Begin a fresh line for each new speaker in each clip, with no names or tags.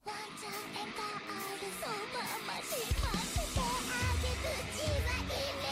「そのまでまってあげ口ちはいる」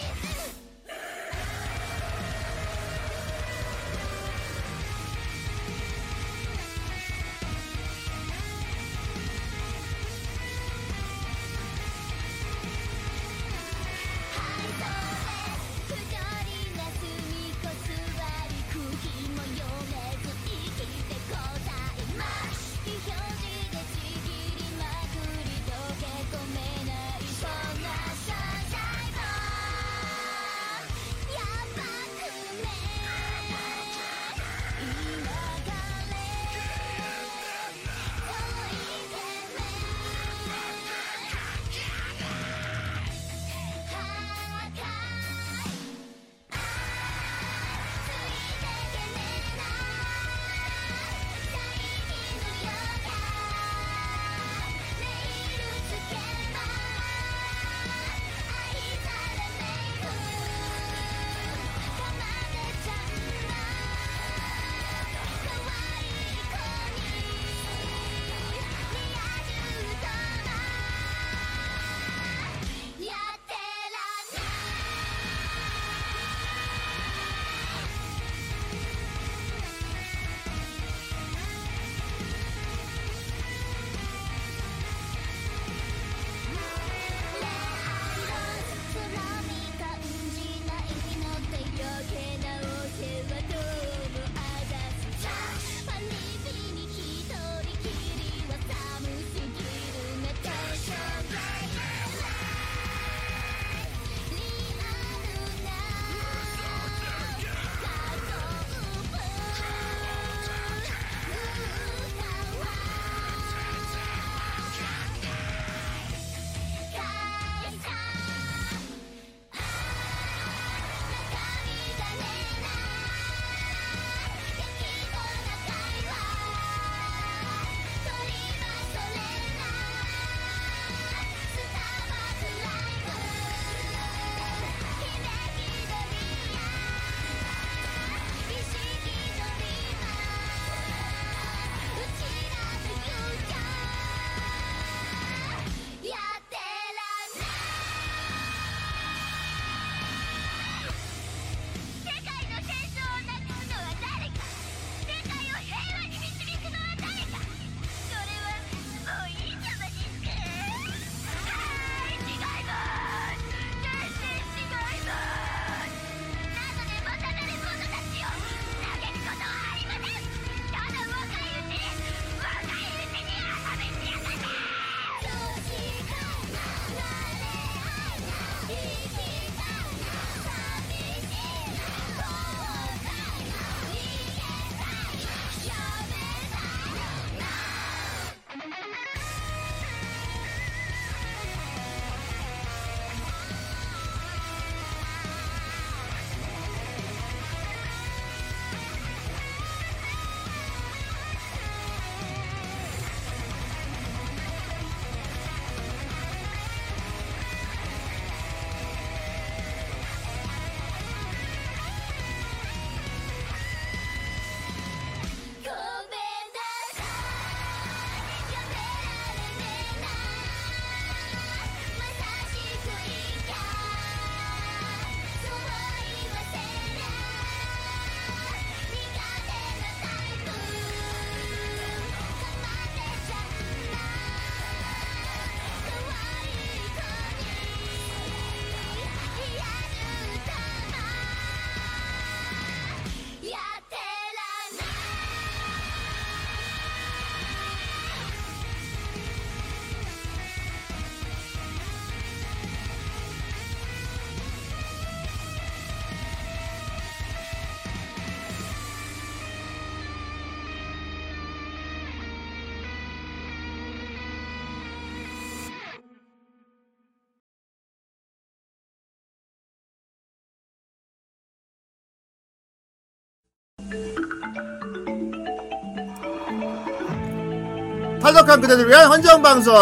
탈덕한 그대들 위한 헌정 방송.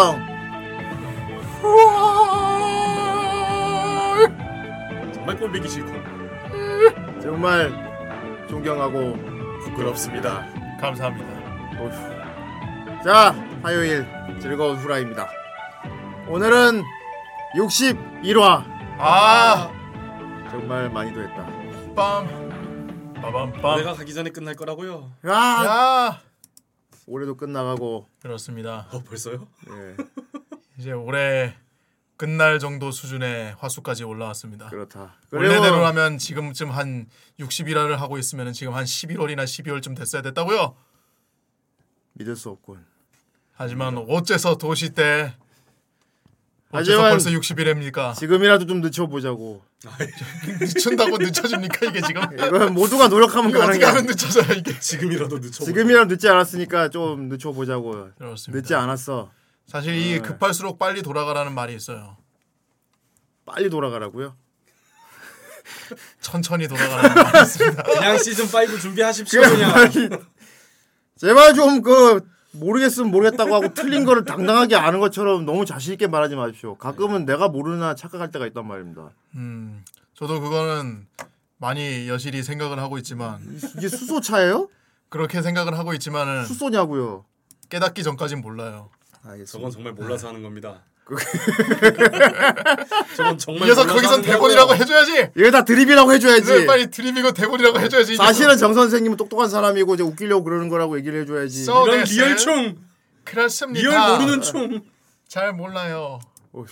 정말 꼴보기 싫고
정말 존경하고
부끄럽습니다. 감사합니다. 어휴.
자, 화요일 즐거운 후라이입니다. 오늘은 61화.
아,
정말 많이도 했다.
빰. 빠밤 빰.
내가 가기 전에 끝날 거라고요.
야,
야.
올해도 끝나가고.
그렇습니다.
어 벌써요?
예,
이제 올해 끝날 정도 수준의 화수까지 올라왔습니다.
그렇다.
원래대로라면 지금쯤 한 60일화를 하고 있으면 지금 한 11월이나 12월쯤 됐어야 됐다고요.
믿을 수 없군.
하지만 어째서 도시 때 어째서
하지만
벌써 60일입니까?
지금이라도 좀 늦춰보자고.
늦춘다고 늦춰집니까 이게 지금?
이건 모두가 노력하면
이거 어떻게
가능해.
하면 늦춰져요 이게?
지금이라도 늦춰.
지금이라도 늦지 않았으니까 좀 늦춰보자고.
그렇습니다.
늦지 않았어.
사실
네.
이 급할수록 빨리 돌아가라는 말이 있어요.
빨리 돌아가라고요.
천천히 돌아가라는 말이 있습니다.
그냥 시즌 5 준비하십시오 그냥.
제발 좀 그 모르겠으면 모르겠다고 하고 틀린 거를 당당하게 아는 것처럼 너무 자신 있게 말하지 마십시오. 가끔은 내가 모르나 착각할 때가 있단 말입니다.
음, 저도 그거는 많이 여실히 생각을 하고 있지만
이게 수소차예요?
그렇게 생각을 하고 있지만은
수소냐고요?
깨닫기 전까진 몰라요.
알겠습니다.
저건 정말 몰라서 하는 겁니다.
그
저건 정말
이래서
몰라서
거기선 대본이라고. 해줘야지.
이게 다 드립이라고 해줘야지.
이걸 빨리 드립이고 대본이라고 해줘야지.
사실은 정 선생님은 똑똑한 사람이고 이제 웃기려고 그러는 거라고 얘기를 해줘야지.
써-
이런
됐어요?
real충,
그렇습니다.
real 모르는 충.
잘 몰라요.
어휴,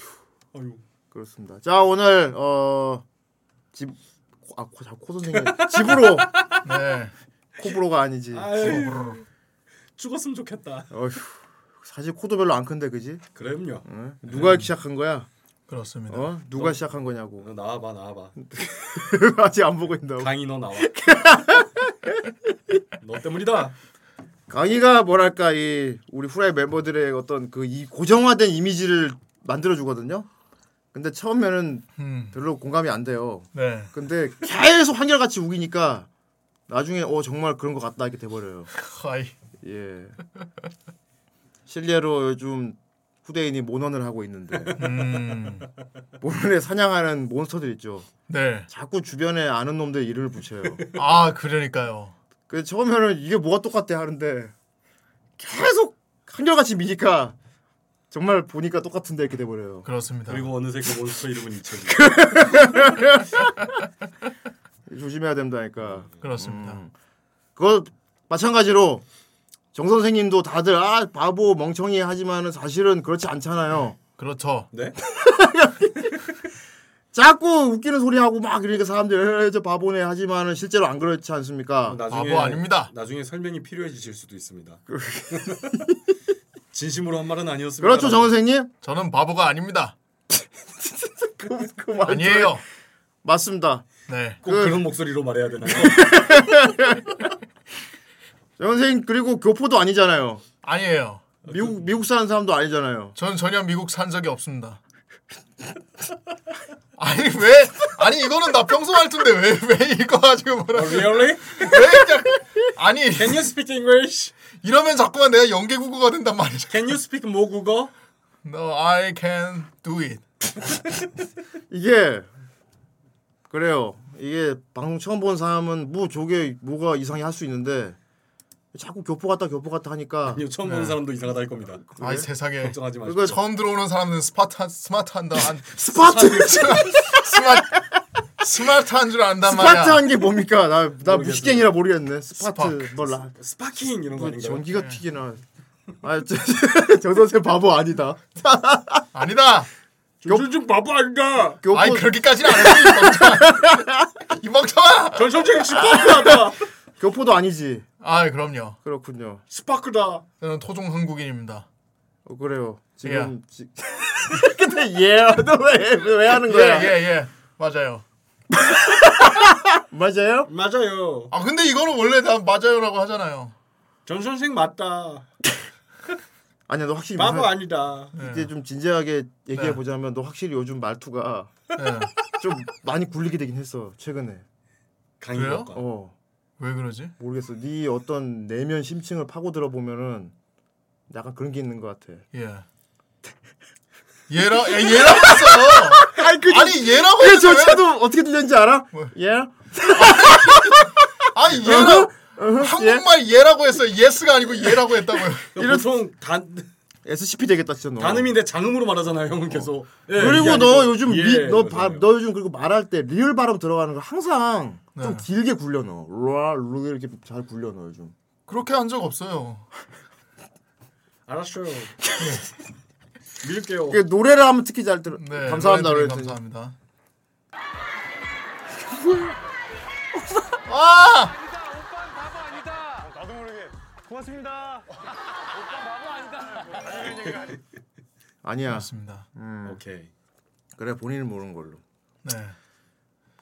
어휴.
그렇습니다. 자 오늘 어집 아, 코, 자, 코 선생님 집으로
네.
코브로가 아니지.
아이, 죽었으면 좋겠다.
어휴, 사실 코도 별로 안 큰데 그지?
그럼요.
응? 누가 시작한 거야?
그렇습니다.
어? 누가 시작한 거냐고.
너 나와봐 나와봐.
아직 안 보고 있다고.
강희 너 나와. 너 때문이다.
강희가 뭐랄까 이 우리 후라이 멤버들의 어떤 그 이 고정화된 이미지를 만들어 주거든요. 근데 처음에는
음,
별로 공감이 안 돼요.
네.
근데 계속 한결같이 우기니까 나중에 어 정말 그런 것 같다 이렇게 돼버려요.
아이.
예. 실례로 요즘 후대인이 모넌을 하고 있는데
음,
모넌에 사냥하는 몬스터들 있죠.
네.
자꾸 주변에 아는 놈들 이름을 붙여요.
아, 그러니까요.
그 처음에는 이게 뭐가 똑같대 하는데 계속 한결같이 미니까 정말 보니까 똑같은데 이렇게 돼버려요.
그렇습니다.
그리고 어느새 그 몬스터 이름은 잊혀지.
조심해야 된다니까.
그렇습니다.
음. 그거 마찬가지로 정 선생님도 다들 아 바보 멍청이 하지만은 사실은 그렇지 않잖아요.
그렇죠.
네?
자꾸 웃기는 소리 하고 막 그러니까 사람들 저 바보네 하지만은 실제로 안 그렇지 않습니까?
나중에
바보 아닙니다.
나중에 설명이 필요해지실 수도 있습니다. 진심으로 한 말은 아니었습니다.
그렇죠 정 선생님?
저는 바보가 아닙니다.
그, 그 말-
아니에요.
맞습니다.
네.
꼭
그-
그... 런 목소리로 말해야 되나요?
정 선생님 그리고 교포도 아니잖아요.
아니에요.
미국 미국 사는 사람도 아니잖아요.
전 전혀 미국 산 적이 없습니다. 아니 왜? 아니 이거는 나 평소 말투인데 왜 왜 이거 가지고 뭐라?
Oh, really?
왜 그냥 아니
Can you speak English?
이러면 자꾸만 내가 연계 국어가 된단 말이죠.
Can you speak 모국어?
No, I can do it.
이게 그래요. 이게 방송 처음 본 사람은 뭐 저게 뭐가 이상해 할 수 있는데 자꾸 교포 같다 교포 같다 하니까
아니요 처음 보는 사람도 이상하다 할 겁니다.
아 이 세상에
걱정하지 마시고.
그거
처음 들어오는 사람은 스마트 스마트한다 한
스파트
스마트 스마트한 줄 안단 말이야.
스파트한 게 뭡니까? 나 나. 무식갱이라 모르겠네. 스파트
스파크.
몰라.
스파킹 이런
거뭐
아닌가요?
전기가 튀기나. 아, 저, 정 선생 바보 아니다.
아니다.
요즘 바보 아닌가?
교포
아니 그렇게까지는 안 했어 이 멍청아. 이 멍청아.
전 선생님 스파크다.
교포도 아니지.
아 그럼요.
그렇군요.
스파크다.
저는 토종 한국인입니다.
어, 그래요. 지금 지... 근데 얘너왜왜 하는 거야?
예예 예. 맞아요.
맞아요?
맞아요.
아 근데 이거는 원래 다 맞아요라고 하잖아요.
전 선생 맞다.
아니야, 너 확실히
바보
무슨-
아니다.
이제 좀 진지하게 얘기해
네.
보자면 너 확실히 요즘 말투가
예.
좀 많이 굴리게 되긴 했어 최근에.
강의가.
어
왜 그러지?
모르겠어. 네 어떤 내면 심층을 파고 들어 보면은 약간 그런 게 있는 것 같아.
예. 얘라 야, 얘라고 했어.
아니 그
아니 얘라고
그
했어. 왜?
저체도 어떻게 들렸는지 알아?
뭐?
예?
아니 얘라 한국말 얘라고 했어요. 예스가 아니고 얘라고 했다고요.
보통 단
SCP 되겠다 진짜 너.
단음인데 장음으로 말하잖아요, 형은 계속. 예,
그리고 너 요즘
예,
리, 너, 요즘 그리고 말할 때 리얼 발음 들어가는 거 항상 좀
네.
길게 굴려 넣어. 루아 루 이렇게 잘 굴려 넣어 요즘.
그렇게 한 적 없어요.
알았어요. 믿을게요.
그 노래를 하면 특히 잘 들어.
네,
감사합니다.
노래. 감사합니다. 아!
나도 모르게 고맙습니다.
아니야.
그렇습니다.
음,
오케이.
그래 본인은 모르는 걸로.
네.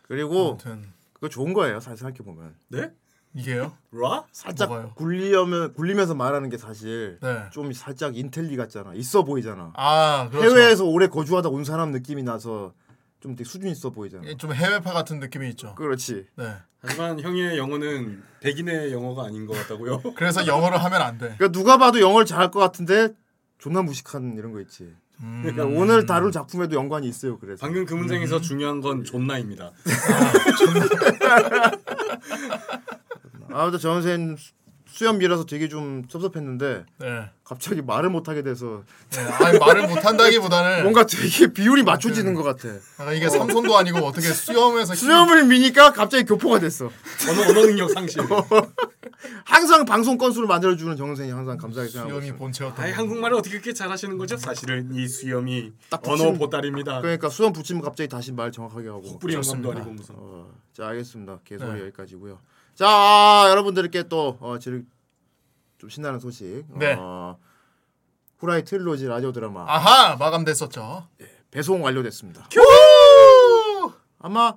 그리고
아무튼
그거 좋은 거예요. 사실 생각해 보면.
네?
이게요.
라?
살짝
뭐가요?
굴리려면 굴리면서 말하는 게 사실
네.
좀 살짝 인텔리 같잖아. 있어 보이잖아.
아, 그렇죠.
해외에서 오래 거주하다 온 사람 느낌이 나서 좀 되게 수준 있어 보이잖아.
예, 좀 해외파 같은 느낌이 있죠.
그렇지.
네.
하지만 형의 영어는 백인의 영어가 아닌 것 같다고요?
그래서 영어를 하면 안 돼.
그러니까 누가 봐도 영어를 잘할 것 같은데 존나 무식한 이런 거 있지.
음.
그러니까 오늘 다룰 작품에도 연관이 있어요. 그래서.
방금 그
음.
문장에서 중요한 건 존나입니다.
아무튼 정 선생 수염 밀어서 되게 좀 섭섭했는데
네.
갑자기 말을 못 하게 돼서
네. 아니 말을 못 한다기보다는
뭔가 되게 비율이 맞춰지는 것 같아.
아, 이게 삼손도 아니고 어떻게 수염에서 힘-
수염을 미니까 갑자기 교포가 됐어.
언어 언어 능력 상실.
항상 방송 건수를 만들어주는 정 선생이 항상 감사하게 생각하고
수염이
있어.
본체였던
아이 한국말을 어떻게 그렇게 잘하시는 거죠? 사실은 이 수염이
딱
언어 보따리입니다.
그러니까 수염 붙이면 갑자기 다시 말 정확하게 하고.
뿌리
좋습니다.
아니고 무슨.
어, 자 알겠습니다. 개소리
네.
여기까지고요. 자 여러분들께 또 어, 질- 좀 신나는 소식.
네.
어, 후라이 트릴로지 라디오 드라마
아하 마감됐었죠.
배송 완료됐습니다. 아마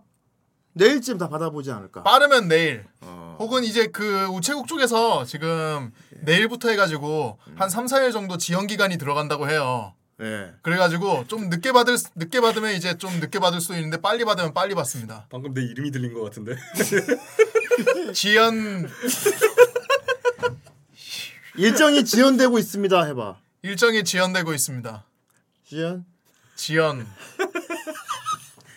내일쯤 다 받아보지 않을까.
빠르면 내일
어,
혹은 이제 그 우체국 쪽에서 지금 내일부터 해가지고 한 3, 4일 정도 지연 기간이 들어간다고 해요.
네.
그래가지고 좀 늦게 받을 수- 늦게 받으면 이제 좀 늦게 받을 수도 있는데 빨리 받으면 빨리 받습니다.
방금 내 이름이 들린 것 같은데.
지연
일정이 지연되고 있습니다. 해봐.
일정이 지연되고 있습니다.
지연.
지연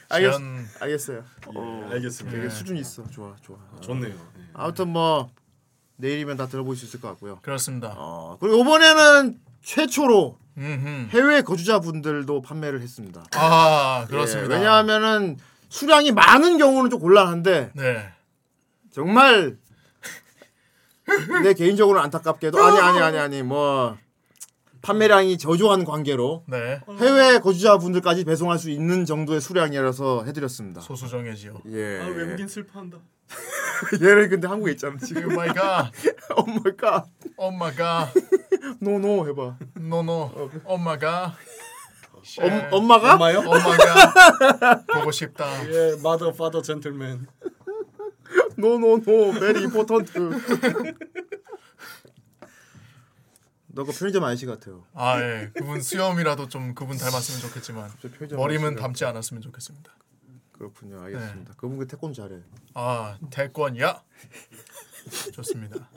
알겠,
지연
알겠어요. 어,
예, 알겠습니다.
되게 수준 있어. 좋아, 좋아.
좋네요. 네.
아무튼 뭐 내일이면 다 들어볼 수 있을 것 같고요.
그렇습니다.
어, 그리고 이번에는 최초로
음흠.
해외 거주자분들도 판매를 했습니다.
아 그렇습니다.
예, 왜냐하면은 수량이 많은 경우는 좀 곤란한데
네.
정말 내 개인적으로 안타깝게도 아니 아니 아니 아니 뭐 판매량이 저조한 관계로
네.
해외 거주자분들까지 배송할 수 있는 정도의 수량이라서 해드렸습니다.
소수정예지요.
예.
아 외국인 슬퍼한다.
얘를 근데 한국에 있잖아
oh
지금.
my god.
엄마가
oh my god.
no no 해봐.
no no. oh my god.
엄, 엄마가?
엄마요?
oh my god. 보고 싶다.
예, mother, father, gentleman.
no no no very important. 너그 편의점 아저씨 같아요.
아 예. 그분 수염이라도 좀 그분 닮았으면 좋겠지만 머리는 닮지 않았으면 좋겠습니다.
그렇군요. 알겠습니다. 그분 그 태권 잘해.
아 태권이야. 좋습니다.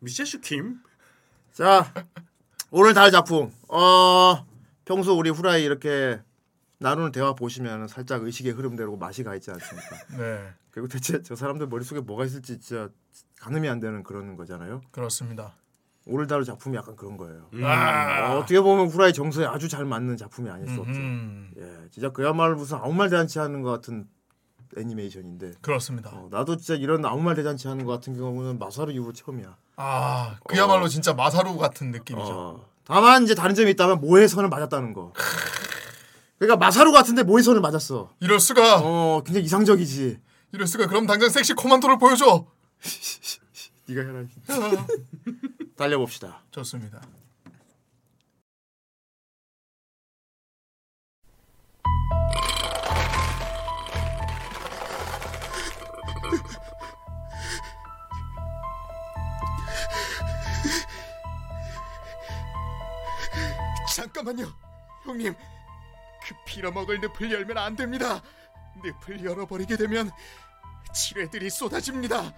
미셰슈 킴.
자 오늘 다룰 작품 어 평소 우리 후라이 이렇게 나누는 대화 보시면 살짝 의식의 흐름대로 맛이 가 있지 않습니까?
네
그리고 대체 저 사람들 머릿속에 뭐가 있을지 진짜 가늠이 안 되는 그런 거잖아요.
그렇습니다.
오늘 다룰 작품이 약간 그런 거예요.
아.
어, 어떻게 보면 후라이 정서에 아주 잘 맞는 작품이 아닐 수 없죠.
음,
예, 진짜 그야말로 무슨 아무 말 대잔치 하는 것 같은 애니메이션인데
그렇습니다.
어, 나도 진짜 이런 아무 말 대잔치 하는 것 같은 경우는 마사루 이후로 처음이야.
아 그야말로 진짜 마사루 같은 느낌이죠.
어, 다만 이제 다른 점이 있다면 모의 선을 맞았다는 거. 그러니까 마사루 같은데 모의 선을 맞았어.
이럴 수가.
어, 굉장히 이상적이지.
이럴 수가. 그럼 당장 섹시 코만도를 보여줘.
네가 해라. 달려봅시다.
좋습니다. 잠깐만요, 형님. 그 빌어먹을 늪을 열면 안 됩니다. 늪을 열어버리게 되면 지뢰들이 쏟아집니다.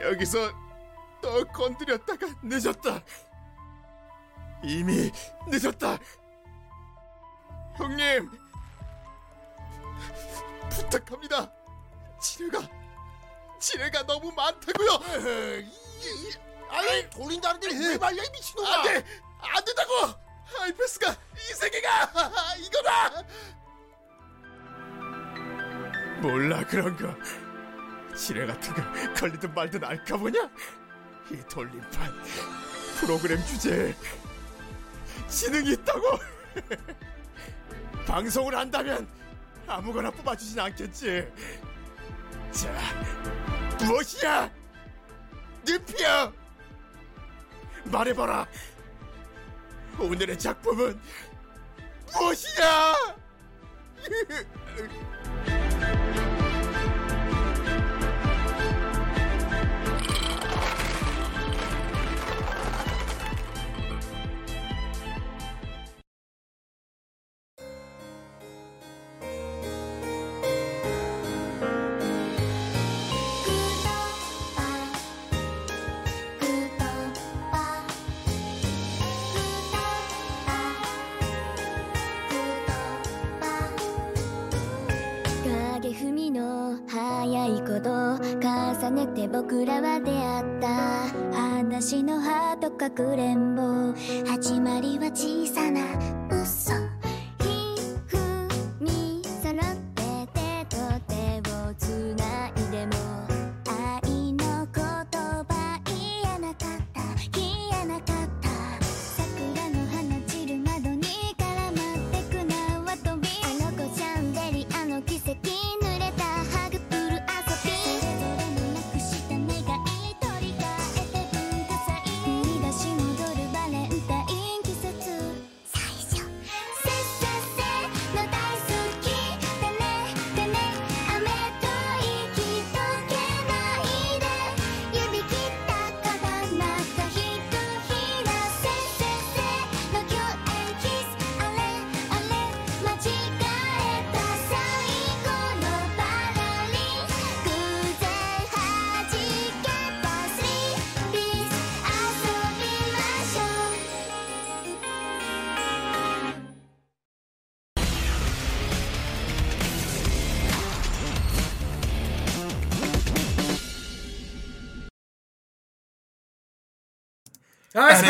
여기서 더 건드렸다가 늦었다. 이미 늦었다. 형님, 부탁합니다. 지뢰가 지뢰가 너무 많다고요.
아니 돌린다는데 왜 말려 이 미친놈아
안돼 안 된다고 하이패스가 이 세계가 이거다
몰라 그런 거. 지뢰 같은 거 걸리든 말든 알까 보냐? 이 돌림판 프로그램 주제에 지능이 있다고. 방송을 한다면 아무거나 뽑아주진 않겠지. 자 무엇이야? 늪이야. 말해봐라. 오늘의 작품은 무엇이야
かくれんぼ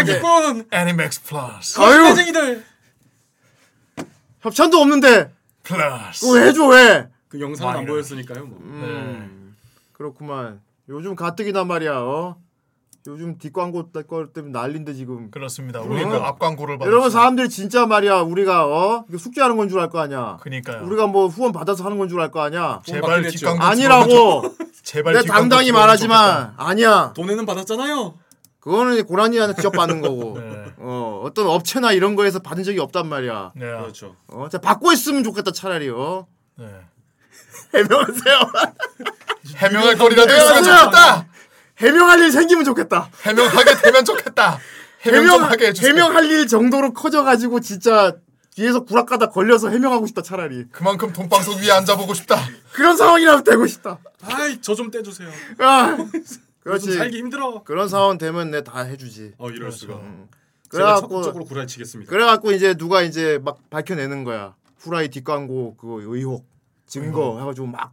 아 사기꾼
애니맥스 플러스
아유.
거짓말 쟁이들.
협찬도 없는데.
플러스
왜 해줘 왜?
그 영상은 안. 보였으니까요 뭐.
음, 그렇구만. 요즘 가뜩이나 말이야 어? 요즘 뒷광고 걸 때문에 난린데 지금.
그렇습니다. 우리는 앞 광고를 받았
여러분 사람들이 진짜 말이야 우리가 어? 숙제하는 건 줄 알 거 아니야.
그니까요.
우리가 뭐 후원 받아서 하는 건 줄 알 거 아니야.
제발. 뒷광고
아니라고.
제발
내 당당히 말하지만. 아니야.
돈에는 받았잖아요.
그거는 고라니한테 직접 받는 거고
네.
어 어떤 업체나 이런 거에서 받은 적이 없단 말이야.
네.
그렇죠.
어 자, 받고 있으면 좋겠다 차라리 어
네.
해명하세요
해명할 거리라도 있으면. 좋겠다
해명할 일 생기면 좋겠다
해명하게 되면 좋겠다 해명 좀 하게 해주세요
해명할 일 정도로 커져가지고 진짜 뒤에서 구락가다 걸려서 해명하고 싶다 차라리
그만큼 돈방석 위에 앉아보고 싶다
그런 상황이라도 되고 싶다
아이 저 좀 떼주세요.
아, 그렇지.
살기 힘들어.
그런 상황 되면 내 다 해주지.
어 이럴 수가.
음. 그래갖고
적극적으로 구라치겠습니다.
그래갖고 이제 누가 이제 막 밝혀내는 거야. 후라이 뒷광고 그 의혹 증거 해가지고 막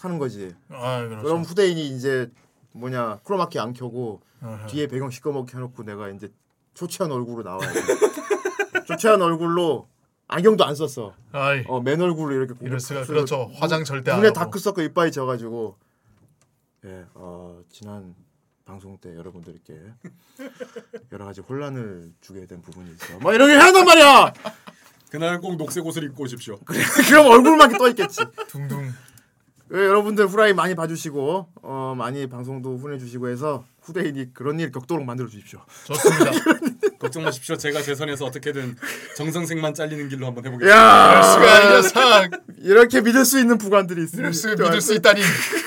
하는 거지.
아 그렇죠.
그럼 후대인이 이제 뭐냐 크로마키 안 켜고
어허.
뒤에 배경 시꺼멓게 해놓고 내가 이제 초췌한 얼굴로 나와야 돼. 초췌한 얼굴로 안경도 안 썼어.
아이.
어, 맨 얼굴로 이렇게
이럴 수가.
고개
그렇죠. 화장 절대 안
눈에
하고.
다크서클 이빨이 져가지고 예, 어, 지난 방송 때 여러분들께 여러 가지 혼란을 주게 된 부분이 있어. 막 이렇게 해단 말이야.
그날 꼭 녹색 옷을 입고 오십시오.
그럼 얼굴만 떠 있겠지.
둥둥
예, 여러분들 후라이 많이 봐주시고 어, 많이 방송도 후원해주시고 해서 후대인이 그런 일 겪도록 만들어 주십시오.
좋습니다
걱정 마십시오. 제가 재선에서 어떻게든 정성생만 잘리는 길로 한번 해보겠습니다.
야,
수가 이 녀석
이렇게 믿을 수 있는 부관들이
믿을 수, 믿을 수 있다니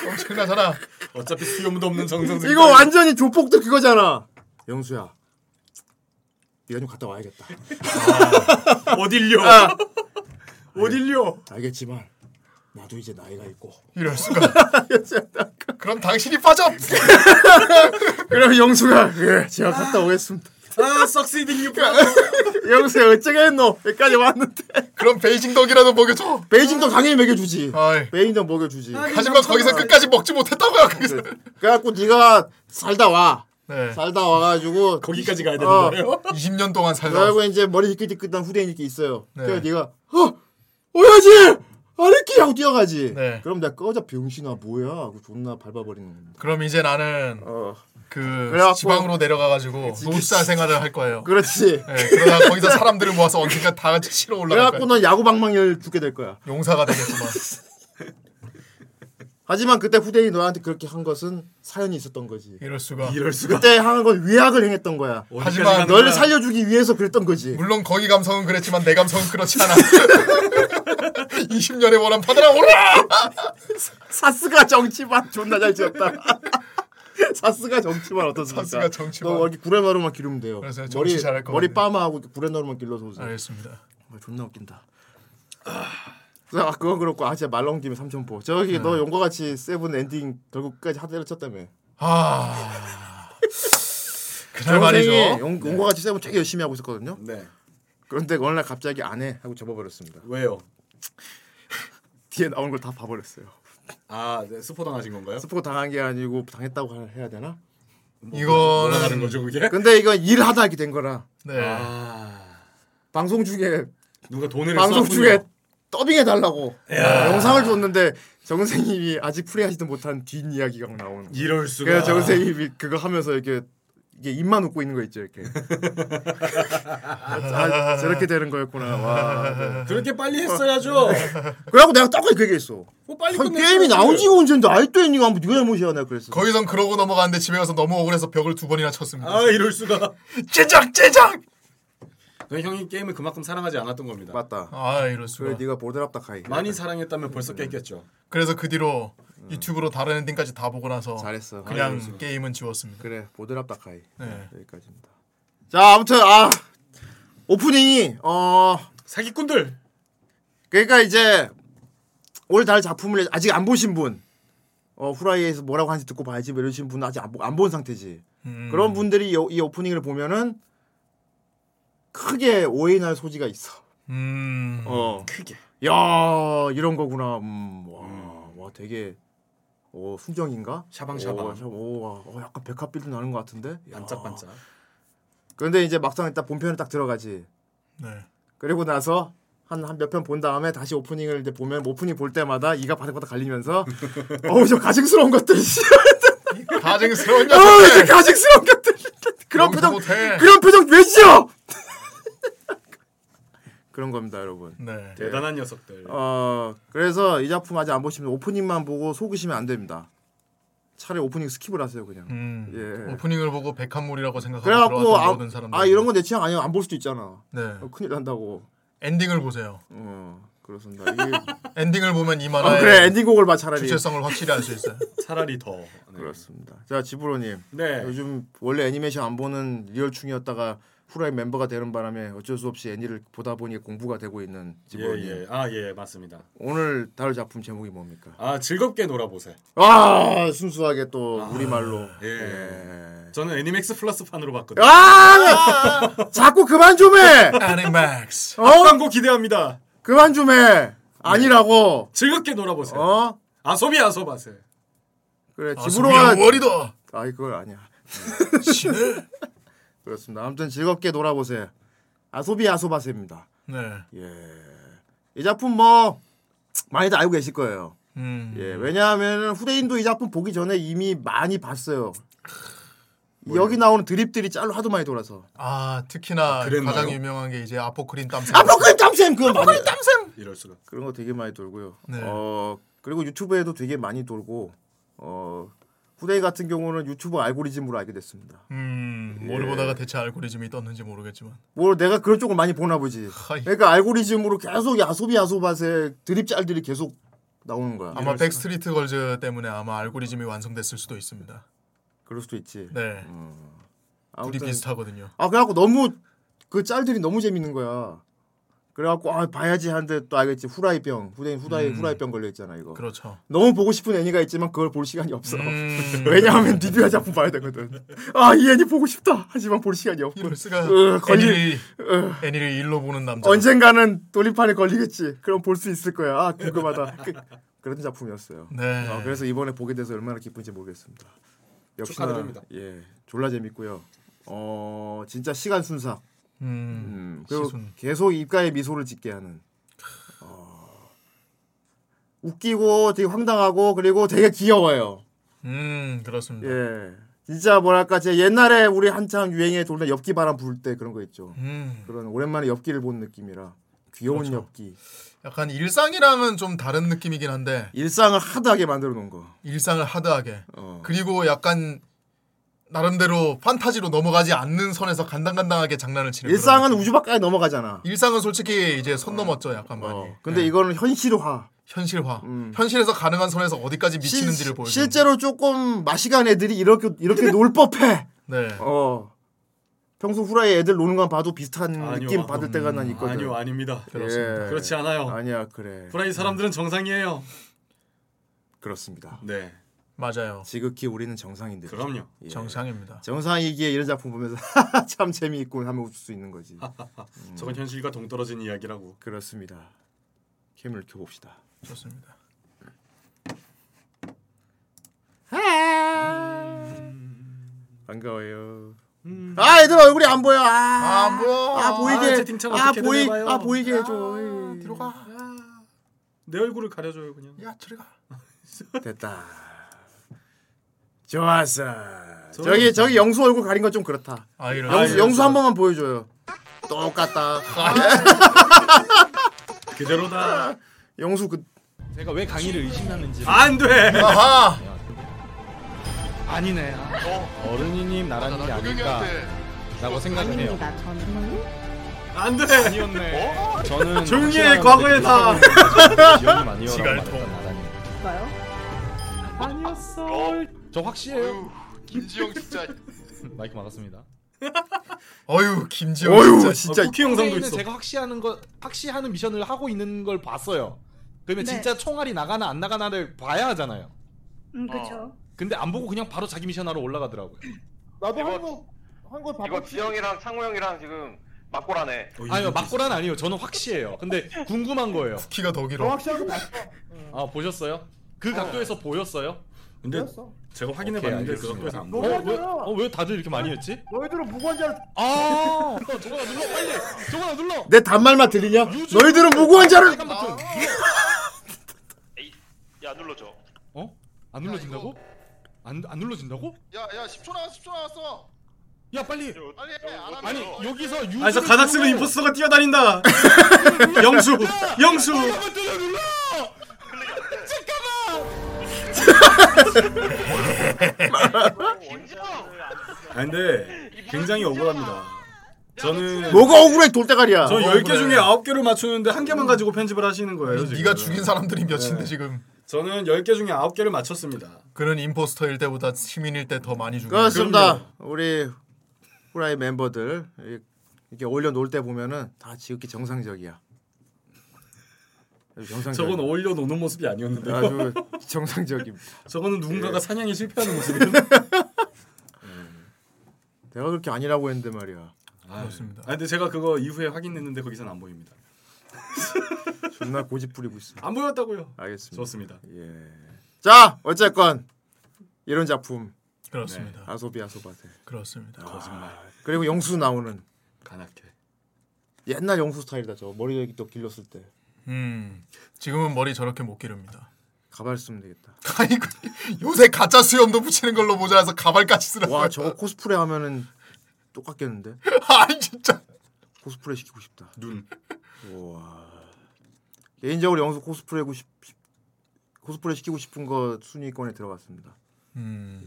엄청나잖아
어차피 수염도 없는 정성생.
이거 완전히 조폭도 그거잖아. 영수야, 네가 좀 갔다 와야겠다.
어딜요?
어딜요? 알겠지만 나도 이제 나이가 있고.
이럴 수가 그럼 당신이 빠져
그럼 영수가 예, 제가 갔다 오겠습니다.
아, succeeding you.
영수야 어쩌겠노? 여기까지 왔는데
그럼 베이징 덕이라도 먹여줘
베이징도 당연히 먹여주지.
아이
베이징도 먹여주지.
하지만 거기서 끝까지 먹지 못했다고요 거기서
그래갖고 네가 살다 와.
네.
살다 와가지고
거기까지 가야 되는
어.
거예요?
20년 동안 살다.
그리고 이제 머리 희끗희끗한 후대인이 이렇게 있어요.
네.
그래서 네가 어 오야지 아르키 하고 뛰어가지.
네.
그럼 내가 꺼져 병신아 뭐야 하고 존나 밟아버리는 겁니다.
그럼 이제 나는
어
그
그래갖고-
지방으로 내려가가지고 노숙자 생활을 할 거예요.
그렇지.
네, 그러다 거기서 사람들을 모아서 언젠가 다 같이 치러 올라갈
그래갖고. 넌 야구 방망이를 두게 될 거야.
용사가 되겠구만.
하지만 그때 후대인이 너한테 그렇게 한 것은 사연이 있었던 거지.
이럴 수가.
이럴 수가.
그때 하는 건 위약을 행했던 거야.
하지만
너를 살려주기 위해서 그랬던 거지.
물론 거기 감성은 그랬지만 내 감성은 그렇지 않아. 20년의 원한 받으라 오라.
사스가 정치만 존나 잘 지었다. 사스가 정치만 어떻습니까?
사스가 정치만.
너 여기 구레나루만 기르면 돼요.
그래서 정치
머리
잘할 것
머리. 빠마하고 구레나루만 길러서 오세요.
알겠습니다.
아, 존나 웃긴다. 아 그건 그렇고 아 진짜 말 나온 김에 삼천포 저기
네.
너 용과 같이 seven 엔딩 결국까지 하대를 쳤다며
아. 그날 말이죠.
용, 용과 같이 seven 되게 열심히 하고 있었거든요
네.
그런데 어느 날 갑자기 안 해 하고 접어버렸습니다
왜요?
뒤에 나오는 걸 다 봐버렸어요
아, 네, 스포 당하신 건가요?
스포 당한 게 아니고 당했다고 하- 해야 되나?
뭐가 다른
이거는
거죠, 그게?
근데 이건 일하다 이렇게 된 거라
네.
아,
방송 중에
누가 돈을
방송
쐈군요.
중에 더빙해 달라고 영상을 줬는데 정생님이 아직 플레이하지도 못한 뒷 이야기가 나오는 거예요.
이럴 수가.
그래서 정생님이 그거 하면서 이렇게 이게 입만 웃고 있는 거 있죠 이렇게 아, 저렇게 되는 거였구나 와 네.
그렇게 빨리 했어야죠.
그래갖고 내가 똑같이 그 얘기했어
뭐 빨리
아니. 게임이 나온 지가 언젠데 아직도 엔딩 하면 네가 잘못이야 내가 그랬어
거기선 그러고 넘어가는데 집에 가서 너무 억울해서 벽을 두 번이나 쳤습니다.
아, 이럴 수가.
제작 제작.
너 형이 게임을 그만큼 사랑하지 않았던 겁니다.
맞다
아 이럴 수가.
그래 네가 보드랍다 카이
많이 사랑했다면 벌써 깼겠죠.
그래서 그 뒤로 유튜브로 다른 엔딩까지 다 보고 나서
잘했어
그냥
이럴 수가.
게임은 지웠습니다.
그래 보드랍 다 카이
네.
여기까지입니다 자 아무튼 아 오프닝이 어
사기꾼들.
그러니까 이제 올 달 작품을 아직 안 보신 분, 어 후라이에서 뭐라고 하는지 듣고 봐야지 뭐 이러신 분은 아직 안 본 상태지.
음.
그런 분들이 이, 이 오프닝을 보면은 크게 오해날 소지가 있어.
음.
어,
크게.
야 이런 거구나. 음, 와, 와 되게 어 순정인가?
샤방샤방.
오, 샤- 오, 와, 어, 약간 백합빌도 나는 것 같은데. 야.
반짝반짝.
그런데 이제 막상 딱 본편에 딱 들어가지.
네.
그리고 나서 한 한 몇 편 본 다음에 다시 오프닝을 이제 보면 오프닝 볼 때마다 이가 바닥바닥 갈리면서 어우 저 가증스러운 것들 씨.
가증스러운
어우 저
녀석들.
가증스러운 것들 그런
용서
표정
못해.
그런 표정 왜 지어 그런 겁니다 여러분
네.
대단한 녀석들.
어 그래서 이 작품 아직 안 보시면 오프닝만 보고 속으시면 안 됩니다 차라리 오프닝 스킵을 하세요 그냥
음.
예.
오프닝을 보고 백합물이라고 생각하고
그래갖고
들어왔던
아,
모든 사람들.
아 이런 건 내 취향 아니야 안 볼 수도 있잖아
네.
어, 큰일 난다고
엔딩을 보세요.
어 그렇습니다 이게
엔딩을 보면 이
어,
만화의
그래 엔딩곡을 봐 차라리
주체성을 확실히 알 수 있어요.
차라리 더. 네.
그렇습니다. 자 지브로님
네.
요즘 원래 애니메이션 안 보는 리얼충이었다가 후라이 멤버가 되는 바람에 어쩔 수 없이 애니를 보다 보니 공부가 되고 있는 지브로님
예, 예. 아, 예, 맞습니다.
오늘 다룰 작품 제목이 뭡니까?
아, 즐겁게 놀아보세요.
아 순수하게 또 우리말로
예.
예.
저는 애니맥스 플러스 판으로 봤거든요.
아 자꾸 그만 좀 해
애니맥스.
어
광고 기대합니다.
그만 좀 해 아니라고
즐겁게 놀아보세요.
어
아소비 아소바세.
그래
아,
지브로가
소비야 월이다.
아이 그걸 아니야
신을.
그렇습니다. 아무튼 즐겁게 놀아보세요. 아소비 아소바세입니다.
네.
예. 이 작품 뭐 많이들 알고 계실 거예요.
음.
예. 왜냐하면 후대인도 이 작품 보기 전에 이미 많이 봤어요. 여기 나오는 드립들이 짤로 하도 많이 돌아서.
아 특히나
그랬나요?
가장 유명한 게 이제 아포크린 땀샘.
아포크린 땀샘 그거 많이 땀샘
이럴 수가.
그런 거 되게 많이 돌고요.
네.
어 그리고 유튜브에도 되게 많이 돌고 어 후대인 같은 경우는 유튜브 알고리즘으로 알게 됐습니다.
음. 뭘
예.
보다가 대체 알고리즘이 떴는지 모르겠지만.
뭐 내가 그런 쪽을 많이 보나 보지.
はい.
그러니까 알고리즘으로 계속 아소비 아소바세 드립 짤들이 계속 나오는 거야.
아마 백스트리트 걸즈 때문에 아마 알고리즘이 완성됐을 수도 있습니다.
그럴 수도 있지.
네. 둘이
아무튼
비슷하거든요.
아 그래갖고 너무 그 짤들이 너무 재밌는 거야. 그래갖고 아 봐야지 하는데 또 알겠지 후라이병 후대인 후라이 후라이병 걸려 있잖아 이거.
음. 그렇죠.
너무 보고 싶은 애니가 있지만 그걸 볼 시간이 없어.
음.
왜냐하면 리뷰한 작품 봐야 되거든. 아 이 애니 보고 싶다. 하지만 볼 시간이 없고.
이럴 수가
으, 걸리-
애니를 애니를 일로 보는 남자.
언젠가는 돌림판에 걸리겠지. 그럼 볼 수 있을 거야. 아 궁금하다. 그, 그런 작품이었어요.
네.
아, 그래서 이번에 보게 돼서 얼마나 기쁜지 모르겠습니다. 역시나
축하드립니다.
예 졸라 재밌고요. 어 진짜 시간 순삭.
음.
음, 그리고
시순.
계속 입가에 미소를 짓게 하는. 어, 웃기고 되게 황당하고 그리고 되게 귀여워요.
음 그렇습니다.
예. 진짜 뭐랄까 제 옛날에 우리 한참 유행에 돌던 엽기 바람 불 때 그런 거 있죠.
음.
그런 오랜만에 엽기를 본 느낌이라 귀여운
그렇죠.
엽기.
약간 일상이랑은 좀 다른 느낌이긴 한데
일상을 하드하게 만들어 놓은 거.
일상을 하드하게
어.
그리고 약간 나름대로 판타지로 넘어가지 않는 선에서 간당간당하게 장난을 치는
일상은. 우주 밖까지 넘어가잖아.
일상은 솔직히 이제 선 넘었죠 약간 많이
어. 근데
예.
이거는 현실화.
현실화
음.
현실에서 가능한 선에서 어디까지 미치는지를
실-
보여주는
실제로 조금 마시간 애들이 이렇게 이렇게 놀 법해.
네
어. 평소 후라이 애들 노는 건 봐도 비슷한
아니요.
느낌 받을 때가 난 있거든.
아니요 아닙니다.
그렇습니다.
예.
그렇지 않아요.
아니야 그래.
후라이 사람들은 정상이에요.
그렇습니다.
네,
맞아요
지극히 우리는 정상인들.
그럼요.
예.
정상입니다
정상이기에 이런 작품 보면서 참 재미있고 하면 웃을 수 있는 거지.
저건 현실과 동떨어진 이야기라고.
그렇습니다. 캠을 켜봅시다.
좋습니다
반가워요. 아 얘들 얼굴이 안 보여. 아,
아 뭐야
아 보이게.
아, 채팅창
아
어떻게든
보이.
해봐요.
아 보이게 해줘.
들어가
내 얼굴을 가려줘요 그냥.
야 들어가
됐다. 좋았어.
저-
저기 저기 영수 얼굴 가린 건좀 그렇다.
아 이런
영수 영수 한 번만 보여줘요. 똑같다.
그대로다.
영수 그
제가 왜 강의를 의심하는지
안 돼.
아하
아니네. 아, 어른이님 나라는 게 아닐까라고 생각을 해요.
안 돼.
아니었네. 저는 확실한
과거에 다.
지원이 아니요라고
지갈통.
나라님. 아니었어. 저 확실해요.
김지영 진짜
마이크 막았습니다.
어유 김지영
어휴
진짜
진짜
어, 쿠키 영상도 있어.
제가 확시하는 거 확시하는 미션을 하고 있는 걸 봤어요. 그러면
네.
진짜 총알이 나가나 안 나가나를 봐야 하잖아요.
음, 그쵸.
근데 안 보고 그냥 바로 자기 미션 하러 올라가더라고요.
나도
이거-
한거한거
이거 지영이랑 창호 형이랑 지금 맞고라네.
어,
아니요 막고란 아니에요. 저는 확시해요. 근데 궁금한 거예요.
키가 더 길어
아 보셨어요? 그 각도에서 보였어요?
근데 제가 확인해봤는데 그 각도에서 안
어,
보여.
왜, 어, 왜 다들 이렇게 많이 했지?
너희들은 무고한 자를
아, 저거나 눌러 빨리. 저거나 눌러.
내 단말만 들리냐? 너희들은 무고한 자를
빨간 버튼. 눌러.
야 눌러줘.
어? 안 눌러진다고? 안, 안 눌러진다고?
야야 10초 나왔어 10초 나왔어
야 빨리.
빨리 해 안 하면
아니 여기서 유.
아저 가닥스는 임포스터가 뛰어다닌다. 영수, 영수.
눌러 눌러.
아 근데 굉장히 억울합니다. 저는
뭐가 억울해 돌대가리야.
저
어,
10개
그래.
중에 9개를 맞추는데 한 개만 가지고 편집을 하시는 거예요, 지금.
네가 죽인 사람들이 몇인데 지금
저는 10개 중에 9개를 맞췄습니다.
그는 임포스터일 때보다 시민일 때 더 많이 죽인
그렇습니다. 우리 후라이 멤버들 이- 이렇게 올려 놓을 때 보면은 다 지극히 정상적이야. 정상적.
저건 어울려 노는 모습이 아니었는데.
아주 정상적입니다.
저거는 누군가가 사냥에 실패하는 모습이에요.
내가 그렇게 아니라고 했는데 말이야.
그렇습니다.
아 근데 제가 그거 이후에 확인했는데 거기서는 안 보입니다.
존나 고집 부리고 있어.
안 보였다고요.
알겠습니다.
좋습니다.
예. 자 어쨌건 이런 작품
그렇습니다.
아소비 아소바세.
그렇습니다.
거짓말.
그리고 영수 나오는
간악해.
옛날 영수 스타일이다. 저 머리 또 길렀을 때
음 지금은 머리 저렇게 못 기릅니다.
가발 쓰면 되겠다.
아니 그 요새 가짜 수염도 붙이는 걸로 모자라서 가발까지 쓰는
와. 저거 코스프레 하면은 똑같겠는데?
아니 진짜
코스프레 시키고 싶다.
눈.
우와. 개인적으로 영수 코스프레고 싶 코스프레 시키고 싶은 거 순위권에 들어갔습니다.
음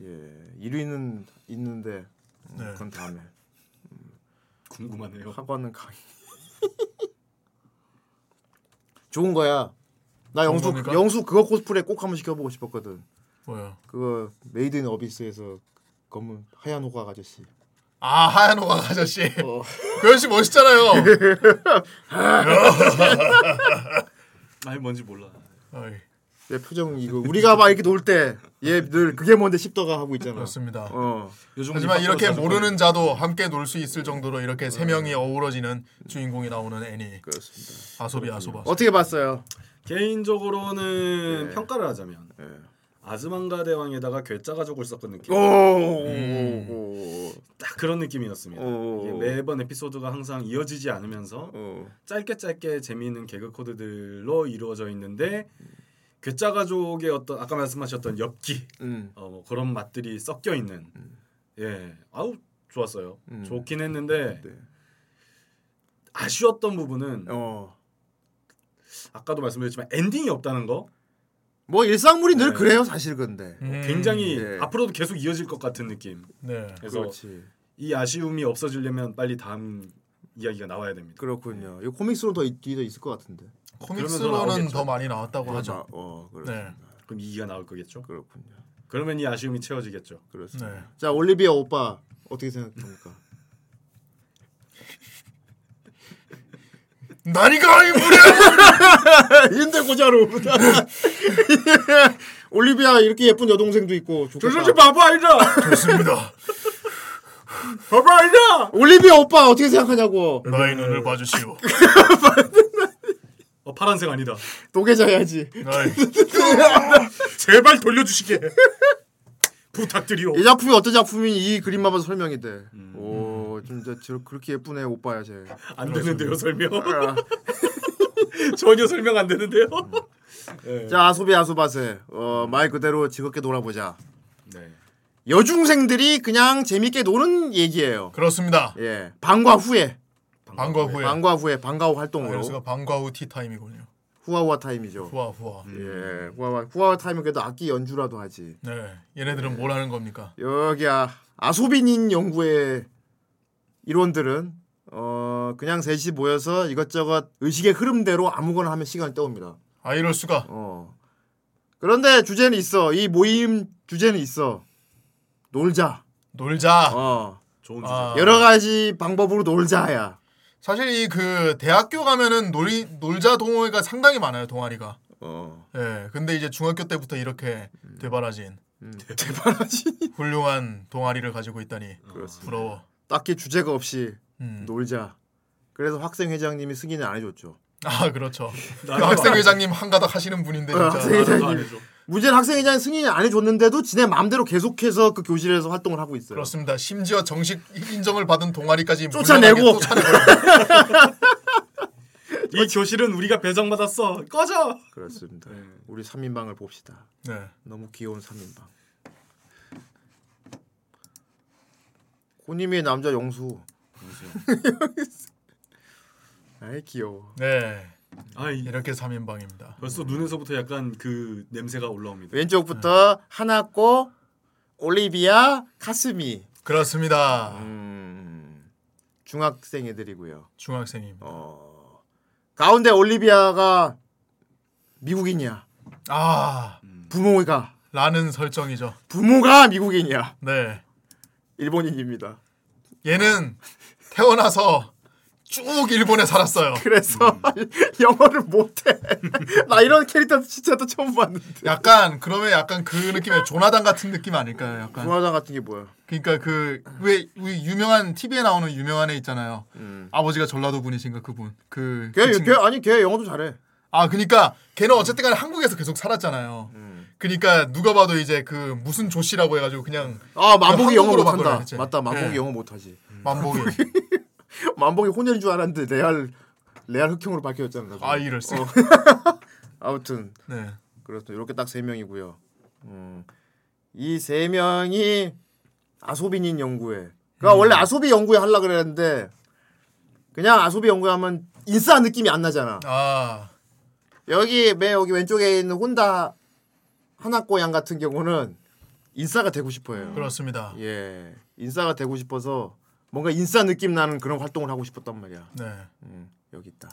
예, 1위는 있는데 음,
네.
그건 다음에
궁금하네요.
학과는 강의. 좋은 거야. 나 영수
겁니까?
영수 그거 코스프레 꼭 한번 시켜보고 싶었거든.
뭐야?
그거 메이드 인 어비스에서 검은 하얀 호각 아저씨.
아 하얀 호각 아저씨.
어.
그 아저씨 멋있잖아요.
아니 뭔지 몰라.
어이,
얘 표정 이거 우리가 막 이렇게 놀 때 얘 늘 그게 뭔데 싶다가 하고 있잖아.
그렇습니다.
어.
요즘
하지만 이렇게 모르는 자도 함께 놀 수 있을 정도로 이렇게 세 명이 어우러지는 주인공이 나오는 애니
그렇습니다.
아소비 아소바.
어떻게 봤어요?
개인적으로는
네.
평가를 하자면
예.
아즈만가 대왕에다가 괴짜 가족을 섞은 느낌.
오.
음.
오.
딱 그런 느낌이었습니다. 매번 에피소드가 항상 이어지지 않으면서
어.
짧게 짧게 재미있는 개그 코드들로 이루어져 있는데 괴짜 가족의 어떤 아까 말씀하셨던 엽기
음.
어, 뭐 그런 맛들이 섞여 있는 예 아우 좋았어요
음.
좋긴 했는데
네.
아쉬웠던 부분은
어.
아까도 말씀드렸지만 엔딩이 없다는 거
뭐 일상물이 늘
네.
그래요, 사실 근데.
음,
굉장히
네.
앞으로도 계속 이어질 것 같은 느낌
네.
그래서
그렇지.
이 아쉬움이 없어지려면 빨리 다음 이야기가 나와야 됩니다
그렇군요. 이 코믹스로 더 있- 뒤져 있을 것 같은데.
코믹스로는. 더 많이 나왔다고
아,
하죠.
어, 그렇
네.
그럼 이기가 나올 거겠죠
그렇군요.
그러면 이 아쉬움이 채워지겠죠
그렇습니다.
네.
자, 올리비아 오빠 어떻게 생각합니까?
나니가 이 무려
인대 고자로. 올리비아 이렇게 예쁜 여동생도 있고 좋겠다.
바보 아니다
좋습니다.
바보 아니다
올리비아 오빠 어떻게 생각하냐고.
나의 눈을 봐주시오.
어 파란색 아니다.
나의
제발 돌려주시게 부탁드리오
이 작품이 어떤 작품인지 이 그림만 봐도 설명이 돼. 오, 진짜 저 그렇게 예쁘네 오빠야 쟤.
안 되는데요 설명
아.
전혀 설명 안 되는데요 네.
자, 아소비 아소바세. 어, 말 그대로 즐겁게 놀아보자.
네.
여중생들이 그냥 재밌게 노는 얘기예요.
그렇습니다.
예, 방과 후에,
방과 후에
방과 후에 방과 후 활동으로
그래서 방과 후 티 타임이군요.
후아후아 타임이죠.
후아 후아.
예, 후아후아 후아후아 타임은 그래도 악기 연주라도 하지.
네. 얘네들은 뭘 하는 겁니까?
여기야 아소비닌 연구의 일원들은 어 그냥 셋이 모여서 이것저것 의식의 흐름대로 아무거나 하면 시간을 때웁니다.
아 이럴 수가.
어. 그런데 주제는 있어. 이 모임 주제는 있어. 놀자.
놀자.
어.
좋은 주제
아,
여러 가지 방법으로 놀자야.
사실 이 그 대학교 가면은 놀이 놀자 동호회가 상당히 많아요 동아리가.
어.
예. 근데 이제 중학교 때부터 이렇게 되바라진
대단하지.
훌륭한 동아리를 가지고 있다니
그렇습니다.
부러워.
딱히 주제가 없이
음.
놀자. 그래서 학생 회장님이 승인을 안 해줬죠.
아 그렇죠. 그 학생
안-
회장님 한가닥 하시는 분인데
어,
진짜.
학생 회장님. 문제는 학생 회장이 승인이 안 해줬는데도 지네 마음대로 계속해서 그 교실에서 활동을 하고 있어요.
그렇습니다. 심지어 정식 인정을 받은 동아리까지
쫓아내고.
이 교실은 우리가 배정받았어 꺼져
그렇습니다.
네.
우리 3인방을 봅시다.
네.
너무 귀여운 3인방. 고님의 남자 영수. 아이 귀여워.
네.
아이
이렇게 3인방입니다.
벌써 눈에서부터 약간 그 냄새가 올라옵니다
왼쪽부터 하나코, 올리비아, 카스미.
그렇습니다.
음, 중학생 애들이고요.
중학생입니다.
어, 가운데 올리비아가 미국인이야.
아
부모가
라는 설정이죠.
부모가 미국인이야.
네.
일본인입니다.
얘는 태어나서 쭉 일본에 살았어요.
그래서 영어를 못해. 나 이런 캐릭터 진짜 또 처음 봤는데.
약간 그러면 약간 그 느낌의 조나단 같은 느낌 아닐까요? 약간.
중화장 같은 게 뭐야?
그러니까 그왜 우리 유명한 TV에 나오는 유명한 애 있잖아요.
음.
아버지가 전라도 분이신가 그분. 그,
걔,
그.
걔 아니 걔 영어도 잘해.
아 그러니까 걔는 어쨌든 간에 한국에서 계속 살았잖아요.
음.
그러니까 누가 봐도 이제 그 무슨 조씨라고 해가지고 그냥
아 만복이 영어 못한다. 맞다 만복이
네.
영어 못하지.
만복이.
만복이 혼혈인 줄 알았는데 레알 레알 흑형으로 밝혀졌잖아.
아 이럴 수.
아무튼
네.
그렇습니다. 이렇게 딱 세 명이고요. 음, 이세 명이 아소비닌 연구회. 그러니까 원래 아소비 연구회 하려 그랬는데 그냥 아소비 연구회 하면 인싸 느낌이 안 나잖아.
아
여기 맨 여기 왼쪽에 있는 혼다 하나꼬 양 같은 경우는 인싸가 되고 싶어요.
그렇습니다.
예, 인싸가 되고 싶어서 뭔가 인싸 느낌 나는 그런 활동을 하고 싶었단 말이야.
네.
음, 여기 있다.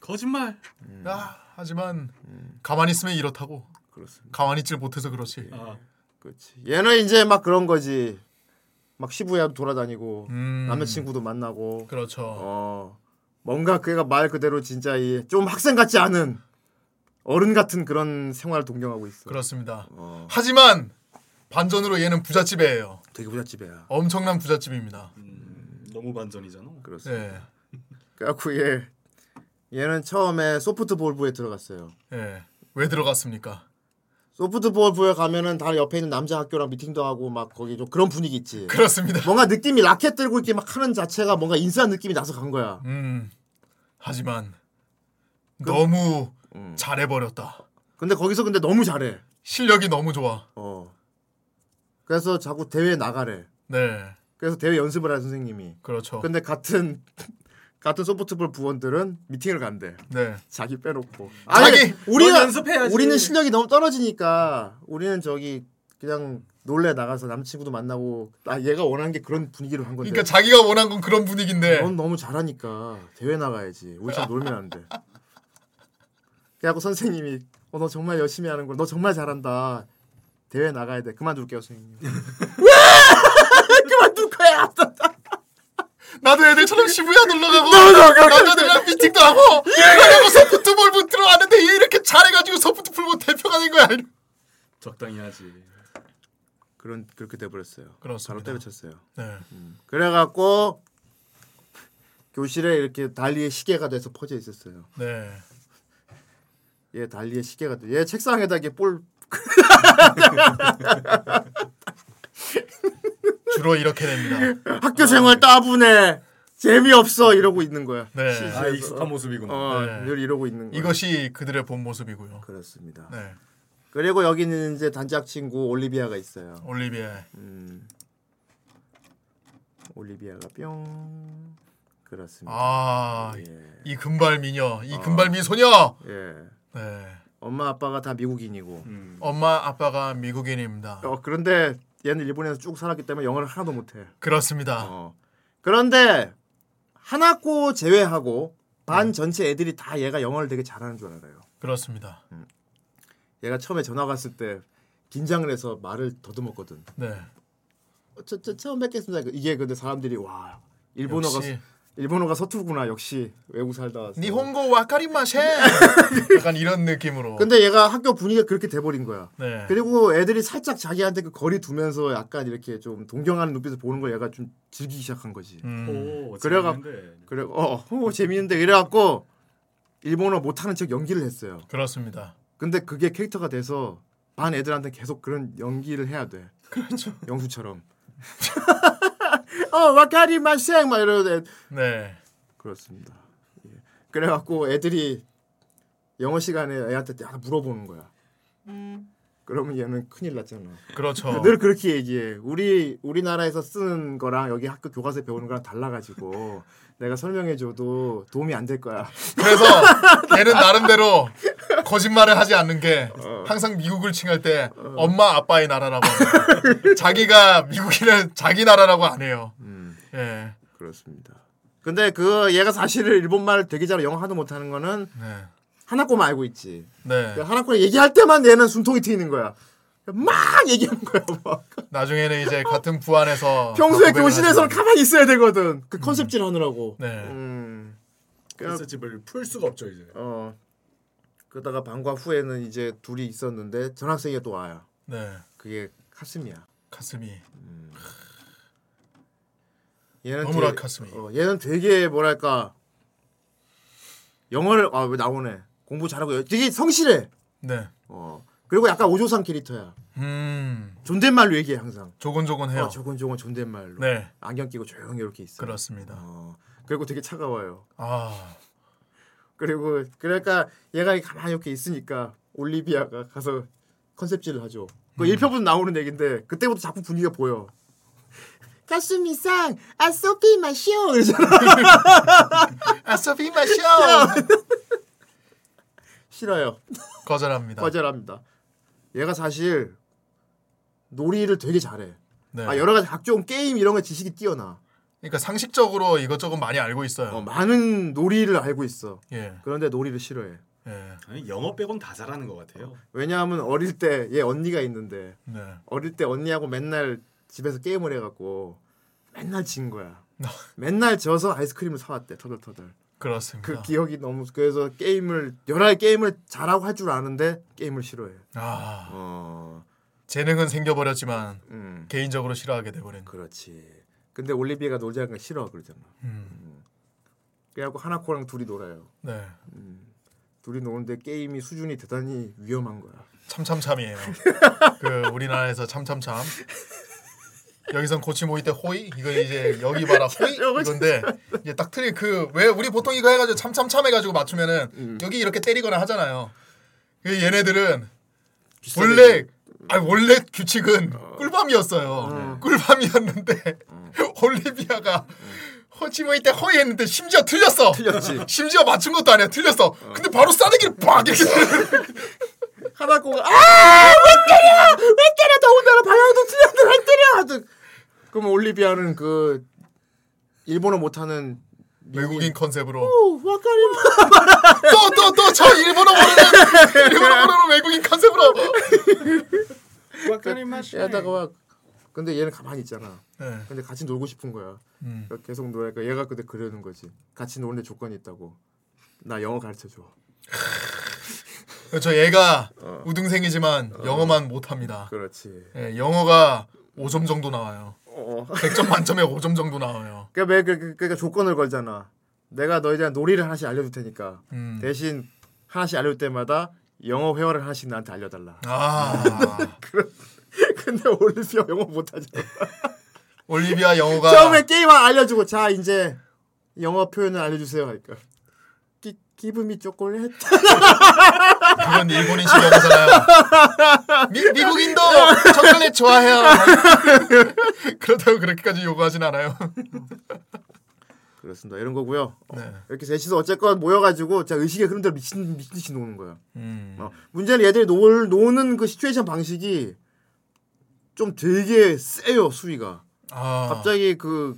거짓말
아, 하지만 가만히 있으면 이렇다고.
그렇습니다.
가만히 있질 못해서 그렇지.
아,
그렇지. 얘는 이제 막 그런 거지. 막 시부야도 돌아다니고
음.
남자친구도 만나고
그렇죠.
어 뭔가 그가 말 그대로 진짜 이 좀 학생 같지 않은 어른 같은 그런 생활을 동경하고 있어.
그렇습니다.
어,
하지만 반전으로 얘는 부잣집이에요.
되게 부잣집이야.
엄청난 부잣집입니다.
음, 너무 반전이잖아
그렇습니다.
예.
그래갖고 얘 얘는 처음에 소프트 볼부에 들어갔어요.
예. 왜 들어갔습니까?
소프트 볼 부에 가면은 다 옆에 있는 남자 학교랑 미팅도 하고 막 거기 좀 그런 분위기 있지.
그렇습니다.
뭔가 느낌이 라켓 들고 이렇게 막 하는 자체가 뭔가 인싸한 느낌이 나서 간 거야.
음. 하지만 너무
음.
잘해 버렸다.
근데 거기서 근데 너무 잘해.
실력이 너무 좋아.
어. 그래서 자꾸 대회 나가래.
네,
그래서 대회 연습을 한 선생님이.
그렇죠.
근데 같은 같은 소프트볼 부원들은 미팅을 간대.
네,
자기 빼놓고.
자기!
아니, 우리가
넌 연습해야지.
우리는 실력이 너무 떨어지니까 우리는 저기 그냥 놀래 나가서 남친구도 만나고 아 얘가 원하는 게 그런 분위기로 한 건데.
그러니까 자기가 원한 건 그런 분위기인데
넌 너무 잘하니까 대회 나가야지. 우리처럼 놀면 안 돼. 그래갖고 선생님이 어, 너 정말 열심히 하는 걸. 너 정말 잘한다. 대회 나가야 돼. 그만둘게요, 선생님. 왜? 그만둘 거야.
나도 애들 처럼 시부야 놀러 가고 남자들이랑 미팅도 하고 그러고 소프트볼 들어왔는데 얘 이렇게 잘해가지고 소프트볼 대표가 된 거야.
적당히 하지.
그런 그렇게 돼 버렸어요. 바로
그렇습니다.
때려쳤어요.
네,
그래갖고 교실에 이렇게 달리의 시계가 돼서 퍼져 있었어요.
네.
얘 달리의 시계가 돼. 얘 책상에다 이게 볼
주로 이렇게 됩니다.
학교 생활 따분해. 재미없어 이러고 있는 거야.
네.
시시해서.
아 익숙한 모습이구나.
어,
네.
늘 이러고 있는 거야.
이것이 그들의 본 모습이고요.
그렇습니다.
네,
그리고 여기는 이제 단짝 친구 올리비아가 있어요.
올리비아.
음. 올리비아가 뿅. 그렇습니다.
아,
예.
이 금발 미녀, 이 금발 미소녀.
예.
네,
엄마 아빠가 다 미국인이고.
음.
엄마 아빠가 미국인입니다.
어 그런데 얘는 일본에서 쭉 살았기 때문에 영어를 하나도 못해.
그렇습니다.
어. 그런데 하나코 제외하고 반 전체 애들이 다 얘가 영어를 되게 잘하는 줄 알아요.
그렇습니다.
얘가 처음에 전화 왔을 때 긴장을 해서 말을 더듬었거든.
네,
어, 저, 저 처음 뵙겠습니다. 이게 근데 사람들이 와 일본어가
역시
일본어가 서투르구나 역시 외국 살다 왔어.
니혼고 와카리마셍. 약간 이런 느낌으로.
근데 얘가 학교 분위기가 그렇게 돼버린 거야.
네,
그리고 애들이 살짝 자기한테 그 거리 두면서 약간 이렇게 좀 동경하는 눈빛을 보는 걸 얘가 좀 즐기기 시작한 거지.
음,
오,
그래가-
재밌는데.
그래 어, 어 재밌는데 이래갖고 일본어 못하는 척 연기를 했어요.
그렇습니다.
근데 그게 캐릭터가 돼서 반 애들한테 계속 그런 연기를 해야 돼. 그렇죠. 영수처럼. 어 와카리 마생 막 이러는데
네,
그렇습니다. 예. 그래갖고 애들이 영어 시간에 애한테 딱 물어보는 거야. 그러면 얘는 큰일 났잖아.
그렇죠.
늘 그렇게 얘기해. 우리 우리나라에서 쓰는 거랑 여기 학교 교과서에 배우는 거랑 달라가지고 내가 설명해줘도 도움이 안 될 거야.
그래서 얘는 나름대로 거짓말을 하지 않는 게
어.
항상 미국을 칭할 때 엄마 아빠의 나라라고. 자기가 미국인을 자기 나라라고 안 해요.
음.
예,
그렇습니다. 근데 그 얘가 사실은 일본말 되게 잘 영어 하도 못하는 거는
네,
하나꼬만 알고 있지.
네.
하나꼬 얘기할 때만 얘는 숨통이 트이는 거야. 막 얘기하는 거야. 막.
나중에는 이제 같은 부안에서
평소에 교실에서는
하지만.
가만히 있어야 되거든. 그 컨셉질 하느라고.
네.
음.
그래서 집을 풀 수가 없죠 이제.
어. 그러다가 방과 후에는 이제 둘이 있었는데 전학생이 또 와요.
네,
그게 카스미야.
가슴이
얘는
너무나
되게-
카스미.
어, 얘는 되게 뭐랄까 영어를 아 왜 나오네. 공부 잘하고 되게 성실해.
네,
어. 그리고 약간 오조상 캐릭터야.
음,
존댓말로 얘기해 항상.
조곤조곤해요.
어, 조곤조곤 존댓말로.
네,
안경 끼고 조용히 이렇게 있어.
그렇습니다.
어. 그리고 되게 차가워요.
아,
그리고 그러니까 얘가 가만히 이렇게 있으니까 올리비아가 가서 컨셉질을 하죠. 그
음.
1편부터 나오는 얘긴데 그때부터 자꾸 분위기가 보여. 가스미상 아소피 마쇼 이러잖아.
아서비 마쇼
싫어요.
거절합니다.
거절합니다. 얘가 사실 놀이를 되게 잘해.
네.
아 여러 가지 각종 게임 이런 거 지식이 뛰어나.
그러니까 상식적으로 이것저것 많이 알고 있어요.
어, 많은 놀이를 알고 있어.
예,
그런데 놀이를 싫어해.
예,
아니, 영어 빼곤 다 잘하는 것 같아요.
왜냐하면 어릴 때 얘 언니가 있는데
네.
어릴 때 언니하고 맨날 집에서 게임을 해갖고 맨날 진 거야.
나-
맨날 져서 아이스크림을 사왔대 터덜터덜.
그렇습니다.
그 기억이 너무 그래서 게임을 여러 게임을 잘하고 할 줄 아는데 게임을 싫어해.
아,
어,
재능은 생겨버렸지만
음,
개인적으로 싫어하게 돼버린.
그렇지. 근데 올리비아가 놀자는 걸 싫어 그러잖아.
음,
그래갖고 하나코랑 둘이 놀아요.
네,
둘이 노는데 게임이 수준이 대단히 위험한 거야.
참참참이에요. 그 우리나라에서 참참참. 여기선 고치 모이 때 호이 이거 이제 여기 봐라 호이 이건데 이제 딱 틀리 그왜 우리 보통 이거 해가지고 참참참 해가지고 맞추면은 여기 이렇게 때리거나 하잖아요. 그 얘네들은 원래 아 원래 규칙은 꿀밤이었어요. 꿀밤이었는데 올리비아가 호치모이 때 호이 했는데 심지어 틀렸어.
틀렸지.
심지어 맞춘 것도 아니야. 틀렸어. 근데 바로 싸대기를 빡 이렇게
하나코가 아왜 때려 왜 때려 더군다나 방향도 틀렸는데 왜 때려 하든 그럼 올리비아는 그 일본어 못하는
외국인 컨셉으로
와카리마
또또 또 저 일본어 모르는 일본어 모르는 외국인 컨셉으로
얘다가 막 근데 얘는 가만히 있잖아.
네.
근데 같이 놀고 싶은 거야.
음.
그러니까 계속 놀니까 얘가 근데 그러는 거지. 같이 노는데 조건이 있다고. 나 영어 가르쳐 줘.
저 얘가 우등생이지만 영어만 못합니다.
그렇지.
예, 영어가 5점 정도 나와요.
어.
100점 만점에 5점 정도 나와요.
그러니까 왜 그, 그, 그러니까 조건을 걸잖아. 내가 너에 대한 놀이를 하나씩 알려줄 테니까
음.
대신 하나씩 알려줄 때마다 영어 회화를 하나씩 나한테 알려달라.
아
근데 올리비아 영어 못하잖아.
올리비아 영어가
처음에 게임 하나 알려주고 자 이제 영어 표현을 알려주세요 하니까 기, 기분이 초콜릿
그건 일본인식 영어잖아요. 미, 미국인도 초콜릿 좋아해요. 그렇다고 그렇게까지 요구하진 않아요.
그렇습니다 이런 거고요 어,
네.
이렇게 셋이서 어쨌건 모여가지고 자 의식의 흐름대로 미친 미친 듯이 노는 거야
음.
어, 문제는 얘들이 놀, 노는 그 시츄에이션 방식이 좀 되게 세요 수위가
아,
갑자기 그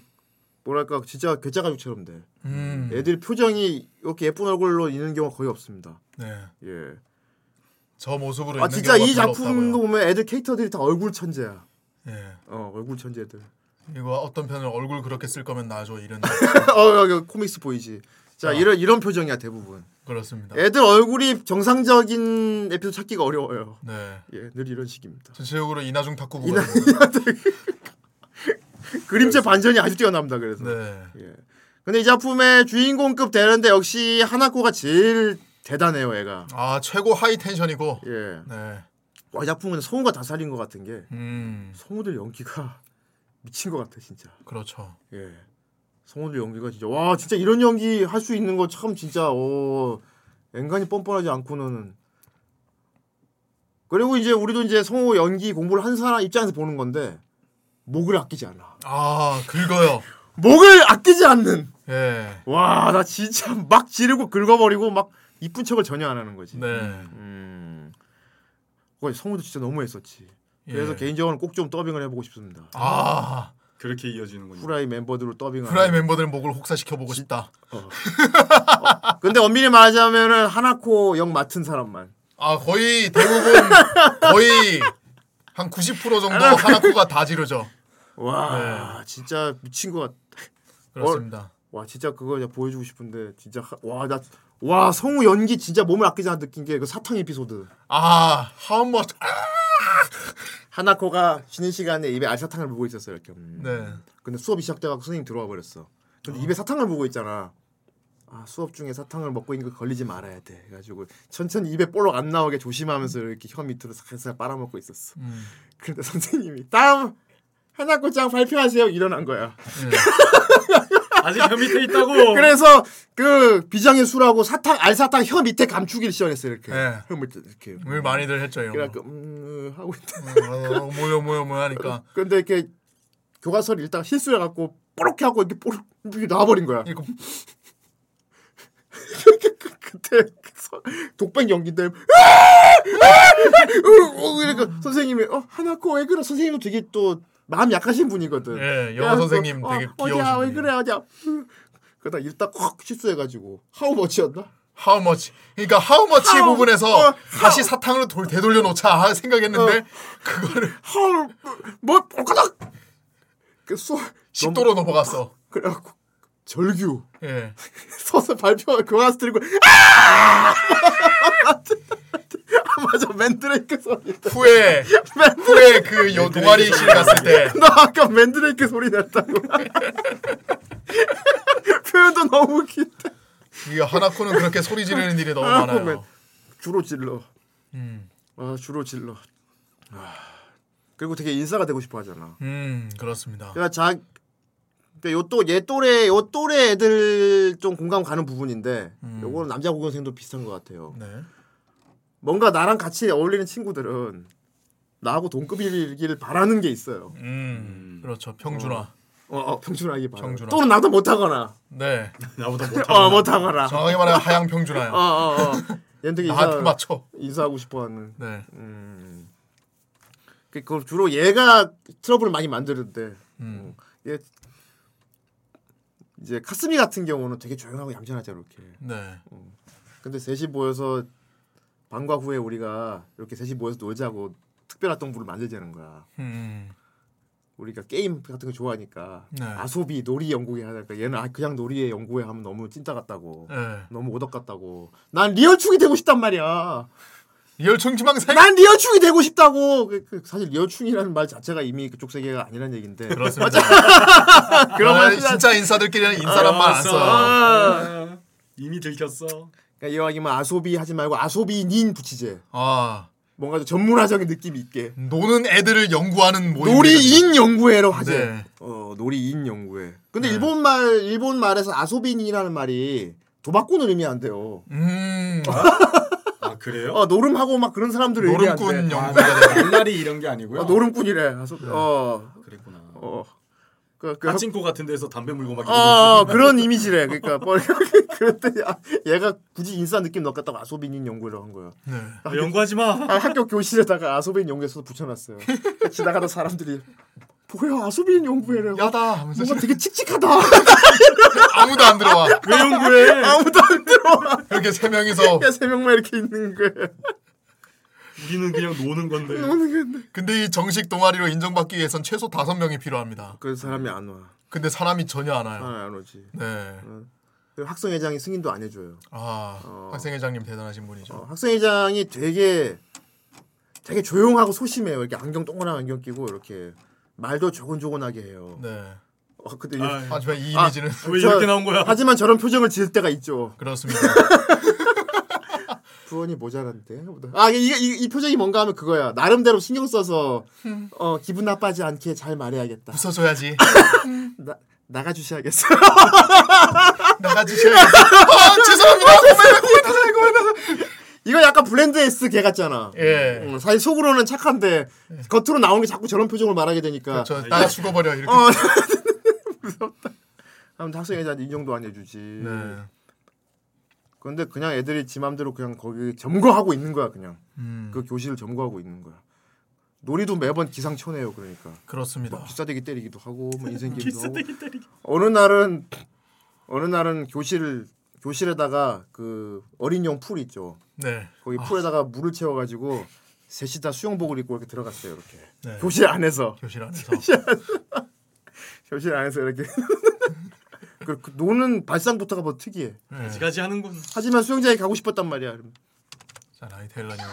뭐랄까 진짜 괴짜 가족처럼 돼
음.
애들 표정이 이렇게 예쁜 얼굴로 있는 경우가 거의 없습니다
네.
예.
저 모습으로
아 진짜 이 작품도. 보면 애들 캐릭터들이 다 얼굴 천재야
예.
어 얼굴 천재들
이거 어떤 편을 얼굴 그렇게 쓸 거면 놔줘 이런
어 여기 comics 보이지. 자
어.
이런 이런 표정이야 대부분.
그렇습니다.
애들 얼굴이 정상적인 에피소드 찾기가 어려워요.
네.
예, 늘 이런 식입니다.
전체적으로 이나중 탁구
이나-. 그림체 반전이 아주 뛰어납니다. 그래서.
네.
예. 근데 이 작품의 주인공급 되는데 역시 하나코가 제일 대단해요, 애가.
아 최고 high tension이고.
예.
네.
와, 이 작품은 성우가 다 살린 것 같은 게
음.
성우들 연기가 미친 것 같아, 진짜.
그렇죠.
예. 성우들 연기가 진짜 와 진짜 이런 연기 할 수 있는 거 참 진짜 어 앵간히 뻔뻔하지 않고는 그리고 이제 우리도 이제 성우 연기 공부를 한 사람 입장에서 보는 건데 목을 아끼지 않아
아 긁어요.
목을 아끼지 않는
예.
와 나 진짜 막 지르고 긁어버리고 막 이쁜 척을 전혀 안 하는 거지
네.
음 거기 성우도 진짜 너무 했었지 그래서
예.
개인적으로는 꼭좀 더빙을 해보고 싶습니다
아
그렇게 이어지는군요.
후라이 멤버들로 더빙을
프라이 멤버들 목을 혹사시켜 보고 싶다.
근데 엄밀히 말하자면은 하나코 역 맡은 사람만.
아 거의 대부분 거의 한 90% 정도 하나코가 다 지르죠.
와 진짜 미친 것 같.
그렇습니다.
와 진짜 그거 보여주고 싶은데 진짜 와나 와 성우 연기 진짜 몸을 아끼지 않아 느낀 게 그 사탕 에피소드.
아 how much?
하나코가 쉬는 시간에 입에 알사탕을 물고 있었어요 이렇게. 음.
네.
근데 수업이 시작돼갖고 선생님 들어와 버렸어. 근데 입에 사탕을 물고 있잖아. 아 수업 중에 사탕을 먹고 있는 거 걸리지 말아야 돼. 그래가지고 천천히 입에 볼록 안 나오게 조심하면서 이렇게 혀 밑으로 살살 빨아먹고 있었어.
음.
근데 선생님이 다음 하나코짱 발표하세요 일어난 거야.
아직 혀 밑에 있다고.
그래서 그 비장의 수라고 사탕 알사탕 혀 밑에 감추기를 시작했어요 이렇게.
네.
혀 밑에 이렇게.
물 많이들 했죠 이런 거.
그래갖고 음 하고 있다.
어, 뭐요 뭐요 뭐요 하니까
근데 이렇게 교과서를 읽다가 실수해갖고 뽀록해 하고 이렇게 뽀록 이렇게 나와버린 거야.
이거
그때 서- 독백 연기인데 어, 그러니까 선생님이 어 하나코 왜 그래 선생님도 되게 또 마음 약하신 분이거든.
예, 영어 선생님 되게
어, 어디야
귀여우신
왜
분이에요.
그래 어디야 그러다 읽다 확 실수해가지고 하우 머치였나?
how much 그러니까 how much
How-
부분에서
어,
다시 사탕으로 돌, 되돌려 놓자 생각했는데
어.
그거를
하우 뭐 꼴까닥 그 수업
10도로 넘 어갔어.
그래갖고 절규
예.
서서 발표 교과서 들고 아 맞아 맨드레이크 소리
후에 후에 그 여, 동아리 실 갔을 때
나 아까 맨드레이크 소리 냈다고 표현도 너무 웃긴데
이게 하나코는 그렇게 소리 지르는 일이 너무
하나코는
많아요.
주로 질러.
음,
아 주로 질러. 아, 그리고 되게 인싸가 되고 싶어 하잖아.
음 그렇습니다.
그러니까 자, 그러니까 요또얘 또래 요 또래 애들 좀 공감 가는 부분인데
음.
요거는 남자 고등생도 비슷한 것 같아요.
네.
뭔가 나랑 같이 어울리는 친구들은 나하고 동급이길 바라는 게 있어요.
음, 그렇죠. 평준화.
어, 어 평준하기 바라.
평준화.
또는 나도 못하거나.
네.
나보다 못하고
어 못하거나.
정확히 말하면 하향 평준화요.
어어 어. 얘는 되게
나한테
인사,
맞춰.
인사하고 싶어하는.
네.
음. 그 그걸 주로 얘가 트러블을 많이 만드는데
음.
얘 이제 카스미 같은 경우는 되게 조용하고 얌전하죠 이렇게.
네.
근데 셋이 모여서 방과 후에 우리가 이렇게 셋이 모여서 놀자고 특별한 동부를 만들자는 거야.
음.
우리가 게임 같은 거 좋아하니까
네.
遊び 놀이 연구회 하니까 얘는 아, 그냥 놀이의 연구회 하면 너무 찐따 같다고
네.
너무 오덕 같다고 난 리얼충이 되고 싶단 말이야
리얼충 지망생.
난 리얼충이 되고 싶다고 그, 그 사실 리얼충이라는 말 자체가 이미 그쪽 세계가 아니란 얘긴데
그렇습니다.
그러면
아,
진짜-
진짜 인싸들끼리는 인싸란 말 안 써.
아, 이미 들켰어.
그러니까 이왕이면 遊び 하지 말고 아소비닌 붙이재
아
뭔가 좀 전문화적인 느낌이 있게
노는 애들을 연구하는 모임.
놀이인 연구회로 하재
네.
어 놀이인 연구회 근데
네.
일본 말 일본 말에서 遊び人이라는 말이 도박꾼을 의미한대요
음.
아 그래요?
어 노름하고 막 그런 사람들을
노름꾼
의미한대
아,
연구가 되는.
날라리 이런 게 아니고요.
어, 노름꾼이래 아소 어
그랬구나.
어. 그, 그,
파친코 같은 데서 담배 물고 막
어, 그런 이미지래. 그러니까 뭐 그런데 야, 얘가 굳이 인싸 느낌 넣겠다고 아소빈인 연구를 한 거야.
네.
아, 연구하지 마.
아, 학교 교실에다가 아소빈 연구해서 붙여놨어요. 지나가던 사람들이 뭐야 아소빈 연구회래.
야다 하면서
뭔가 되게 칙칙하다.
아무도 안 들어와.
왜 연구해?
아무도 안 들어와.
이렇게 세 명이서.
야, 세 명만 이렇게 있는 거야.
우리는 그냥 노는 건데.
네.
근데 이 정식 동아리로 인정받기 위해선 최소 다섯 명이 필요합니다.
그래서 사람이 안 와.
근데 사람이 전혀 안 와요.
아, 안 오지.
네.
그리고 학생회장이 승인도 안 해줘요.
아
어.
학생회장님 대단하신 분이죠.
어, 학생회장이 되게 되게 조용하고 소심해요. 이렇게 안경 동그란 안경 끼고 이렇게 말도 조곤조곤하게 해요.
네.
어, 근데
아,
하지만 이
아,
이미지는
왜
저-
이렇게 나온 거야?
하지만 저런 표정을 지을 때가 있죠.
그렇습니다.
부원이 모자란데. 아, 이, 이, 이 표정이 뭔가 하면 그거야. 나름대로 신경 써서 어, 기분 나빠지 않게 잘 말해야겠다.
웃어줘야지.
나, 나가 주셔야겠어.
나가 주셔야지. 아, 죄송합니다.
이거 약간 블렌드 S 개 같잖아.
예.
음, 사실 속으로는 착한데 겉으로 나오는 게 자꾸 저런 표정을 말하게 되니까.
저 나가 죽어버려 이렇게.
어. 무섭다. 아무튼 학생회장 인정도 안 해주지.
네.
그런데 그냥 애들이 지 맘대로 그냥 거기 점거하고 있는 거야 그냥.
음,
그 교실을 점거하고 있는 거야. 놀이도 매번 기상천외요 그러니까.
그렇습니다.
기싸대기 때리기도 하고 뭐 인생 게임도 하고. 어느 날은 어느 날은 교실 교실에다가 그 어린이용 풀 있죠.
네.
거기 풀에다가 물을 채워가지고 셋이 다 수영복을 입고 이렇게 들어갔어요 이렇게.
네.
교실 안에서
교실 안에서.
교실 안에서 이렇게. 그, 그 노는 발상부터가 뭐 특이해.
네.
가지가지 하는군.
하지만 수영장에 가고 싶었단 말이야. 그럼.
자 라이텔라님.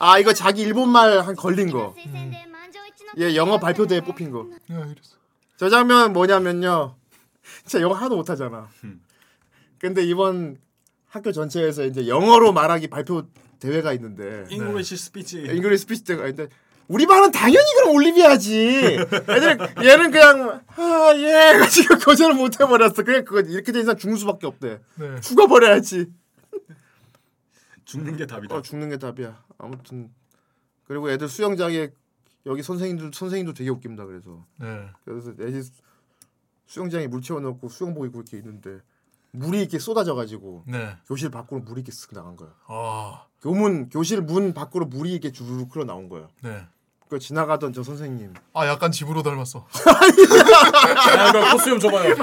아 이거 자기 일본말 한 걸린 거. 예 영어 발표대에 뽑힌 거.
네, 야 이랬어.
저 장면 뭐냐면요. 진짜 영어 하나도 못하잖아. 근데 이번 학교 전체에서 이제 영어로 말하기 발표 대회가 있는데. English speech. English speech 대회가 있는데 우리 반은 당연히 그럼 올리비아지. 애들 얘는 그냥 아예 가지고 거절을 못 해버렸어. 그냥 그거 이렇게 된 이상 죽는 수밖에 없대.
네.
죽어버려야지.
죽는 게 답이다.
어 죽는 게 답이야. 아무튼 그리고 애들 수영장에 여기 선생님들 선생님도 되게 웃깁니다. 그래서
네.
그래서 애들 수영장에 물 채워놓고 수영복 입고 이렇게 있는데 물이 이렇게 쏟아져가지고
네.
교실 밖으로 물이 이렇게 쓱 나간 거야.
아.
교문 교실 문 밖으로 물이 이렇게 주르륵 흘러 나온 거야.
네.
그 지나가던 저 선생님.
아 약간 집으로 닮았어.
아, 이거 코스염 줘봐요.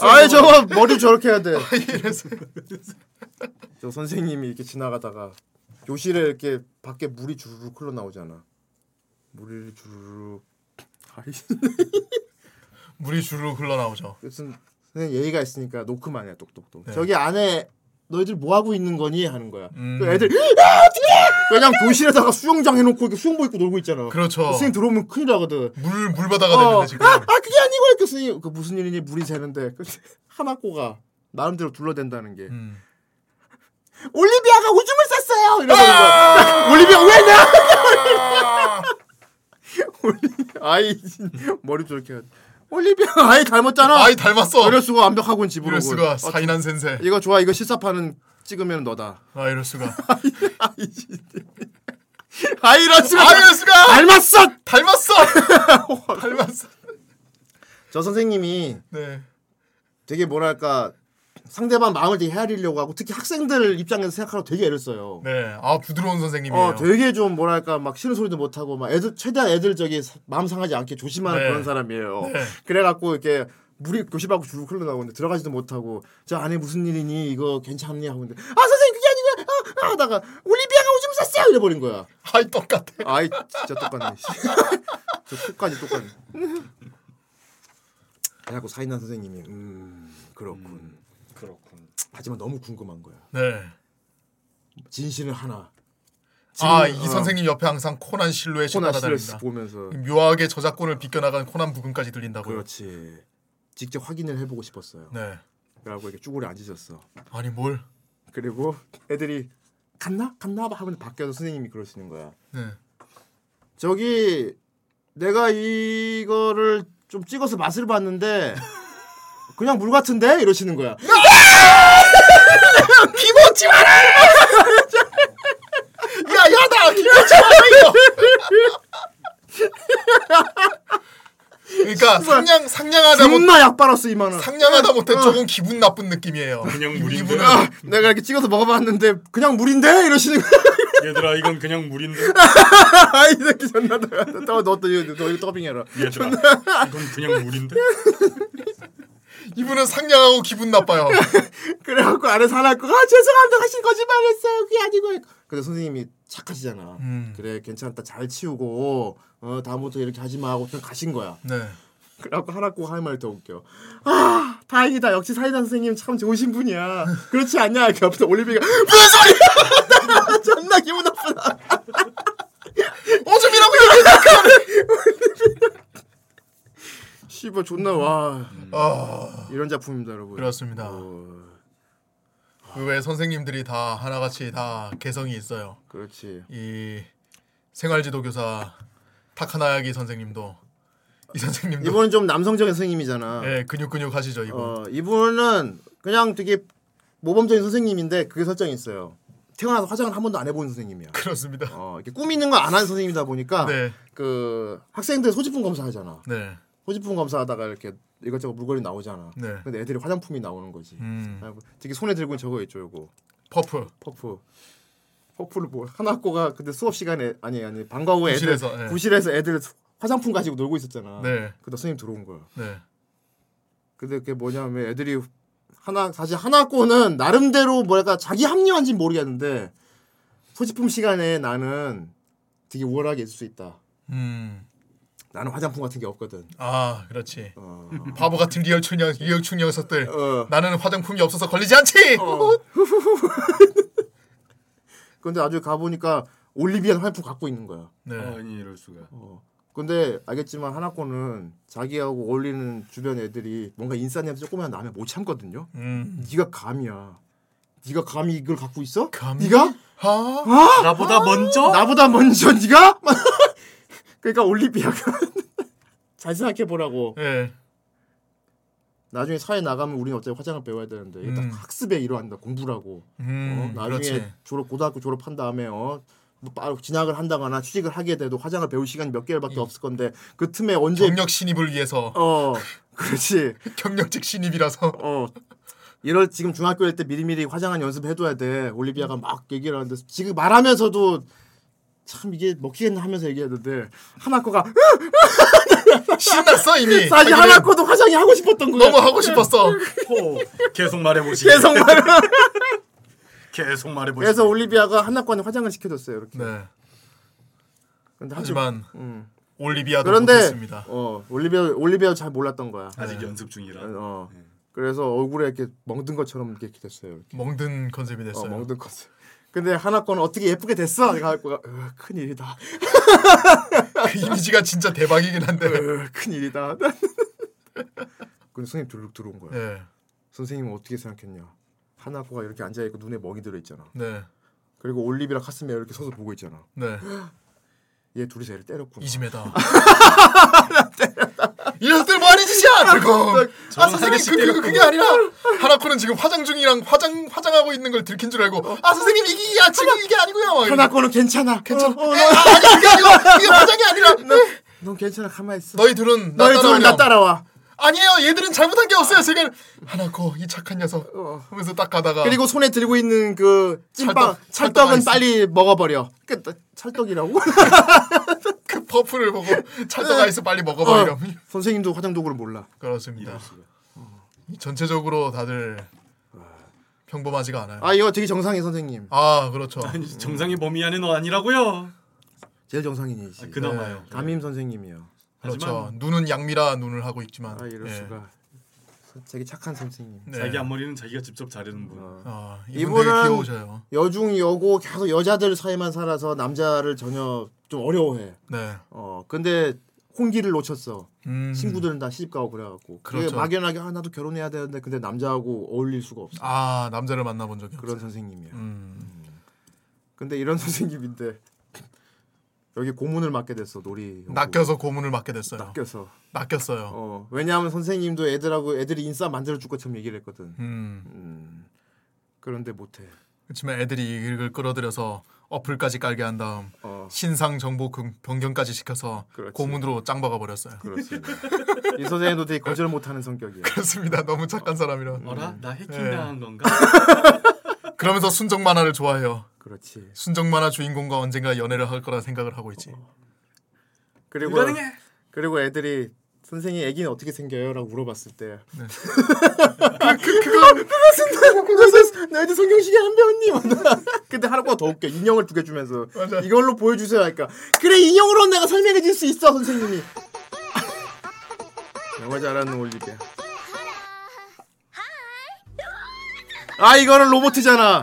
아이 저거 머리 저렇게 해야 돼.
이래서.
저 선생님이 이렇게 지나가다가 교실에 이렇게 밖에 물이 주르륵 흘러 나오잖아. 물이 주르륵. 아이
물이 주르륵 흘러 나오죠.
무슨 선생님 예의가 있으니까 노크만 해 똑똑똑.
네.
저기 안에 너희들 뭐 하고 있는 거니 하는 거야.
음.
그 애들 아 어떻게? 그냥 교실에다가 수영장 해놓고 이렇게 수영복 입고 놀고 있잖아.
그렇죠.
선생님 들어오면 큰일 나거든.
물 물바다가
어,
됐는데 지금.
아, 아 그게 아니고 이렇게 선생님 그 무슨 일이니 물이 새는데 그 하나꼬가 나름대로 둘러댄다는 게
음.
올리비아가 오줌을 쌌어요 이러는 거야. 올리비아 왜 나? 아이 머리 저렇게 해. 올리비아 아이 닮았잖아.
아이 닮았어.
이럴 수가 완벽하고는 집으로.
이럴 수가
어,
사인한 센세.
이거 좋아 이거 실사판은 찍으면 너다.
아 이럴 수가.
아 이럴 수가.
아 이럴 수가.
닮았어.
닮았어. 닮았어.
저 선생님이
네.
되게 뭐랄까 상대방 마음을 되게 헤아리려고 하고 특히 학생들 입장에서 생각하러 되게 애를 써요.
네. 아 부드러운 선생님이에요.
어, 되게 좀 뭐랄까 막 싫은 소리도 못 하고 막 애들 최대한 애들 저기 사- 마음 상하지 않게 조심하는
네.
그런 사람이에요.
네.
그래갖고 이렇게 물이 교실 밖으로 줄 흘러나오는데 들어가지도 못하고 저 안에 무슨 일이니 이거 괜찮니 하고 있는데 아 선생님 그게 아니고요. 아, 아, 하다가 올리비아가 오줌 쌌어요 이래버린 거야.
아이 똑같아.
아이 진짜 똑같네. 저 똑같이 똑같네. 그래갖고 사인한 선생님이 음 그렇군.
그렇군.
하지만 너무 궁금한 거야.
네.
진실은 하나.
아
지금,
이
어,
선생님 옆에 항상 코난 실루엣이 따라다닌다.
스트레스 보면서
묘하게 저작권을 비껴나간 코난 부근까지 들린다고요.
그렇지. 직접 확인을 해보고 싶었어요.
네.
그래갖고 이렇게 쭈그려 앉으셨어.
아니 뭘?
그리고 애들이 갔나 갔나 하면 밖에서 선생님이 그러시는 거야.
네.
저기 내가 이거를 좀 찍어서 맛을 봤는데 그냥 물 같은데 이러시는 거야.
기모치 마라! 야 야다 기모치 마라 이거. 그러니까 상냥 상냥하다 못
존나 약 빨았어 이만은.
상냥하다 못해 조금 기분 나쁜 느낌이에요.
그냥 물인데.
아, 내가 이렇게 찍어서 먹어봤는데 그냥 물인데 이러시는 거야.
얘들아 이건 그냥 물인데.
아이 새끼 존나 너너너 이거 더빙해라.
얘들아 이건 그냥 물인데.
이분은 상냥하고 기분 나빠요.
그래갖고 안에서 하나 있고 아 죄송합니다. 하신 거짓말했어요. 그게 아니고 근데 선생님이 착하시잖아.
음.
그래 괜찮다. 잘 치우고 어 다음부터 이렇게 하지 마 하고 그냥 가신 거야.
네.
그래갖고 하나 꼭할말 더 웃겨. 아 다행이다. 역시 사이다 선생님 참 좋으신 분이야. 그렇지 않냐? 이렇게 옆에서 올리비가 무슨 소리야! 존나 기분 나쁘다.
오줌이라고
씨발 존나
와아
이런 작품입니다 여러분
그렇습니다.
어,
그외 선생님들이 다 하나같이 다 개성이 있어요.
그렇지
이 생활지도 교사 타카나야기 선생님도 이 선생님도
이분은 좀 남성적인 선생님이잖아
예 근육 근육 하시죠 이분.
어, 이분은 그냥 되게 모범적인 선생님인데 그게 설정이 있어요. 태어나서 화장을 한 번도 안 해본 선생님이야.
그렇습니다.
어, 이렇게 꾸미는 거안 하는 선생님이다 보니까
네.
그 학생들 소지품 검사하잖아.
네.
소지품 검사하다가 이렇게 이것저것 물건이 나오잖아.
네.
근데 애들이 화장품이 나오는 거지.
음.
되게 손에 들고 있는 저거 있죠, 이거
퍼프.
퍼프. 퍼프를 뭐 하나꼬가 근데 수업 시간에 아니 아니 방과 후에 애들
부실에서, 예.
부실에서 애들 화장품 가지고 놀고 있었잖아.
네.
그다 선생님 들어온 거야.
네.
근데 그게 뭐냐면 애들이 하나 사실 하나꼬는 나름대로 뭐랄까 자기 합리화인지 는 모르겠는데 소지품 시간에 나는 되게 우월하게 있을 수 있다.
음.
나는 화장품 같은 게 없거든.
아 그렇지.
어.
바보 같은 리얼충 녀 리얼충 녀석들.
어.
나는 화장품이 없어서 걸리지 않지.
근데 나중에 가 보니까 올리비안 화장품 갖고 있는 거야.
네.
아니 이럴 수가.
어. 근데 알겠지만 하나꼬는 자기하고 어울리는 주변 애들이 뭔가 인싸 냄새 조금만 나면 못 참거든요.
음.
네가 감히야. 네가 감히 이걸 갖고 있어?
감히?
네가
아.
나보다 먼저?
나보다 먼저 네가? 그러니까 올리비아가 잘 생각해 보라고.
예.
나중에 사회 나가면 우리는 어차피 화장을 배워야 되는데 이게 딱
음.
학습의 일환이다 공부라고.
음.
어? 나중에
그렇지.
졸업 고등학교 졸업한 다음에 어. 뭐 바로 진학을 한다거나 취직을 하게 돼도 화장을 배울 시간이 몇 개월밖에 없을 건데 그 틈에 언제
경력 신입을 위해서
어 그렇지
경력직 신입이라서
어 이럴 지금 중학교 일 때 미리미리 화장한 연습 해둬야 돼 올리비아가 막 얘기를 하는데 지금 말하면서도 참 이게 먹히겠나 하면서 얘기했는데 하나코가
신났어 이미.
사실
자기는
하나코도 화장이 하고 싶었던 거야
너무 하고 싶었어.
호. 계속 말해보시.
계속 말
계속 말해보시.
그래서 올리비아가 하나코한테 화장을 시켜줬어요 이렇게
네.
근데
하지만
음.
올리비아도
그런데
못했습니다.
어 올리비아 올리비아 잘 몰랐던 거야
아직 연습 중이라.
어 그래서 얼굴에 이렇게 멍든 것처럼 이렇게 됐어요. 이렇게.
멍든 컨셉이
어,
됐어요.
멍든 것. 근데 하나 거는 어떻게 예쁘게 됐어? 내가 할 거가 큰 일이다.
그 이미지가 진짜 대박이긴 한데.
큰 일이다. 근데 선생님 들룩 들어온 거야.
네.
선생님은 어떻게 생각했냐? 하나코가 이렇게 앉아 있고 눈에 멍이 들어 있잖아.
네.
그리고 올리비랑 카스미가 이렇게 서서 보고 있잖아.
네.
얘 둘이서 애를 때렸구나.
이지메다. 이 녀석들 뭐하는 짓이야? 그리고 아
저는
선생님 그, 그, 그. 그게 아니라 하나코는 지금 화장 중이랑 화장 화장하고 있는 걸 들킨 줄 알고 아 선생님 이게 야 지금 이게 아니고요.
하나코는 괜찮아. 괜찮아. 어, 어,
에, 아, 아니 그게 아니고 이게 화장이 아니라
넌 괜찮아. 가만히 있어.
너희 둘은 나
너희 둘은. 나 따라와.
아니에요 얘들은 잘못한 게 없어요. 제가 하나코 이 착한 녀석
어.
하면서 딱 가다가
그리고 손에 들고 있는 그 찐빵
찰떡,
찰떡은. 빨리 먹어버려. 그 찰떡이라고?
그 퍼플을 보고 찰떡 아이스 빨리 먹어버리렴.
어. 선생님도 화장 도구를 몰라.
그렇습니다. 이 전체적으로 다들 평범하지가 않아요.
아 이거 되게 정상이 선생님.
아 그렇죠.
아니, 정상의 범위 안에 너 아니라고요.
제일 정상인이지.
아, 그나마요.
담임 선생님이요.
그렇죠.
하지만
눈은 양미라 눈을 하고 있지만.
아 이럴
예.
수가. 되게 착한 선생님.
네.
자기 앞머리는 자기가 직접 자르는 분.
아, 이분
이분은
귀여우셔요.
여중 여고 계속 여자들 사이만 살아서 남자를 전혀 좀 어려워해.
네.
어 근데 홍기를 놓쳤어.
음.
친구들은 다 시집 가고 그래갖고
그렇죠.
막연하게 아 나도 결혼해야 되는데 근데 남자하고 어울릴 수가 없어.
아 남자를 만나본 적이 없어요.
그런 선생님이야.
음.
근데 이런 선생님인데 여기 고문을 맡게 됐어 놀이.
낚여서 고문을 맡게 됐어요.
낚여서.
낚였어요.
어 왜냐하면 선생님도 애들하고 애들이 인싸 만들어 줄 것처럼 얘기를 했거든.
음.
음. 그런데 못해.
그렇지만 애들이 이걸 끌어들여서 어플까지 깔게 한 다음
어
신상 정보 금- 변경까지 시켜서
그렇지.
고문으로 짱 박아 버렸어요.
그렇습니다. 이 선생님도 되게 거절 못하는 성격이야.
그렇습니다. 너무 착한 사람이라.
어라? 나 해킹
네.
당한 건가?
그러면서 순정 만화를 좋아해요.
그렇지.
순정 만화 주인공과 언젠가 연애를 할 거라 생각을 하고 있지.
그리고
불가능해.
그리고 애들이 선생님 애기는 어떻게 생겨요?라고 물어봤을 때
네.
그, 그거 그것은 그것은 너희들 성경식이 안 배웠니? 근데 하나보다 더 웃겨 인형을 두 개 주면서
맞아.
이걸로 보여주세요 하니까 그래 인형으로 내가 설명해 줄 수 있어 선생님이 영어 잘하는 올리비아 아 이거는 로봇이잖아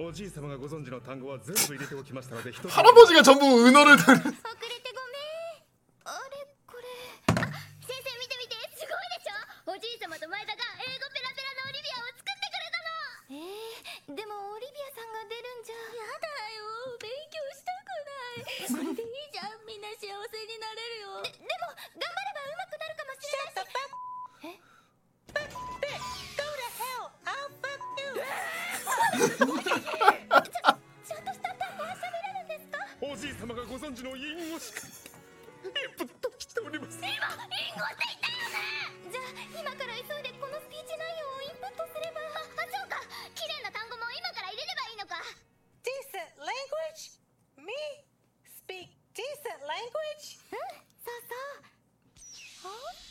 おじい様がご存知の単語は全部入れておきましたので一つ
할아버지가 전부 은어를 들
遅れてごめんあれこれあ先生見て見てすごいでしょおじい様と前田が英語ペラペラのオリビアを作ってくれたのえー、でもオリビアさんが出るんじゃやだよ勉強したくないこれでいいじゃんみんな幸せになれるよででも頑張れば上手くなるかもしれない
Shut the fuck.
Eh?
Fuck bitch. Go to hell. I'll fuck you.
ちゃんとした
おじい様がご存知の隠語しかインプットしております
今インゴって言ったよねじゃあ今から急いでこのスピーチ内容をインプットすればああそうか綺麗な単語も今から入れればいいのか
Decent language? Me? Speak decent language?
うんそうそう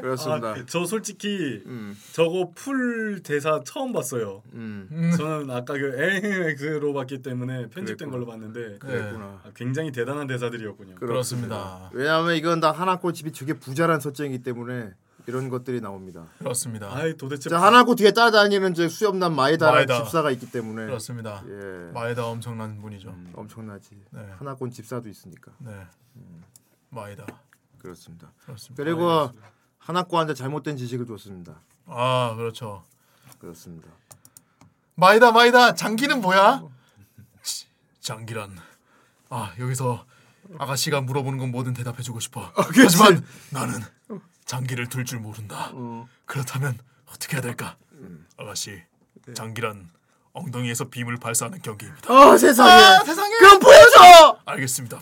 그렇습니다
아, 저 솔직히
음,
저거 풀 대사 처음 봤어요.
음,
저는 아까 그 에엑스로 봤기 때문에 편집된
그랬구나.
걸로 봤는데
그랬구나
아, 굉장히 대단한 대사들이었군요.
그렇습니다.
왜냐하면 이건 다 하나코 집이 되게 부자란 설정이기 때문에 이런 것들이 나옵니다
그렇습니다.
아이 도대체
자 하나코 뒤에 따라다니는 저 수염난 마에다라는
마에다.
집사가 있기 때문에
그렇습니다.
예
마에다 엄청난 분이죠.
음, 엄청나지
네.
하나콘 집사도 있으니까
네. 마에다.
그렇습니다
그렇습니다.
그리고 하나코 한테 잘못된 지식을 줬습니다
아 그렇죠. 아 여기서 아가씨가 물어보는 건 뭐든 대답해주고 싶어.
그치.
하지만 나는 장기를 둘줄 모른다.
어.
그렇다면 어떻게 해야 될까?
음.
아가씨 장기란 엉덩이에서 빔을 발사하는 경기입니다.
어 세상에.
아, 세상에.
그럼 보여줘.
알겠습니다.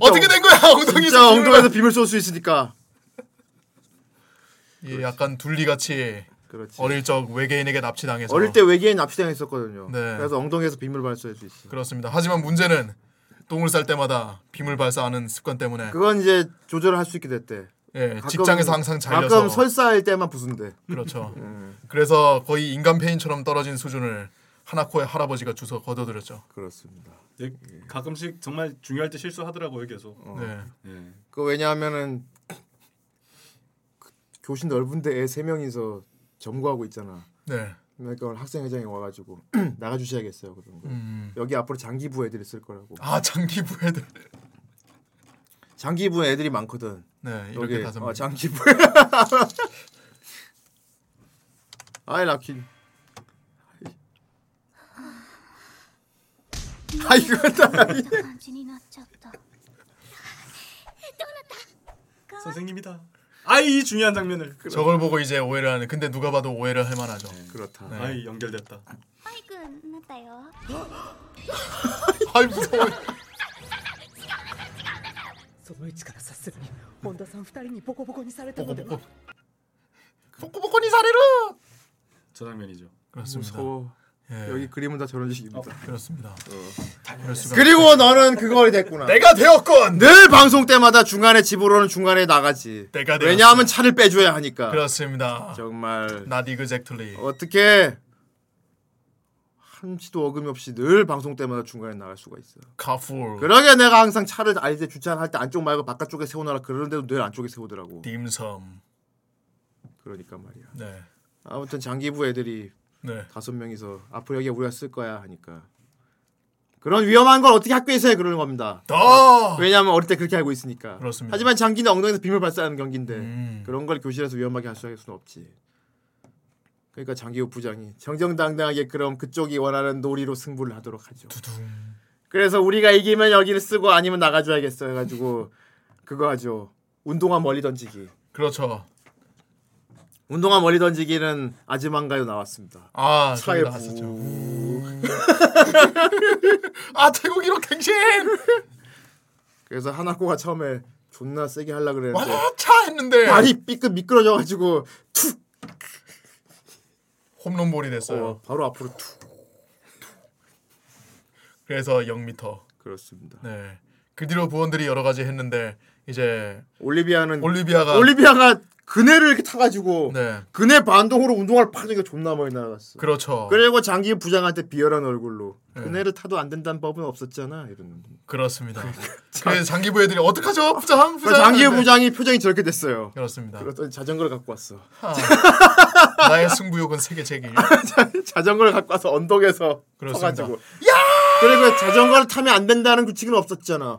어떻게 된 거야? 엉덩이에서
엉덩이에서 빔을 쏠 수 있으니까.
예, 약간 둘리같이
그렇지.
어릴 적 외계인에게 납치당해서
어릴 때 외계인 납치당했었거든요.
네.
그래서 엉덩이에서 빔을 발사할 수 있어.
그렇습니다. 하지만 문제는 똥을 쌀 때마다 빔을 발사하는 습관 때문에
그건 이제 조절을 할 수 있게 됐대.
예,
가끔-
직장에서 항상 잘려서
가끔 설사할 때만 부순대.
그렇죠.
음.
그래서 거의 인간 페인처럼 떨어진 수준을 하나코의 할아버지가 주워 거둬들였죠.
그렇습니다.
예, 가끔씩 정말 중요할 때 실수하더라고요 계속.
네.
예.
그 왜냐하면은 그 교실 넓은 데에 세 명이서 점거하고 있잖아.
네.
그러니까 학생회장이 와가지고 나가 주셔야겠어요 그런 거.
음.
여기 앞으로 장기부 애들이 쓸 거라고.
아 장기부 애들.
장기부 애들이 많거든.
네, 이렇게 다섯 명.
아, 장기부. 아이 라키. 아 이거다.
선생님이다. 아이 중요한 장면을.
저걸 보고 이제 오해를 하는. 근데 누가 봐도 오해를 할 만하죠.
그렇다.
네.
아이 연결됐다.
アイくんなったよ
아이 무서워.
その位置から察するに本田さん二人にボコボコにされたのでは
보코보코니 사례로.
저 장면이죠.
그렇습니다.
무서워.
예.
여기 그림은 다 저런 식입니다.
그렇습니다. 이럴 수가
그리고 너는 그걸 됐구나.
내가 되었건.
늘 방송 때마다 중간에 집으로는 중간에 나가지.
내가 되었어.
왜냐하면 차를 빼줘야 하니까.
그렇습니다.
정말
Not exactly.
어떻게 한치도 어금이 없이 늘 방송 때마다 중간에 나갈 수가 있어.
카풀.
그러게 내가 항상 차를 아이들 주차할 때 안쪽 말고 바깥쪽에 세워놔라 그러는데도 늘 안쪽에 세우더라고.
딤섬.
그러니까 말이야.
네.
아무튼 장기부 애들이
네.
다섯 명이서 앞으로 여기 우리가 쓸 거야 하니까 그런 위험한 걸 어떻게 학교에서 해 그러는 겁니다.
더.
왜냐하면 어릴 때 그렇게 알고 있으니까.
그렇습니다.
하지만 장기는 엉덩이에서 빔을 발사하는 경기인데
음.
그런 걸 교실에서 위험하게 할 수는 없지. 그러니까 장기호 부장이 정정당당하게 그럼 그쪽이 원하는 놀이로 승부를 하도록 하죠.
두둥.
그래서 우리가 이기면 여기를 쓰고 아니면 나가줘야겠어 해가지고 그거 하죠. 운동화 멀리 던지기.
그렇죠.
운동화 멀리 던지기는 아즈만가요 나왔습니다.
아
차에
나왔었죠. 아 태국 1호 갱신.
그래서 하나코가 처음에 존나 세게 하려 그랬는데
와차 했는데
발이 삐끗 미끄러져 가지고 툭
홈런볼이 됐어요.
어, 바로 앞으로 툭
그래서 0m.
그렇습니다.
네. 그 뒤로 부원들이 여러 가지 했는데 이제
올리비아는
올리비아가
올리비아가 그네를 이렇게 타가지고
네.
그네 반동으로 운동화를 파니까 존나 멀리 날아갔어.
그렇죠.
그리고 장기 부장한테 비열한 얼굴로
네.
그네를 타도 안 된다는 법은 없었잖아 이러는.
그렇습니다. 그래서 장기부 애들이 어떡하죠? 부장 부장.
장기. 부장이 표정이 저렇게 됐어요.
그렇습니다.
그랬더니 자전거를 갖고 왔어.
아, 나의 승부욕은 세계 제길.
자전거를 갖고 와서 언덕에서
그렇습니다.
서가지고 야! 그리고 자전거를 타면 안 된다는 규칙은 없었잖아.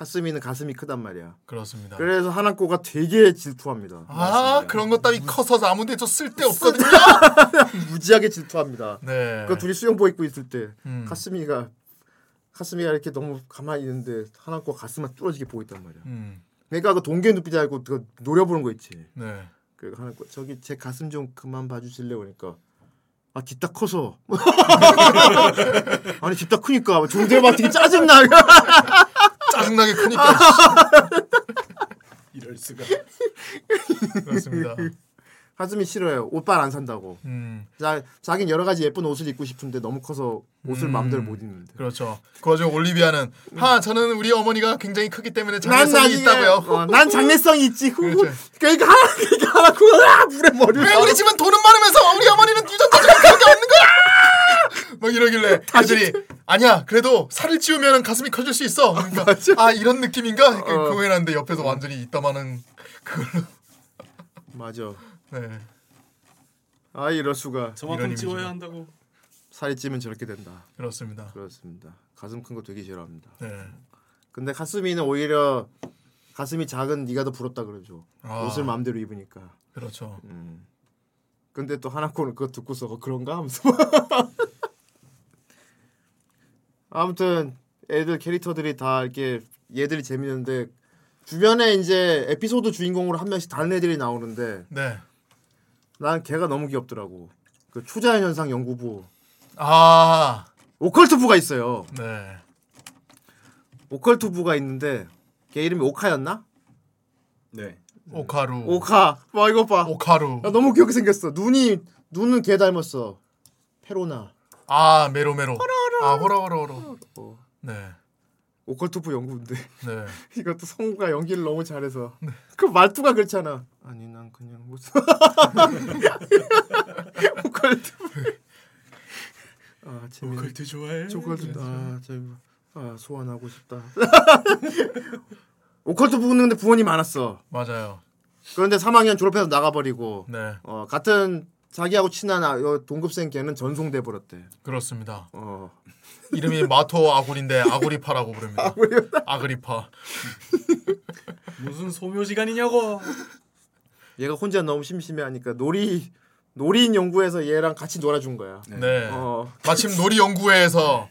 카스미는 가슴이 크단 말이야.
그렇습니다.
그래서 하나코가 되게 질투합니다.
아 그런 것 따위 커서 아무데도 쓸데 없거든요.
무지하게 질투합니다.
네.
그 둘이 수영복 입고 있을 때
음.
카스미가 카스미가 이렇게 너무 가만히 있는데 하나코 가슴만 뚫어지게 보고 있단 말이야.
음.
그러니까 그 동계 눈빛 알고 그 노려보는 거 있지.
네.
그 하나코 저기 제 가슴 좀 그만 봐주실래 그러니까 아 뒷다 커서 아니 뒷다 크니까 존댓말 되게 짜증나
짜증나게 크니까
이럴 수가.
그렇습니다.
하즈미 싫어요 옷빨 안 산다고
음
자, 자긴 여러 가지 예쁜 옷을 입고 싶은데 너무 커서 옷을
음.
마음대로 못 입는데
그렇죠. 그 와중에 올리비아는 하 저는 우리 어머니가 굉장히 크기 때문에
난
장래성이 있다고요.
어, 난 장래성이 있지 후
그렇죠.
그러니까 하나 그러니까 하나 그거야 물에 머리를
왜 우리 집은 돈은 많으면서 우리 어머니는 유전자 중에 그런 게 없는 거야? 막 이러길래 애들이 아니야 그래도 살을 찌우면 가슴이 커질 수 있어. 그러니까 아 이런 느낌인가? 그
어.
고해놨는데 옆에서 완전히 이따마는 그걸로.
맞아 네아 이럴 수가
저만큼
이미지죠.
한다고.
살이 찌면 저렇게 된다
그렇습니다.
그렇습니다 가슴 큰 거 되게 싫어합니다
네
근데 가슴이는 오히려 가슴이 작은 네가 더 부럽다 그러죠
아.
옷을 마음대로 입으니까
그렇죠.
음. 근데 또 하나코는 그거 듣고서 어, 그런가 하면서 아무튼 애들 캐릭터들이 다 이렇게 얘들이 재밌는데 주변에 이제 에피소드 주인공으로 한 명씩 다른 애들이 나오는데
네.
난 걔가 너무 귀엽더라고 그 초자연 현상 연구부
아
오컬트부가 있어요
네.
오컬트부가 있는데 걔 이름이 오카였나?
네.
오카루.
오카 와 이거 봐
오카루.
야, 너무 귀엽게 생겼어 눈이 눈은 걔 닮았어 페로나
아 메로메로. 아 호로호로호로.
어.
네.
오컬트부 연구인데
네.
이것도 성우가 연기를 너무 잘해서 그 말투가 그렇잖아. 아니 난 그냥 무슨 오컬트. 아 재밌네.
오컬트 좋아해?
오컬트 아 재밌. 아 소환하고 싶다. 오컬트 부는데 부원이 많았어.
맞아요.
그런데 3학년 졸업해서 나가버리고
네.
어 같은 자기하고 친한 아, 요 동급생 걔는 전송돼 버렸대.
그렇습니다.
어
이름이 마토 아구리인데 아구리파라고 부릅니다. 아그리파.
무슨 소묘 시간이냐고.
얘가 혼자 너무 심심해하니까 놀이 놀이인 연구에서 얘랑 같이 놀아준 거야.
네.
어.
마침 놀이 연구회에서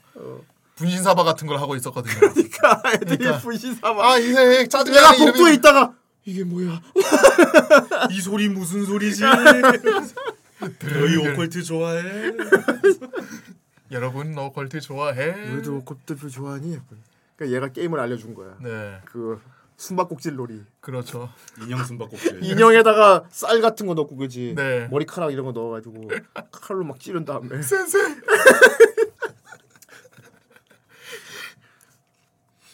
분신사바 같은 걸 하고 있었거든요.
그러니까 애들이
그러니까.
분신사바.
아 이게
얘가
짜증나는
복도에
이름이
있다가 이게 뭐야?
이 소리 무슨 소리지? 너희 오컬트 좋아해?
여러분 오컬트 좋아해?
너희도 오컬트표 좋아하니? 그러니까 얘가 게임을 알려준 거야.
네.
그 숨바꼭질 놀이.
그렇죠.
인형 숨바꼭질.
인형에다가 쌀 같은 거 넣고 그지.
네.
머리카락 이런 거 넣어가지고 칼로 막 찌른 다음에.
센세.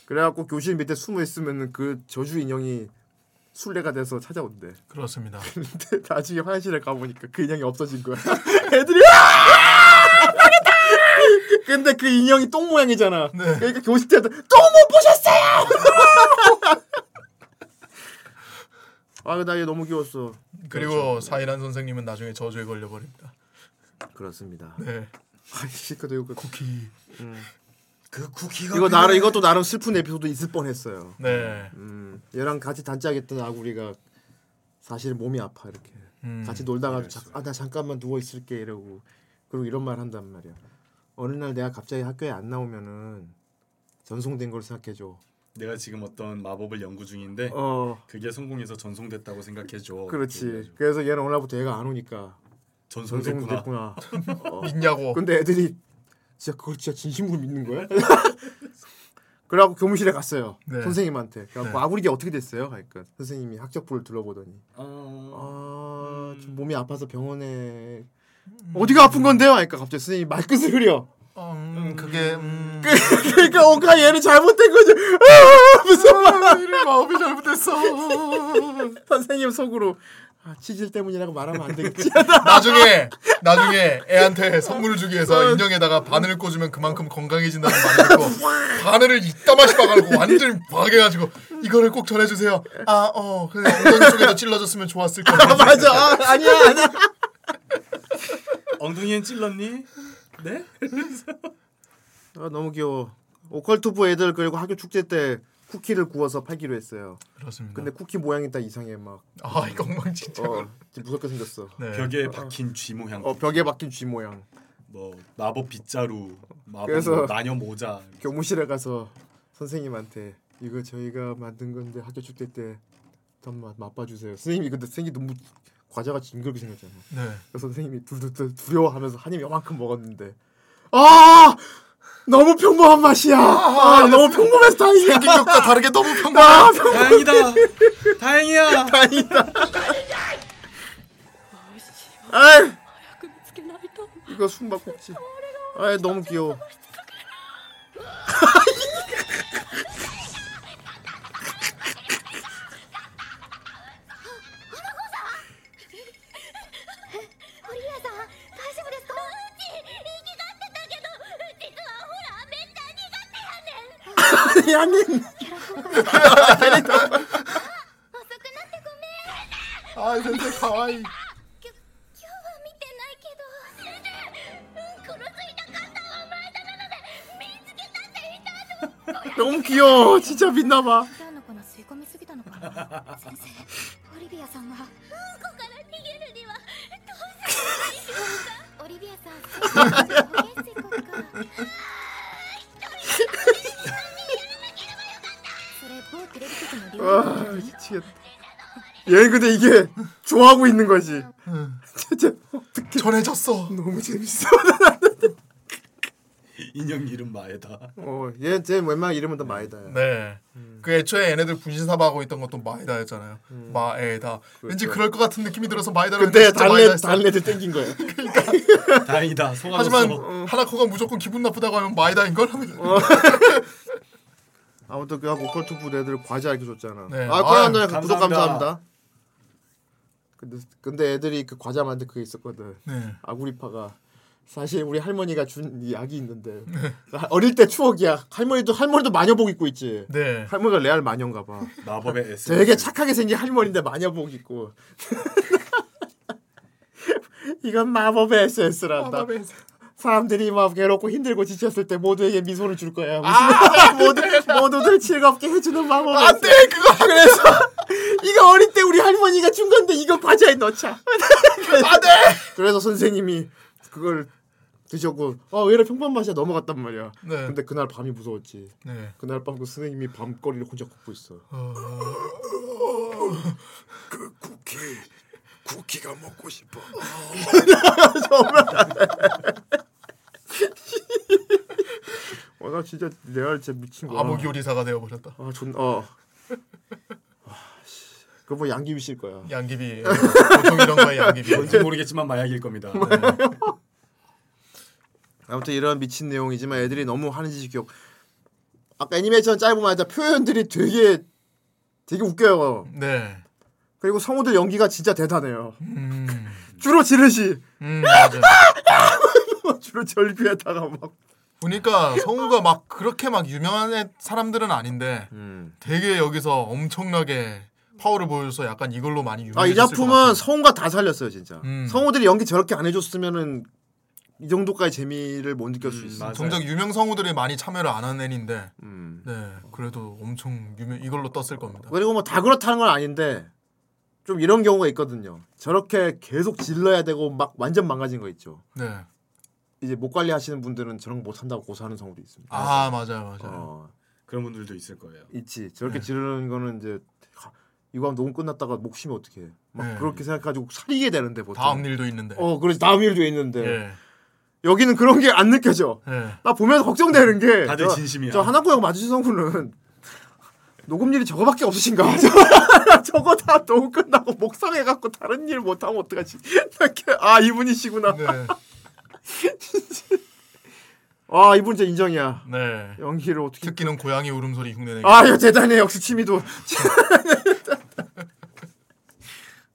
그래갖고 교실 밑에 숨어 있으면 그 저주 인형이 술래가 돼서 찾아온대.
그렇습니다.
근데 나중에 화장실에 가보니까 그 인형이 없어진 거야. 애들이 "아! 망했다!" 근데 그 인형이 똥 모양이잖아.
네.
그러니까 교실 때도 똥못 보셨어요. 아, 나얘 너무 귀여웠어.
그리고 사이란 선생님은 나중에 저주에 걸려버립니다.
그렇습니다.
네.
아이씨, 그도 이거
쿠키.
그 쿠키가
이거 나름 이것도 나름 슬픈 에피소드 있을 뻔했어요.
네.
음, 얘랑 같이 단짝했던 아구리가 사실 몸이 아파 이렇게
음.
같이 놀다가 아나 잠깐만 누워 있을게 이러고 그리고 이런 말 한단 말이야. 어느 날 내가 갑자기 학교에 안 나오면은 전송된 걸 생각해줘.
내가 지금 어떤 마법을 연구 중인데
어,
그게 성공해서 전송됐다고 생각해줘.
그렇지. 그래서 얘는 날부터 얘가 안 오니까
전송됐구나.
전송됐구나. 어.
믿냐고.
근데 애들이 진짜 그걸 진짜 진심으로 믿는 거야? 그래갖고 교무실에 갔어요.
네.
선생님한테. 그래갖고
네.
아구리게 어떻게 됐어요? 그러니까 선생님이 학적부를 둘러보더니
어...
아, 좀 몸이 아파서 병원에 어디가 아픈 건데요? 하니까 갑자기 선생님이 말끝을 흐려.
음, 그게 음.
그러니까 뭔가 얘는 잘못된 거지. 아, 무슨 말?
이를 마음이 잘못됐어.
선생님 속으로 아, 치질 때문이라고 말하면 안 되겠지.
나중에 나중에 애한테 선물을 주기 위해서 인형에다가 바늘을 꽂으면 그만큼 건강해진다는 말을 듣고 바늘을 이따마시 박아놓고 완전히 박해가지고 이거를 꼭 전해주세요. 아 어 그래 엉덩이 쪽에도 찔러줬으면 좋았을 거야.
맞아. 아, 아니야, 아니야.
엉덩이엔 찔렀니? 네?
아, 너무 귀여워. 오컬트부 애들 그리고 학교 축제 때 쿠키를 구워서 팔기로 했어요.
그렇습니다.
근데 쿠키 모양이 다 이상해 막.
아 이거 엉망진짜.
어, 좀 무섭게 생겼어.
네.
벽에 박힌 쥐 모양.
어, 벽에 박힌 쥐 모양.
뭐 마법 빗자루, 마법
그래서-
뭐 나녀 모자.
교무실에 가서 선생님한테 이거 저희가 만든 건데 학교 축제 때 한번 맛봐 주세요. 선생님이 근데 생기 너무 과자가 징그럽게 생겼잖아.
네.
그래서 선생님이 둘둘둘 두려워하면서 한 입 요만큼 먹었는데 아 너무 평범한 맛이야. 아, 아, 아 너무 평범해서 다행이야.
생긴 것과 다르게 너무
아,
평범해.
아,
다행이다. 다행이야.
다행이다. 아이. 이거 숨바꼭질. 아이, 너무 귀여워.
でやんねん。あ全然可愛い。ドンキヨ、ちっちゃびんなま。オリビアさんは。うんこから逃げるには、どうすればいいですか。オリビアさん、
와 미치겠다. 얘 근데 이게 좋아하고 있는 거지. 진짜 어떻게
전해졌어.
너무 재밌어.
인형 이름 마에다.
어, 얘, 쟤 웬만한 이름은 다 마이다야.
네. 그 애초에 얘네들 분신 사바하고 있던 것도 마에다였잖아요. 마에다. 왠지 그럴 것 같은 느낌이 들어서 마에다를
근데 달래
마에다 했어.
달래 애들 땡긴 거야.
다행이다. 속아줬어.
하지만 하나코가 무조건 기분 나쁘다고 하면 마에다인 걸 하면
아무튼 그 오컬트 부대 애들 과자 이렇게 줬잖아.
네.
아, 꼬양도야
아유,
구독
감사합니다.
근데 근데 애들이 그 과자 만들 그게 있었거든.
네.
아구리파가 사실 우리 할머니가 준이 약이 있는데 어릴 때 추억이야. 할머니도 할머니도 마녀복 입고 있지.
네.
할머니가 레알 마녀인가 봐.
마법의 S.
되게 착하게 생긴 할머니인데 마녀복 입고. 이건 마법의 에센스란다.
마법의 에센스.
사람들이 막 괴롭고 힘들고 지쳤을 때 모두에게 미소를 줄 거야.
아,
모두 모두들 즐겁게 해주는 마법.
안돼 그거
그래서 이거 어릴 때 우리 할머니가 준 건데 이거 과자에 넣자.
안돼.
그래서 선생님이 그걸 드셨고 아 왜 이래 평범한 맛이야 넘어갔단 말이야.
네.
근데 그날 밤이 무서웠지.
네.
그날 밤 그 선생님이 밤거리를 혼자 걷고 있어. 그 쿠키 쿠키가 먹고 싶어. 어, 나 진짜 레알 진짜 미친 거야.
암흑 요리사가 되어 버렸다.
아, 존 어. 아, 씨. 그거 뭐 양귀비 씨일 거야.
양귀비. 보통 이런 거에 양귀비.
뭔지 모르겠지만 마약일 겁니다.
아무튼 이런 미친 내용이지만 애들이 너무 하는 짓이 귀엽. 아까 애니메이션 짧으면 하자 표현들이 되게 되게 웃겨요.
네.
그리고 성우들 연기가 진짜 대단해요.
음.
주로 지르시.
음.
주로 절규에다가 막.
보니까 성우가 막 그렇게 막 유명한 애- 사람들은 아닌데
음.
되게 여기서 엄청나게 파워를 보여줘서 약간 이걸로 많이 유명해졌을 아이것
작품은. 성우가 다 살렸어요 진짜.
음.
성우들이 연기 저렇게 안 해줬으면은 이 정도까지 재미를 못 느낄 수
음,
있어.
맞아요.
정작 유명 성우들이 많이 참여를 안 한 애인데
음.
네 그래도 엄청 유명 이걸로 떴을 겁니다.
그리고 뭐 다 그렇다는 건 아닌데 좀 이런 경우가 있거든요. 저렇게 계속 질러야 되고 막 완전 망가진 거 있죠.
네.
이제 목 관리하시는 분들은 저런 거 못 한다고 고소하는 성우도 있습니다.
아 맞아요 맞아요.
어,
그런 분들도 있을 거예요.
있지. 저렇게
네.
지르는 거는 이제 하, 이거 하면 너무 끝났다가 목 쉬면 어떡해. 막
네.
그렇게 생각가지고 살리게 되는데 보통.
다음 일도 있는데.
어, 그렇지. 다음 일도 있는데.
예.
여기는 그런 게 안 느껴져.
예.
나 보면서 걱정되는 게
다들
저-
진심이야.
저 하나코 형 맞으신 성우는 녹음일이 저거밖에 없으신가? 저- 저거 다 녹음 끝나고 목 상해갖고 다른 일 못하면 어떡하지? 아 이분이시구나.
네.
아 이분 진짜 인정이야.
네.
연기를 어떻게?
특기는 고양이 울음소리 흉내내기.
아 이거 대단해 역시 취미도.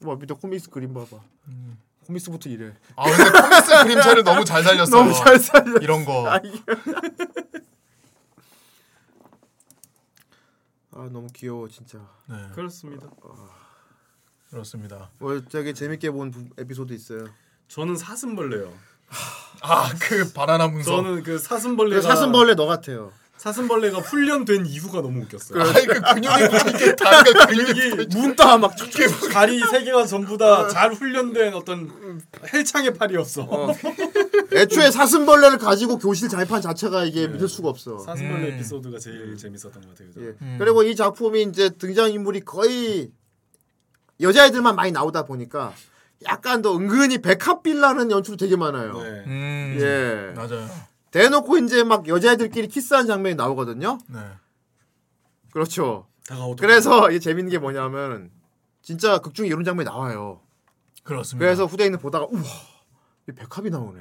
와 밑에 코믹스 그림 봐봐. 코믹스부터 이래.
아 근데 코믹스 그림체를 너무 잘 살렸어.
너무 잘 살려.
이런 거.
아, 이게- 아 너무 귀여워 진짜.
네.
그렇습니다.
그렇습니다.
뭐 저기 재밌게 본 부- 에피소드 있어요.
저는 사슴벌레요.
아 그 바나나 문서.
저는
그그
사슴벌레가
사슴벌레 너 같아요.
사슴벌레가 훈련된 이후가 너무 웃겼어요.
아니 그 근육이 이게 다리가 근육이
문다 막
다리 세 개가 전부 다 잘 훈련된 어떤 헬창의 팔이었어.
애초에 사슴벌레를 가지고 교실 자입한 자체가 이게 믿을 수가 없어.
사슴벌레
음.
에피소드가 제일 재밌었던 것 같아요.
예.
음.
그리고 이 작품이 이제 등장 인물이 거의 여자애들만 많이 나오다 보니까 약간 더 은근히 백합빌라는 연출 되게 많아요.
네.
음.
예.
맞아요.
대놓고 이제 막 여자애들끼리 키스하는 장면이 나오거든요.
네.
그렇죠. 그래서 이게 재밌는 게 뭐냐면 진짜 극 중에 이런 장면이 나와요.
그렇습니다.
그래서 후대인은 보다가 우와 이 백합이 나오네.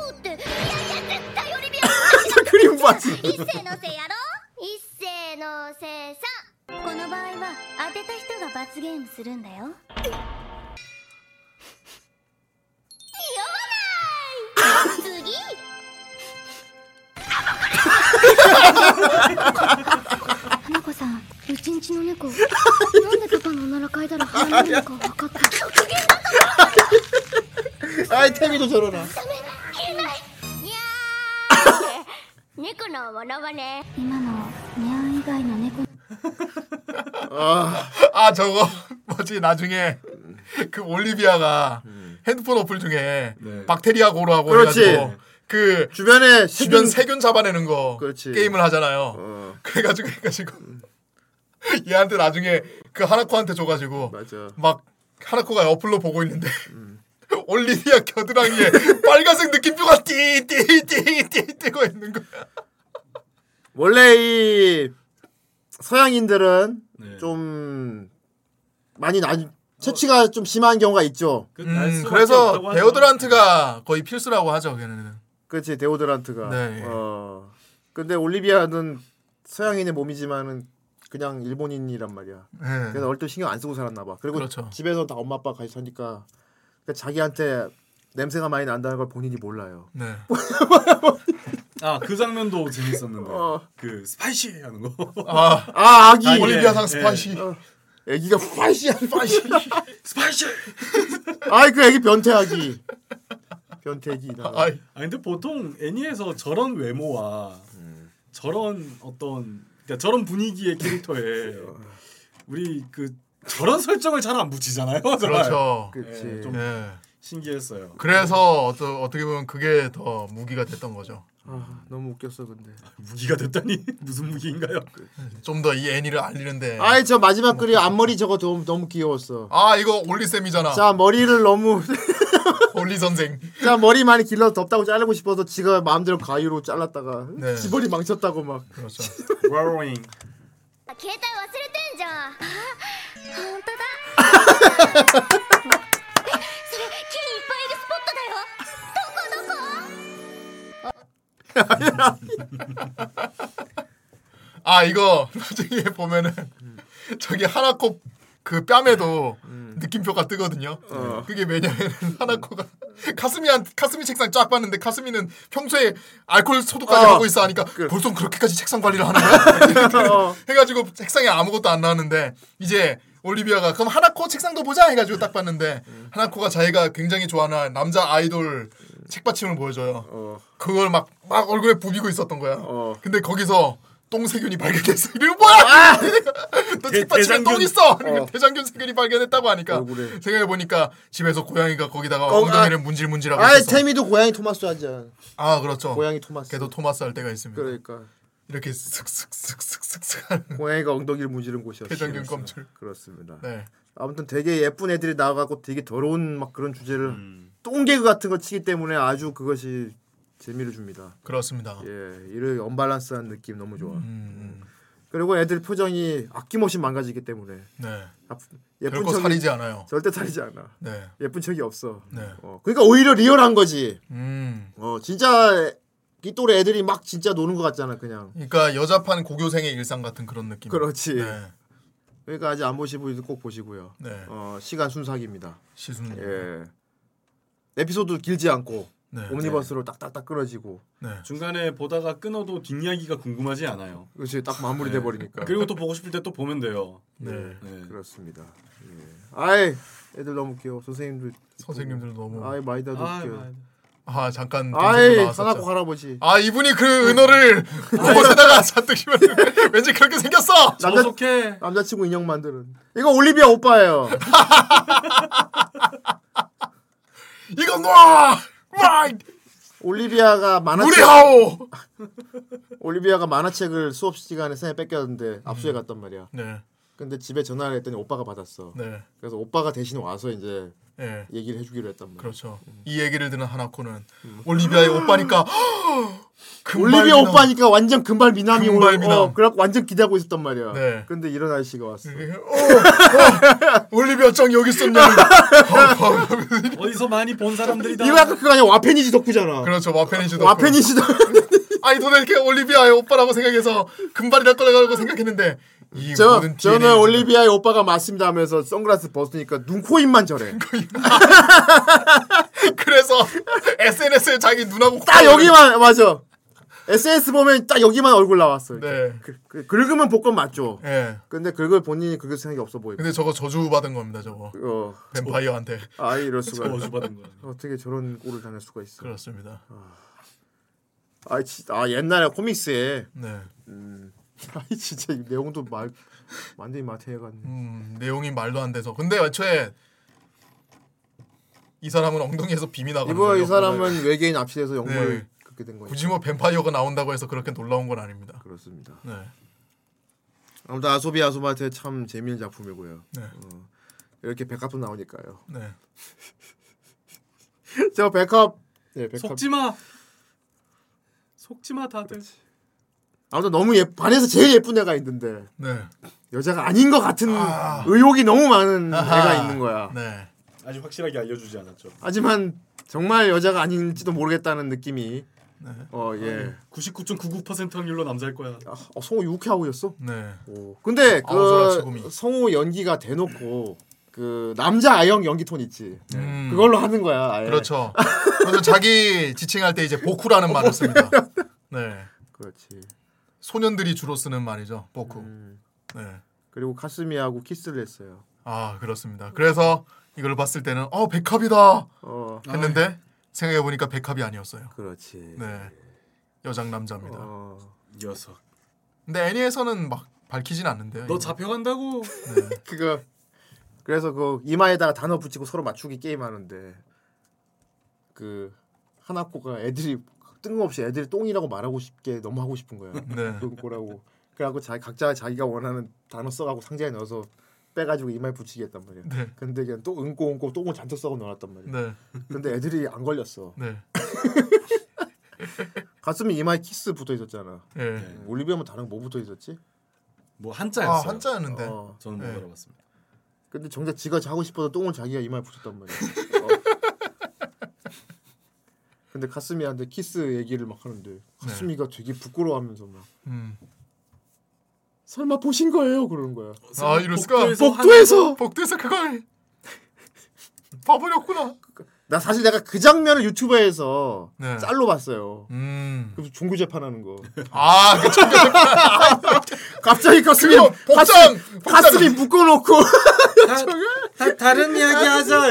リ
ンパチ
一斉のせやろ？一斉のせさこの場合は当てた人が罰ゲームするんだよ。次。猫 さんうちんちの猫。なんでパパのおなら嗅いだら鼻なのか分かった。
はい手見てち
ょろな猫のものまね今のニャン以外の猫
아
아 저거 뭐지 나중에 그 올리비아가 핸드폰 어플 중에
네.
박테리아 고로하고
그렇지.
해가지고 그
주변에
주변
세균-
세균 잡아내는 거
그렇지.
게임을 하잖아요.
어
그래가지고 해가지고 얘한테 나중에 그 하나코한테 줘가지고
맞아.
막 하나코가 어플로 보고 있는데 올리비아 겨드랑이에 빨간색 느낌표가 띠띠띠띠 뜨고 있는 거야.
원래 이 서양인들은
네.
좀 많이 나 체취가 좀 심한 경우가 있죠.
그날
음, 그래서. 데오드란트가 거의 필수라고 하죠. 걔네는.
그렇지 데오드란트가.
네.
어. 근데 올리비아는 서양인의 몸이지만은 그냥 일본인이란 말이야.
네.
그래서 때 신경 안 쓰고 살았나 봐. 그리고
그렇죠.
집에서 다 엄마 아빠 같이 사니까 그러니까 자기한테 냄새가 많이 난다는 걸 본인이 몰라요.
네.
아 그 장면도 재밌었는데.
어.
그 spicy 하는 거.
아
아 아기.
아니,
올리비아さん 예, spicy.
애기가 파이시야 파이시.
스파이시.
아이 그 애기 변태 아기. 변태 애기 나.
아이,
아 근데 보통 애니에서 저런 외모와 저런 어떤 그러니까 저런 분위기의 캐릭터에 우리 그 저런 설정을 잘 안 붙이잖아요. 정말.
그렇죠.
예, 좀
예.
신기했어요.
그래서 어떠, 어떻게 보면 그게 더 무기가 됐던 거죠.
아 너무 웃겼어 근데.
무기가 됐다니 무슨 무기인가요?
좀 더 이 애니를 알리는데.
아이 저 마지막 그리 앞머리 저거 너무 너무 귀여웠어.
아 이거 올리 쌤이잖아.
자 머리를 너무
올리 선생.
자 머리 많이 길러서 덥다고 자르고 싶어서 지가 마음대로 가위로 잘랐다가
네.
지 머리 망쳤다고 막.
그렇죠.
로잉.
携帯忘れてんじゃんあ本当だえそれ木にいっぱいいるスポットだよどこどこ
아 이거 나중에 보면은 저기 하나코 그 뺨에도 느낌표가 뜨거든요. 그게 왜냐면 하나코가 카스미 한 카스미 책상 쫙 봤는데 카스미는 평소에 알코올 소독까지
어.
하고 있어 하니까 벌써 그렇게까지 책상 관리를 하는 거야?
어.
해가지고 책상에 아무것도 안 나왔는데 이제 올리비아가 그럼 하나코 책상도 보자 해가지고 딱 봤는데 하나코가 자기가 굉장히 좋아하는 남자 아이돌 책받침을 보여줘요.
어.
그걸 막막 얼굴에 부비고 있었던 거야.
어.
근데 거기서 똥세균이 발견됐어. 이거 뭐야? 너
대-
책받침에
대장균.
똥 있어.
어.
대장균 세균이 발견했다고 하니까
얼굴에.
생각해 보니까 집에서 고양이가 거기다가
어,
엉덩이를
아.
문질문질하고 있었어.
태미도 고양이 토마스 하자.
아 그렇죠.
고양이 토마스.
걔도 토마스 할 때가 있습니다.
그러니까
이렇게 슥슥슥슥슥슥 하는
고양이가 엉덩이를 문지른 곳이었어.
대장균 검출.
그렇습니다.
네.
아무튼 되게 예쁜 애들이 나와갖고 되게 더러운 막 그런 주제를
음.
똥개그 같은 거 치기 때문에 아주 그것이 재미를 줍니다.
그렇습니다.
예, 이런 언밸런스한 느낌 너무 좋아.
음,
그리고 애들 표정이 아낌없이 망가지기 때문에
네.
아, 예쁜 척이
살이지 않아요.
절대 살이지 않아.
네.
예쁜 척이 없어.
네.
어, 그러니까 오히려 리얼한 거지.
음.
어, 진짜 이 또래 애들이 막 진짜 노는 것 같잖아, 그냥.
그러니까 여자판 고교생의 일상 같은 그런 느낌.
그렇지.
네.
그러니까 아직 안 보신 분들 꼭 보시고요.
네.
어, 시간 순삭입니다.
시순.
예. 에피소드 길지 않고
네.
옴니버스로 딱딱딱 끊어지고
네.
중간에 보다가 끊어도 뒷이야기가 궁금하지 않아요.
그렇지 딱 마무리돼
네.
버리니까.
그리고 또 보고 싶을 때 또 보면 돼요.
네.
네.
그렇습니다. 예. 아이 애들 너무 귀여워. 선생님들
선생님들 너무
아이 마이다도
아,
웃겨.
맞아.
아 잠깐
아이. 하나코 할아버지.
아 이분이 그 은어를 옷에다가 잔뜩 심으면 왠지 그렇게 생겼어.
남자
저속해.
남자친구 인형 만드는. 이거 올리비아 오빠예요.
이거 놔! 놔!
올리비아가 만화책
무리하오!
올리비아가 만화책을 수업 시간에 쌤에 뺏겼는데 압수해 갔단 말이야.
네,
근데 집에 전화를 했더니 오빠가 받았어.
네,
그래서 오빠가 대신 와서 이제
예,
얘기를 해주기로 했단 말이야.
그렇죠. 이 얘기를 들은 하나코는 올리비아의 오빠니까
올리비아
미남.
오빠니까 완전 금발 미남이
금발
올-
미남.
어, 그래갖고 완전 기대하고 있었단 말이야.
네.
근데 이런 아저씨가 왔어.
어, 어, 올리비아 짱 여기 있었냐?
어디서 많이 본 사람들이다.
이거 약간 그거 아니야 와페니지 덕후잖아.
그렇죠, 와페니시도.
와페니지 덕후.
아니 도대체 올리비아의 오빠라고 생각해서 금발이라 거라고 생각했는데 이
저 저는 올리비아의 오빠가 맞습니다 하면서 선글라스 벗으니까 눈, 코, 입만 저래.
그래서 SNS에 자기 눈하고
딱 여기만 맞아. SNS 보면 딱 여기만 얼굴 나왔어.
네.
그, 그, 긁으면 복권 맞죠.
예.
근데 긁을 본인이 긁을 생각이 없어 보이고.
근데 저거 저주 받은 겁니다, 저거.
어,
뱀파이어한테.
아 이럴 수가.
저주 받은 거야.
어떻게 저런 꼴을 당할 수가 있어.
그렇습니다.
아, 지, 아 옛날에 코믹스에
네.
음, 아이 진짜 이 내용도 말 완전히 마태해갔네.
음, 내용이 말도 안 돼서. 근데 애초에 이 사람은 엉덩이에서 빔이 나가는
이거
거예요.
이 사람은 외계인 압시돼서 영벌
네.
그렇게 된 거니까.
굳이 뭐 뱀파이어가 나온다고 해서 그렇게 놀라운 건 아닙니다.
그렇습니다.
네.
아무튼 아소비 아소바한테 참 재미있는 작품이고요.
네.
어, 이렇게 백합도 나오니까요.
네.
저 백합 네, 백합.
속지 마. 속지 마 다들.
아무튼 너무 예 반에서 제일 예쁜 애가 있는데
네.
여자가 아닌 것 같은
아.
의혹이 너무 많은
아하.
애가 있는 거야.
네.
아직 확실하게 알려주지 않았죠.
하지만 정말 여자가 아닌지도 모르겠다는 느낌이
네.
어 예.
99.99% 확률로 남자일 거야.
아, 어, 성우 유쾌하고였어.
네.
오. 근데
아우소라
그. 성우 연기가 대놓고 그 남자 아영 연기 톤 있지.
음.
그걸로 하는 거야. 아예.
그렇죠. 그래서 자기 지칭할 때 이제 보쿠라는 말을 씁니다. 네.
그렇지.
소년들이 주로 쓰는 말이죠. 보쿠.
음.
네.
그리고 카스미하고 키스를 했어요.
아 그렇습니다. 그래서 이걸 봤을 때는 어 백합이다
어.
했는데 생각해 보니까 백합이 아니었어요.
그렇지.
네. 여장 남자입니다.
어.
녀석.
근데 애니에서는 막 밝히진 않는데요.
너
이거.
잡혀간다고.
그거 그래서 그 이마에다가 단어 붙이고 서로 맞추기 게임 하는데 그 하나코가 애들이 뜬금없이 애들이 똥이라고 말하고 싶게 너무 하고 싶은 거야.
네.
똥꼬라고. 그래갖고 자기 각자 자기가 원하는 단어 써갖고 상자에 넣어서 빼가지고 이마에 붙이게 했단 말이야.
네.
근데 그냥 또 うんこ うんこ 똥을 잔뜩 써고 넣어놨단 말이야.
네.
근데 애들이 안 걸렸어.
네.
카스미 이마에 키스 붙어 있었잖아.
예.
올리비아면 다른 거 뭐 붙어 있었지?
뭐아
한자였어요.
한자였는데.
어.
저는 못
네.
알아봤습니다.
근데 정작 지가 자고 싶어서 똥을 자기가 이마에 붙였단 말이야. 어. 근데 카스미한테 키스 얘기를 막 하는데 카스미가 되게 부끄러워하면서 막
음.
설마 보신 거예요? 그러는 거야.
아 이럴수가.
복도에서
복도에서
복도에서 그걸 봐버렸구나.
나 사실 내가 그 장면을 유튜브에서
네.
짤로 봤어요.
음.
그 종구 재판하는 거.
아, 그 청결
갑자기 가슴이
복장
가슴이 묶어놓고
다, 다른 이야기 하자.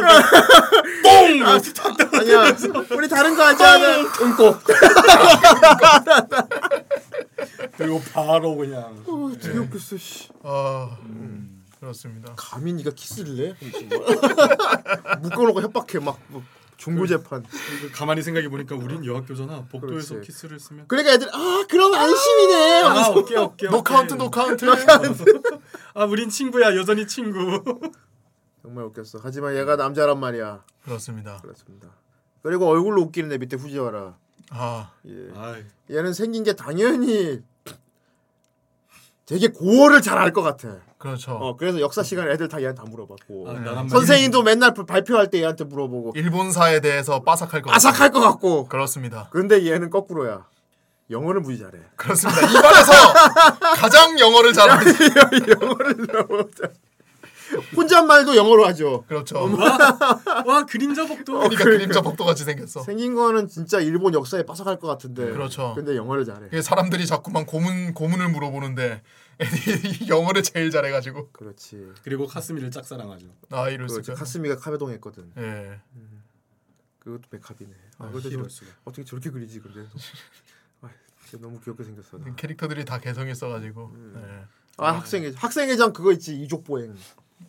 아니야 우리 다른 거 하자 응고
그리고 바로 그냥.
어, 웃겼어 씨.
아, 그렇습니다.
감히 네가 키스를 해? 묶어놓고 협박해 막, 뭐 종구 재판
그 가만히 생각해 보니까 우린 여학교잖아. 복도에서
그렇지.
키스를 쓰면.
그러니까 애들 아 그럼 안심이네
아 오케이 오케이.
No. Count no count.
아 우린 친구야 여전히 친구.
정말 웃겼어. 하지만 얘가 남자란 말이야.
그렇습니다.
그렇습니다. 그리고 얼굴로 웃기는 애 밑에 후지와라.
아,
예.
아이.
얘는 생긴 게 당연히 되게 고어를 잘 알 것 같아.
그렇죠.
어 그래서 역사 시간에 애들 다 얘한테 다 물어봤고.
아, 나랑
선생님도 맨날 발표할 때 얘한테 물어보고.
일본사에 대해서 빠삭할 것
아삭할 것 같고.
그렇습니다.
근데 얘는 거꾸로야. 영어를 무지 잘해.
그렇습니다. 입안에서 가장 영어를 잘하는
영어를 너무 잘 혼잣말도 영어로 하죠
그렇죠.
와 그림자 복도.
그러니까 그림자 복도 같이 생겼어.
생긴 거는 진짜 일본 역사에 빠삭할 것 같은데
그렇죠.
근데 영어를 잘해
사람들이 자꾸만 고문 고문을 물어보는데 애들이 영어를 제일 잘해가지고
그렇지
그리고 카스미를 짝사랑하죠.
아 이럴
그렇지
수가.
카스미가 카베동 했거든
예.
그것도 백합이네. 아,
아, 수가.
어떻게 저렇게 그리지 근데. 아, 너무 귀엽게 생겼어. 나.
캐릭터들이 다 개성 있어가지고.
음.
네.
아 학생회 학생회장 그거 있지 이족 보행.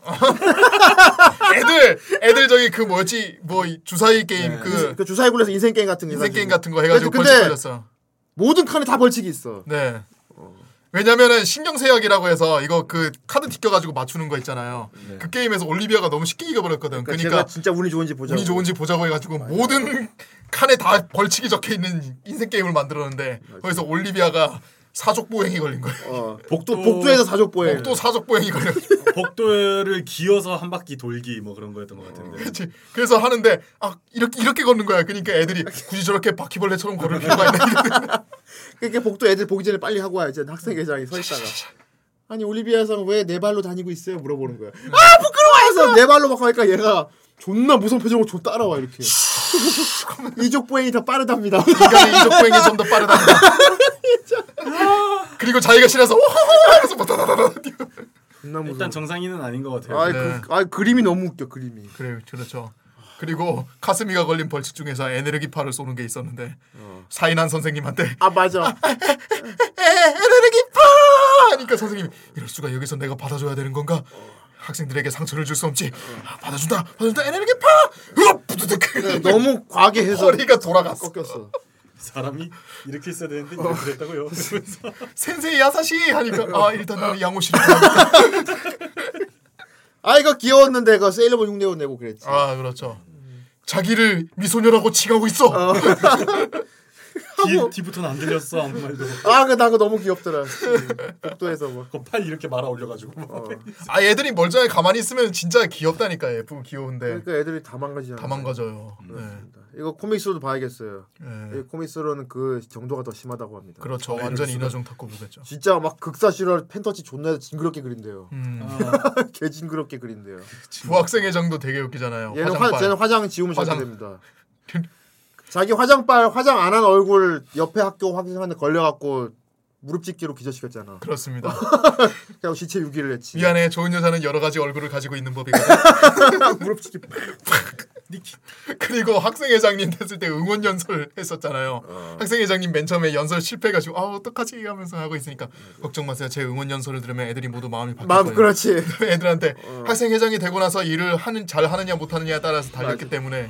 애들 애들 저기 그 뭐였지 뭐이 주사위 게임
그그 주사위 굴려서 인생 게임 같은 거
인생. 게임 같은 거 해가지고 벌칙 걸렸어.
모든 칸에 다 벌칙이 있어.
네. 왜냐면은 신경쇠약이라고 해서 이거 그 카드 튀겨가지고 맞추는 거 있잖아요. 그 게임에서 올리비아가 너무 쉽게 이겨버렸거든.
네. 그러니까,
그러니까,
진짜 운이 좋은지 보자.
운이 좋은지 보자고 해가지고 모든 칸에 다 벌칙이 적혀 있는 인생 게임을 만들었는데 거기서 올리비아가 사족 보행이 걸린 거예요.
어, 복도 복도에서 사족 보행.
복도 사족 보행이 걸려.
복도를 기어서 한 바퀴 돌기 뭐 그런 거였던 것 같은데.
그렇지. 그래서 하는데 아 이렇게 이렇게 걷는 거야. 그러니까 애들이 굳이 저렇게 바퀴벌레처럼 걸을 필요가 있나?
그러니까 복도 애들 보기 전에 빨리 하고 와야지 학생 회장이 서 있다가. 아니 올리비아 상 왜 네 발로 다니고 있어요? 물어보는 거야. 아 부끄러워해서 네 발로 막 하니까 얘가 존나 무서운 표정으로 저 따라와 이렇게. 이족 보행이 더 빠르답니다.
인간의 이족 보행이 좀 더 빠르답니다. 그리고 자기가 싫어서 하면서 뭐 다다다다.
일단 정상인은 아닌 것 같아요.
아이
네.
그, 아이 그림이 너무 웃겨 그림이.
그래 그렇죠. 그리고 카스미가 걸린 벌칙 중에서 에네르기파를 쏘는 게 있었는데 사인한 선생님한테
아 맞아.
에, 에네르기파 하니까 선생님이 이럴 수가 여기서 내가 받아줘야 되는 건가? 학생들에게 상처를 줄 수 없지. 아, 받아준다, 받아준다, 에네르기파. 으악, 부두득.
너무 과하게 해서
허리가 돌아갔어.
꺾였어.
사람이 이렇게 있어야 되는데 이렇게 그랬다고요.
센세이 야사시 하니까 아 일단 나는 가야겠다.
아 이거 귀여웠는데 그 세일러문 흉내を내고 그랬지.
아 그렇죠. 자기를 미소녀라고 칭하고 있어.
뒤, 뒤부터는 안 들렸어 아무 말도.
아그나 그거 너무 귀엽더라. 복도에서 뭐.
그팔 이렇게 말아 올려가지고. 막.
아 애들이 멀쩡히 가만히 있으면 진짜 귀엽다니까 예쁘고 귀여운데
그러니까 애들이 다 망가지잖아.
다 망가져요. 네.
이거 코믹스로도 봐야겠어요.
네.
이 코믹스로는 그 정도가 더 심하다고 합니다.
그렇죠. 완전 인어중 탁구 보겠죠.
진짜 막 극사 실화 펜터치 존나 징그럽게 그린대요.
음.
개 징그럽게 그린대요.
부학생의 정도 되게 웃기잖아요.
얘는 화,
화장빨.
쟤는 화장 지우면
화장.
됩니다. 자기 화장빨 화장 안 한 얼굴 옆에 학교 화장실에 걸려갖고 무릎 찢기로 기절시켰잖아.
그렇습니다.
그냥 시체 유기를 했지.
미안해. 좋은 여자는 여러 가지 얼굴을 가지고 있는 법이거든.
무릎 찢기.
그리고 학생회장님 됐을 때 응원 연설 했었잖아요.
어.
학생회장님 맨 처음에 연설 실패해가지고 아 어떡하지 하면서 하고 있으니까 걱정 마세요. 제 응원 연설을 들으면 애들이 모두 마음이 바뀔
마음. 그렇지.
애들한테 학생회장이 되고 나서 일을 하는 잘 하느냐 못 하느냐에 따라서 달렸기 때문에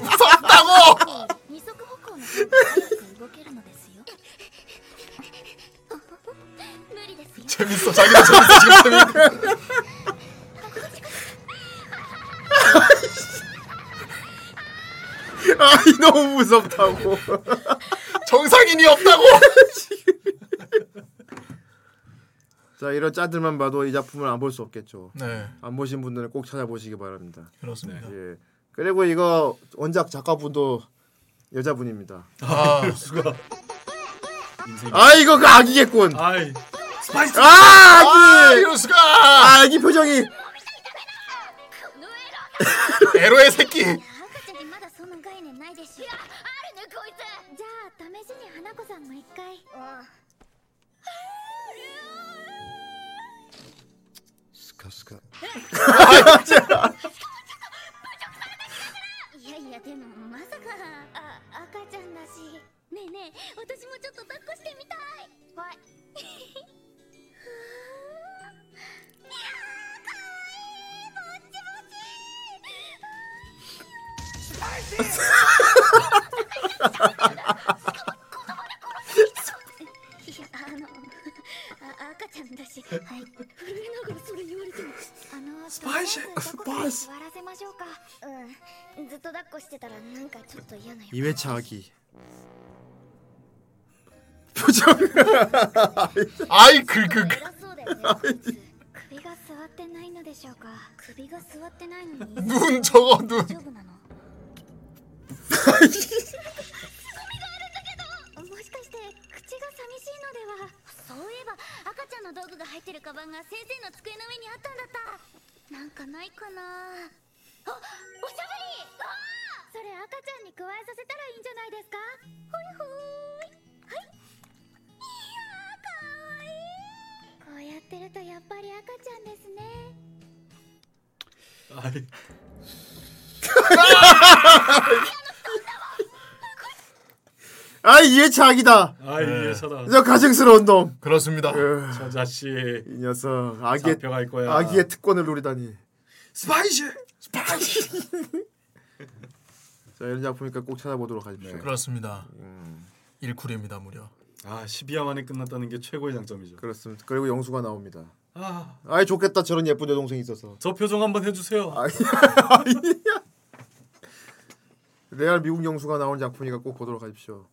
무섭다고!
재밌어 자기도 재밌어 지금 재밌어
아이 너무 무섭다고
정상인이 없다고
자 이런 짜들만 봐도 이 작품을 안 볼 수 없겠죠
네.
안 보신 분들은 꼭 찾아보시기 바랍니다
그렇습니다 네.
예. 그리고 이거 원작 작가분도 여자분입니다.
아,
수가.
아 이거 그 아기겠군.
아이. 스파이스.
아, 아기.
아, 이럴 수가.
아, 아기 표정이.
에로의 새끼.
어. 스카스카. 아, でもまさか。あ赤ちゃんだし。ねえねえ私もちょっと抱っこしてみたい。はい。いやーかわいいぼっちぼちーいや あのあ赤ちゃんだしはい震えながらそれ言われてもあのス
パイシ
スパイス座らせましょうかうんずっと抱っこしてたらなんかちょっと嫌な予感
2회차 아기. 표정.
아이 그 그 그.
偉そうだよねこいつ首が 座ってないのでしょうか首が座ってないのに
눈 저거 눈
大丈夫なのもしかして口が寂しいのでは そういえば赤ちゃんの道具が入ってるカバンが先生の机の上にあったんだった。なんかないかな。あおしゃべり。あーそれ赤ちゃんに加えさせたらいいんじゃないですか？ほいほーい。はい。いやーかわいい。こうやってるとやっぱり赤ちゃんですね。
아 이,
아 이게 자기다.
아이 예사다.
저 가증스러운 놈.
그렇습니다.
저 자식
이 녀석 아기의
잡혀갈 거야.
아기의 특권을 노리다니.
Spicy.
자 이런 작품이니까 꼭 찾아보도록 하십시오.
그렇습니다. 일쿨입니다 무려.
아 12화 만에 끝났다는 게 최고의 장점이죠.
그렇습니다. 그리고 영수가 나옵니다.
아,
아이 좋겠다 저런 예쁜 여동생이 있어서.
저 표정 한번 해주세요.
레알 미국 영수가 나온 작품이니까 꼭 보도록 하십시오.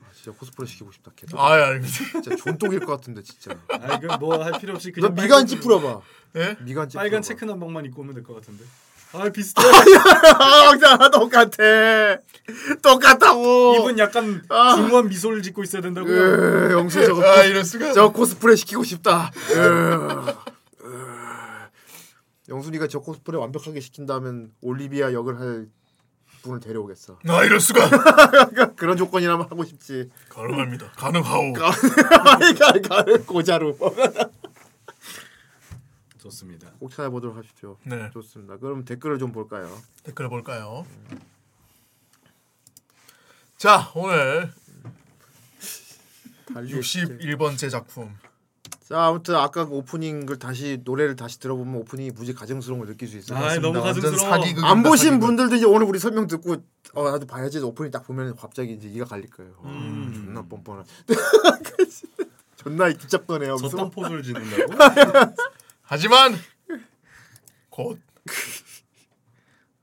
아, 진짜 코스프레 시키고 싶다. 개.
아, 예, 알겠습니다.
진짜 존독일 것 같은데 진짜.
아 이거 뭐할 필요 없이
너
그냥
미간 찌푸려봐.
예?
미간 찌푸려.
빨간 체크 난방만 입고 오면 될 것 같은데. 아 비슷해.
아, 똑같아. 똑같다고.
입은 약간
아.
중후한 미소를 짓고 있어야 된다고요.
으, 영수 저거
아 이럴 수가.
저 코스프레 시키고 싶다. 으, 으. 영순이가 저 코스프레 완벽하게 시킨다면 올리비아 역을 할 분을 데려오겠어.
아 이럴 수가.
그런 조건이라면 하고 싶지.
가능합니다. 가능하오.
가는 고자루.
좋습니다.
꼭 찾아보도록 하십시오.
네.
좋습니다. 그럼 댓글을 좀 볼까요?
댓글 볼까요? 자 오늘 61번째 작품.
자 아무튼 아까 그 오프닝 을 다시 노래를 다시 들어보면 오프닝이 무지 가증스러운 걸 느낄 수 있어요.
아이, 너무
완전
가증스러워.
안 보신. 분들도 이제 오늘 우리 설명 듣고 어 나도 봐야지 오프닝 딱 보면 갑자기 이제 이가 갈릴 거예요. 와,
음.
존나 뻔뻔한. 존나 기잡거네요. 무슨
저딴 포즈를 짓는다고?
하지만 곧.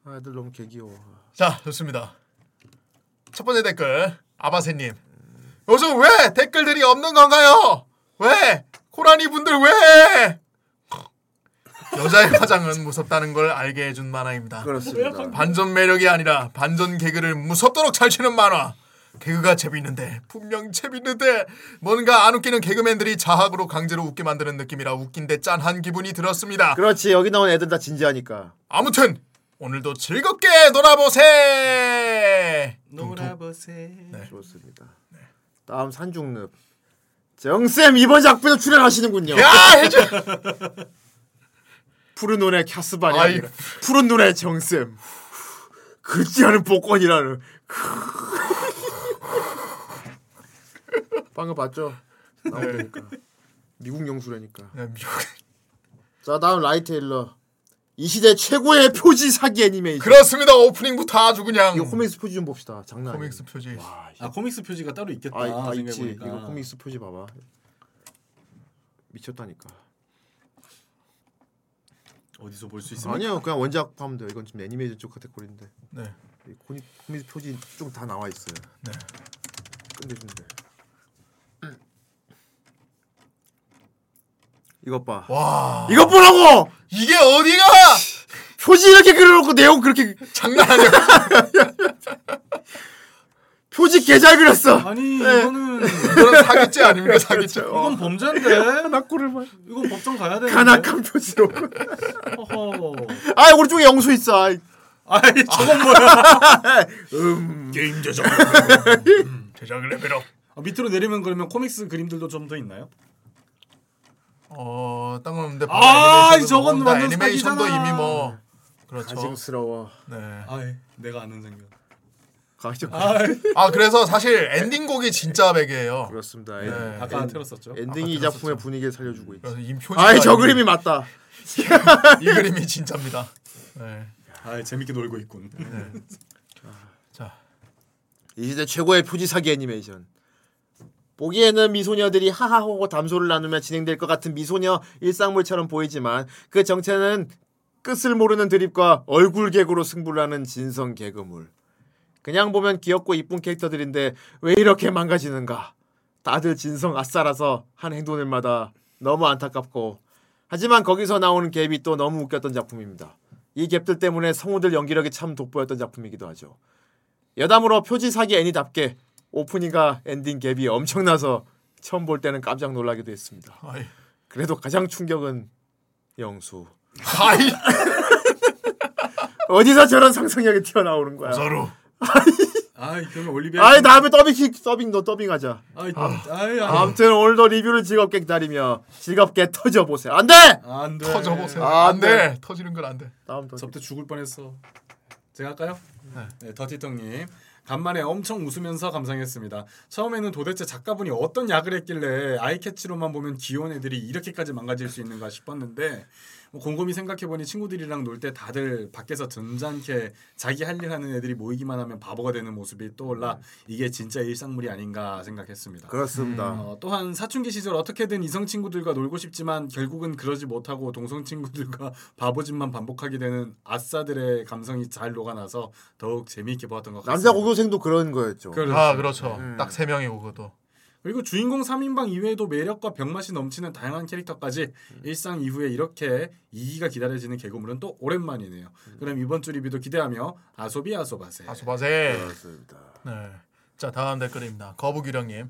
아, 애들 너무 개귀여워.
자 좋습니다. 첫 번째 댓글 아바세님. 요즘 왜 댓글들이 없는 건가요? 왜 코라니 분들 왜? 여자의 화장은 무섭다는 걸 알게 해준 만화입니다.
그렇습니다.
반전 매력이 아니라 반전 개그를 무섭도록 잘 치는 만화. 개그가 재밌는데 분명 재밌는데 뭔가 안 웃기는 개그맨들이 자학으로 강제로 웃게 만드는 느낌이라 웃긴데 짠한 기분이 들었습니다.
그렇지 여기 나온 애들 다 진지하니까.
아무튼 오늘도 즐겁게 놀아보세.
놀아보세.
좋습니다. 다음 산중늪. 정쌤 이번 작품에 출연하시는군요.
야 해줘.
푸른 눈의 캐스반이
아이.
아니라 푸른 눈의 정쌤. 긁지 않은 복권이라는. 방금 봤죠? 나오니까 미국 영수라니까.
야, 미국.
자 다음 라이 테일러. 이 시대 최고의 표지 사기 애니메이션.
그렇습니다. 오프닝부터 아주 그냥
이거 코믹스 표지 좀 봅시다. 장난.
코믹스 표지.
아 코믹스 표지가 따로 있겠다.
아, 아 있지.
생각해보니까.
이거 코믹스 표지 봐봐. 미쳤다니까.
어디서 볼 수 있습니까?
아니요, 그냥 원작 하면 돼요. 이건 지금 애니메이션 쪽 카테고리인데.
네.
코믹, 코믹스 표지 좀 다 나와 있어요.
네.
끝내주면 이것 봐.
와.
이것 보라고!
이게 어디가
표지 이렇게 그려놓고 내용 그렇게
장난 아니야.
표지 개잘 그렸어.
아니
네.
이거는
이건 사기죄 아닙니까 사기죄.
이건 범죄인데.
낙고를 봐.
이건 법정 가야 되는데.
간악한 표지로. 아 오른쪽에 영수 있어. 아이.
아이 저건 뭐야?
게임 제작. 음, 제작 레벨업.
아, 밑으로 내리면 그러면 코믹스 그림들도 좀 더 있나요?
어, 땅없는데
아, 저건 완전
애니메이션도
사기잖아.
이미 뭐 그렇죠.
가증스러워.
네.
아이 내가 아는 생각.
가증.
아이
아 그래서 사실 엔딩곡이 진짜 백이에요.
그렇습니다.
네.
아까
엔-
틀었었죠.
엔딩이 이
아까
작품의 분위기를 살려주고
임표지.
아이 저 그림이 맞다.
이 그림이 진짜입니다. 네.
아 재밌게 놀고 있군.
자,
이 시대 최고의 표지 사기 애니메이션. 보기에는 미소녀들이 하하호호 담소를 나누며 진행될 것 같은 미소녀 일상물처럼 보이지만 그 정체는 끝을 모르는 드립과 얼굴 개그로 승부를 하는 진성 개그물. 그냥 보면 귀엽고 이쁜 캐릭터들인데 왜 이렇게 망가지는가? 다들 진성 아싸라서 한 행동들마다 너무 안타깝고 하지만 거기서 나오는 갭이 또 너무 웃겼던 작품입니다. 이 갭들 때문에 성우들 연기력이 참 돋보였던 작품이기도 하죠. 여담으로 표지 사기 애니답게 오프닝과 엔딩 갭이 엄청나서 처음 볼 때는 깜짝 놀라기도 했습니다.
아이.
그래도 가장 충격은 영수.
아이.
어디서 저런 상상력이 튀어나오는 거야?
서로.
아 그러면 올리비아.
아이 다음에 더빙 더빙도 더빙하자.
아이 아이
아무튼 오늘도 리뷰를 즐겁게 기다리며 즐겁게 터져 보세요. 안 돼.
안 돼.
터져 보세요.
아,
안 돼. 터지는 건 안 돼.
다음 더.
저때 죽을 뻔했어. 제가 할까요? 네, 더티텅님. 간만에 엄청 웃으면서 감상했습니다. 처음에는 도대체 작가분이 어떤 약을 했길래 아이캐치로만 보면 귀여운 애들이 이렇게까지 망가질 수 있는가 싶었는데 뭐 곰곰이 생각해보니 친구들이랑 놀 때 다들 밖에서 점잖게 자기 할 일 하는 애들이 모이기만 하면 바보가 되는 모습이 떠올라 이게 진짜 일상물이 아닌가 생각했습니다.
그렇습니다.
어, 또한 사춘기 시절 어떻게든 이성 친구들과 놀고 싶지만 결국은 그러지 못하고 동성 친구들과 바보짓만 반복하게 되는 아싸들의 감성이 잘 녹아나서 더욱 재미있게 보았던 것 같습니다.
남자 고교생도 그런 거였죠.
그렇죠.
아 그렇죠. 딱세 명이고 그것도.
그리고 주인공 3인방 이외에도 매력과 병맛이 넘치는 다양한 캐릭터까지 일상 이후에 이렇게 2기가 기다려지는 개그물은 또 오랜만이네요. 그럼 이번 주 리뷰도 기대하며 아소비 아소바세.
아소바세.
그렇습니다.
네. 자 다음 댓글입니다. 거북유령님.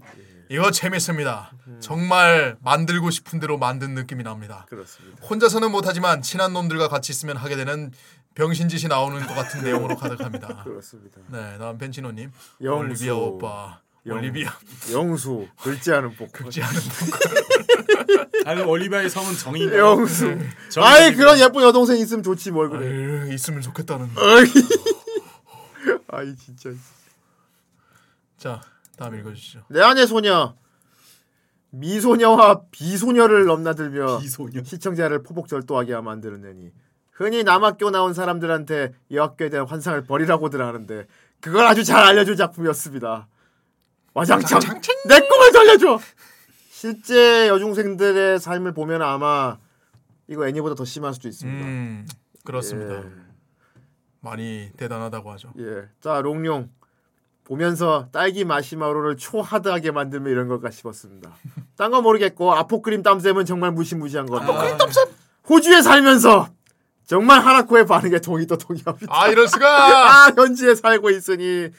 이거 재밌습니다. 정말 만들고 싶은 대로 만든 느낌이 납니다.
그렇습니다.
혼자서는 못하지만 친한 놈들과 같이 있으면 하게 되는 병신짓이 나오는 것 같은 내용으로 가득합니다.
그렇습니다.
네, 다음 벤치노님.
영수.
올리비아 오빠.
영-
올리비아.
영수 긁지 않은 복.
긁지 않은
아니 올리비아의 성은 정인.
영수. 아이 그런 예쁜 여동생 있으면 좋지 뭘 그래.
에이, 있으면 좋겠다는.
아이 진짜.
자, 다음 읽어주시죠.
내 안의 소녀 미소녀와 비소녀를 넘나들며
비소녀.
시청자를 포복절도하게 만드는 애니 흔히 남학교 나온 사람들한테 이 학교에 대한 환상을 버리라고들 하는데 그걸 아주 잘 알려준 작품이었습니다 와장창 내 꿈을 돌려줘 실제 여중생들의 삶을 보면 아마 이거 애니보다 더 심할 수도 있습니다
음, 그렇습니다.
예.
많이 대단하다고 하죠.
예. 자, 롱룡. 보면서 딸기 마시마로를 초하드하게 만들면 이런 걸까 싶었습니다. 딴거 모르겠고 아포크림 땀샘은 정말 무시무시한 것 같아요. 호주에 살면서 정말 하나코의 반응에 동의 또 동의합니다.
아 이럴 수가.
아, 현지에 살고 있으니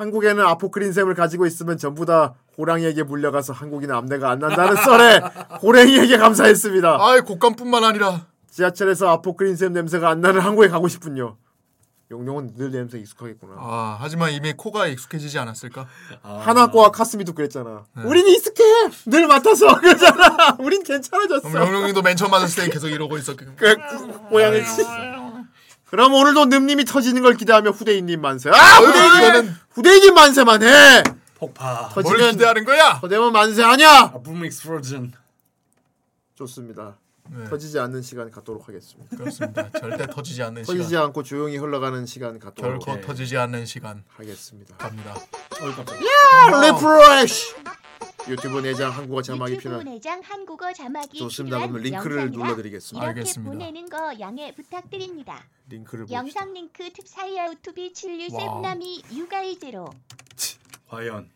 한국에는 아포크린샘을 가지고 있으면 전부 다 호랑이에게 물려가서 한국인 암내가 안 난다는 썰에 호랑이에게 감사했습니다.
아이 곡감뿐만 아니라
지하철에서 아포크린샘 냄새가 안 나는 한국에 가고 싶군요. 용용은 늘 냄새 익숙하겠구나.
아 하지만 이미 코가 익숙해지지 않았을까?
하나코와 카스미도 그랬잖아. 우린 익숙해. 늘 맡아서 그러잖아. 우린 괜찮아졌어.
그럼 영룡이도 맨 처음 맞았을 때 계속 이러고 있었.
그 고양이지. 그럼 오늘도 늠님이 터지는 걸 기대하며 후대인님 만세. 아 후대인님 후대인님 만세만 해.
폭파.
뭘
터지면
기대하는 거야?
터지면 만세 아니야.
아, boom explosion.
좋습니다.
네.
터지지 않는 시간 갖도록 하겠습니다.
그렇습니다. 절대 터지지 않는 시간.
터지지 않고 조용히 흘러가는 시간 갖도록
결코 터지지 않는 시간
하겠습니다.
갑니다.
어이 깜짝.
리프레쉬. 유튜브 내장 한국어 자막이
유튜브
필요한
내장 한국어 자막이
좋습니다.
필요한
그러면 링크를
영상이라
눌러드리겠습니다.
이렇게
알겠습니다.
보내는 거 양해 부탁드립니다.
링크를 봅시다.
영상 링크 툽사이어 우투비 76
와우.
세브나미 유가이제로
과연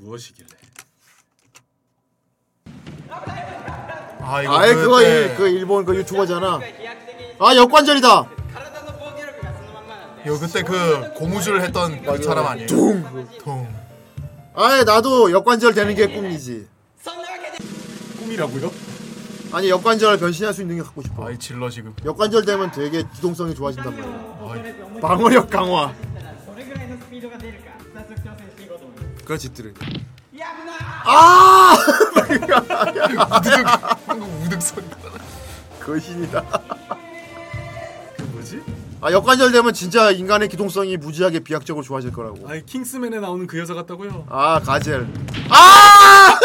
무엇이길래?
아 이거
아예 그거
그때
일, 그 일본 그 유튜버잖아. 아 역관절이다.
이거 그때 그 고무줄 했던 그 사람 아니에요?
둥.
통.
아예 나도 역관절 되는 게 꿈이지.
꿈이라고요?
아니 역관절 변신할 수 있는 게 갖고 싶어.
아이 질러 지금.
역관절 되면 되게 기동성이 좋아진단 말이야.
아이,
방어력 강화. 그런 짓들을. 아!
우득 우득 소리.
거신이다. 아 역관절 되면 진짜 인간의 기동성이 무지하게 비약적으로 좋아질 거라고.
아니 킹스맨에 나오는 그 여자 같다고요?
아 가젤. 아!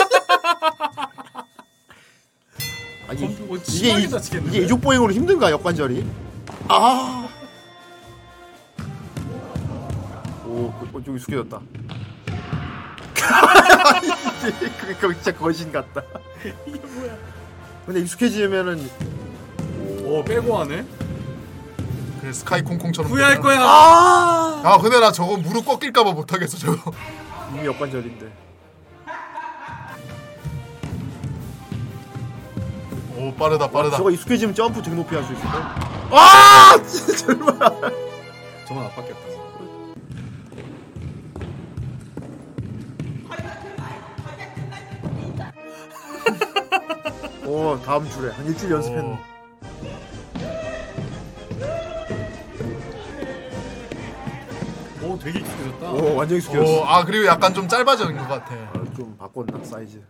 아 이게,
컴퓨- 어,
이게, 이-? 이게 이족 보행으로 힘든가 역관절이? 아. 오, 그, 어, 좀 익숙해졌다. 그, 그 진짜 거신 같다.
이게 뭐야?
근데 익숙해지면은
오 빼고 하네.
그래 스카이 콩콩처럼.
후회할. 거야.
아,
아 근데 나 저거 무릎 꺾일까봐 못하겠어 저거.
이미 역관절인데.
오 빠르다 빠르다.
저거 익숙해지면 점프 되게 높이 할 수 있어. 아! 진짜 정말.
저건 아팠겠다.
오 다음 주래 한 일주일 연습했네.
오 되게 익숙해졌다.
오 완전 익숙해졌어.
오, 아 그리고 약간 좀 짧아진 것 같아.
아, 좀 바꿨나 사이즈.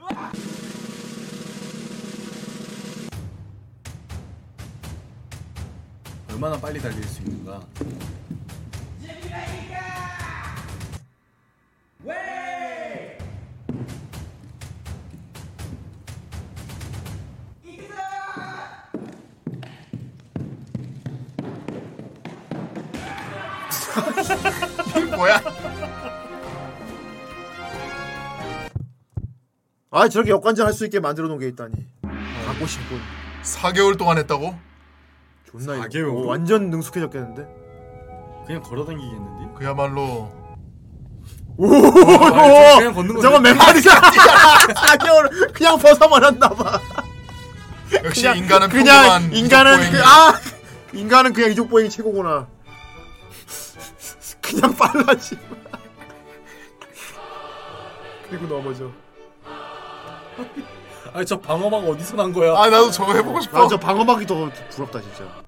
얼마나 빨리 달릴 수 있는가.
뭐야?
아 저렇게 역관절 할 수 있게 만들어 놓은 게 있다니. 갖고 싶군.
4개월 동안 했다고?
존나 이거.
4개월?
오, 완전 능숙해졌겠는데.
그냥 걸어다니겠는데?
그야말로
오,
그냥 걷는 거지.
저건 맨발이잖아. 4개월 그냥 벗어버렸나 봐.
역시
그냥,
인간은
그냥
평범한
인간은 그, 아 인간은 그냥 이족 보행이 최고구나. 그냥 빨라지. 그리고 넘어져.
아니 저 방어막 어디서 난 거야?
아 나도 저거 해보고 싶어.
아 저 방어막이 더 부럽다 진짜.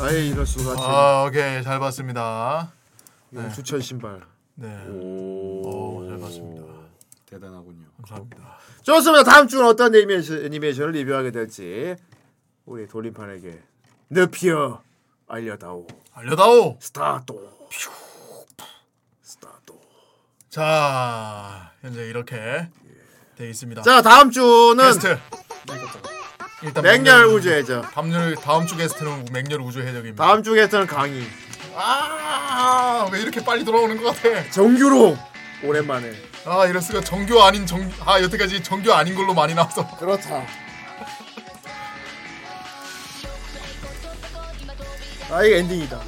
아이 이럴 수가.
아 오케이 잘 봤습니다.
네. 주철 신발.
네.
오,
잘 봤습니다.
대단하군요.
감사합니다.
좋습니다. 다음 주는 어떤 애니메이션, 애니메이션을 리뷰하게 될지 우리 돌림판에게 느피어 알려다오.
알려다오.
스타트. 스타트.
자 현재 이렇게 돼 있습니다.
자 다음 주는
게스트 일단
맹렬 우주 해적.
다음 주 다음 주 게스트는 맹렬 우주 해적입니다.
다음 주 게스트는 강의.
아왜 이렇게 빨리 돌아오는 것 같아?
정규로 오랜만에.
아 이럴 수가 정규 아닌 정아 여태까지 정규 아닌 걸로 많이 나와서
그렇다. 아 이게 엔딩이다.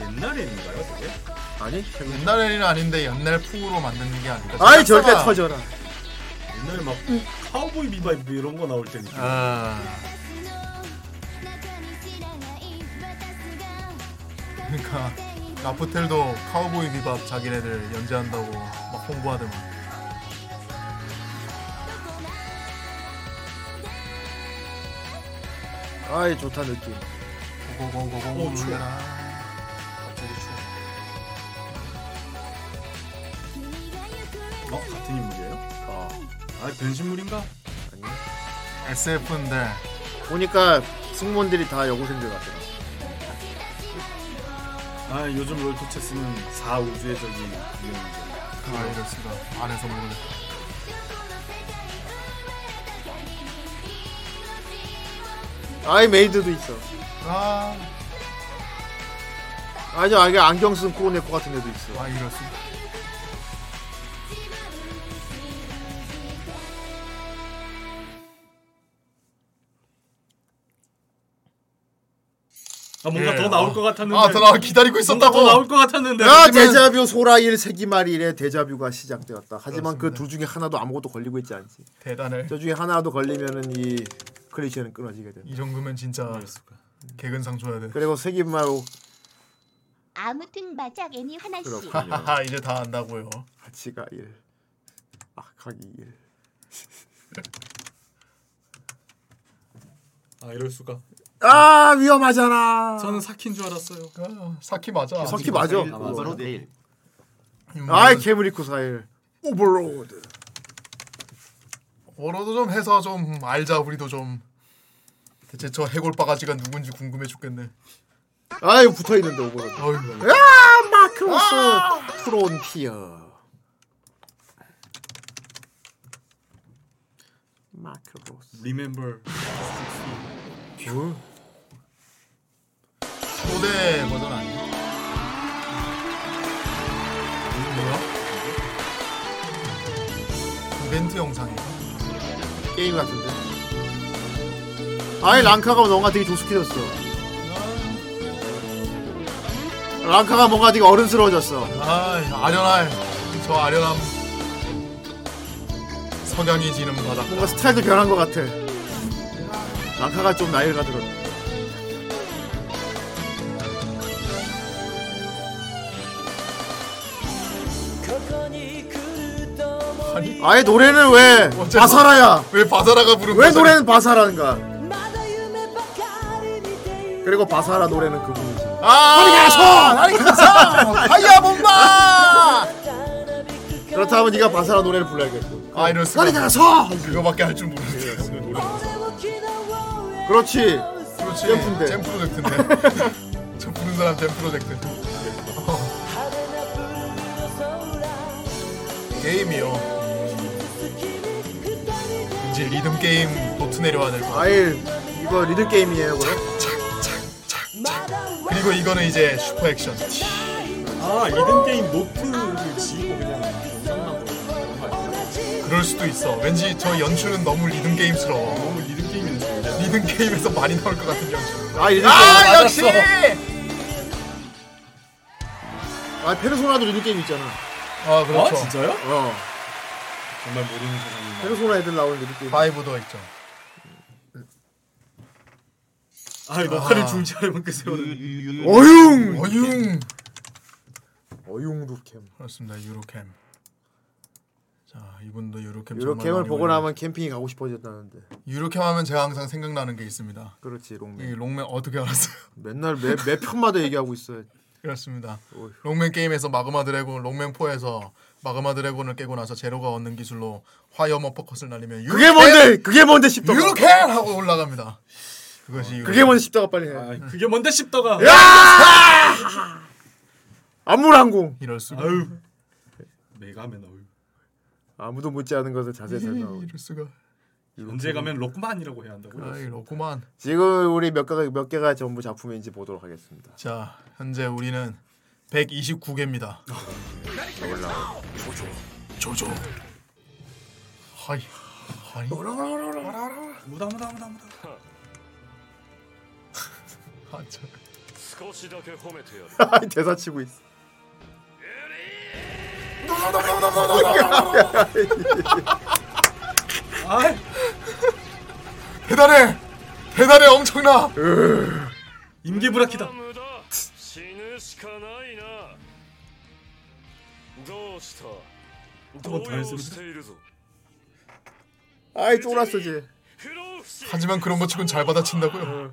옛날에인가요, 되게?
아니?
옛날에는 아닌데 옛날 풍으로 만드는 게 아닐까.
아이 절대 터져라.
옛날에 막 카우보이 비밥 이런 거 나올 때니까.
아 그러니까 라프텔도 카우보이 비밥 자기네들 연재한다고 막 홍보하더만.
아이 좋다 느낌.
고고고고고
오, 추워.
울려라.
갑자기 추워. 어 같은 인물이에요?
어.
아 변신물인가?
아니.
SF인데
보니까 승무원들이 다 여고생들 같더라.
아 요즘 롤토체스는 4 우주의 적이 유행이죠.
아 이럴 수가 안에서 모르겠다.
아이 메이드도 있어.
아,
아니 아 이게 안경 쓴 코네코 같은 애도 있어.
아 이럴 수.
아 뭔가
예,
더 나올
아.
것 같았는데.
아, 더 나와 기다리고 있었다고.
더 나올 것 같았는데.
야 데자뷰 소라일 세기말일의 데자뷰가 시작되었다. 하지만 그. 둘 중에 하나도 아무것도 걸리고 있지 않지.
대단해.
저 중에 하나라도 걸리면은 이 클리셰는 끊어지게 된다.
이 정도면 진짜
그랬을까?
개근상 줘야 돼.
그리고 세기말로
아무튼 마작 애니 하나씩
그렇군요.
하하 이제 다 안다고요.
가치가 1. 아 가기 1.
아 이럴 수가.
아 위험하잖아.
저는 사키인 줄 알았어요.
아, 사키 맞아.
석기 맞아.
아, 맞아.
내일
아이 케무리코 사일. 오버로드.
어로도 좀 해서 좀 알자 우리도 좀. 대체 저 해골 바가지가 누군지 궁금해 죽겠네.
아이 붙어 있는데.
어이구.
아 마크로스 프론티어. 마크로스.
Remember.
초대 버전 아니야? 뭐야? 이벤트 영상인가?
게임 같은데. 아이 랑카가 뭔가 되게 조숙해졌어. 랑카가 뭔가 되게 어른스러워졌어.
아 아련할 저 아련함 석양이 지는 바다
뭔가 스타일도 변한 것 같아. 랑카가 좀 나이가 들었.
아니
아예 노래는 왜 바사라야?
왜 바사라가 부른
왜? 노래는 바사라인가? 그리고 바사라 노래는 그분이지.
아 아니 가서 다이아 bomba
그렇다면 네가 바사라 노래를 불러야겠고.
아 이럴 수가
어디 가서!
그거밖에 할 줄 모르겠어
그렇지.
그렇지
잼프인데.
잼 프로젝트인데 저 부른 사람 잼 프로젝트 어. 게임이요 이제 리듬 게임 노트 내려와야 될 거야
아예 이거 리듬 게임이에요, 그럼?
그리고 이거는 이제 슈퍼 액션
아 리듬 게임 노트를 지고 그냥 영상만 보는 그런 거 아니야?
그럴 수도 있어 왠지 저 연출은 너무 리듬 게임스러워
너무 리듬 게임인데.
리듬 게임에서 많이 나올 것 같은 연출
아 리듬 게임.
아 역시
아 페르소나도 리듬 게임 있잖아.
아아
그렇죠
진짜요?
어.
정말 모르는 세상이네.
페르소나 애들 나오는 리듬 게임.
파이브도 있죠
아 너카를 중지하려면 그 세월은.
어융.
어융
어융 루캠.
그렇습니다 유로캠 자 이분도 유로캠
유로캠을 보고 나면 캠핑이 가고 싶어졌다는데.
유로캠 하면 제가 항상 생각나는 게 있습니다
그렇지
이
롱맨.
롱맨 어떻게 알았어요?
맨날 매, 매 편마다 얘기하고 있어.
그렇습니다
어휴.
록맨 게임에서 마그마 드래곤 록맨 4에서 마그마 드래곤을 깨고 나서 제로가 얻는 기술로 화염 어퍼컷을 날리면
그게 뭔데? 그게 뭔데 싶다가.
유루캠 하고 올라갑니다 그것이.
그게 뭔데 싶다가 빨리 해.
아 그게 뭔데 싶다가.
안물안궁.
이럴 수가
아유. 메가맨 어유.
아무도 묻지 않은 것을 자세히 설명하고.
이럴 수가
언제 가면 로크만이라고 해야 한다고요?
아이 로크만
지금 우리 몇 개가 몇 개가 전부 작품인지 보도록 하겠습니다.
자 현재 우리는 129개입니다 조조 하이 하이
무다 무다 무다 무다.
아니
대사 치고 있어.
아이,
대단해 대단해 엄청나
임계불락기다.
한번더 했습니다.
아이
쫄았어지.
하지만 그런 것 치곤 잘 받아친다고요.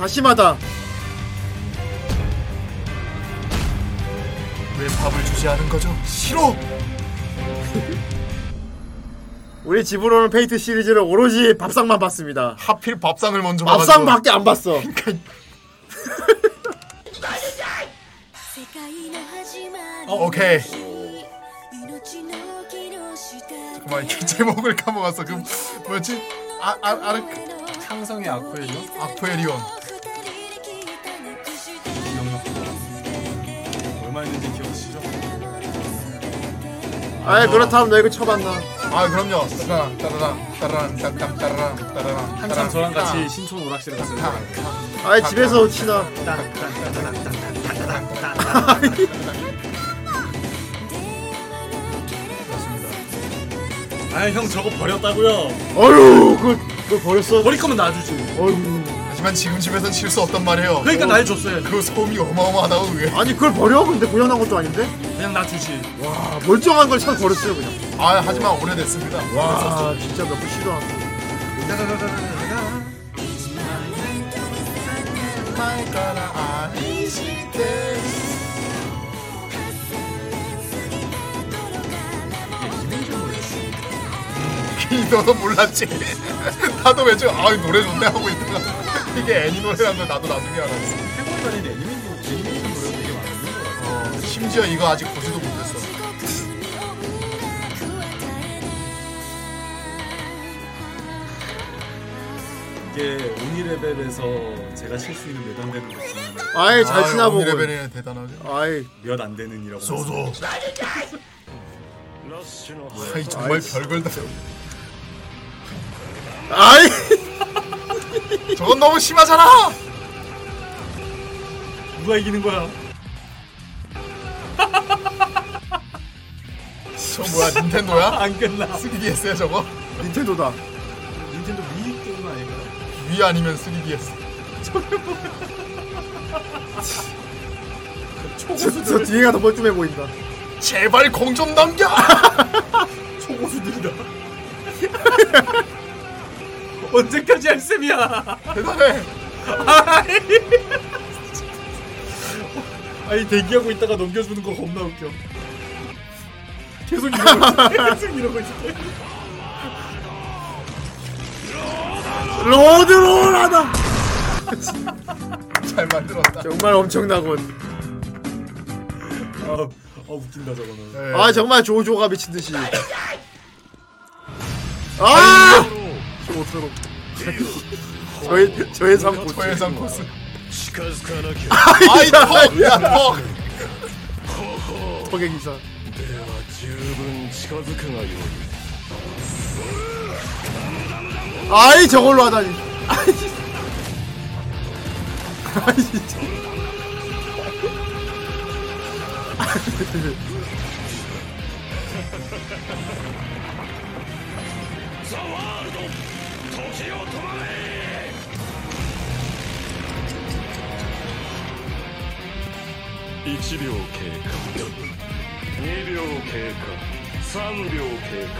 다시마다
왜 밥을 주지 않은 거죠? 싫어!
우리 집으로는 페이트 시리즈를 오로지 밥상만 봤습니다.
하필 밥상을 먼저 봐가지고.
밥상밖에 안 봤어.
그러니까
어, 오케이. 잠깐만 제목을 까먹었어. 그 뭐였지? 아, 아, 아르.
그, 창성의 아쿠엘리온?
아쿠엘리온.
얼마 있는지 기억하시죠?
아이 그렇다면 너 이거 쳐봤나?
아 그럼요 따라랑 따라랑 따라랑 따라랑 따라랑 따라랑
한참 저랑 같이 신촌 오락실에 갔을 때.
아이 집에서 치나.
아형 저거 버렸다고요?
어휴 그걸, 그걸 버렸어?
버릴 거면 놔주지.
어휴.
하지만 지금 집에선 칠 수 없단 말이에요
그러니까 날 줬어요.
그 소음이 어마어마하다고 그게
아니 그걸 버려? 근데 고장난 것도 아닌데?
그냥 놔주지.
와 멀쩡한 걸 참 버렸어요 그냥.
아 하지만 오래됐습니다
와 진짜 몇번 시도하고.
너도 몰랐지 나도 왠지 아 노래 좋네 하고 있다가 그게 애니노래란 걸 나도 나중에 알았어.
태국에 다닌 애니메이션 애니메이션 노래가 되게 많은 것 같아.
어, 심지어 이거 아직 보지도 못했어.
이게 오니 레벨에서 제가 칠 수 있는 몇안 되는 것이
아이 잘 아유, 치나 보고.
언니 레벨이는 대단하네.
아이
몇안 되는이라고.
소소. 아이 정말 별걸 다.
아이
저건 너무 심하잖아.
누가 이기는 거야?
저 뭐야 닌텐도야?
안 끝나.
3DS야 저거?
닌텐도다.
닌텐도 위 게임 아닌가?
위 아니면 3DS.
저, 저 뒤에가 더 멀뚱해 보인다.
제발 공 좀 넘겨.
초고수들이다. 언제까지 할 셈이야?
대단해.
아니 대기하고 있다가 넘겨주는 거 겁나 웃겨. 계속 이러고 있어. 계속 이러고 있어.
로드롤하다.
잘 만들었다.
정말 엄청나군.
아, 아 웃긴다 저거는.
네.
아 정말 조조가 미친 듯이. 아! 밖에 못하도록 저의
저의 상 코스
저의 상 코스
아이 턱야 턱!
턱의 기사. 아이 저걸로 하다니. 아이 아이 진짜.
1秒経過2秒経過3秒経過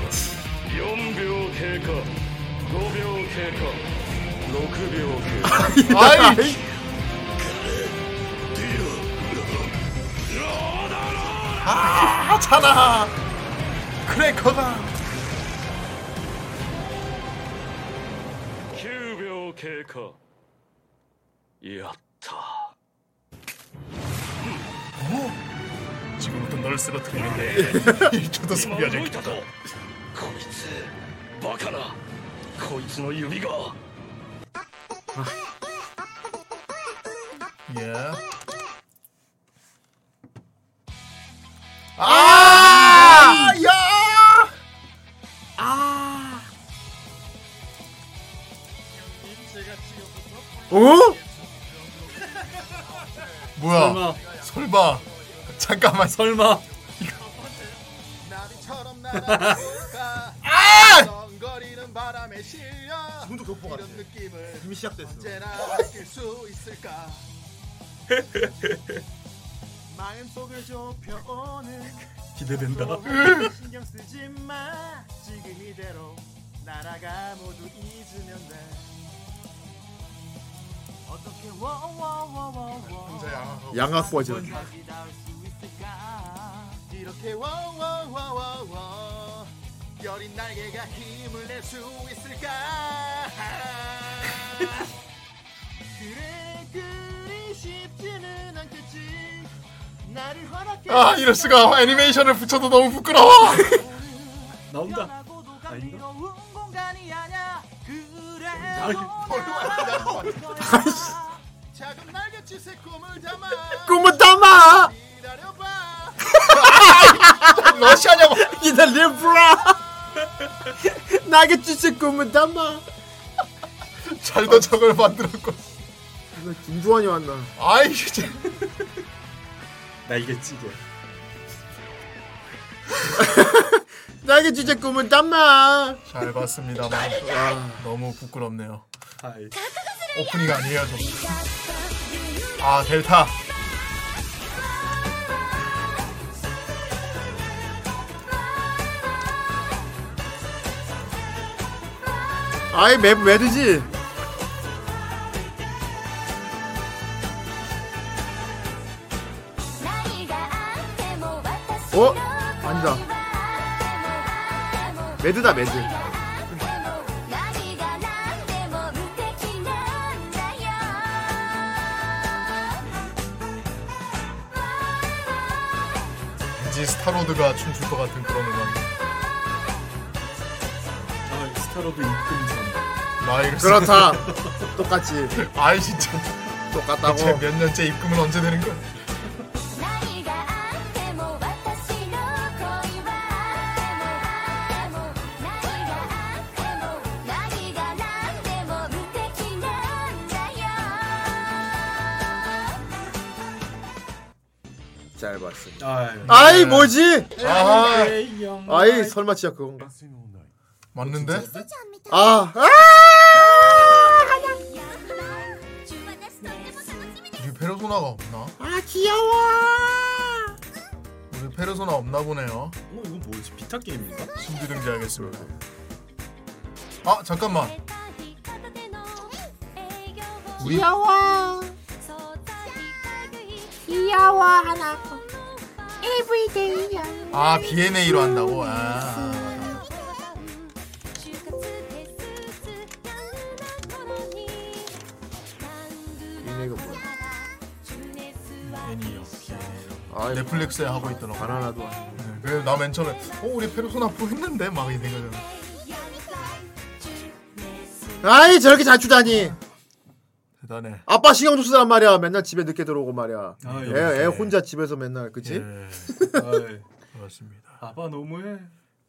4秒経過5秒経過6秒経過
はいああチャナクレ
コだ系かやった。
自分とちょ
っ
とそやじ
ゃきたこいつバカなこいつの指が
Yeah.
어?
뭐야?
설마
설마. 잠깐만.
설마?
아! 거리는 바람에 실려
지금도 격포 같아.
이런 느낌을
이미 시작됐어.
언제나 느낄 수 있을까?
마음속을 좁혀오는
기대된다.
신경 쓰지 마 지금 이대로 날아가 모두 잊으면 돼 양악 버전
이렇게 와와와와와 여린 날개가 힘을 낼 수 있을까?
그래 그리 쉽지는 않겠지 나를 허락해
아 이럴 수가 애니메이션을 붙여도 너무 부끄러워.
나온다.
아이,
작은 날갯짓에 꿈을 담아 기다려봐. 러시아냐고.
나게 주제 꿈을 담아
잘도 저걸 만들었고.
김주환이 왔나
아이 진짜.
나 이게 찌개.
나게 주제 꿈을 담아
잘 봤습니다만
와
너무 부끄럽네요. 오프닝 아니에요 저. 아 델타.
아이 맵 매드지 어? 아니다 MAD다 MAD
왠지 스타로드가 춤출 것 같은 그런 음악.
아 스타로드 입금전.
나이를
그렇다. 똑같지.
아이 진짜.
똑같다고.
대체 몇 년째 입금은 언제 되는 거야?
아,
아이 뭐지?
아.
아이 설마 진짜 그건가?
맞는데?
아, 아!
우리 페르소나가 없나?
아 귀여워.
우리 페르소나 없나 보네요.
어 이건 뭐지? 비타 게임인가?
신비 등재하겠습니다. 아 잠깐만. 우리
귀여워 귀여워 하나 에브리데이야
아 B&A로 한다고. 아.
이네가 뭐야?
B&A요.
아,
넷플릭스에 하고 있더라고.
바나나도 아니고.
네, 그래서 나맨 처음에 어 우리 페르소나 프로 했는데 막 이 생각을.
아이 저렇게 잘 추다니.
대단해.
아빠 신경 좀 쓰란 말이야. 맨날 집에 늦게 들어오고 말이야.
아,
애, 애 혼자 집에서 맨날 그치?
예,
아이,
그렇습니다.
아빠 너무해.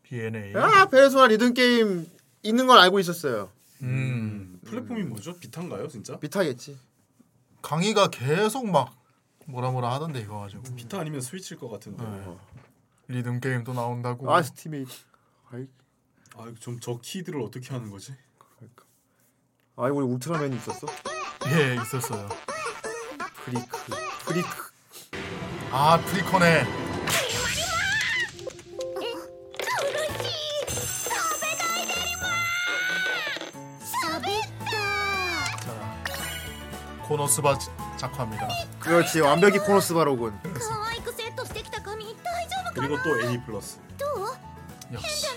BNA.
아 페르소나 리듬 게임 있는 걸 알고 있었어요.
음.
플랫폼이 뭐죠? 비타인가요, 진짜?
비타겠지.
강의가 계속 막 뭐라 뭐라 하던데 이거 가지고.
비타 아니면 스위치일 것 같은데.
네. 리듬 게임 또 나온다고.
아 스팀이. 아이,
아, 좀저 키들을 어떻게 하는 거지?
아이 우리 울트라맨이 있었어?
예, 있었어요.
프리크, 프리크.
아, 프리커네. 자, 코노스바 작화입니다.
그렇지, 완벽히 코노스바로군.
그리고 또 애니 플러스.
역시.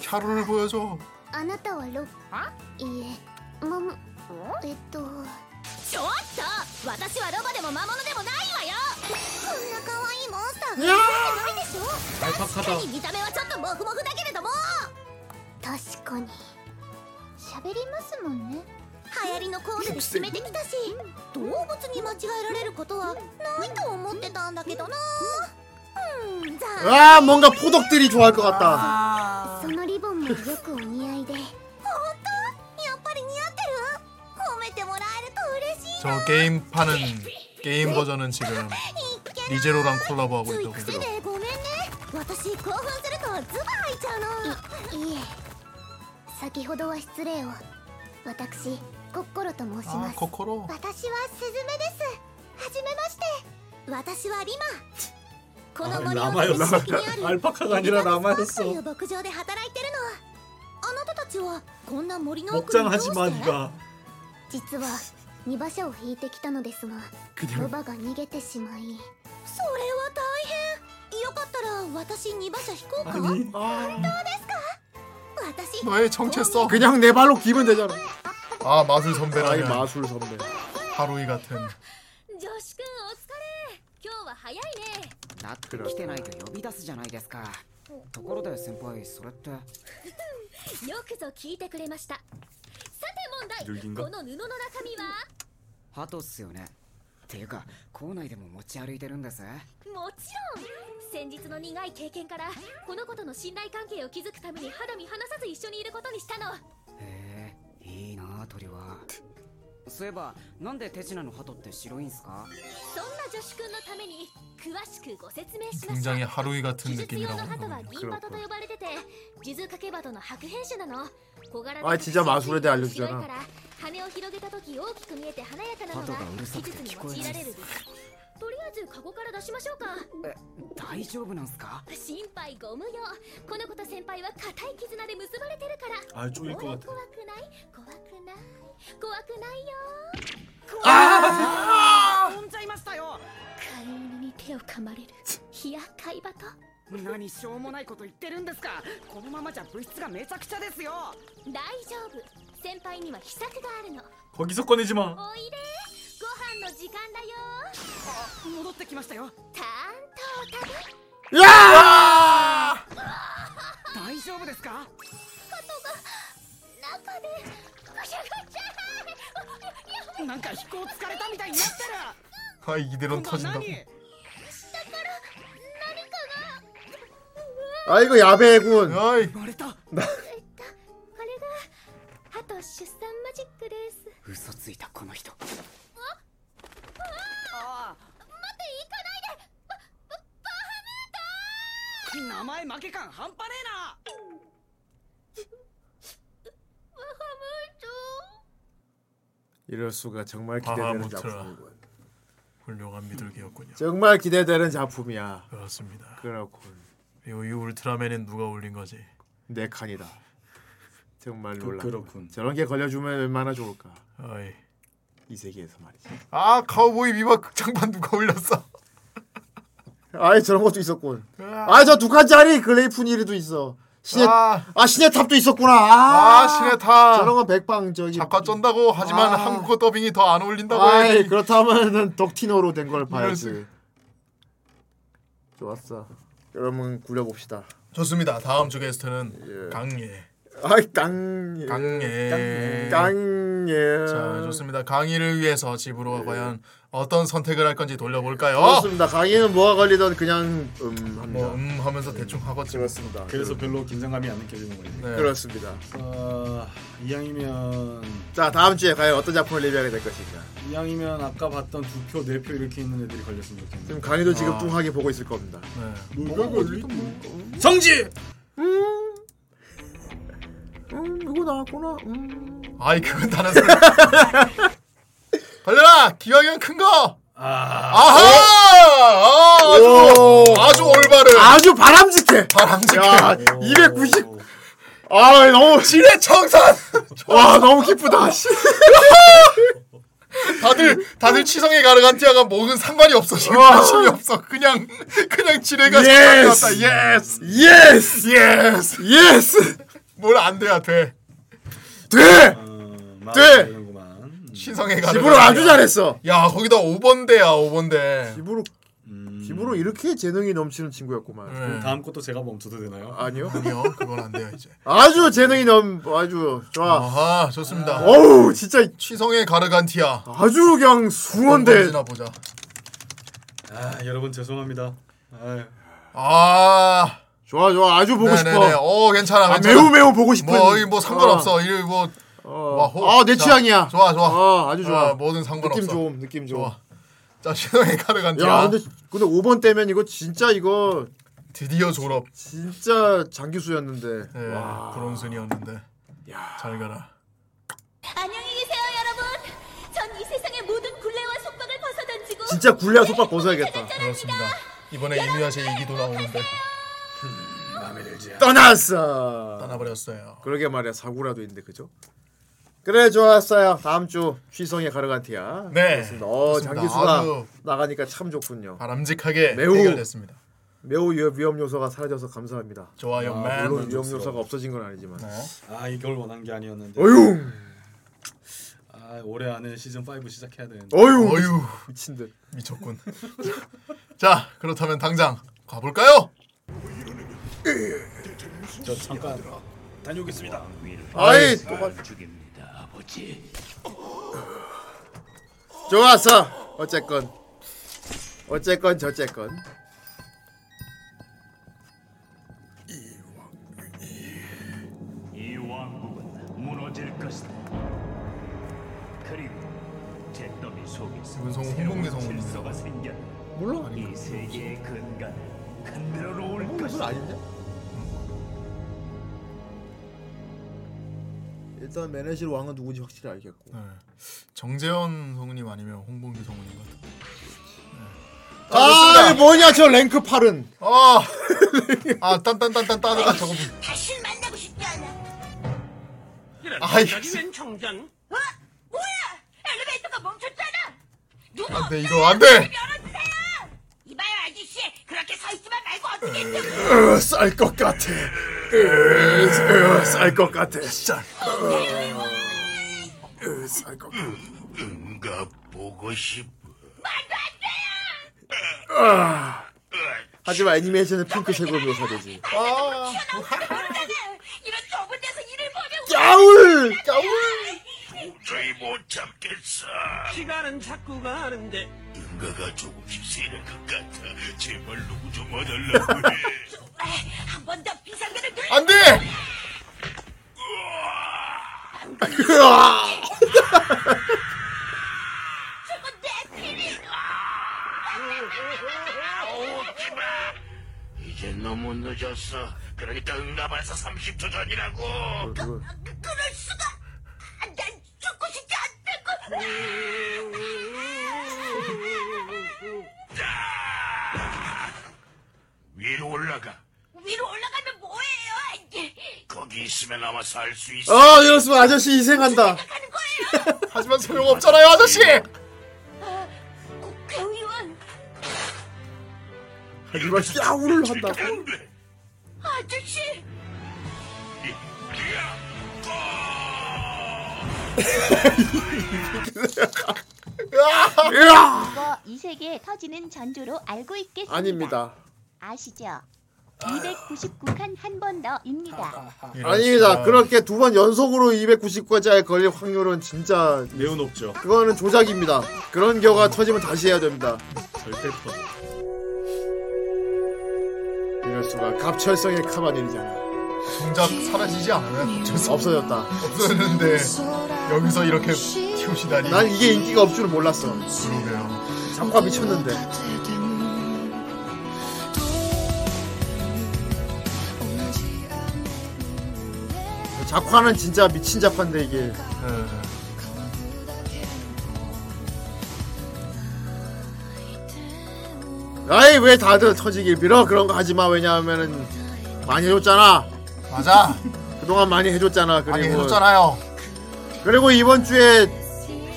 캬를 보여줘.
あなたはロいいえ。もえっと。ちょっと私はロバでも魔物でもないわよ！こんな可愛いモンスターがいるわけないでしょ？
確かに
見た目はちょっとモフモフだけれども。確かに。喋りますもんね。流行りのコールで締めてきたし動物に間違えられることはないと思ってたんだけどな
아 뭔가 포덕들이 좋아할 것 같다.
そのリボンもよくお似合いで本当やっぱり似合ってる褒めてもらえると嬉しい
저 게임판은 게임 버전은 지금 리제로랑 콜라보하고
つい
있다고
癖
그러더라고.
でごめんね私興奮するとズバ入っちゃうのいいえ先ほどは失礼を私コッコロと申しま
아
す
코코로.
私はスズメですはじめまして私はリマ この
아,
森
라마였어.
の先にある
알파카가 아니라
とい
라마였어.
う牧場で働いてるのあなたたちはこんな森の奥にどう
목장하지
し
마
て
니가.
実は2馬車を引いてきたのですがロバが逃げてしまいそれは大変よかったら私2馬車引こうか
아니
どうですか私
너의 정체성.
그냥 내 발로 기면 되잖아.
아 마술
아이
선배라면
마술 선배.
하루이 같은.
女子くんお疲れ今日は早いね
だって来てないと呼び出すじゃないですか。ところで先輩それって。
よくぞ聞いてくれました。さて問題。この布の中身は？
ハトっすよね。っていうか校内でも持ち歩いてるんです。
もちろん。先日の苦い経験からこの子との信頼関係を築くために肌身離さず一緒にいることにしたの。
へえいいなあ鳥はそういえばなんで手品の鳩って白いんすか
そんな女子くんのために詳しくご説明しました
굉장히 하루이 같은
技術用の
느낌이라고
鳩は
합니다.
銀鳩と呼ばれてて数珠掛け鳩の白変種なの小柄で
아 진짜 마술에 대해
白い
알려주잖아.
から羽を広げた時大きく見えて華やかなのが
鳩がうるさ
技
くて
術に用いられるとりあえずカゴから出しましょうか
え大丈夫なんすか
心配ご無用この子と先輩は固い絆で結ばれてるから
아 쪼일 것
怖
같아.
くない怖くない 怖くないよ。
ああ飛んじゃいましたよ。
飼い犬に手を噛まれる。冷やかいばと
何しょうもないこと言ってるんですか。このままじゃ物質がめちゃくちゃですよ。
大丈夫。先輩には秘策があるの。
こぎそこねじま
おいで。ご飯の時間だよ。
あ戻ってきましたよ。
たんと食べ。
やあ
大丈夫ですか？
鳩が中で
なんか飛行疲れたみたいになってる
아 이대로
今度は
터진다고.
何
아이고 야배군.
어이
割れた
これが鳩出産マジックです
嘘ついたこの人
待って行かないでバババハム
名前負け感半端ねえな
バハムート
이럴 수가 정말 기대되는. 작품이군.
훌륭한 미들기였군요.
정말 기대되는 작품이야.
그렇습니다.
그렇군.
그리고 이 울트라맨은 누가 올린 거지?
네 칸이다. 정말
그-
놀라.
그렇군.
저런 게 걸려주면 얼마나 좋을까.
어이.
이 세계에서 말이지.
아 카우보이 비바 극장판 누가 올렸어?
아이 저런 것도 있었군. 아저 두 칸짜리 글레이프니리도 있어. 신의
아,
아 신의 탑도 있었구나. 아,
아 신의 탑.
저런 건 백방 저기.
작가 쩐다고 하지만
아.
한국어 더빙이 더 안 어울린다고 해야지.
그렇다면은 덕티노로 된 걸 봐야지.
수-
좋았어. 여러분 굴려봅시다.
좋습니다. 다음 주 게스트는
예.
강예.
아이 깡.
강예.
깡예.
자 좋습니다. 강의를 위해서 집으로 과연 어떤 선택을 할 건지 돌려볼까요?
그렇습니다. 강의는 뭐가 걸리던 그냥 음 합니다.
뭐 음 하면서 대충 하겠지.
그렇습니다.
그래서 별로 긴장감이 안 느껴지는 거예요.
네.
그렇습니다.
어, 이왕이면
자 다음 주에 과연 어떤 작품을 리뷰하게 될 것인가.
이왕이면 아까 봤던 두 표, 네 표 이렇게 있는 애들이 걸렸으면 좋겠네.
지금 강의도 지금
아.
뚱하게 보고 있을 겁니다.
네.
뭐가 걸리도 뭐. 성지.
음 이거 나왔구나. 음.
아이 그건 다른 소리. 걸려라 기왕이면 큰 거.
아,
아하! 아, 아주
오.
아주 올바른
아주 바람직해.
바람직해.
야 290. 아 너무
지뢰 청산.
와 너무 기쁘다. 씨.
다들 다들 치성의 가르간티아가 뭐는 상관이 없어 지금
와.
관심이 없어 그냥 그냥 지뢰가
Yes.
왔다 yes yes
yes yes
뭘 안 돼야 돼
돼.
어, 마음에
돼.
취성의 가르간티아
집으로 아주 잘했어.
야 거기다 5번대야 5번대
집으로 집으로 이렇게 재능이 넘치는 친구였구만.
네.
다음 것도 제가 멈춰도 되나요?
아니요.
아니요 그건 안 돼요 이제
아주 재능이 넘 아주 좋아.
아하 좋습니다
어우 진짜
취성의 가르간티아
아주 그냥 숭한데
나 보자
아, 여러분 죄송합니다. 아유.
아
좋아 좋아 아주 보고 싶어.
네네네 어 괜찮아
아,
괜찮아
매우 매우 보고 싶은.
뭐, 이뭐 상관없어 이뭐 와, 호-
어. 아 내
자,
취향이야.
좋아 좋아
어, 아주 좋아.
아, 뭐든 상관없어
느낌 좋음 느낌 좋아.
좋아 자 치성의 가르간티아
야 근데 근데 5번 때면 이거 진짜 이거
드디어 졸업
진짜 장기수였는데.
네,
와.
브론슨이었는데 잘 가라
안녕히 계세요 여러분 전 이 세상의 모든 굴레와 속박을 벗어던지고
진짜 굴레와 속박 벗어야겠다.
그렇습니다 이번에 이누야샤 얘기도 나오는데
마음에 들지.
떠났어.
떠나버렸어요
그러게 말이야 사구라도 있는데 그죠? 그래 좋았어요. 다음 주 취성의 가르간티아.
네,
그렇습니다. 어. 장기수가 나가니까 참 좋군요.
바람직하게
매우
해결됐습니다
매우 위험, 위험 요소가 사라져서 감사합니다.
좋아요
아,
맨
물론 위험
만족스러워.
요소가 없어진 건 아니지만.
네.
아, 이걸 원한 게 아니었는데.
어휴,
아, 올해 안에 시즌 5 시작해야 되는데.
어휴,
어휴
미친 듯.
미쳤군 자 그렇다면 당장 가 볼까요?
저 잠깐 다녀오겠습니다.
아이, 또 봐. 좋았어. 어쨌건, 어쨌건 저쨌건.
이 왕국은 무너질 것이다. 그리고 잿더미 속에서
이건 성우
새로운
홍콩대 성우입니다.
질서가 생겨
몰라
이 세계의 근간을 흔들어 놓을 것이다.
아닌데? 일단 메네실 왕은 누군지 확실히 알겠고.
네. 정재현 성우님 아니면 홍봉규 성우님 같은
아, 이 뭐냐 저 랭크 8은.
아, 아 딴딴딴딴 따다가 저거
다시 만나고 싶지 않아.
아이
웬 정전? 어? 뭐야? 엘리베이터가 멈췄잖아. 누구?
안 돼 이거 안 돼
열어주세요. 이봐요 아저씨, 그렇게 서 있으면 말고 어떻게?
쌀것 같아. 쌀것 같아.
진짜
응가 보고 싶어.
아. 하지만 애니메이션은 핑크색으로 묘사되지.
아,
이런 좁은 데서 일을 보면
짜울!
짜울!
도저히 못 참겠어.
시간은 자꾸 가는데
응가가 조금씩 세는 것 같아. 제발 누구 좀 와달라고 해.
한 번 더 비상벨을 돌려
안 돼!
저거 내 필이
오지 마. 이제 너무 늦었어. 그러니까 응가봐서 30초 전이라고.
그,
그럴 수가 아, 난 죽고 싶지 않다고
위로 올라가.
위로 올라가면 뭐해요
거기 있으면 아마 살 수 있어.
어, 이럴수면 아저씨 희생한다.
하지만 소용없잖아요, 아저씨!
국회의원
하지만 짜울을 한다고.
아저씨
이거 이 세계 터지는 전조로 알고 있겠습니다.
아닙니다.
아시죠? 299칸 한 번 더입니다.
아닙니다. 그렇게 두 번 연속으로 299까지 걸릴 확률은 진짜
매우 높죠.
그거는 조작입니다. 그런 경우가 터지면 다시 해야 됩니다.
절대 터져.
이럴 수가 갑철성의 카바닐이잖아.
정작 사라지지 않아요. 어쩔 수 없-
없어졌다.
없어졌는데 여기서 이렇게 튀우시다니.
난 이게 인기가 없을 줄 몰랐어.
그러게요.
작화 미쳤는데. 작화는 진짜 미친 작화인데 이게
네.
아이 왜 다들 터지길 빌어 그런 거 하지 마 왜냐하면은 많이 해줬잖아
맞아.
그동안 많이 해줬잖아 그리고
많이 해줬잖아요.
그리고 이번 주에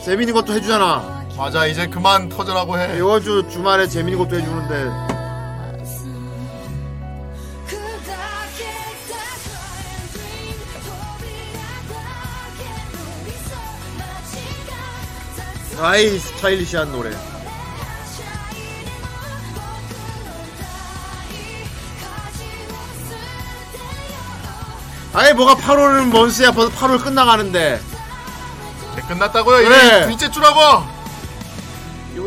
재밌는 것도 해주잖아
맞아, 이제 그만 터져라고 해.
이번 주 주말에 재밌는 것도 해주는데 아이 스타일리시한 노래 아이 뭐가 8월은 먼스야 벌써 8월 끝나가는데
이제 끝났다고요?
그래.
이제 둘째 주라고.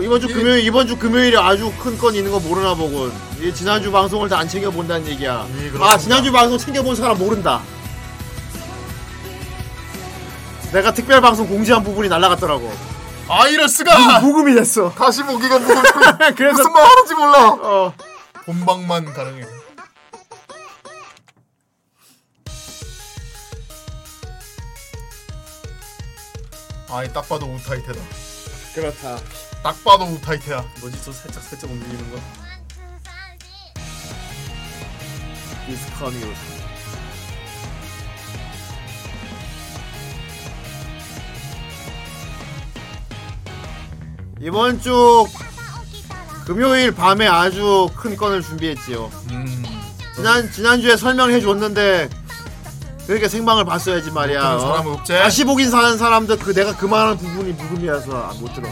이번- 주 금요일 이번 주 금요일에 아주 큰 건 있는 거 모르나 보군. 이 지난주 방송을 다 안 챙겨 본다는 얘기야.
예,
아. 지난주 방송 챙겨 본 사람 모른다. 내가 특별 방송 공지한 부분이 날라갔더라고.
아 이럴 수가.
무금이 됐어.
다시 보기가 무슨
그래서
무슨 말 하는지 몰라.
어.
본방만 가능해. 아이 딱 봐도 우타이테다.
그렇다.
딱 봐도 우타이테야.
뭐지 저 살짝 살짝 움직이는 거?
This 이번 주 금요일 밤에 아주 큰 건을 준비했지요.
음.
지난 지난주에 설명해 줬는데 그렇게 생방을 봤어야지 말이야. 어?
사람은 없지?
다시 보긴 사는 사람들 그 내가 그만한 부분이 무금이어서 아, 못 들어.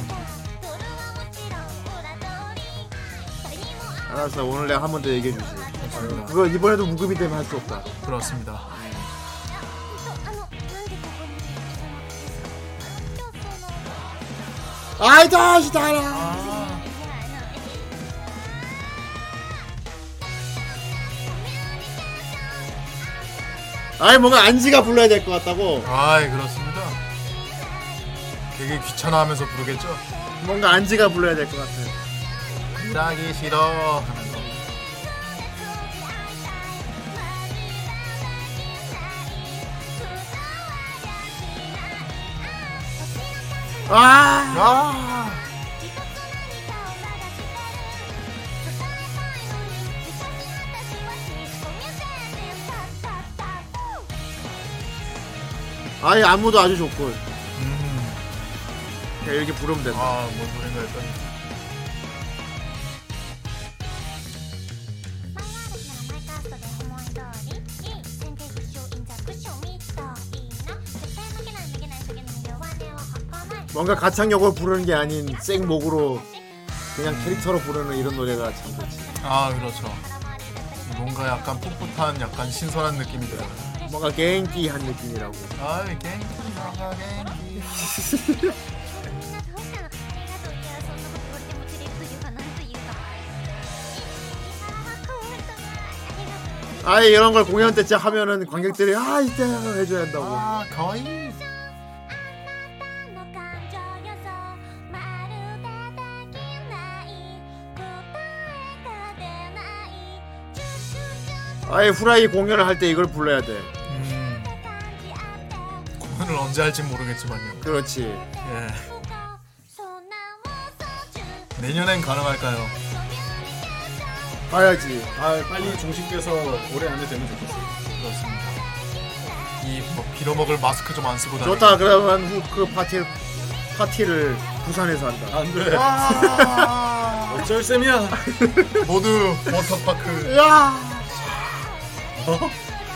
알았어 오늘 내가 한 번 더 얘기해 주지. 그거 이번에도 무금이 되면 할 수 없다.
그렇습니다.
아이 다시 달아. 아이 뭔가 안지가 불러야 될 것 같다고.
아이 그렇습니다. 되게 귀찮아하면서 부르겠죠.
뭔가 안지가 불러야 될 것 같아.
일하기 싫어 하면
아.
아.
아이 안무도 아주 좋고.
음.
그냥 이렇게 부르면 된다.
아, 뭔 소린가 했더
뭔가 가창력을 부르는 게 아닌 생목으로 그냥 캐릭터로 부르는 이런 노래가 참 좋지.
아 그렇죠. 뭔가 약간 풋풋한 약간 신선한 느낌이 들어요.
뭔가 갱기한 느낌이라고.
아 갱기 뭔가 갱기.
아예 이런 걸 공연 때 진짜 하면은 관객들이 아 이때 해줘야 한다고.
아 거의.
아예 후라이 공연을 할 때 이걸 불러야 돼.
음. 공연을 언제 할지 모르겠지만요.
그렇지.
예. 내년엔 가능할까요?
봐야지.
아 빨리 종식돼서 올해 안에 되면 좋겠어요.
그렇습니다. 이뭐 빌어먹을 마스크 좀 안 쓰고 다니.
좋다. 그러면 후, 그 파티 파티를 부산에서 한다.
안 돼.
아~
어쩔 셈이야.
모두 워터파크.
야.
어?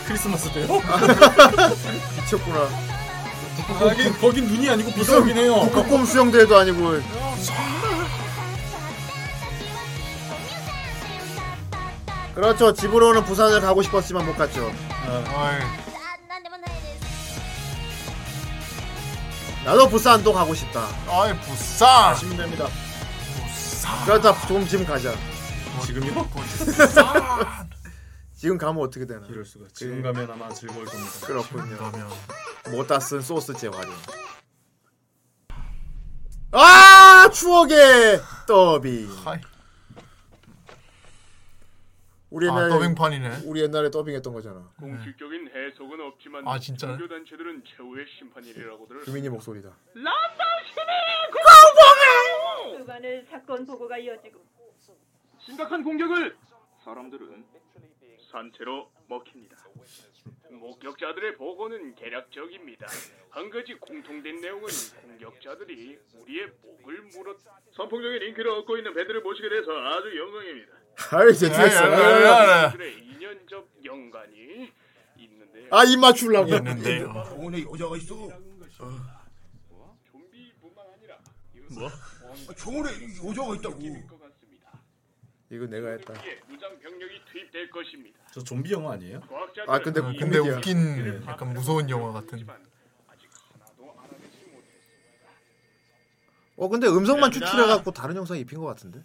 크리스마스 때요?
미쳤구나.
거긴 거긴 눈이 아니고 비서긴 해요.
북극곰 수영대회도 아니고. 그렇죠. 집으로는 부산을 가고 싶었지만 못 갔죠.
어이.
나도 부산도 가고 싶다.
아이 부산.
가시면 됩니다.
부산.
그렇다. 좀 지금 가자.
지금요?
부산.
지금 가면 어떻게 되나?
이럴 수가. 지금 가면 아마 즐거울 겁니다.
그렇군요.
그러면
못다 쓴 소스 재활용. 아 추억의 더빙.
하이.
우리
아,
옛날에
더빙판이네.
우리 옛날에 더빙했던 거잖아.
공식적인 해석은 없지만
아?
종교 단체들은 최후의 심판이라고들
유민이 목소리다.
주간을 사건 보고가 이어지고
심각한 공격을 사람들은 산채로 먹힙니다. 목격자들의 보고는 개략적입니다. 한 가지 공통된 내용은 공격자들이 우리의 목을 물었. 선풍적인 인기를 얻고 있는 밴드를 모시게 돼서 아주 영광입니다.
아이 제트했어.
그들의 인연적 연관이 있는데.
아입 맞추려고.
있는데요.
병원에 여자가 있어.
좀비뿐만 아니라
뭐? 병원에 여자가 있다고.
이거 내가 했다.
무장 병력이 투입될 것입니다.
저 좀비 영화 아니에요?
아 근데
어, 근데
코미디야.
웃긴 약간 무서운 영화 같은.
어 근데 음성만 추출해 갖고 다른 영상 입힌 것 같은데.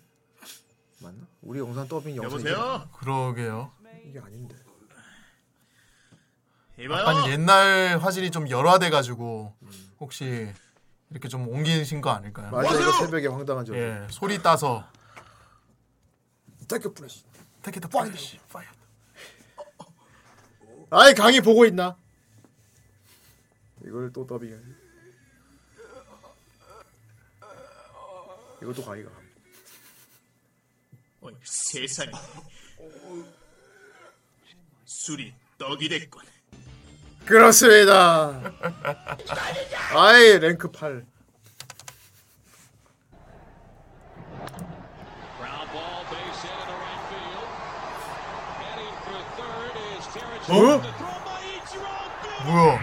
맞나? 우리 영상 더빙 영상
여보세요?
그러게요.
이게, 아닌데.
약간 옛날 화질이 좀 열화돼-가지고 혹시 이렇게 좀 옮기신 거 아닐까요?
맞아 이거 새벽에 황당한 적.
예, 소리 따서
테크 플래시.
take it flash. fire.
아이 강의 보고 있나? 이걸 또 더빙해. 이것도 강의가.
어이, 세상에. 술이 떡이 됐군.
그렇습니다. 아이 랭크 8. 어?
뭐야?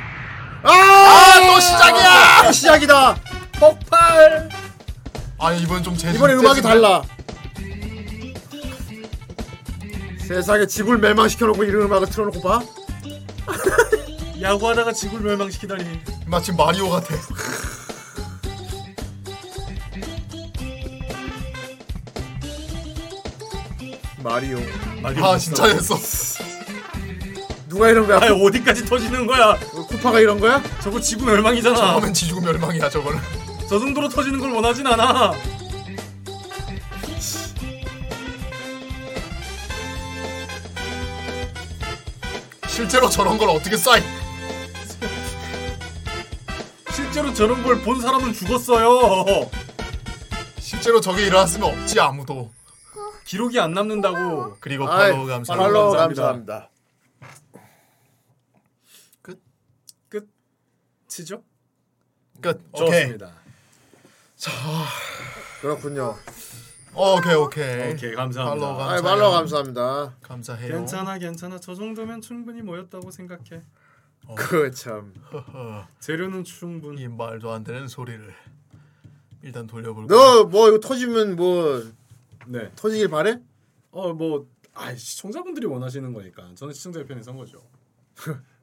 아,
또 시작이야!
또 시작이다. 폭발.
아니 이번 좀 제.
이번에 음악이 달라. 세상에 집을 멸망시켜 놓고 이런 음악을 틀어 놓고 봐.
야구하다가 지구를 멸망시키다니.
마치 마리오 같아.
마리오.
마리오
아
몬스터.
진짜 됐어.
누가 이런 거야?
아니 어디까지 터지는 거야?
쿠파가 이런 거야?
저거 지구 멸망이잖아.
처음엔 지구 멸망이야 저거는.
저 정도로 터지는 걸 원하진 않아.
실제로 저런 걸 어떻게 쏴?
실제로 저런 걸 본 사람은 죽었어요.
실제로 저게 일어났으면 없지 아무도.
기록이 안 남는다고.
그리고 팔로우 감사.
팔로우
감사합니다.
감사합니다.
치죠?
끝. 오케이.
좋습니다.
자,
그렇군요.
오케이 오케이.
오케이 감사합니다.
팔로우
아이
감사해요.
말로 감사합니다.
감사해요.
괜찮아 괜찮아 저 정도면 충분히 모였다고 생각해.
그 참.
허허.
재료는 충분.
이 말도 안 되는 소리를. 일단 돌려볼
너뭐 이거 터지면 뭐
네.
터지길 바래?
어뭐 아 시청자분들이 원하시는 거니까 저는 시청자 편에 선 거죠.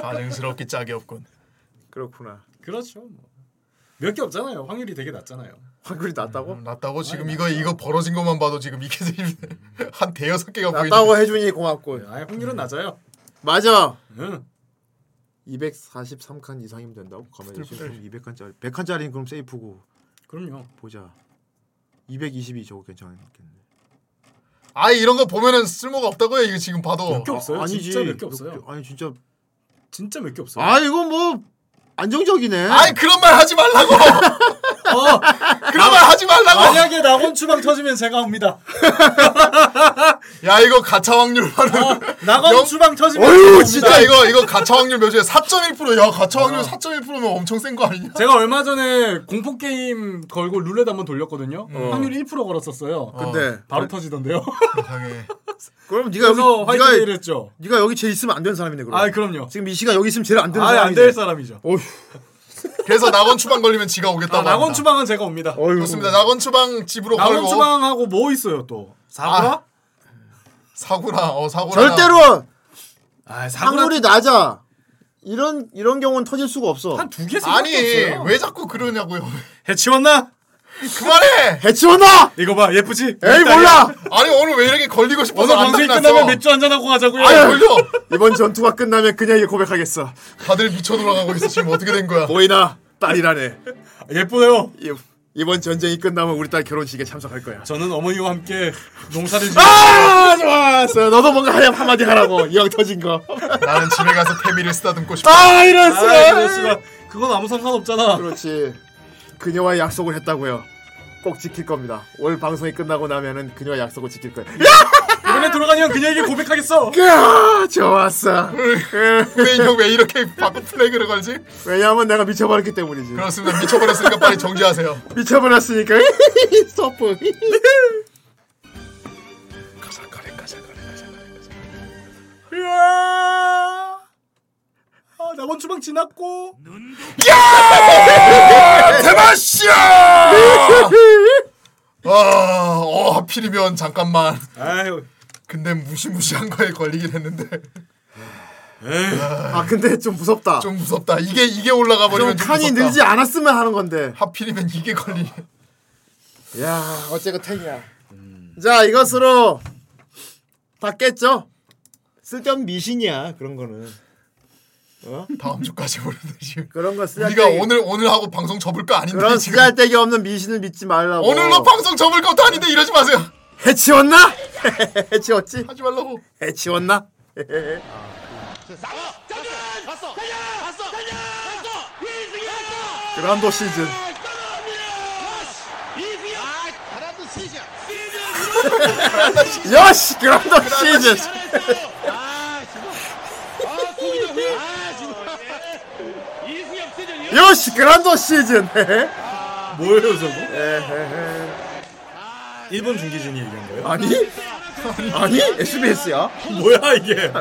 가증스럽기 짝이 없군.
그렇구나.
그렇죠. 뭐. 몇 개 없잖아요. 확률이 되게 낮잖아요.
확률이 낮다고?
음, 낮다고 지금 이거 이거 벌어진 것만 봐도 지금 이게 한 대여섯 개가 보이는.
낮다고 해주니 고맙고.
아 확률은 낮아요.
맞아.
응.
243칸 이상이면 된다고? 가만히 있어. 그럼 200칸짜리. 100칸짜리는 그럼 세이프고.
그럼요.
보자. 222 저거 괜찮겠네.
아 이런 거 보면은 쓸모가 없다고요. 이거 지금 봐도.
몇 개 없어요?
아, 아니지.
진짜 몇 개 없어요.
아니 진짜
진짜 몇 개 없어요.
아 이거 뭐 안정적이네.
아이 그런 말 하지 말라고.
어,
그런 말 하지 말라고.
만약에 낙원 추방 터지면 제가 옵니다.
야 이거 가차 확률 하는.
낙원
영-
추방 터지면
어휴
제가
진짜
옵니다.
이거 이거 가차 확률 몇이야? 4.1%. 야 가차 확률 4.1%면 엄청 센 거 아니냐?
제가 얼마 전에 공포 게임 걸고 룰렛 한번 돌렸거든요.
어.
확률 1% 걸었었어요.
근데
바로 터지던데요.
이상해.
그럼 네가 여기
그래서 화이트
네가
데이를 했죠.
네가 여기 제일 있으면 안 되는 사람이네 그럼.
아 그럼요.
지금 이 시간 여기 있으면 제일 안 되는
아예
사람이네.
안될 사람이죠.
어휴.
그래서 낙원 추방 걸리면 지가 오겠다고.
아, 낙원. 추방은 제가 옵니다.
어휴.
좋습니다. 낙원 추방 집으로
낙원
걸고.
추방하고 뭐 있어요 또? 사구라?
사구라. 어 사구라.
절대로
아 사구라
확률이 낮아. 이런 이런 경우는 터질 수가 없어.
한 두 개, 세
아니. 왜 자꾸 그러냐고요.
해치웠나?
그만해.
해치웠나?
이거 봐 예쁘지?
에이 몰라.
아니 오늘 왜 이렇게 걸리고 싶어서
오늘
안
방송이? 끝나면 맥주 한잔 하고 가자고요.
아니 걸려.
이번 전투가 끝나면 그녀에게 고백하겠어.
다들 미쳐 돌아가고 있어. 지금 어떻게 된 거야?
보이나 딸이라네.
예쁘네요.
이- 이번 전쟁이 끝나면 우리 딸 결혼식에 참석할 거야.
저는 어머니와 함께 농사를 짓.
아 좋았어. 너도 뭔가 하야 한마디 하라고 이왕 터진 거.
나는 집에 가서 태미를 쓰다듬고 싶어.
아 이럴
아,
수가.
이럴 수가. 그건 아무 상관없잖아.
그렇지. 그녀와 약속을 했다고요. 꼭 지킬 겁니다. 올 방송이 끝나고 나면은 그녀와 약속을 지킬 거야.
이번에 돌아가면 그녀에게 고백하겠어.
야, 좋았어.
근데 이거 왜 이렇게 바꾸 플래그를 걸지?
왜냐하면 내가 미쳐버렸기 때문이지.
그렇습니다. 미쳐버렸으니까 빨리 정지하세요.
미쳐버렸으니까. 스토프.
이야. 아, 낙원 추방 지났고.
대마시야! 아, 어, 하필이면 잠깐만.
아유.
근데 무시무시한 거에 걸리긴 했는데
아 근데 좀 무섭다.
좀 무섭다. 이게 이게 올라가
좀
버리면 좀
칸이
무섭다.
늘지 않았으면 하는 건데.
하필이면 이게 걸리.
야, 어째가 탱이야. 자, 이것으로 다 깼죠? 쓸데없는 미신이야 그런 거는. 어?
다음 주까지 오는데 지금.
그런 거 쓰잘데기.
우리가 오늘 오늘 하고 방송 접을 거 아닌데
그런
지금.
쓰잘데기 없는 미신을 믿지 말라고.
오늘로 방송 접을 것도 아닌데 이러지 마세요.
해치웠나? 해치웠지?
하지 말라고.
해치웠나? 그란도 시즌. 여시 그란도 시즌. 여시 그란도 시즌.
뭐예요 저거?
에헤헤.
일본 중기준이 얘기한 거예요?
아니? 아니? SBS야?
뭐야 이게?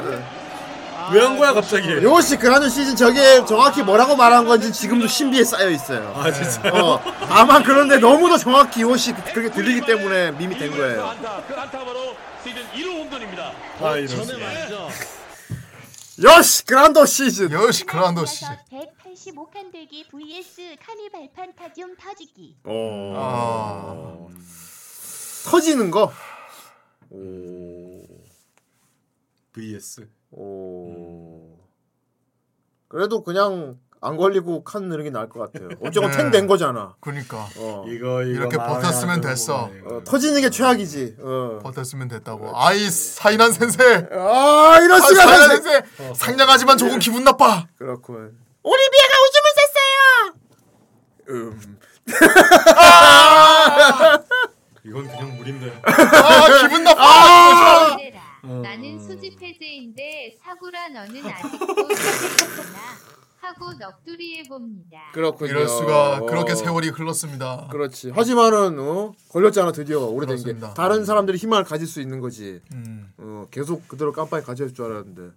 왜 한 거야 갑자기?
요시 그라노 시즌 저게 정확히 뭐라고 말한 건지 지금도 신비에 쌓여 있어요.
아 진짜요?
어, 다만 그런데 너무도 정확히 요시 그렇게 들리기 때문에 밈이 된 거예요.
안타바로 시즌 1호 홈런입니다.
아 수가.
요시 그란도 시즌.
요시 그란도 시즌.
185 칸 들기 vs 카니발 판타지움 터지기.
어. 터지는 거. 오.
vs.
오. 그래도 그냥 안 걸리고 칸 느는 게 나을 것 같아요. 어쨌건
네.
탱된 거잖아.
그러니까
어.
이거 이거
이렇게 버텼으면
안
됐어.
어,
터지는 게 최악이지. 어.
버텼으면 됐다고. 아이 사이난 센세.
아 이런
아,
시간 선생.
센세. 상냥하지만 조금 기분 나빠.
그렇군.
올리비아가 오줌을 쌌어요.
음.
이건 그냥 물인데.
아 기분 나빠.
아!
나는 수집 해제인데 사구라 너는 아직도 수집했구나 하고 넋두리 해 봅니다.
그렇군요.
이럴 수가
어.
그렇게 세월이 흘렀습니다.
그렇지. 하지만은 어? 걸렸잖아 드디어 오래된 게.
그렇습니다.
다른 사람들이 희망을 가질 수 있는 거지.
음.
어, 계속 그대로 깜빡이 가져올 줄 알았는데.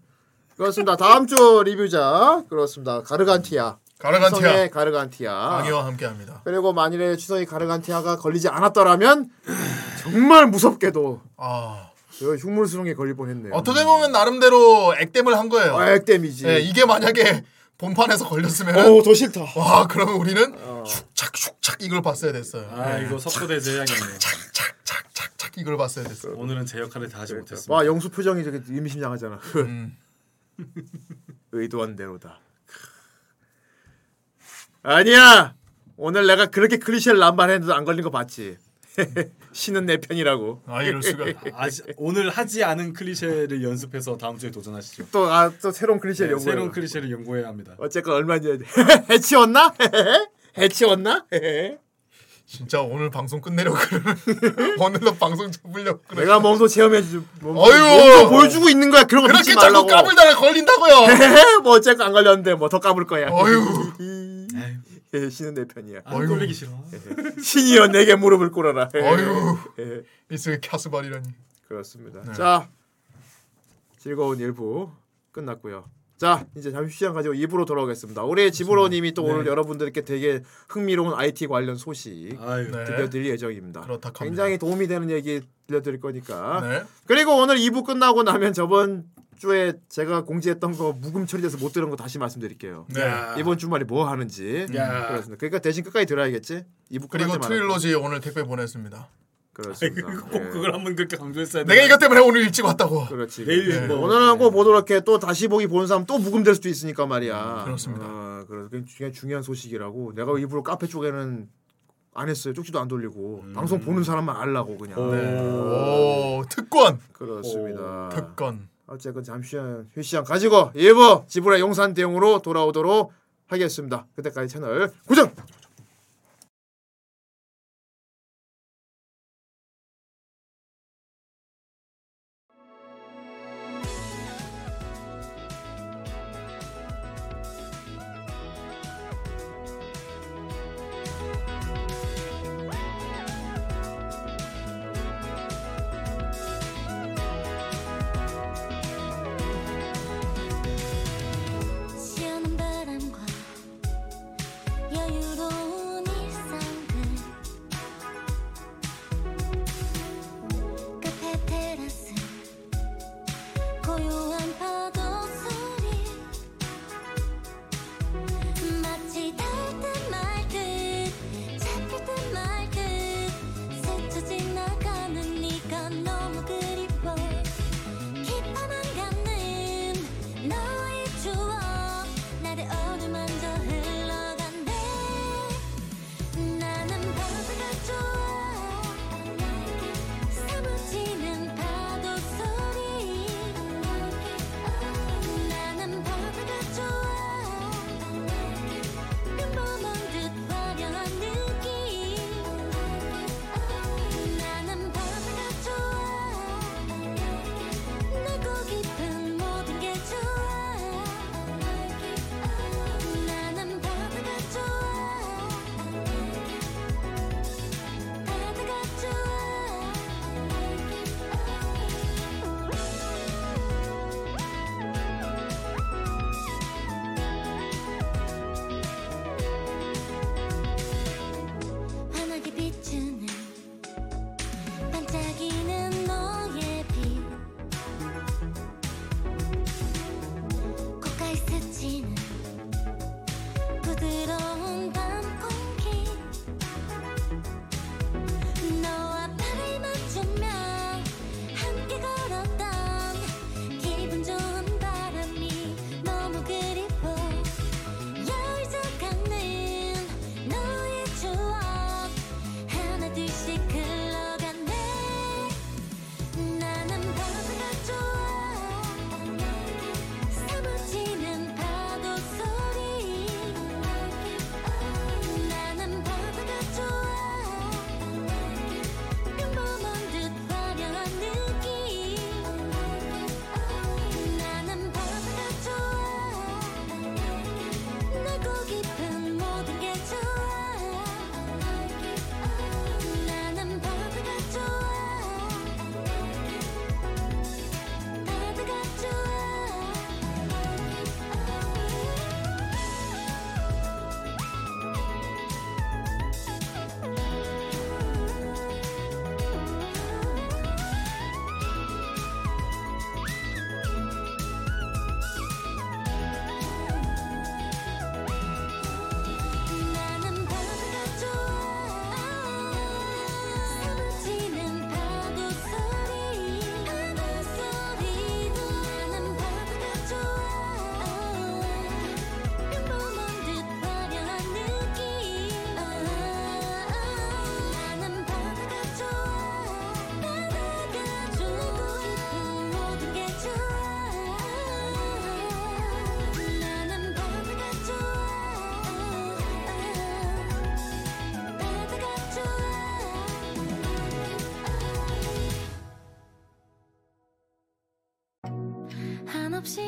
그렇습니다. 다음 주 리뷰자 그렇습니다. 가르간티아.
가르간티아.
가르간티아.
강의와 함께합니다.
그리고 만일에 추성의 가르간티아가 걸리지 않았더라면 정말 무섭게도
아.
저 흉물스러운 걸릴 뻔했네요.
어떻게 보면 나름대로 액땜을 한 거예요.
아, 액땜이지.
예, 이게 만약에 본판에서 걸렸으면
오, 더 싫다.
와, 그러면 우리는
어.
슉착 슉착 이걸 봤어야 됐어요.
아
예.
이거 석고대제 해야겠네요.
착 이걸 봤어야 됐어요.
오늘은 제 역할을 다 하지 못했습니다.
와 영수 표정이 되게 의미심장하잖아.
음.
의도한 대로다. 아니야. 오늘 내가 그렇게 클리셰를 남발했는데도 안 걸린 거 봤지. 신은 내 편이라고.
아 이럴 수가.
아시, 오늘 하지 않은 클리셰를 연습해서 다음 주에 도전하시죠.
또아 또 새로운 클리셰
네,
연구.
새로운 클리셰를 연구해야 합니다.
어쨌건 얼마 전에 해치웠나? 해치웠나?
진짜 오늘 방송 끝내려고 그러는 오늘로 방송 접으려고 그래.
내가 몸소 체험해 주. 몸,
어휴.
몸소 보여주고 있는 거야. 그런 거
그렇게
믿지
자꾸
말라고.
까불다가 걸린다고요.
뭐 어쨌건 안 걸렸는데 뭐 더 까불 거야.
어휴.
예, 신은 내 편이야.
안 아, 걸리기 싫어.
신이여 내게 무릎을 꿇어라.
어휴.
예,
이승의 캐스발이라니.
그렇습니다.
네.
자 즐거운 1부 끝났고요. 자 이제 잠시 시간 가지고 2부로 돌아오겠습니다. 우리 지브로님이 또
네.
오늘 여러분들께 되게 흥미로운 IT 관련 소식
아유,
네.
들려드릴 예정입니다.
그렇다.
굉장히 도움이 되는 얘기 들려드릴 거니까.
네.
그리고 오늘 2부 끝나고 나면 저번 주에 제가 공지했던 거 묵음 처리돼서 못 들은 거 다시 말씀드릴게요.
네.
이번 주말에 뭐 하는지.
야.
그렇습니다. 그러니까 대신 끝까지 들어야겠지. 2부
그리고 트릴로지 오늘 택배 보냈습니다.
그렇습니다.
꼭
예.
그걸 한번 그렇게 강조했어야 돼.
내가 이것 때문에 오늘 일찍 왔다고.
그렇지.
내일
네.
뭐-
오늘은 꼭 보도록 해. 또 다시 보기 보는 사람 또 묵음될 수도 있으니까 말이야.
음, 그렇습니다.
어, 그래서 굉장히 중요한 소식이라고. 내가 일부러 카페 쪽에는 안 했어요. 쪽지도 안 돌리고
음.
방송 보는 사람만 알라고 그냥.
네. 오 특권.
그렇습니다.
특권.
어쨌건 잠시 휴시간 가지고 일부 지브라 용산 대용으로 돌아오도록 하겠습니다. 그때까지 채널 고정.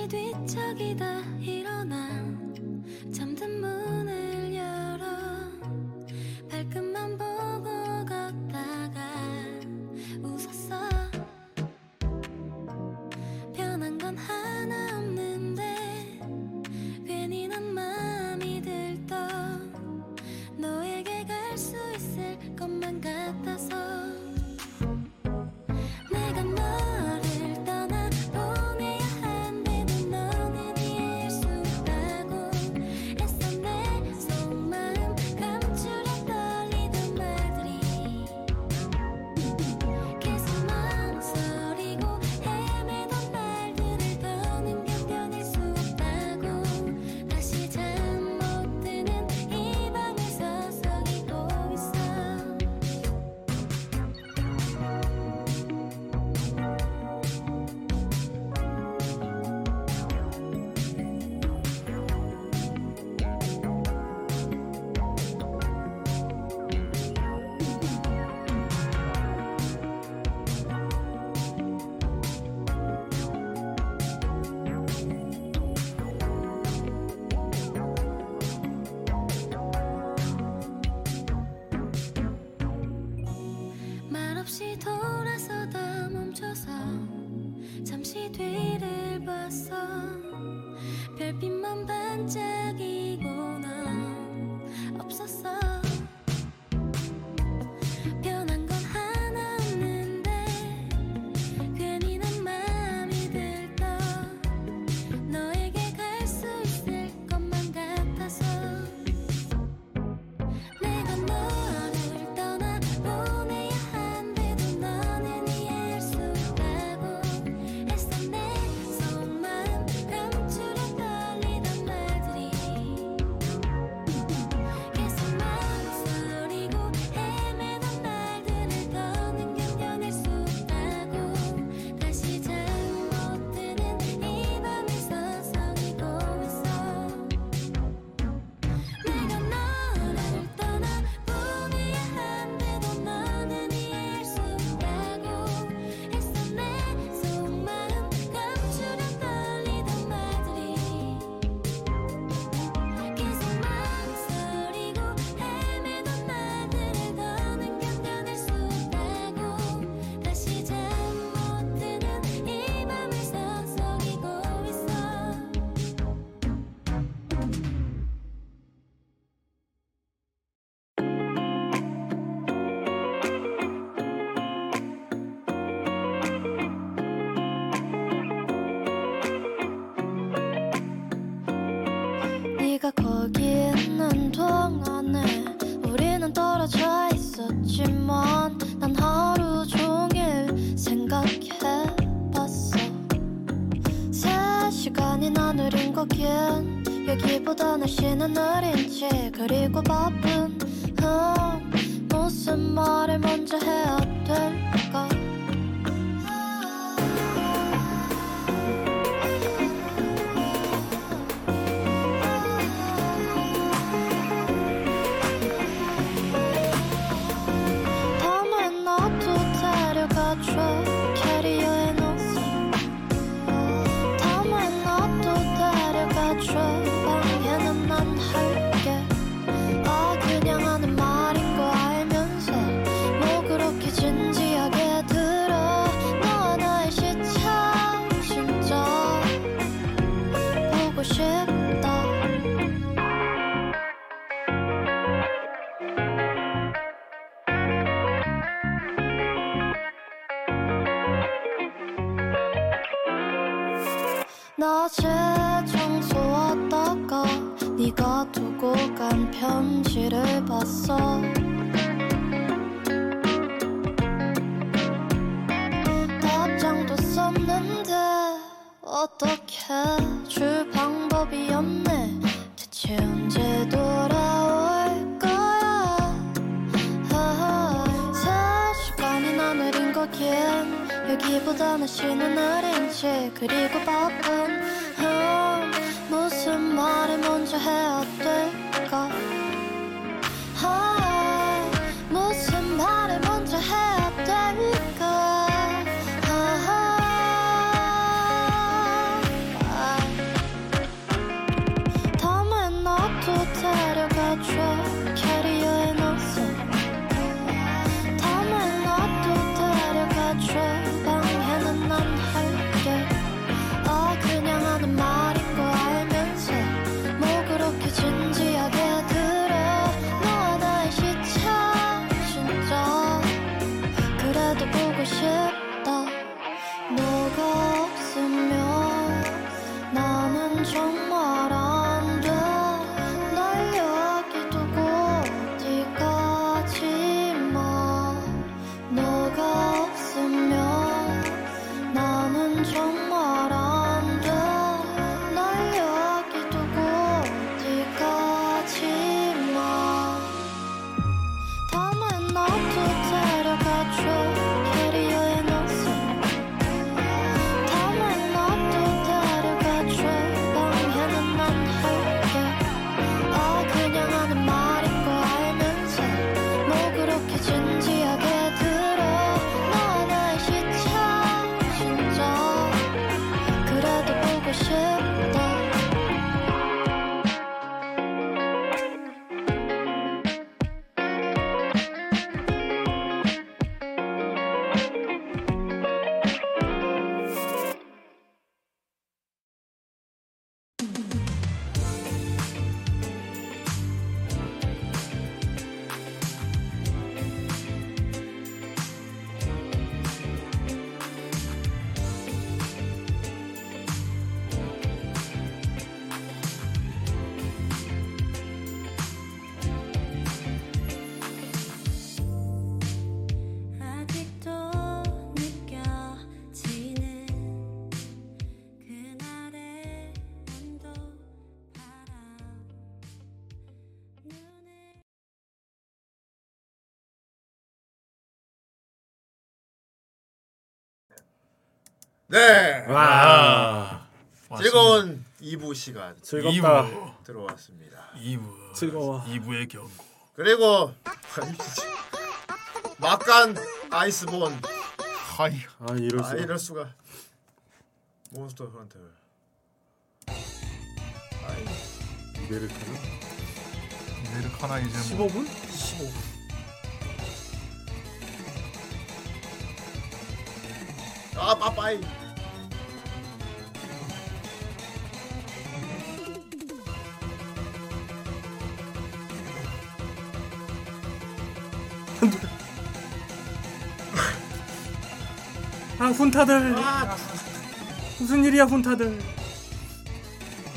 뒤척이다. 난 어린 지 그리고 바보 네. 와.
즐거운 2부 시간.
즐겁다.
들어왔습니다.
2부.
즐거워.
2부의 경고.
그리고 막간 아이스본.
하이.
아 이럴
아
수가.
이럴 수가. 몬스터 헌터. 아이.
메르카나?
메르카나 이제 뭐
15분?
15분. 아 빠빠이.
아 훈타들.
아,
무슨 일이야 훈타들.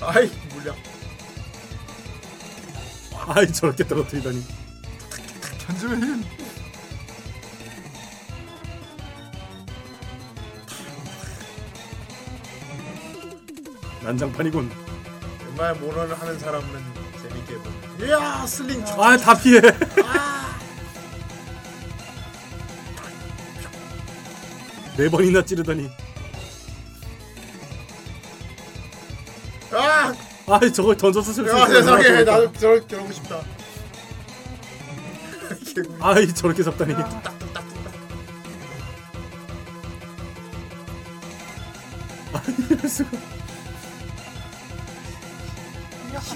아이 물량.
아이 저렇게 떨어뜨리다니.
천재의 힘.
난장판이군.
정말 모노를 하는 사람은 재밌게 보는. 이야 슬링.
아다 피해. 네 번이나 찌르다니.
아,
아이 저걸 던져서 쓸수
야
있어.
세상에 나도 저렇게 저러고 싶다.
아이 저렇게 잡다니. 아이 이럴 수가.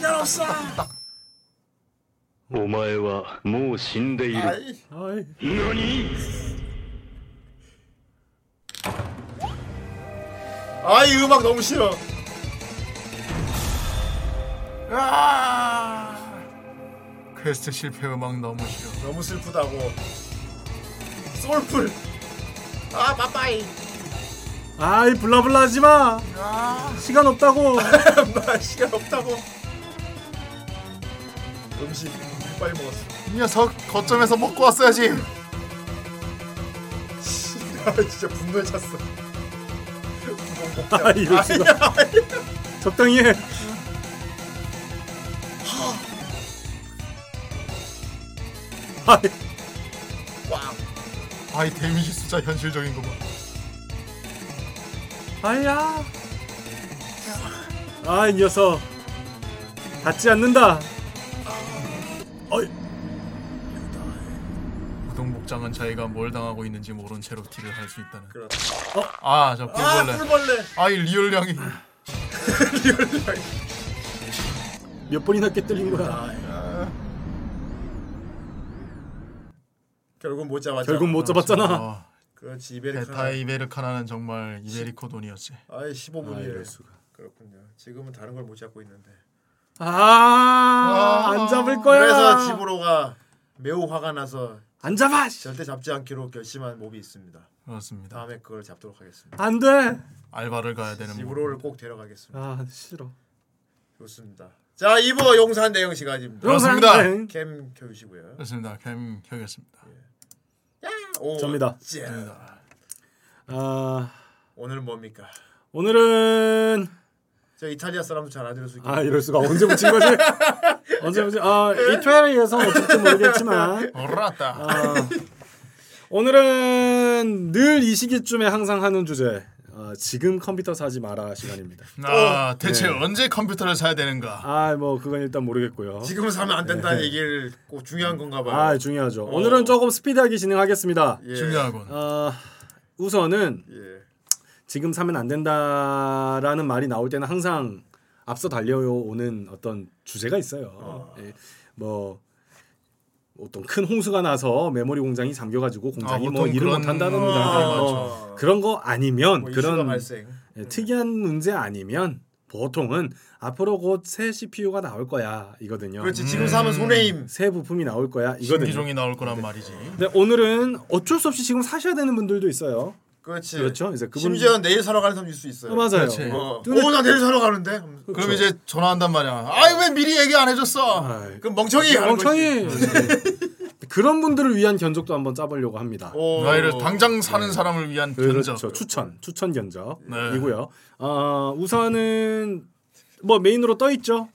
시간 없어.
お前はもう死んでいる
아이.
아이.
何
아이 음악 너무 싫어.
아! 퀘스트 실패 음악 너무 싫어.
너무 슬프다고. 솔풀. 아 빠빠이.
아이 블라블라 하지 마. 시간 없다고.
마 시간 없다고. 음식 빨리 먹었어.
이 녀석 거점에서 먹고 왔어야지.
아 진짜 분노에 찼어.
아 이럴 수가. 적당히 해. 아이.
와.
아이 데미지 숫자 현실적인 거 봐.
아야. 아, 이 녀석. 닿지 않는다. 아이
무동복장은 자기가 뭘 당하고 있는지 모른 채로 티를 할 수 있다는. 그렇다.
어?
아, 저
아,
불벌레.
꿀벌레.
아, 이 리얼량이.
리얼량이
몇 번이나 깨뜨린 거야.
아, 결국 못 잡았잖아.
결국 못 잡았잖아.
어.
아, 그렇지 베타 이베리카.
이베르카나는 정말 이베리코돈이었지.
아이
15분이래.
아, 이럴 수가.
그렇군요. 지금은 다른 걸 못 잡고 있는데.
아, 안 잡을 거야.
그래서 집으로가 매우 화가 나서
안 잡아.
절대 잡지 않기로 결심한 몹이 있습니다.
그렇습니다.
다음에 그걸 잡도록 하겠습니다.
안 돼.
알바를 가야 되는
집으로를 꼭 데려가겠습니다.
아, 싫어.
좋습니다. 자, 2부 용산 대형 시간입니다.
그렇습니다.
캠 켜주시고요.
그렇습니다. 캠 켜겠습니다.
오,
접니다.
자,
아,
오늘 뭡니까?
오늘은
저 이탈리아 사람도 잘안 들을 수 있고.
아 이럴 수가 언제 붙인 거지? 언제 붙인? 아 이탈리아에서 어쩔지 모르겠지만
오라따.
아, 오늘은 늘 이 시기쯤에 항상 하는 주제. 아, 지금 컴퓨터 사지 마라 시간입니다.
아 대체
네.
언제 컴퓨터를 사야 되는가?
아 뭐 그건 일단 모르겠고요.
지금 사면 안 된다는
네.
얘기를 꼭 중요한 건가 봐요.
아 중요하죠.
어.
오늘은 조금 스피드하게 진행하겠습니다.
예.
중요하군.
아 우선은
예.
지금 사면 안 된다라는 말이 나올 때는 항상 앞서 달려오는 어떤 주제가 있어요. 예. 뭐 어떤 큰 홍수가 나서 메모리 공장이 잠겨가지고 공장이
아,
뭐 일을 못한다든가
아,
뭐 그런 거 아니면
뭐
그런. 예, 특이한 문제 아니면 보통은 앞으로 곧 새 CPU가 나올 거야 이거든요.
그렇지, 지금 사면 손해임.
새 부품이 나올 거야 이거든요.
신기종이 나올 거란 말이지.
근데 오늘은 어쩔 수 없이 지금 사셔야 되는 분들도 있어요.
그렇지.
그렇죠. 이제 그분
심지어 내일 사러 가는 사람도 있을 수 있어요.
어, 맞아요.
그렇지.
어,
근데-
어, 나 내일 사러 가는데.
그럼 이제 전화한단 말이야. 아이 왜 미리 얘기 안 해줬어?
아이,
그럼 멍청이
멍청이
거지.
그런 분들을 위한 견적도 한번 짜보려고 합니다.
오.
나이를 당장 사는 사람을 위한 견적.
그렇죠. 추천, 추천
네.
견적이고요. 어, 우선은 뭐 메인으로 떠 있죠.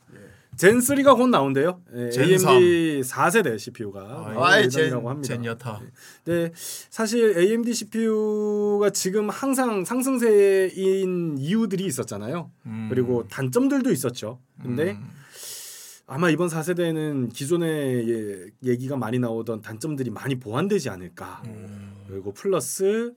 젠 3가 곧 나온대요. 예,
젠
AMD 4세대 CPU가
아이,
예정이라고 합니다.
젠 여타.
네, 사실 AMD CPU가 지금 항상 상승세인 이유들이 있었잖아요.
음.
그리고 단점들도 있었죠. 근데
음.
아마 이번 4세대는 기존의 예- 얘기가 많이 나오던 단점들이 많이 보완되지 않을까.
음.
그리고 플러스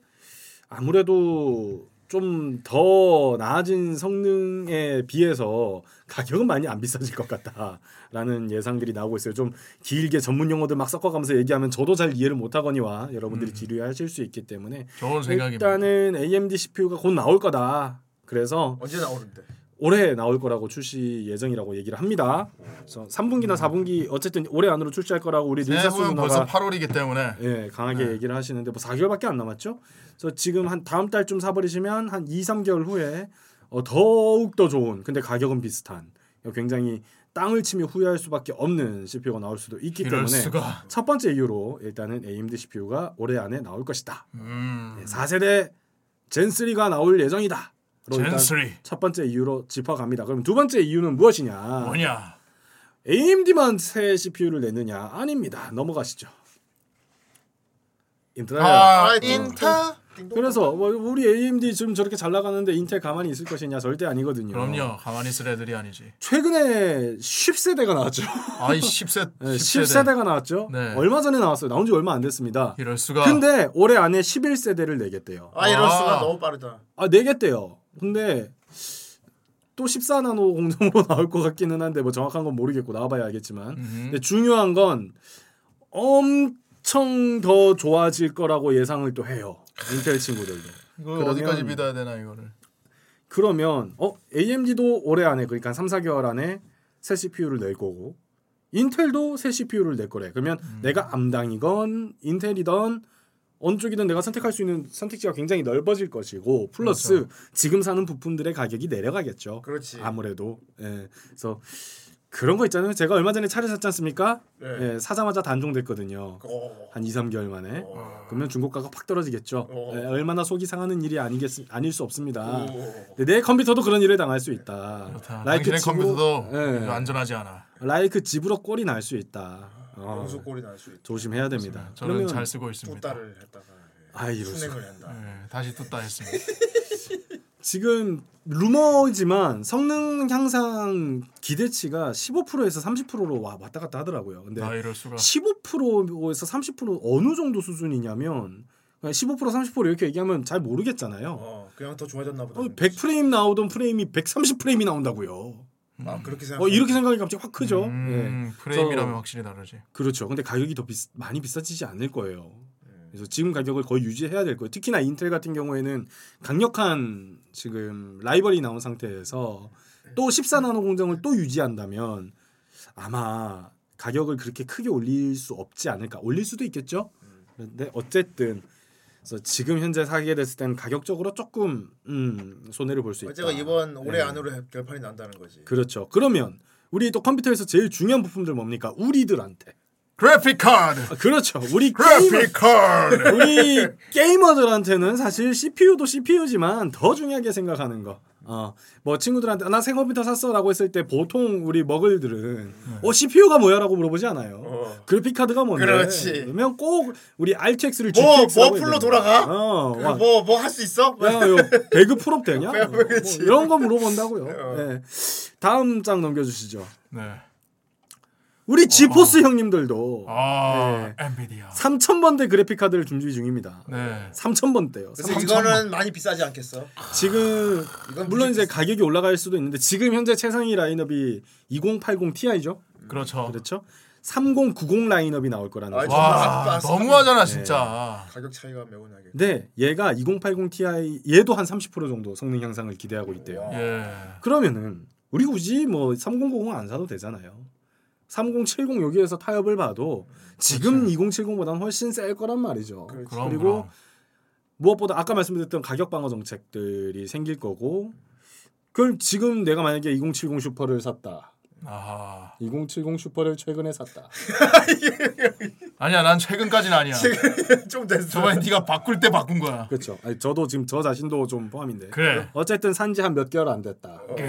아무래도 좀 더 나아진 성능에 비해서 가격은 많이 안 비싸질 것 같다라는 예상들이 나오고 있어요. 좀 길게 전문 용어들 막 섞어가면서 얘기하면 저도 잘 이해를 못하거니와 여러분들이 지루해하실 수 있기 때문에
좋은 생각입니다.
일단은 AMD CPU가 곧 나올 거다. 그래서
언제 나오는데?
올해 나올 거라고 출시 예정이라고 얘기를 합니다. 그래서 3분기나 4분기 어쨌든 올해 안으로 출시할 거라고 우리
네,
릴사스
벌써
누나가
8월이기 때문에
예, 강하게 얘기를 하시는데 뭐 4개월밖에 안 남았죠. 그래서 지금 한 다음 달쯤 사버리시면 한 2, 3개월 후에 어, 더욱 더 좋은 근데 가격은 비슷한 굉장히 땅을 치며 후회할 수밖에 없는 CPU가 나올 수도 있기 때문에
수가.
첫 번째 이유로 일단은 AMD CPU가 올해 안에 나올 것이다.
음.
네, 4세대 젠 3가 나올 예정이다.
젠 3.
첫 번째 이유로 짚어갑니다. 그럼 두 번째 이유는 무엇이냐?
뭐냐?
AMD만 새 CPU를 내느냐? 아닙니다. 넘어가시죠. 인텔.
아,
아,
인타?
그래서 뭐 우리 AMD 지금 저렇게 잘 나가는데 인텔 가만히 있을 것이냐? 절대 아니거든요.
그럼요. 가만히 있을 애들이 아니지.
최근에 10세대가 나왔죠.
아이 10세
네,
10세대.
10세대 가 나왔죠.
네.
얼마 전에 나왔어요. 나온 지 얼마 안 됐습니다.
이럴 수가.
근데 올해 안에 11세대를 내겠대요.
아 이럴
아.
수가 너무 빠르다.
아 내겠대요. 근데 또 14나노 공정으로 나올 것 같기는 한데 뭐 정확한 건 모르겠고 나와봐야 알겠지만. 근데 중요한 건 엄청 더 좋아질 거라고 예상을 또 해요. 인텔 친구들도.
이거
그러면-
어디까지 믿어야 되나 이거를.
그러면 어 AMD도 올해 안에 그러니까 한 3, 4개월 안에 새 CPU를 낼 거고 인텔도 새 CPU를 낼 거래. 그러면
음.
내가 암당이건 인텔이던 어느 쪽이든 내가 선택할 수 있는 선택지가 굉장히 넓어질 것이고 플러스
그렇죠.
지금 사는 부품들의 가격이 내려가겠죠.
그렇지.
아무래도 예. 그래서 그런 거 있잖아요. 제가 얼마 전에 차를 샀지 않습니까?
네.
예, 사자마자 단종됐거든요.
어.
한 2, 3개월 만에.
어.
그러면 중고가가 팍 떨어지겠죠.
어.
예, 얼마나 속이 상하는 일이 아니겠 아닐 수 없습니다.
오.
내 컴퓨터도 그런 일을 당할 수 있다.
그렇다.
라이크 집으로-
컴퓨터도
예.
안전하지 않아.
라이크 집으로 꼴이 날 수 있다. 어,
영수꼴이 날 수 있다.
조심해야 됩니다.
저는 잘 쓰고 있습니다.
뚜따를 했다가
아 이럴 수.
순행을 한다.
예, 다시 뚜따 했습니다.
지금 루머지만 성능 향상 기대치가 15%에서 30%로 와 왔다 갔다 하더라고요. 근데
아 이럴 수가.
15%에서 30% 어느 정도 수준이냐면 15% 30% 이렇게 얘기하면 잘 모르겠잖아요.
어, 그냥 더 좋아졌나 보다.
어, 100 프레임 나오던 프레임이 130 프레임이 나온다고요.
아 그렇게 생각.
어 이렇게 생각이 갑자기 확 크죠.
음,
예.
프레임이라면 확실히 다르지.
그렇죠. 근데 가격이 더 비싸, 많이 비싸지지 않을 거예요.
음.
그래서 지금 가격을 거의 유지해야 될 거예요. 특히나 인텔 같은 경우에는 강력한 지금 라이벌이 나온 상태에서 또 14나노 공정을 또 유지한다면 아마 가격을 그렇게 크게 올릴 수 없지 않을까. 올릴 수도 있겠죠. 그런데 어쨌든 그래서 지금 현재 사게 됐을 때는 가격적으로 조금 음, 손해를 볼 수 있다.
어제가 이번 올해
예.
안으로 결판이 난다는 거지.
그렇죠. 그러면 우리 또 컴퓨터에서 제일 중요한 부품들 뭡니까? 우리들한테.
그래픽 카드.
아, 그렇죠. 우리
그래픽 카드.
우리 게이머들한테는 사실 CPU도 CPU지만 더 중요하게 생각하는 거. 어, 뭐 친구들한테 나 새 컴퓨터 샀어라고 했을 때 보통 우리 머글들은 어 CPU가 뭐야라고 물어보지 않아요. 그래픽 카드가 뭔데?
그렇지.
그러면 꼭 우리 RTX를
뭐,
GTX라고
뭐 풀로 돌아가?
어, 와.
뭐뭐 할 수 있어?
야, 요 배그 풀옵 되냐? 뭐, 뭐
그렇지.
이런 거 물어본다고요.
어.
네. 다음 장 넘겨 주시죠.
네.
우리 지포스 형님들도
아,
네.
엔비디아.
3,000번대 그래픽 카드를 준비 중입니다.
네.
3,000번대요.
그래서 이거는 많이 비싸지 않겠어?
지금
이건
물론 이제 가격이 올라갈 수도 있는데 지금 현재 최상위 라인업이 2080 Ti죠.
그렇죠.
그렇죠. 3090 라인업이 나올 거라는
아,
거죠.
정말
와, 너무하잖아
네.
진짜.
가격 차이가 매우 나게.
네, 얘가 2080 Ti 얘도 한 30% 정도 성능 향상을 기대하고 있대요.
예.
그러면은 우리 굳이 뭐 3090은 안 사도 되잖아요. 3070 여기에서 타협을 봐도 지금 2070보다는 훨씬 셀 거란 말이죠.
그럼,
그리고
그럼.
무엇보다 아까 말씀드렸던 가격 방어 정책들이 생길 거고 그걸 지금 내가 만약에 2070 슈퍼를 샀다.
아.
2070 슈퍼를 최근에 샀다.
아니야, 난 최근까지는 아니야.
좀 됐어.
저번에 네가 바꿀 때 바꾼 거야.
그렇죠. 아니, 저도 지금 저 자신도 좀 포함인데.
그래.
어쨌든 산지 한 몇 개월 안 됐다. 이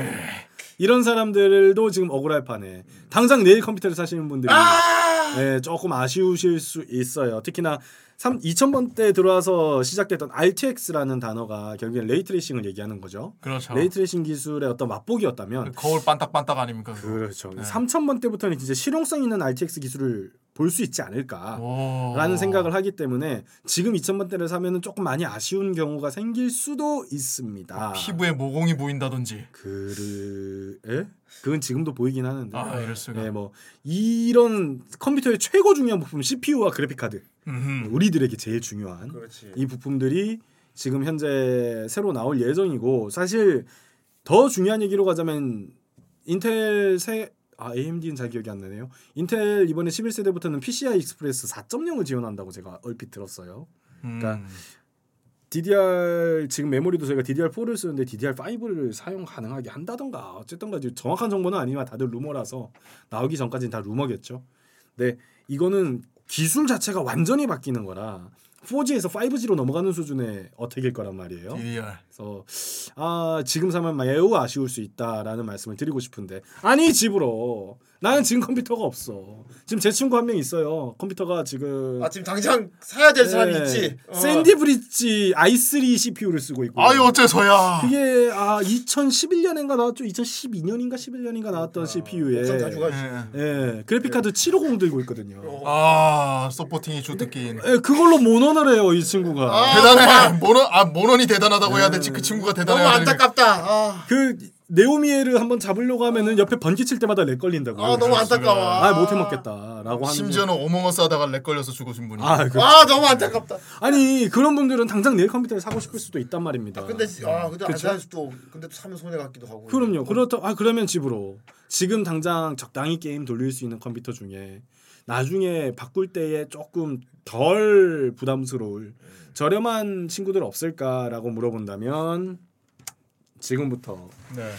런 사람들도 지금 억울할 판에 당장 내일 컴퓨터를 사시는 분들이 네, 조금 아쉬우실 수 있어요. 특히나 3, 2000번대 들어와서 시작됐던 RTX라는 단어가 결국엔 ray tracing을 얘기하는 거죠.
그렇죠.
ray tracing 기술의 어떤 맛보기였다면
거울 반딱반딱 아닙니까? 그거?
그렇죠.
네.
3000번대부터는 진짜 실용성 있는 RTX 기술을 볼 수 있지 않을까라는
오.
생각을 하기 때문에 지금 2000번대를 사면은 조금 많이 아쉬운 경우가 생길 수도 있습니다.
피부에 모공이 보인다든지.
그르 에? 그건 지금도 보이긴 하는데.
아, 이럴 수가.
네, 뭐 이런 컴퓨터의 최고 중요한 부품 CPU와 그래픽 카드. 우리들에게 제일 중요한
그렇지.
이 부품들이 지금 현재 새로 나올 예정이고 사실 더 중요한 얘기로 가자면 인텔 새 아, AMD는 잘 기억이 안 나네요. 인텔 이번에 11세대부터는 PCI Express 4.0을 지원한다고 제가 얼핏 들었어요. 그러니까
음.
DDR 지금 메모리도 저희가 DDR4를 쓰는데 DDR5를 사용 가능하게 한다던가 어쨌든가 정확한 정보는 아니지만 다들 루머라서 나오기 전까지는 다 루머겠죠. 근데 이거는 기술 자체가 완전히 바뀌는 거라 4G에서 5G로 넘어가는 수준의 어택일 거란 말이에요.
DDR.
그래서 아 지금 사면 매우 아쉬울 수 있다라는 말씀을 드리고 싶은데 아니 집으로 나는 지금 컴퓨터가 없어. 지금 제 친구 한 명 있어요. 컴퓨터가 지금
아 지금 당장 사야 될 사람이
네.
있지. 어.
샌디 브릿지 i3 CPU를 쓰고 있고.
아유 어째서야.
그게 아 2011년인가 나왔죠. 2012년인가 11년인가 나왔던 CPU에
엄청 자주 가지.
예. 그래픽 카드 750 들고 있거든요.
아 supporting이 주특기인.
예, 그걸로 몬헌을 해요, 이 친구가.
아,
대단해. 몬헌 아 몬헌이 대단하다고 해야 되지. 그 친구가 대단해.
너무 안타깝다. 아,
그 네로미에르 한번 잡으려고 하면은 옆에 번지 칠 때마다 렉 걸린다고.
아 너무 안타까워.
아, 못 해 먹겠다라고 하는.
심지어는 어몽어스 하다가 렉 걸려서 죽으신 분이.
아, 그,
아 너무 안타깝다.
아니 그런 분들은 당장 내일 컴퓨터를 사고 싶을 수도 있단 말입니다.
근데 아 근데
그쵸?
안살 수도 근데 또 사면 손해 같기도 하고.
그럼요. 그렇다. 아 그러면 집으로 지금 당장 적당히 게임 돌릴 수 있는 컴퓨터 중에 나중에 바꿀 때에 조금 덜 부담스러울 저렴한 친구들 없을까라고 물어본다면 지금부터
네.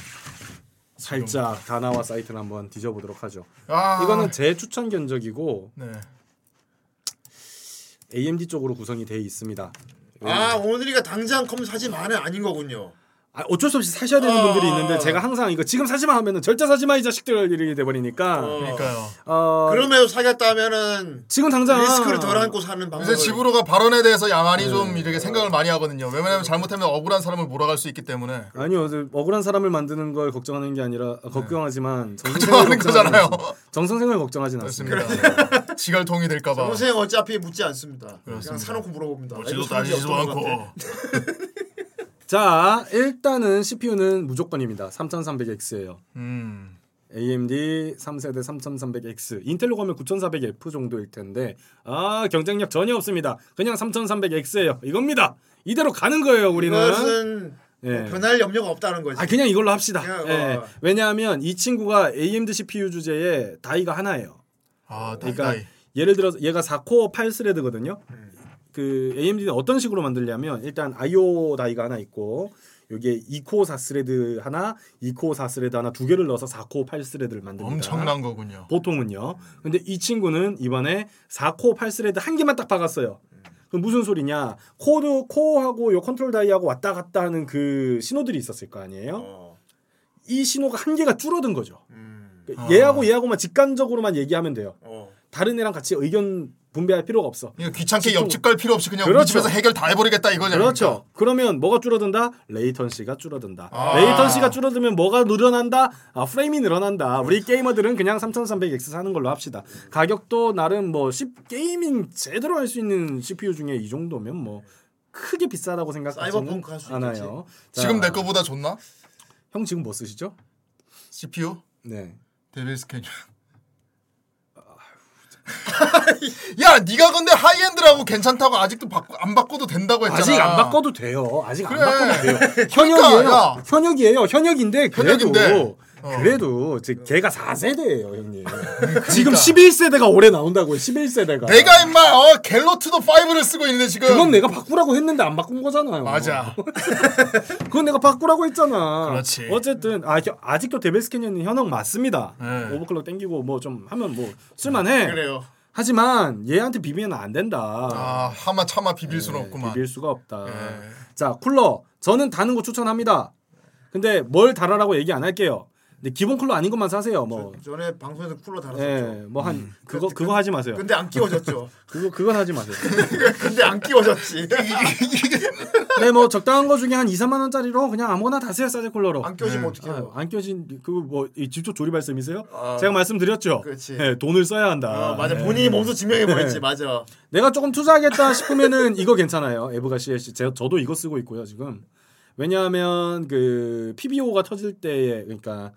살짝 다나와 사이트를 한번 뒤져보도록 하죠.
아.
이거는 제 추천 견적이고
네.
AMD 쪽으로 구성이 돼 있습니다.
아 오늘이가 당장 컴퓨터 사지 마는 아닌 거군요.
아, 어쩔 수 없이 사셔야 되는
아.
분들이 있는데 제가 항상 이거 지금 사지 마 하면은 절대 사지 마 이 자식들 이렇게 돼 버리니까
그러니까요.
어,
그럼에도 사겠다면은
지금 당장
리스크를 덜 안고 사는 방법.
요새 집으로가 발언에 대해서 야만이
네.
좀 이렇게 생각을 많이 하거든요. 왜냐면 잘못하면 억울한 사람을 몰아갈 수 있기 때문에.
아니요, 저 억울한 사람을 만드는 걸 걱정하는 게 아니라 아, 걱정하지만 정선생을
걱정하는 거잖아요.
정선생을 걱정하진 않습니다.
지갈통이 될까봐.
동생 어차피 묻지 않습니다. 그냥
그렇습니다.
사놓고 물어봅니다.
묻지도 따지지도 않고.
자 일단은 CPU는 무조건입니다. 3300X예요.
음.
AMD 3세대 3300X, 인텔로 가면 9400F 정도일 텐데 아 경쟁력 전혀 없습니다. 그냥 3300X예요. 이겁니다. 이대로 가는 거예요. 우리는.
이것은
예.
뭐 변할 염려가 없다는 거지.
아 그냥 이걸로 합시다.
그냥,
예.
어.
왜냐하면 이 친구가 AMD CPU 주제에 다이가 하나예요.
아, 다이,
그러니까
다이.
예를 들어서 얘가 4코어 8스레드거든요.
음.
그 AMD는 어떤 식으로 만들냐면 일단 IO die가 하나 있고 여기에 2코어 4스레드 하나, 2코어 4스레드 하나 두 개를 넣어서 4코어 8스레드를 만듭니다.
엄청난 거군요.
보통은요. 근데 이 친구는 이번에 4코어 8스레드 한 개만 딱 박았어요. 그럼 무슨 소리냐? 쿼드 코어하고 요 컨트롤 die하고 왔다 갔다 하는 그 신호들이 있었을 거 아니에요?
어.
이 신호가 한 개가 줄어든 거죠. 그
아.
얘하고 얘하고만 직관적으로만 얘기하면 돼요.
어.
다른 애랑 같이 의견 분배할 필요가 없어.
귀찮게
집중-
옆집 갈 필요 없이 그냥 우리
그렇죠.
집에서 해결 다 해버리겠다 이거죠.
그렇죠. 그러면 뭐가 줄어든다? latency가 줄어든다.
아.
latency가 줄어들면 뭐가 늘어난다? 아, 프레임이 늘어난다. 우리 게이머들은 그냥 3300X 사는 걸로 합시다. 가격도 나름 뭐 10, 게이밍 제대로 할 수 있는 CPU 중에 이 정도면 뭐 크게 비싸다고 생각하지는 않아요. 자,
지금 내 거보다 좋나?
형 지금 뭐 쓰시죠?
CPU?
네.
Devil's Canyon. 야, 네가 근데 하이엔드라고 괜찮다고 아직도 바꾸, 안 바꿔도 된다고 했잖아.
아직 안 바꿔도 돼요. 아직
그래.
안 바꿔도 돼요.
그러니까,
현역이에요.
야.
현역이에요. 현역인데 그래도
현역인데. 어.
그래도 제 걔가 4세대예요, 형님. 지금 11세대가 올해 나온다고요. 11세대가.
내가 임마 어, 갤로트도 5를 쓰고 있는데 지금.
그건 내가 바꾸라고 했는데 안 바꾼 거잖아요.
맞아.
그건 내가 바꾸라고 했잖아.
그렇지.
어쨌든 아, 혀- 아직도 데벨 스캐년은 현역 맞습니다.
네.
오버클럭 땡기고 뭐 좀 하면 뭐 쓸만해.
그래요.
하지만 얘한테 비비면 안 된다.
아, 하마 차마 비빌 수는 없구만.
비빌 수가 없다.
예.
자 쿨러 저는 다는 거 추천합니다. 근데 뭘 달아라고 얘기 안 할게요. 근데 기본 쿨러 아닌 것만 사세요. 뭐.
전에 방송에서 쿨러 달았었죠.
예, 뭐한
음.
그거 그 거 하지 마세요.
근데 안 끼워졌죠.
그거 그건 하지 마세요.
근데 안 끼워졌지.
네, 뭐 적당한 거 중에 한 2, 3만 원짜리로 그냥 아무거나 다 사요 사제 쿨러로.
안 끼워지면 어떡해요?
아, 안 껴진 그뭐 직접 조립 말씀이세요?
아,
제가 말씀드렸죠.
그렇지.
예, 돈을 써야 한다.
어, 맞아.
예.
본인이 몸소 증명해 버렸지.
예.
맞아.
내가 조금 투자하겠다 싶으면은 이거 괜찮아요. EVGA CLC. 제, 저도 이거 쓰고 있고요 지금. 왜냐하면 그 PBO가 터질 때에 그러니까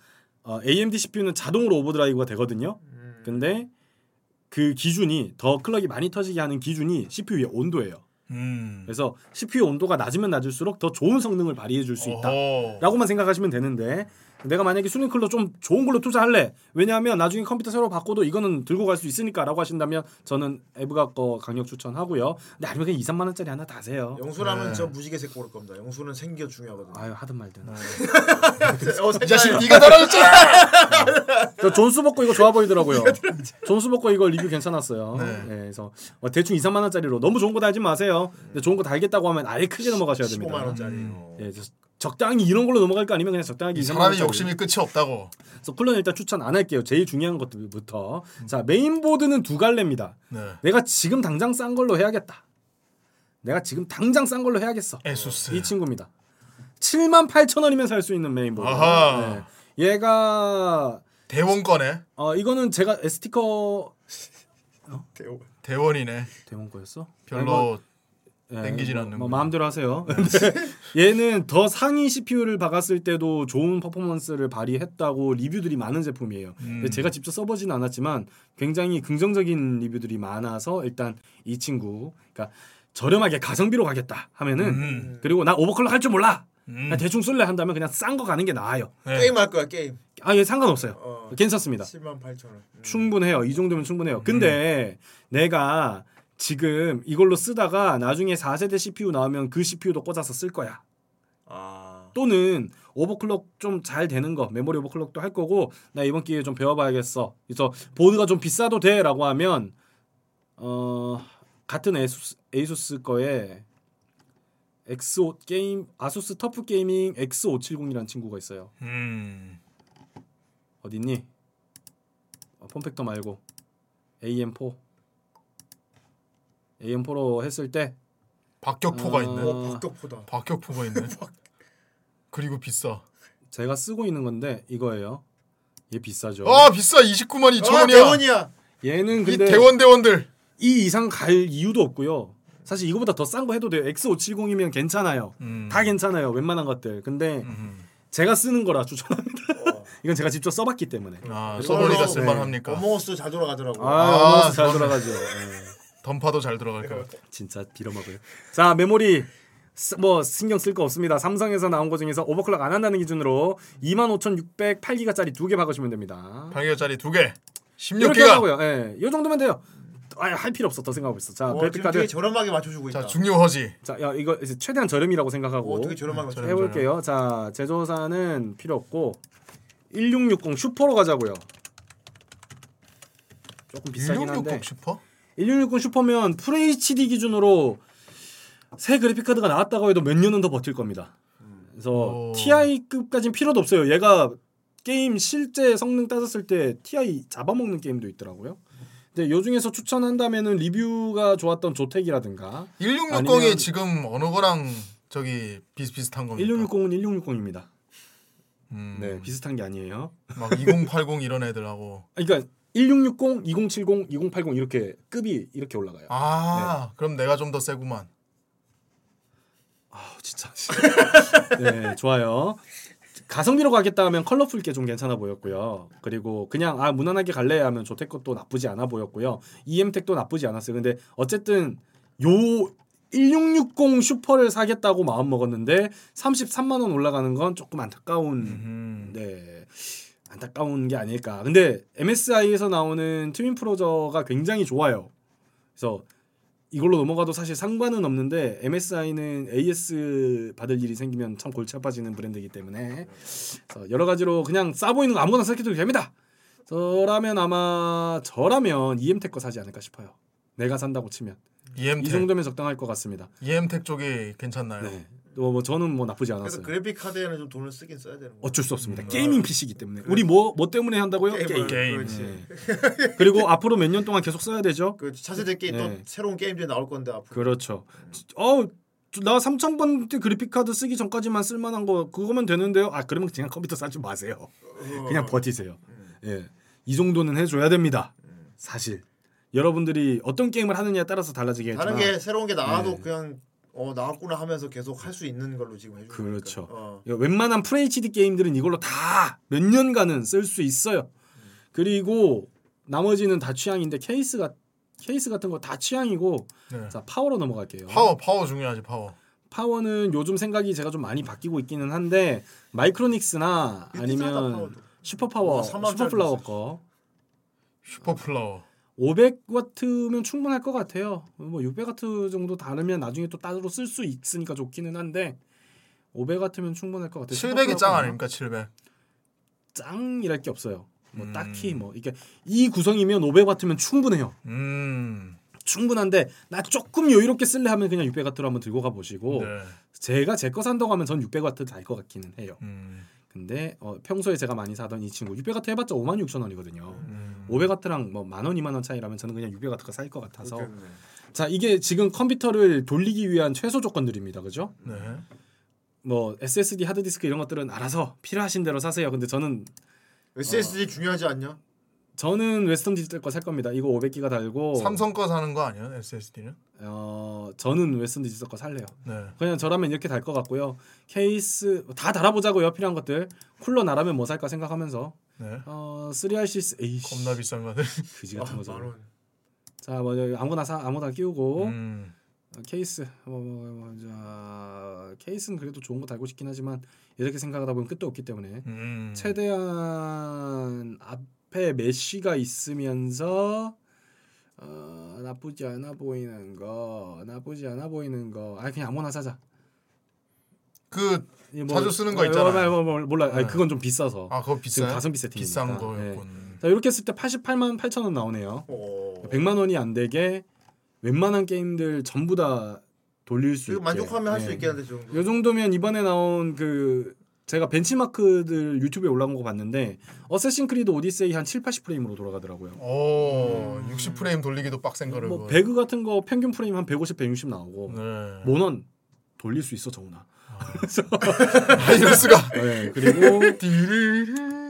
어, AMD CPU는 자동으로 오버드라이브가 되거든요. 근데 그 기준이 더 클럭이 많이 터지게 하는 기준이 CPU의 온도예요.
음.
그래서 CPU 온도가 낮으면 낮을수록 더 좋은 성능을 발휘해 줄 수 있다.
어허.
라고만 생각하시면 되는데 내가 만약에 수냉 쿨러 좀 좋은 걸로 투자할래. 왜냐하면 나중에 컴퓨터 새로 바꿔도 이거는 들고 갈 수 있으니까라고 하신다면 저는 EVGA 거 강력 추천하고요. 근데 아니면 그냥 2, 3만 원짜리 하나 다세요.
영수라면
네.
저 무지개 색 고를 겁니다. 영수는 생기가 중요하거든요.
아유 하든 말든.
어,
이 자식. 네가 달아줬잖아.
저 JONSBO 거 이거 좋아 보이더라고요. JONSBO 거 이거 리뷰 괜찮았어요.
네.
네, 그래서 어, 대충 2, 3만 원짜리로 너무 좋은 거 달지 마세요. 근데 좋은 거 달겠다고 하면 아예 크게 넘어가셔야 됩니다.
15만 원짜리. 어.
예, 그래서 적당히 이런 걸로 넘어갈 거 아니면 그냥 적당하게 2, 3만
사람의. 욕심이 끝이 없다고.
그래서 쿨러는 일단 추천 안 할게요. 제일 중요한 것들부터. 자 메인보드는 두 갈래입니다.
네.
내가 지금 당장 싼 걸로 해야겠다. 내가 지금 당장 싼 걸로 해야겠어.
ASUS.
이 친구입니다. 7만 8천 원이면 살 수 있는 메인보드.
아하.
네. 얘가
대원 거네.
어 이거는 제가 스티커
대호.
대원이네.
대원 거였어?
별로
예,
땡기진
뭐,
않는
뭐
거.
마음대로 하세요. 근데 얘는 더 상위 CPU를 박았을 때도 좋은 퍼포먼스를 발휘했다고 리뷰들이 많은 제품이에요.
음.
제가 직접 써보지는 않았지만 굉장히 긍정적인 리뷰들이 많아서 일단 이 친구, 그러니까 저렴하게 가성비로 가겠다 하면은
음.
그리고 나 overclock 할 줄 몰라.
음.
대충 쓸래 한다면 그냥 싼 거 가는 게 나아요.
네.
게임 할 거야 게임.
아, 예, 상관없어요.
어.
괜찮습니다.
7만 8천 원. 음.
충분해요. 이 정도면 충분해요. 근데 내가 지금 이걸로 쓰다가 나중에 4세대 CPU 나오면 그 CPU도 꽂아서 쓸 거야.
아.
또는 overclock 좀 잘 되는 거 메모리 overclock도 할 거고 나 이번 기회에 좀 배워봐야겠어. 그래서 보드가 좀 비싸도 돼라고 하면 어 같은 ASUS, ASUS 거에 X5 게임 ASUS TUF Gaming X570이라는 친구가 있어요.
음.
어딨니? 어, form factor 말고 AM4 AM4로 했을 때
박격포가
어,
있네.
어, 박격포다.
박격포가 있네. 그리고 비싸.
제가 쓰고 있는 건데 이거예요. 얘 비싸죠.
아 비싸 29만 2천
아,
원이야.
대원이야.
얘는
이
근데
대원 대원들.
이 이상 갈 이유도 없고요. 사실 이거보다 더 싼 거 해도 돼요. X570이면 괜찮아요.
음.
다 괜찮아요. 웬만한 것들. 근데 제가 쓰는 거라 추천합니다. 이건 제가 직접 써봤기 때문에.
아, 써보니까
네.
쓸만합니까?
어몽어스 잘 돌아가더라고.
아, 어몽어스 잘 돌아가죠. 네.
던파도 잘 들어갈 것 같아.
진짜 빌어먹어요. 자 메모리 쓰- 뭐 신경 쓸 거 없습니다. 삼성에서 나온 거 중에서 오버클럭 안 한다는 기준으로 25,608기가짜리 두 개 박으시면 됩니다.
8기가짜리 두 개.
이렇게
16기가.
하고요. 예, 이 정도면 돼요. 아, 할 필요 없어. 더 생각하고 있어. 자,
어,
그래픽
지금
카드.
되게 저렴하게 맞춰주고 있다.
자, 중요 허지.
자, 야 이거 이제 최대한 저렴이라고 생각하고
어, 되게 저렴하게 맞춰.
해볼게요. 자, 제조사는 필요 없고 1660 Super로 가자고요. 조금 비싸긴 한데
1660 슈퍼?
1660 Super면 FHD 기준으로 새 그래픽 카드가 나왔다고 해도 몇 년은 더 버틸 겁니다. 그래서
오.
TI급까지는 필요도 없어요. 얘가 게임 실제 성능 따졌을 때 TI 잡아먹는 게임도 있더라고요. 근데 요 중에서 추천한다면은 리뷰가 좋았던 조텍이라든가
1660이
아니면-
지금 어느 거랑 저기 비슷비슷한 겁니까?
1660은 1660입니다.
음,
네, 비슷한 게 아니에요.
막 2080 이런 애들하고.
아, 그러니까 1660, 2070, 2080 이렇게 급이 이렇게 올라가요.
아, 그럼 내가 좀 더 세구만.
아, 진짜. 네, 좋아요. 가성비로 가겠다 하면 컬러풀 게 좀 괜찮아 보였고요. 그리고 그냥 아 무난하게 갈래 하면 조텍 것도 나쁘지 않아 보였고요. EM텍도 나쁘지 않았어요. 근데 어쨌든 요 1660 슈퍼를 사겠다고 마음 먹었는데 33만 원 올라가는 건 조금 안타까운 네. 안타까운 게 아닐까. 근데 MSI에서 나오는 트윈 프로저가 굉장히 좋아요. 그래서 이걸로 넘어가도 사실 상관은 없는데 MSI는 AS 받을 일이 생기면 참 골치 아파지는 브랜드이기 때문에 여러 가지로 그냥 싸 보이는 거 아무거나 생각해도 됩니다. 저라면 아마 저라면 EM텍 거 사지 않을까 싶어요. 내가 산다고 치면
EM텍.
이 정도면 적당할 것 같습니다.
EM텍 쪽이 괜찮나요?
네. 뭐, 뭐 저는 뭐 나쁘지
그래서
않았어요.
그래픽 카드에는 좀 돈을 쓰긴 써야 되는 거.
어쩔 수 없습니다. 게이밍 PC이기 때문에 우리 뭐뭐 때문에 한다고요?
게임. 그렇지.
네. 그리고 앞으로 몇 년 동안 계속 써야 되죠.
그 차세대 게임
네.
또 새로운 게임들이 나올 건데 앞으로.
그렇죠. 어, 나 3000번대 그래픽 카드 쓰기 전까지만 쓸 만한 거 그거면 되는데요. 아, 그러면 그냥 컴퓨터 사지 마세요. 그냥 버티세요. 예. 이 정도는 해 줘야 됩니다. 사실 여러분들이 어떤 게임을 하느냐에 따라서 달라지겠지만
다른 게 새로운 게 나와도
네.
그냥 어 나왔구나 하면서 계속 할 수 있는 걸로 지금 해주고.
그렇죠.
어.
웬만한 FHD 게임들은 이걸로 다 몇 년간은 쓸 수 있어요. 그리고 나머지는 다 취향인데 케이스가 케이스 같은 거 다 취향이고
네.
자 파워로 넘어갈게요.
파워 파워 중요하지 파워.
파워는 요즘 생각이 제가 좀 많이 바뀌고 있기는 한데 마이크로닉스나 아니면 슈퍼파워,
와, 3만 원짜리
Super Flower 거
Super Flower.
500와트면 충분할 것 같아요. 뭐 600와트 정도 다르면 나중에 또 따로 쓸 수 있으니까 좋기는 한데 500와트면 충분할 것 같아요.
700이 짱 아닙니까 700?
짱이랄 게 없어요. 뭐
음.
딱히 뭐 이게 이 구성이면 500와트면 충분해요.
음.
충분한데 나 조금 여유롭게 쓸래 하면 그냥 600와트로 한번 들고 가 보시고
네.
제가 제 거 산다고 하면 전 600와트 달 것 같기는 해요.
음.
근데 어, 평소에 제가 많이 사던 이 친구 600와트 해봤자 5만 6천 원이거든요.
음.
500와트랑 뭐 만 원, 2만 원 차이라면 저는 그냥 600와트가 살 것 같아서.
그렇겠네.
자 이게 지금 컴퓨터를 돌리기 위한 최소 조건들입니다, 그죠?
네.
뭐 SSD 하드디스크 이런 것들은 알아서 필요하신 대로 사세요. 근데 저는
SSD 중요하지 않냐?
저는 Western Digital 거 살 겁니다. 이거 500기가 달고
삼성 거 사는 거 아니야 SSD는?
어 저는 Western Digital 거 살래요.
네.
그냥 저라면 이렇게 달 것 같고요. 케이스 다 달아보자고요. 필요한 것들 쿨러 나라면 뭐 살까 생각하면서
네.
어 3RSYS
겁나 비싼 거들.
그지 같은
아,
거죠.
만 원.
자, 뭐 여기 아무거나 사 아무거나 끼우고
음.
어, 케이스 뭐, 뭐, 뭐, 자, 케이스는 그래도 좋은 거 달고 싶긴 하지만 이렇게 생각하다 보면 끝도 없기 때문에
음.
최대한 앞 에 메쉬가 있으면서 어, 나쁘지 않아 보이는 거 나쁘지 않아 보이는 거아 그냥 아무나 사자. 그이
자주 쓰는 거
뭐,
있잖아요.
뭐, 뭐, 몰라. 아니,
네.
그건 좀 비싸서.
아, 그거 비싸요?
가성 비 세팅이니까.
비싼 거였군.
네. 자 이렇게 했을 때 88만 8천 원 나오네요.
오.
100만 원이 안 되게 웬만한 게임들 전부 다 돌릴 수
이거
있게.
만족하면 할수
네.
저 정도.
요 정도면 이번에 나온 그 제가 벤치마크들 유튜브에 올라온 거 봤는데 Assassin's Creed Odyssey 한 7, 80프레임으로 돌아가더라고요.
오, 60프레임 돌리기도 빡센 거를.
뭐. 배그 같은 거 평균 프레임 한 150, 160 나오고
네.
모넌 돌릴 수 있어 정훈아.
아, 이럴 수가.
네, 그리고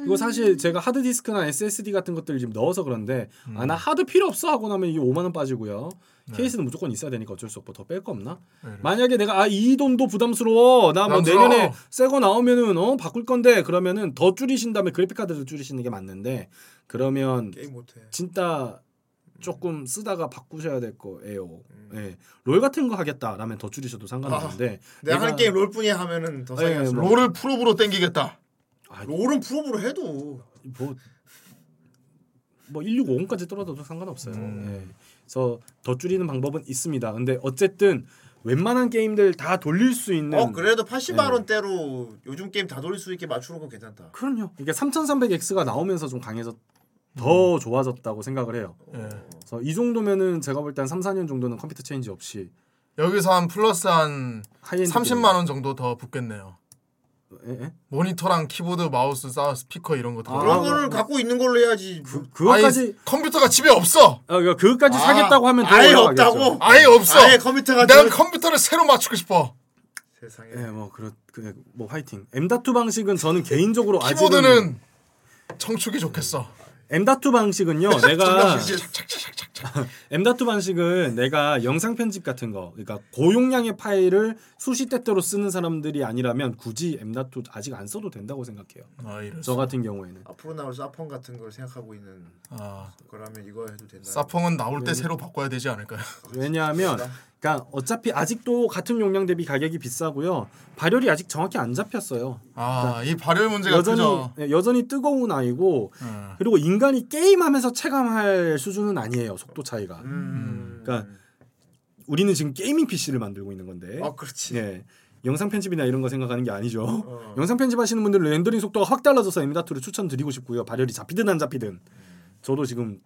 이거 사실 제가 하드 디스크나 SSD 같은 것들을 지금 넣어서 그런데 아 나 하드 필요 없어 하고 나면 이게 5만 원 빠지고요. 케이스는 무조건 있어야 되니까 어쩔 수 없고 더 뺄 거 없나? 만약에 내가 아 이 돈도 부담스러워 나 뭐. 내년에 새 거 나오면은 어 바꿀 건데 그러면은 더 줄이신 다음에 그래픽 카드를 줄이시는 게 맞는데 그러면
게임 못해.
진짜 조금 쓰다가 바꾸셔야 될 거예요. 예. 롤 같은 거 하겠다라면 더 줄이셔도 상관없는데
내가 하는 게임 롤뿐이야 하면은 더 싸게
예,
할수
뭐-
롤을 풀옵으로 땡기겠다.
롤은 풀옵으로 해도
뭐, 뭐 1650까지 떨어져도 상관없어요. 예. 그래서 더 줄이는 방법은 있습니다. 근데 어쨌든 웬만한 게임들 다 돌릴 수 있는
어 그래도 80만
예.
원대로 요즘 게임 다 돌릴 수 있게 맞추는 건 괜찮다.
그럼요. 이게 3300X가 나오면서 좀 강해져 더 좋아졌다고 생각을 해요.
예.
그래서 이 정도면은 제가 볼 때 한 3, 4년 정도는 컴퓨터 체인지 없이
여기서 한 플러스 한
하이엔드
30만 원 정도 더 붙겠네요.
예? 예?
모니터랑 키보드, 마우스, 사 스피커 이런 거 다.
그런 거를 갖고 있는 걸로 해야지.
그것까지
아니, 컴퓨터가 집에 없어.
아, 그러니까 그것까지 사겠다고 하면 더
아예. 없다고?
아예 없어.
아예 컴퓨터가
내가
저-
컴퓨터를 새로 맞추고 싶어.
세상에.
예, 뭐 그렇 그뭐 화이팅. M.2 방식은 저는 개인적으로 아직은
키보드는 청축이 좋겠어.
M.2 방식은요. 내가 M.2 방식은 내가 영상 편집 같은 거, 그러니까 고용량의 파일을 수시 때때로 쓰는 사람들이 아니라면 굳이 M.2 아직 안 써도 된다고 생각해요.
아,
저 같은 경우에는.
앞으로 나올 사펑 같은 걸 생각하고 있는
아.
거라면 이거 해도 된다.
사펑은 나올 때
왜냐-
새로 바꿔야 되지 않을까요?
왜냐하면 그러니까 어차피 아직도 같은 용량 대비 가격이 비싸고요. 발열이 아직 정확히 안 잡혔어요.
아, 이 발열 문제가
여전히
크죠.
예, 여전히 뜨거운 아이고
음.
그리고 인간이 게임하면서 체감할 수준은 아니에요. 속도 차이가.
음.
그러니까 우리는 지금 gaming PC를 만들고 있는 건데.
아 그렇지.
예. 영상 편집이나 이런 거 생각하는 게 아니죠.
어.
영상 편집하시는 분들은 렌더링 속도가 확 달라져서 M.2를 추천드리고 싶고요. 발열이 잡히든 안 잡히든. 저도 지금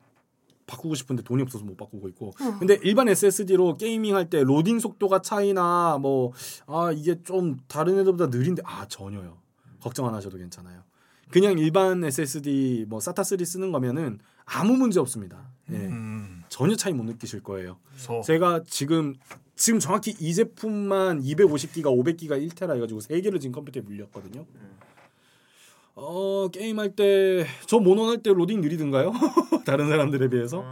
바꾸고 싶은데 돈이 없어서 못 바꾸고 있고. 근데 일반 SSD로 게이밍 할 때 로딩 속도가 차이나 뭐 아 이게 좀 다른 애들보다 느린데 아 전혀요. 걱정 안 하셔도 괜찮아요. 그냥 일반 SSD 뭐 SATA 3 쓰는 거면은 아무 문제 없습니다. 예.
음.
전혀 차이 못 느끼실 거예요.
서.
제가 지금 지금 정확히 이 제품만 250기가 500기가 1테라 해가지고 세 개를 지금 컴퓨터에 물렸거든요. 어 게임 할 때 저 몬헌 할 때 로딩 느리든가요? 다른 사람들에 비해서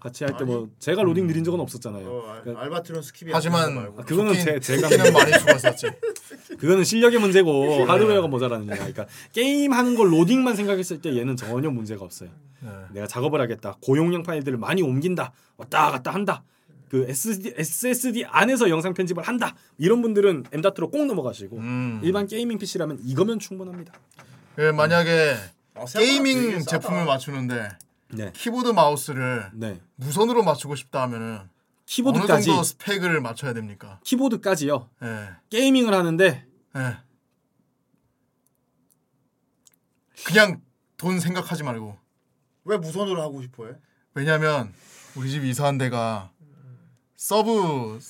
같이 할 때 뭐 제가 로딩 느린 적은 없었잖아요.
어, 알-
그러니까
알바트론 스킵이
하지만.
아, 그거는 제 제가
는 많이 죽었었지.
그거는 실력의 문제고 하드웨어가 모자라는 거야. 그러니까 게임 하는 걸 로딩만 생각했을 때 얘는 전혀 문제가 없어요.
네.
내가 작업을 하겠다. 고용량 파일들을 많이 옮긴다. 왔다 갔다 한다. 그 SSD, SSD 안에서 영상 편집을 한다. 이런 분들은 M.2로 꼭 넘어가시고
음.
일반 gaming PC라면 이거면 충분합니다.
예, 만약에
아, gaming.
제품을 맞추는데
네.
키보드 마우스를
네.
무선으로 맞추고 싶다 하면은
키보드까지
어느 정도 스펙을 맞춰야 됩니까?
키보드까지요.
예.
gaming을 하는데
예. 그냥 돈 생각하지 말고
왜 무선으로 하고 싶어해?
왜냐면 우리 집 이사한 데가 서브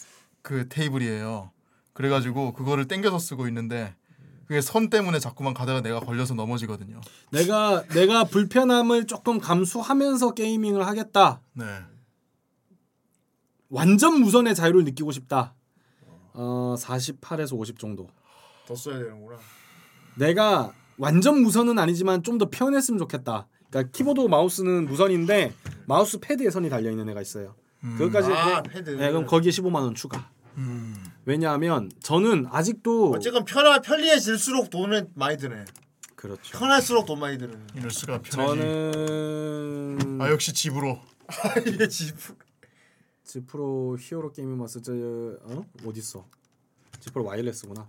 그 테이블이에요. 그래가지고 그거를 땡겨서 쓰고 있는데 그게 선 때문에 자꾸만 가다가 내가 걸려서 넘어지거든요.
내가 내가 불편함을 조금 감수하면서 게이밍을 하겠다.
네.
완전 무선의 자유를 느끼고 싶다. 어 48에서 50 정도.
더 써야 되는구나.
내가 완전 무선은 아니지만 좀 더 편했으면 좋겠다. 그러니까 키보드 마우스는 무선인데 마우스 패드에 선이 달려 있는 애가 있어요. 그것까지
아,
그-
패드.
네, 그럼 거기에 15만 원 추가.
음.
왜냐하면 저는 아직도
어쨌건 편하 편리해질수록 돈은 많이 드네.
그렇죠.
편할수록 돈 많이 드는.
이럴 수가 편하지.
저는
아 역시 집으로.
이게 집.
G Pro Hero gaming 마우스 어 어디 있어? G Pro Wireless구나.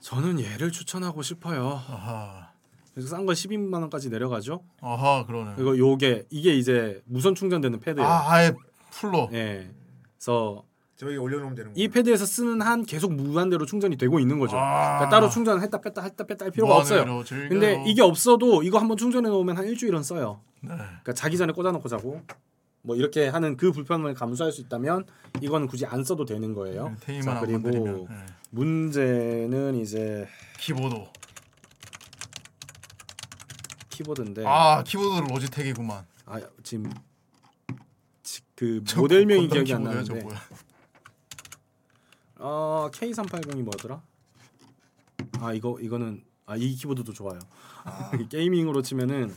저는 얘를 추천하고 싶어요.
아하.
그래서 싼거 12만 원까지 내려가죠.
아하 그러네.
그리고 요게 이게 이제 무선 충전되는 패드예요.
아 아예 풀로.
예. 그래서
저기 올려놓으면 되는 거.
이 패드에서 쓰는 한 계속 무한대로 충전이 되고 있는 거죠.
아.
그러니까 따로 충전을 했다 뺐다 했다 뺐다 할 필요가 없어요.
즐겨요.
근데 이게 없어도 이거 한번 충전해 놓으면 한 일주일은 써요.
네.
그러니까 자기 전에 꽂아놓고 자고 뭐 이렇게 하는 그 불편을 감수할 수 있다면 이거는 굳이 안 써도 되는 거예요.
네, 테이만
자,
안
그리고
네.
문제는 이제
키보드.
키보드인데
아 키보드 로지텍이구만.
아 지금 지-
그저
모델명이
건담
기억이 안 나는데
뭐야?
어 K380이 뭐더라? 아 이거 이거는 아 이 키보드도 좋아요. 게이밍으로 치면은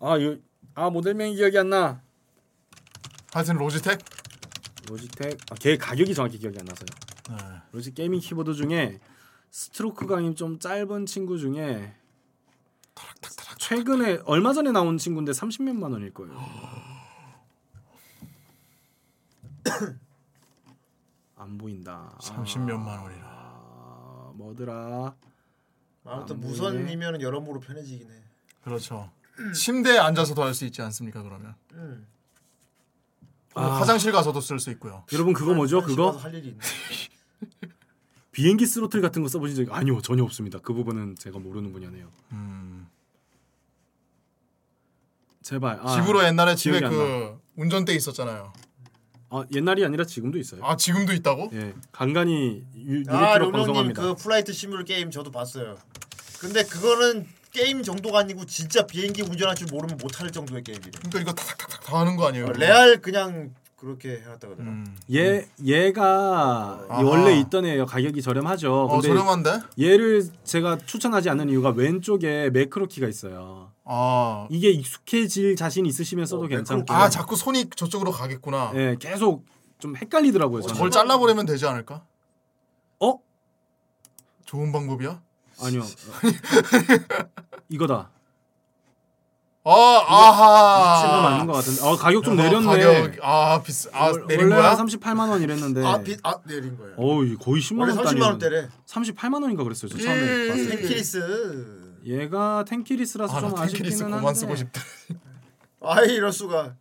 아이아 모델명이 기억이 안 나.
하여튼 로지텍
로지텍 아, 걔 가격이 정확히 기억이 안 나서요.
네.
로지 게이밍 키보드 중에 스트로크 강이 좀 짧은 친구 중에 최근에 얼마 전에 나온 친구인데 30몇만 원일 거예요. 안 보인다.
30몇만 원이라.
아, 뭐더라?
아무튼
안
무선이면 여러모로 편해지긴 해.
그렇죠. 침대에 앉아서도 할 수 있지 않습니까? 그러면
음.
그리고
아.
화장실 가서도 쓸 수 있고요.
여러분 그거 뭐죠? 그거
할 일이 있네.
비행기 스로틀 같은 거 써보신 적 아니요 전혀 없습니다. 그 부분은 제가 모르는 분야네요.
음.
제발 아,
집으로 옛날에 집에. 그 운전대 있었잖아요.
아 옛날이 아니라 지금도 있어요.
아 지금도 있다고?
예 간간히 유,
아
방송합니다.
그 flight 시뮬 게임 저도 봤어요. 근데 그거는 게임 정도가 아니고 진짜 비행기 운전할 줄 모르면 못할 정도의 게임이래.
그러니까 이거 탁탁탁 다 하는 거 아니에요?
어, 레알 그냥 그렇게 해놨다 그러더라.
음.
얘 얘가
아하.
원래 있던 애예요. 가격이 저렴하죠.
어
근데
저렴한데?
얘를 제가 추천하지 않는 이유가 왼쪽에 매크로 키가 있어요.
아.
이게 익숙해질 자신 있으시면 써도 괜찮고.
아 자꾸 손이 저쪽으로 가겠구나.
예, 계속 좀 헷갈리더라고요. 저는.
절 잘라버리면 되지 않을까?
어?
좋은 방법이야?
아니요. 이거다.
아 아하.
이거 맞는 것 같은데. 아 가격 좀
야,
내렸네.
가격 아 비싸. 아
월-
내린
원래
거야?
38만 원 이랬는데.
아, 비, 아 내린 거예요.
어우 거의 10만
원래
원
30만 원대래.
38만 원인가 그랬어요. 저 처음에
음,
봤을 때.
텐키리스.
얘가 텐키리스라서
아,
좀 아쉽기는 한데.
쓰고 싶다.
아이 이럴 수가.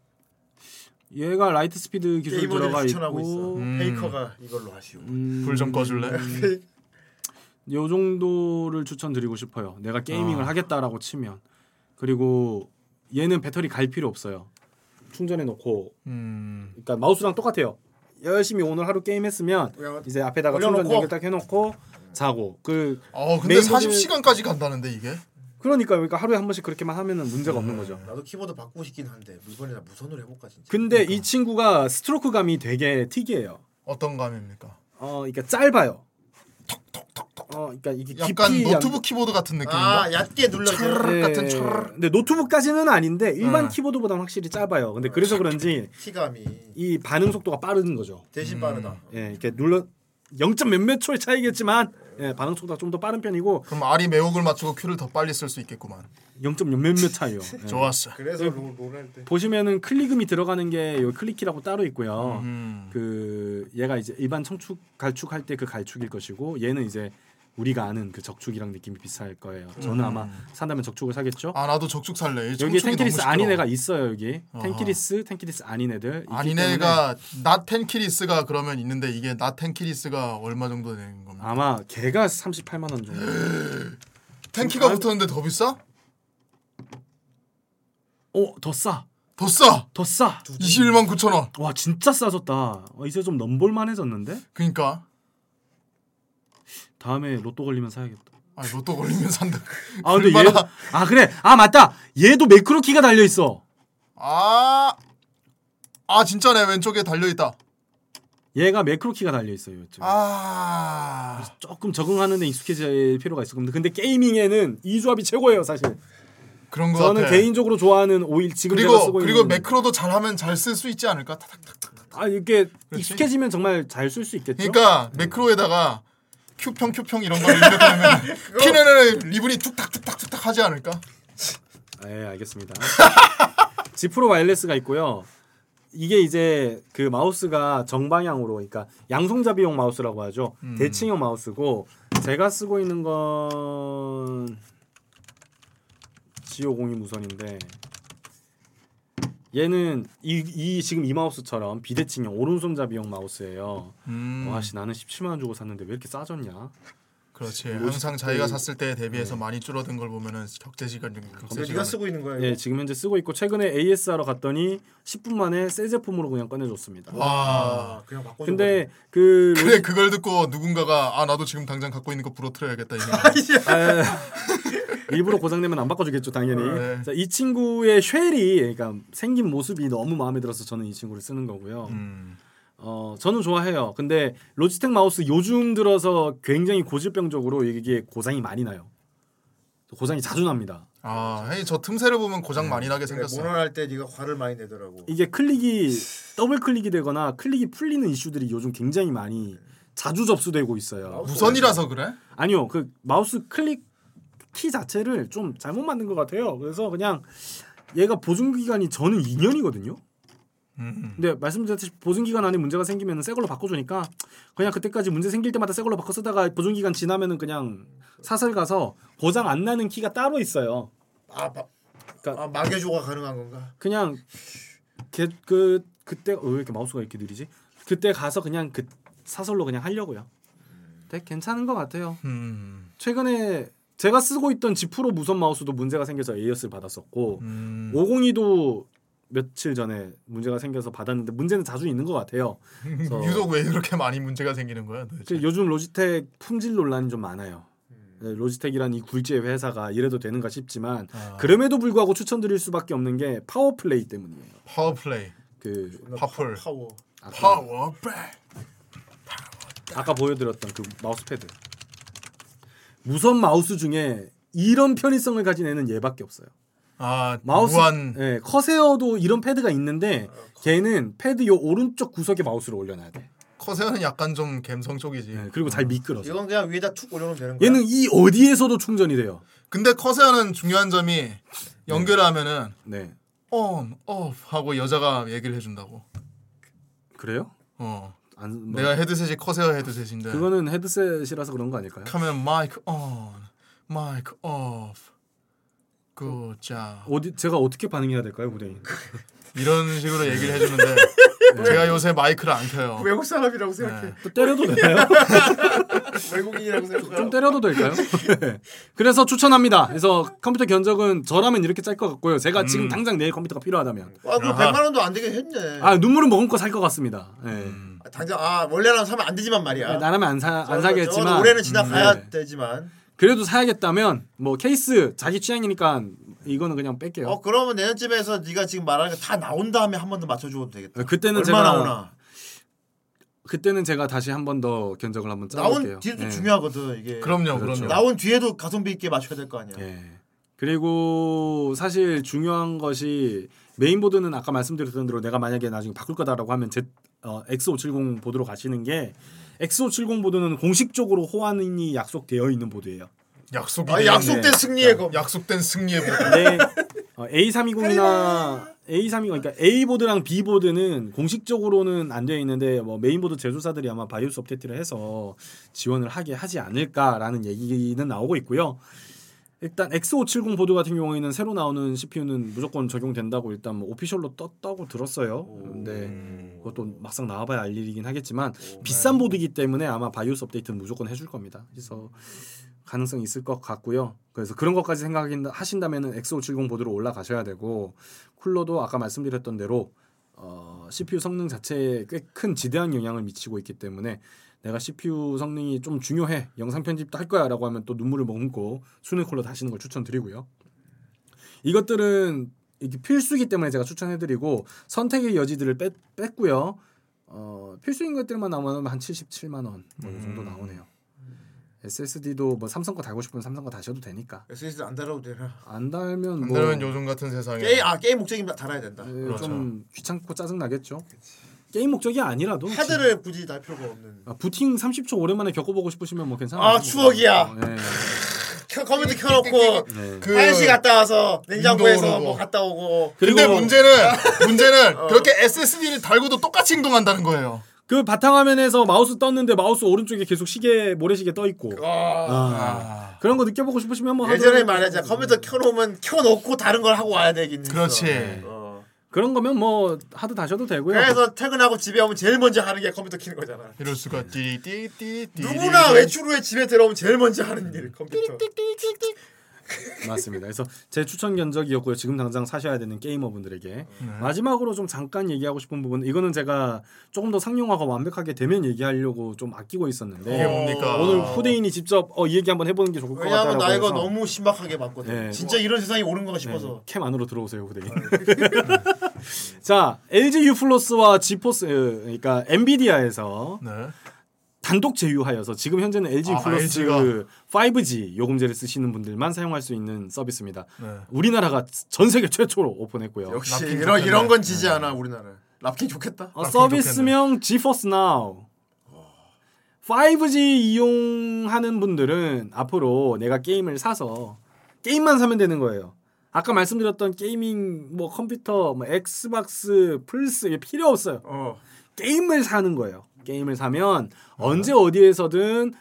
얘가 Lightspeed 기술 들어가. 있고
음.
페이커가 이걸로 하시오.
음,
불좀 꺼줄래?
요 정도를 추천드리고 싶어요. 내가 gaming을
아.
하겠다라고 치면 그리고 얘는 배터리 갈 필요 없어요. 충전해 놓고
음.
그러니까 마우스랑 똑같아요. 열심히 오늘 하루 게임 했으면
그냥
이제 앞에다가
올려놓고.
충전 연결 딱 해놓고 자고 그
어 근데
메인보드-
40시간까지 간다는데 이게?
그러니까 그러니까 하루에 한 번씩 그렇게만 하면은 문제가 없는 거죠.
나도 키보드 바꾸고 싶긴 한데 이번에 나 무선으로 해볼까 진짜.
근데 이 친구가 스트로크 감이 되게 특이해요.
어떤 감입니까?
어, 그러니까 짧아요. 어, 그러니까 이게
약간
깊이
노트북 키보드 같은 느낌인가?
아 얕게 눌러져.
차르르 같은
예,
차르르.
근데 노트북까지는 아닌데 일반
네.
키보드보다는 확실히 짧아요. 근데 그래서 그런지
키감이
이 반응 속도가 빠른 거죠.
대신 빠르다.
예, 이렇게 눌러 0. 몇몇 초의 차이겠지만 예, 반응 속도가 좀 더 빠른 편이고
그럼 아리 매혹을 맞추고 큐를 더 빨리 쓸 수 있겠구만.
0. 몇몇 차이요. 예.
좋았어.
그래서 롤, 롤할 때.
보시면은 클릭음이 들어가는 게 요 클릭키라고 따로 있고요.
음.
그 얘가 이제 일반 청축 갈축할 때 그 갈축일 것이고 얘는 이제 우리가 아는 그 적축이랑 느낌이 비슷할 거예요. 저는 아마 산다면 적축을 사겠죠.
아 나도 적축 살래. 이
여기
tenkeyless
아닌. 애가 있어요 여기
어허.
tenkeyless tenkeyless 아닌 애들
아닌 애가 나 텐키리스가 그러면 있는데 이게 나 텐키리스가 얼마 정도 되는 겁니까?
아마 걔가 38만 원 정도.
텐키가
아,
붙었는데 더 비싸?
어더 싸.
더 싸.
더 싸.
21만 9천 원.
와 진짜 싸졌다. 어, 이제 좀 넘볼만해졌는데?
그러니까
다음에 로또 걸리면 사야겠다.
아 로또 걸리면 산다.
아 근데 얘, 아 그래, 아 맞다. 얘도 매크로 키가 달려 있어.
아, 아 진짜네 왼쪽에 달려 있다.
얘가 매크로 키가 달려 있어요. 지금.
아,
조금 적응하는 데 익숙해질 필요가 있어. 근데 근데 게이밍에는 이 조합이 최고예요, 사실.
그런 거
저는
같아.
개인적으로 좋아하는 오일 지금
그리고
쓰고
그리고
있는
매크로도 잘하면 잘 쓸 수 있지 않을까? 타닥타닥.
아 이게
그렇지?
익숙해지면 정말 잘 쓸 수 있겠죠.
그러니까 매크로에다가 큐평 큐평 이런 걸 입력하면 키는 리븐이 툭탁 툭탁 툭탁 하지 않을까?
네, 알겠습니다. G Pro Wireless가 있고요. 이게 이제 그 마우스가 정방향으로, 그러니까 양손잡이용 마우스라고 하죠.
음.
대칭형 마우스고 제가 쓰고 있는 건 G502 무선인데 얘는 이, 이 지금 이 마우스처럼 비대칭형 오른손잡이용 마우스예요.
음.
와씨 나는 17만 원 주고 샀는데 왜 이렇게 싸졌냐?
그렇지. 항상 자기가 샀을 때에 대비해서 많이 줄어든 걸 보면은 격제시간 좀
근데 네가 쓰고 있는 거야.
예,
이거?
지금 현재 쓰고 있고 최근에 AS하러 갔더니 10분 만에 새 제품으로 그냥 꺼내줬습니다.
와.
아, 그냥 바꿔.
근데 그
그래 그걸 듣고 누군가가 아 나도 지금 당장 갖고 있는 거 부러뜨려야겠다 이 생각.
아, 일부러 고장내면 안 바꿔주겠죠 당연히.
네.
자, 이 친구의 쉘이 그러니까 생긴 모습이 너무 마음에 들어서 저는 이 친구를 쓰는 거고요.
음.
어 저는 좋아해요. 근데 로지텍 마우스 요즘 들어서 굉장히 고질병적으로 이게 고장이 많이 나요. 고장이 자주 납니다.
아, 헤이 저 틈새를 보면 고장 많이 나게 생겼어.
몬헌할 때 네가 화를 많이 내더라고.
이게 클릭이 더블 클릭이 되거나 클릭이 풀리는 이슈들이 요즘 굉장히 많이 자주 접수되고 있어요.
무선이라서 그래?
아니요, 그 마우스 클릭 키 자체를 좀 잘못 만든 것 같아요. 그래서 그냥 얘가 보증 기간이 저는 2년이거든요.
음.
근데 말씀드렸듯이 보증 기간 안에 문제가 생기면 새 걸로 바꿔주니까 그냥 그때까지 문제 생길 때마다 새 걸로 바꿔 쓰다가 보증 기간 지나면은 그냥 사설 가서 고장 안 나는 키가 따로 있어요.
아, 마,
그러니까
아 마개조가 가능한 건가?
그냥 그, 그 그때 어, 왜 이렇게 마우스가 이렇게 느리지? 그때 가서 그냥 그 사설로 그냥 하려고요. 되게 괜찮은 것 같아요.
음.
최근에 제가 쓰고 있던 G Pro 무선 마우스도 문제가 생겨서 AS를 받았었고
음.
502도 며칠 전에 문제가 생겨서 받았는데 문제는 자주 있는 것 같아요. 그래서
유독 왜 그렇게 많이 문제가 생기는 거야? 도대체?
그 요즘 로지텍 품질 논란이 좀 많아요. 네, 로지텍이란 이 굴지의 회사가 이래도 되는가 싶지만
아.
그럼에도 불구하고 추천드릴 수밖에 없는 게 파워플레이 때문이에요.
파워플레이.
그
파플.
파워.
파워플레이.
아까 보여드렸던 그 마우스패드 무선 마우스 중에 이런 편의성을 가진 애는 얘밖에 없어요.
아
마우스
무한
예, 커세어도 이런 패드가 있는데 걔는 패드 요 오른쪽 구석에 마우스를 올려놔야 돼.
커세어는 약간 좀 감성 쪽이지.
예, 그리고 잘 미끄러져.
이건 그냥 위에다 툭 올려놓으면 되는 거야.
얘는 이 어디에서도 충전이 돼요.
근데 커세어는 중요한 점이 연결하면은
네.
on, off 하고 여자가 얘기를 해준다고.
그래요?
어.
안, 뭐-
내가 헤드셋이 커세어 헤드셋인데.
그거는 헤드셋이라서 그런 거 아닐까요?
하면 마이크 on, 마이크 off. 굿자.
어디 제가 어떻게 반응해야 될까요, 고대인?
이런 식으로 얘기를 해주는데 제가 요새 마이크를 안 켜요.
외국 사람이라고 생각해.
또 때려도 되나요?
외국인이라고 생각해.
좀 때려도 될까요? 네. 그래서 추천합니다. 그래서 컴퓨터 견적은 저라면 이렇게 짤 것 같고요. 제가
음.
지금 당장 내일 컴퓨터가 필요하다면
아, 그 100만 원도 안 되게 했네.
아 눈물은 머금고 살 것 같습니다. 네.
음.
아, 당장 아 원래는 사면 안 되지만 말이야.
네, 나라면 안, 사, 안 사겠지만
올해는 지나가야
네.
되지만.
그래도 사야겠다면 뭐 케이스 자기 취향이니까 이거는 그냥 뺄게요.
어 그러면 내년쯤에서 네가 지금 말하는 거다 나온 다음에 한 번 더 맞춰줘도 되겠다.
그때는
얼마
제가
나오나.
그때는 제가 다시 한 번 더 견적을 한번
나온
짜볼게요.
뒤에도
네.
중요하거든 이게.
그럼요,
그렇죠.
그럼요.
나온 뒤에도 가성비 있게 맞춰야 될 거 아니야.
예. 그리고 사실 중요한 것이 메인보드는 아까 말씀드렸던 대로 내가 만약에 나중에 바꿀 거다라고 하면 제 어, X570 보드로 가시는 게 X570 보드는 공식적으로 호환이 약속되어 있는 보드예요.
약속이
아, 약속된. 승리의 검.
약속된 승리의 보
근데 어, A320이나 A320 그러니까 A 보드랑 B 보드는 공식적으로는 안 되어 있는데 뭐 메인 보드 제조사들이 아마 BIOS 업데이트를 해서 지원을 하게 하지 않을까라는 얘기는 나오고 있고요. 일단 X570 보드 같은 경우에는 새로 나오는 CPU는 무조건 적용된다고 일단 뭐 오피셜로 떴다고 들었어요. 근데 그것도 막상 나와봐야 알 일이긴 하겠지만 비싼 보드이기 때문에 아마 바이오스 업데이트는 무조건 해줄 겁니다. 그래서 가능성이 있을 것 같고요. 그래서 그런 것까지 생각하신다면은 X570 보드로 올라가셔야 되고 쿨러도 아까 말씀드렸던 대로 어, CPU 성능 자체에 꽤 큰 지대한 영향을 미치고 있기 때문에 내가 CPU 성능이 좀 중요해 영상 편집도 할 거야라고 하면 또 눈물을 머금고 수능 쿨러 다시는 걸 추천드리고요. 이것들은 이게 필수기 때문에 제가 추천해드리고 선택의 여지들을 뺐, 뺐고요. 어, 필수인 것들만 나오면 한 77만 원뭐이 정도 나오네요. SSD도 뭐 삼성 거 달고 싶으면 삼성 거 다셔도 되니까
SSD 안 달아도 되나?
안 달면
안
뭐
달면 요즘 같은 세상에
게임 아 게임 목적이면 달아야 된다.
예,
그렇죠.
좀 귀찮고 짜증 나겠죠. 게임 목적이 아니라도
하드를 굳이 달 필요가 없는.
아, 부팅 30초 오랜만에 겪어보고 싶으시면 뭐 괜찮아요.
아, 추억이야.
네.
켜, 컴퓨터 켜놓고
네.
그
화장실 갔다 와서 냉장고에서 뭐 갔다 오고.
근데
그리고-
문제는 문제는
어.
그렇게 SSD를 달고도 똑같이 행동한다는 거예요.
그 바탕화면에서 마우스 떴는데 마우스 오른쪽에 계속 시계 모래시계 떠 있고 아, 그런 거 느껴보고 싶으시면 뭐
예전에 말하자 컴퓨터 켜놓으면 켜놓고 다른 걸 하고 와야 되긴.
그렇지.
어.
그런 거면 뭐 하드 다셔도 되고요.
그래서 퇴근하고 집에 오면 제일 먼저 하는 게 컴퓨터 키는 거잖아.
이럴 수가 띠띠띠띠
누구나 외출 후에 집에 들어오면 제일 먼저 하는 일 컴퓨터.
맞습니다. 그래서 제 추천 견적이었고요. 지금 당장 사셔야 되는 게이머분들에게 마지막으로 좀 잠깐 얘기하고 싶은 부분 이거는 제가 조금 더 상용화가 완벽하게 되면 얘기하려고 좀 아끼고 있었는데
이게 뭡니까?
오늘 후대인이 직접 어, 이 얘기 한번 해보는 게 좋을 것 같다라고
왜냐하면 나 이거
해서
너무 신박하게 봤거든.
네.
진짜 이런 세상이 오는 건가 싶어서.
네, 캠 안으로 들어오세요 후대인. 자 LG U 플러스와 지포스 어, 그러니까 엔비디아에서
네.
단독 제휴하여서 지금 현재는 LG
아,
플러스
LG 가.
5G 요금제를 쓰시는 분들만 사용할 수 있는 서비스입니다.
네.
우리나라가 전 세계 최초로 오픈했고요.
역시 이런 이런 건 지지 않아 우리나라. 랍킹 좋겠다.
어, 서비스명 지포스 나우. 5G 이용하는 분들은 앞으로 내가 게임을 사서 게임만 사면 되는 거예요. 아까 말씀드렸던 gaming 뭐 컴퓨터 뭐 엑스박스 플스 이게 필요 없어요.
어.
게임을 사는 거예요. 게임을 사면 언제 어디에서든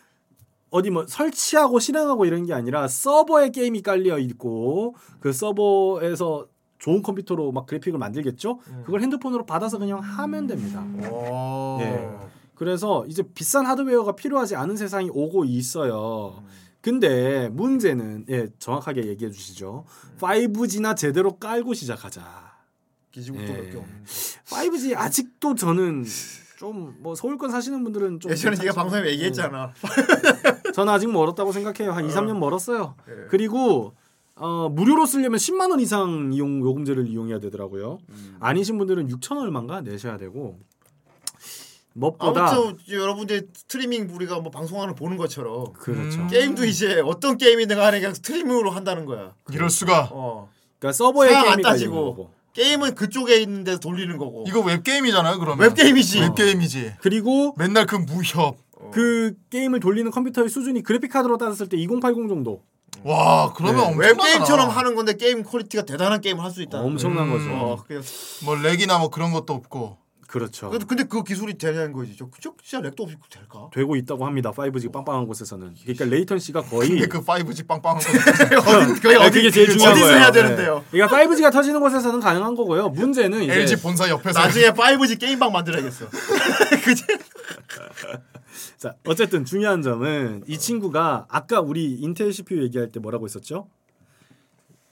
어디 뭐 설치하고 실행하고 이런 게 아니라 서버에 게임이 깔려 있고 그 서버에서 좋은 컴퓨터로 막 그래픽을 만들겠죠. 그걸 핸드폰으로 받아서 그냥 하면 됩니다.
오.
예. 그래서 이제 비싼 하드웨어가 필요하지 않은 세상이 오고 있어요. 근데 문제는 예, 정확하게 얘기해 주시죠. 5G나 제대로 깔고 시작하자.
기지국도
예.
몇개 없는데.
5G 아직도 저는 좀 뭐 서울권 사시는 분들은 좀
예전에 네가
괜찮지만,
방송에 얘기했잖아.
예. 저는 아직 멀었다고 생각해요. 한 2, 3년 멀었어요.
예.
그리고 어, 무료로 쓰려면 10만 원 이상 이용 요금제를 이용해야 되더라고요.
음.
아니신 분들은 6천 얼마인가 내셔야 되고 무엇보다
아무튼 여러분들 스트리밍 우리가 뭐 방송하는 거 보는 것처럼
그렇죠.
게임도 이제 어떤 게임이든 간에 그냥 스트리밍으로 한다는 거야.
이럴 수가.
어.
그러니까
안
게임이
따지고
거고.
게임은 그쪽에 있는 데서 돌리는 거고.
이거 웹게임이잖아요, 그러면.
웹게임이지.
웹게임이지.
그리고
맨날 그 무협.
그 게임을 돌리는 컴퓨터의 수준이 그래픽 카드로 따졌을 때 2080 정도.
와, 그러면
네.
웹게임처럼 하는 건데 게임 quality가 대단한 게임을 할 수 있다.
엄청난 거죠.
어,
뭐 렉이나 뭐 그런 것도 없고.
그렇죠.
근데, 근데 그 기술이 되냐는 거지. 저, 저 진짜 렉도 없이 될까?
되고 있다고 합니다. 5G 빵빵한 곳에서는. 그러니까 레이턴시가 거의
근데 그 5G 빵빵한 거.
어디,
아,
어디,
그게 제일 중요한
어디서
거예요.
해야
네.
되는데요?
그러니까 5G가 터지는 곳에서는 가능한 거고요. 문제는 이제
LG 본사 옆에서.
나중에 5G 게임방 만들어야겠어.
자, 어쨌든 중요한 점은 이 친구가 아까 우리 인텔 CPU 얘기할 때 뭐라고 했었죠?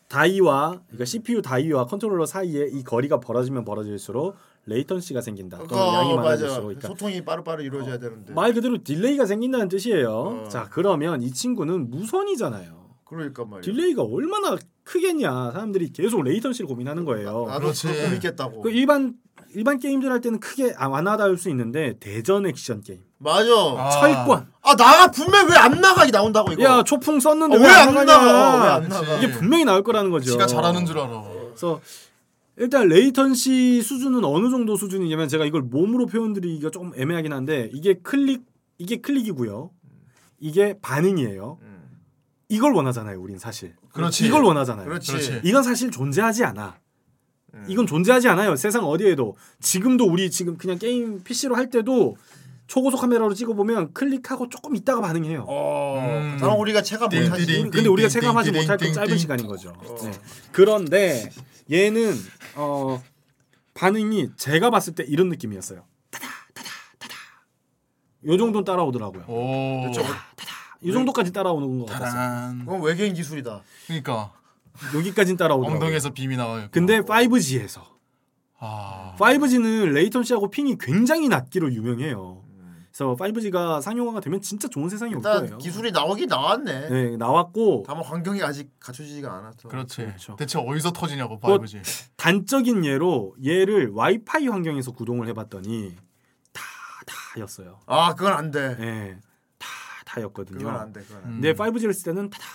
die와 그러니까 CPU die와 컨트롤러 사이에 이 거리가 벌어지면 벌어질수록 latency가 생긴다. 또는
어,
양이
맞아.
많아질수록 그러니까
소통이 빠르빠르 이루어져야 되는데.
말 그대로 delay가 생긴다는 뜻이에요.
어.
자, 그러면 이 친구는 무선이잖아요.
그러니까 말이야.
delay가 얼마나 크겠냐. 사람들이 계속 latency를 고민하는 거예요.
나도
그렇지.
그거 있겠다고.
그 일반 일반 게임들 할 때는 크게 아, 완화될 수 있는데 대전 액션 게임,
맞아.
아.
철권.
아 나가 분명 왜안 나가 이 나온다고 이거.
야 초풍 썼는데
어,
왜안
왜안?
나가?
왜안
나가?
이게 분명히 나올 거라는 거죠.
지가 잘하는 줄 알아.
그래서 일단 latency 수준은 어느 정도 수준이냐면 제가 이걸 몸으로 표현드리기가 조금 애매하긴 한데 이게 클릭 이게 클릭이고요. 이게 반응이에요. 이걸 원하잖아요, 우린 사실.
그렇지.
이걸 원하잖아요.
그렇지.
이건 사실 존재하지 않아. 이건 존재하지 않아요. 세상 어디에도. 지금도 우리 지금 그냥 게임 PC로 할 때도 초고속 카메라로 찍어보면 클릭하고 조금 있다가 반응해요.
어.
음.
그럼 우리가 체감
띵,
못하지.
근데 우리가
띵,
체감하지
띵,
못할 건
띵,
짧은
띵.
시간인 거죠. 네. 그런데 얘는 어 반응이 제가 봤을 때 이런 느낌이었어요. 타다 타다 타다. 요 정도는 따라오더라고요.
오.
이 정도까지 따라오는 것 같았어요.
그건 외계인 기술이다.
그러니까
여기까지는 따라오더라고요.
엉덩이에서 빔이 나와요.
근데 5G에서
아.
5G는 latency하고 ping이 굉장히 낮기로 유명해요. 그래서 5G가 상용화가 되면 진짜 좋은 세상이 올
일단
거예요.
기술이 나오긴 나왔네.
네, 나왔고
다만 환경이 아직 갖춰지지가 않았어.
그렇지.
그렇죠.
대체 어디서 터지냐고
뭐,
5G.
단적인 예로 얘를 와이파이 환경에서 구동을 해봤더니 다 다였어요.
아 그건 안 돼.
예, 다 다였거든요.
그건 안 돼. 그건 안 돼.
음.
근데 5G를 쓸 때는 타다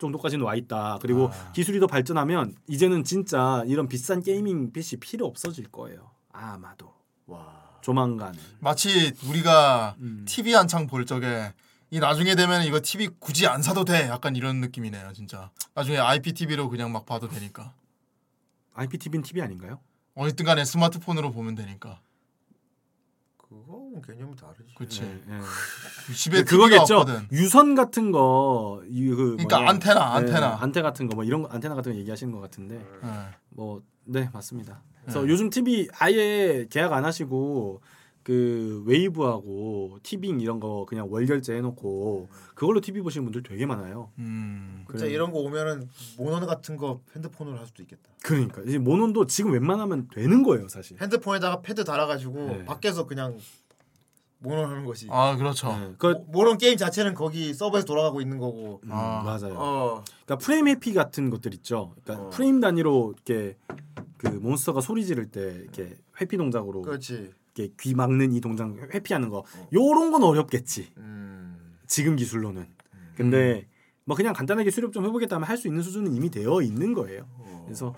정도까지는 와 있다. 그리고
아.
기술이 더 발전하면 이제는 진짜 이런 비싼 gaming PC 필요 없어질 거예요. 아마도
와.
조만간.
마치 우리가
음.
TV 한창 볼 적에 이 나중에 되면 이거 TV 굳이 안 사도 돼. 약간 이런 느낌이네요, 진짜. 나중에 IPTV로 그냥 막 봐도 되니까.
IPTV는 TV 아닌가요?
어쨌든 간에 스마트폰으로 보면 되니까.
그거는 개념이 다르지.
그렇지.
네, 네.
집에
그거겠죠.
없거든.
유선 같은 거, 이, 그
그러니까
뭐냐.
안테나, 안테나.
안테 같은 거, 뭐 이런 거, 안테나 같은 거 얘기하시는 것 같은데,
네.
뭐, 네 맞습니다. 그래서
네.
요즘 TV 아예 계약 안 하시고 그 웨이브하고 티빙 이런 거 그냥 월 결제 해놓고 그걸로 TV 보시는 분들 되게 많아요.
음.
진짜
그래.
이런 거 오면은 모노 같은 거 핸드폰으로 할 수도 있겠다.
그러니까 이제 모논도 지금 웬만하면 되는 거예요, 사실.
핸드폰에다가 패드 달아가지고
네.
밖에서 그냥 모노 하는 거지.
아, 그렇죠.
네, 그
모- 모노 게임 자체는 거기 서버에서 돌아가고 있는 거고.
음,
아.
맞아요.
어.
그러니까 프레임 해피 같은 것들 있죠. 그러니까
어.
프레임 단위로 이렇게 그 몬스터가 소리 지를 때 이렇게 회피 동작으로
그렇지.
이렇게 귀 막는 이 동작 회피하는 거 요런 건 어렵겠지.
음.
지금 기술로는. 근데 뭐 그냥 간단하게 수렵 좀 해보겠다면 할 수 있는 수준은 이미 되어 있는 거예요. 그래서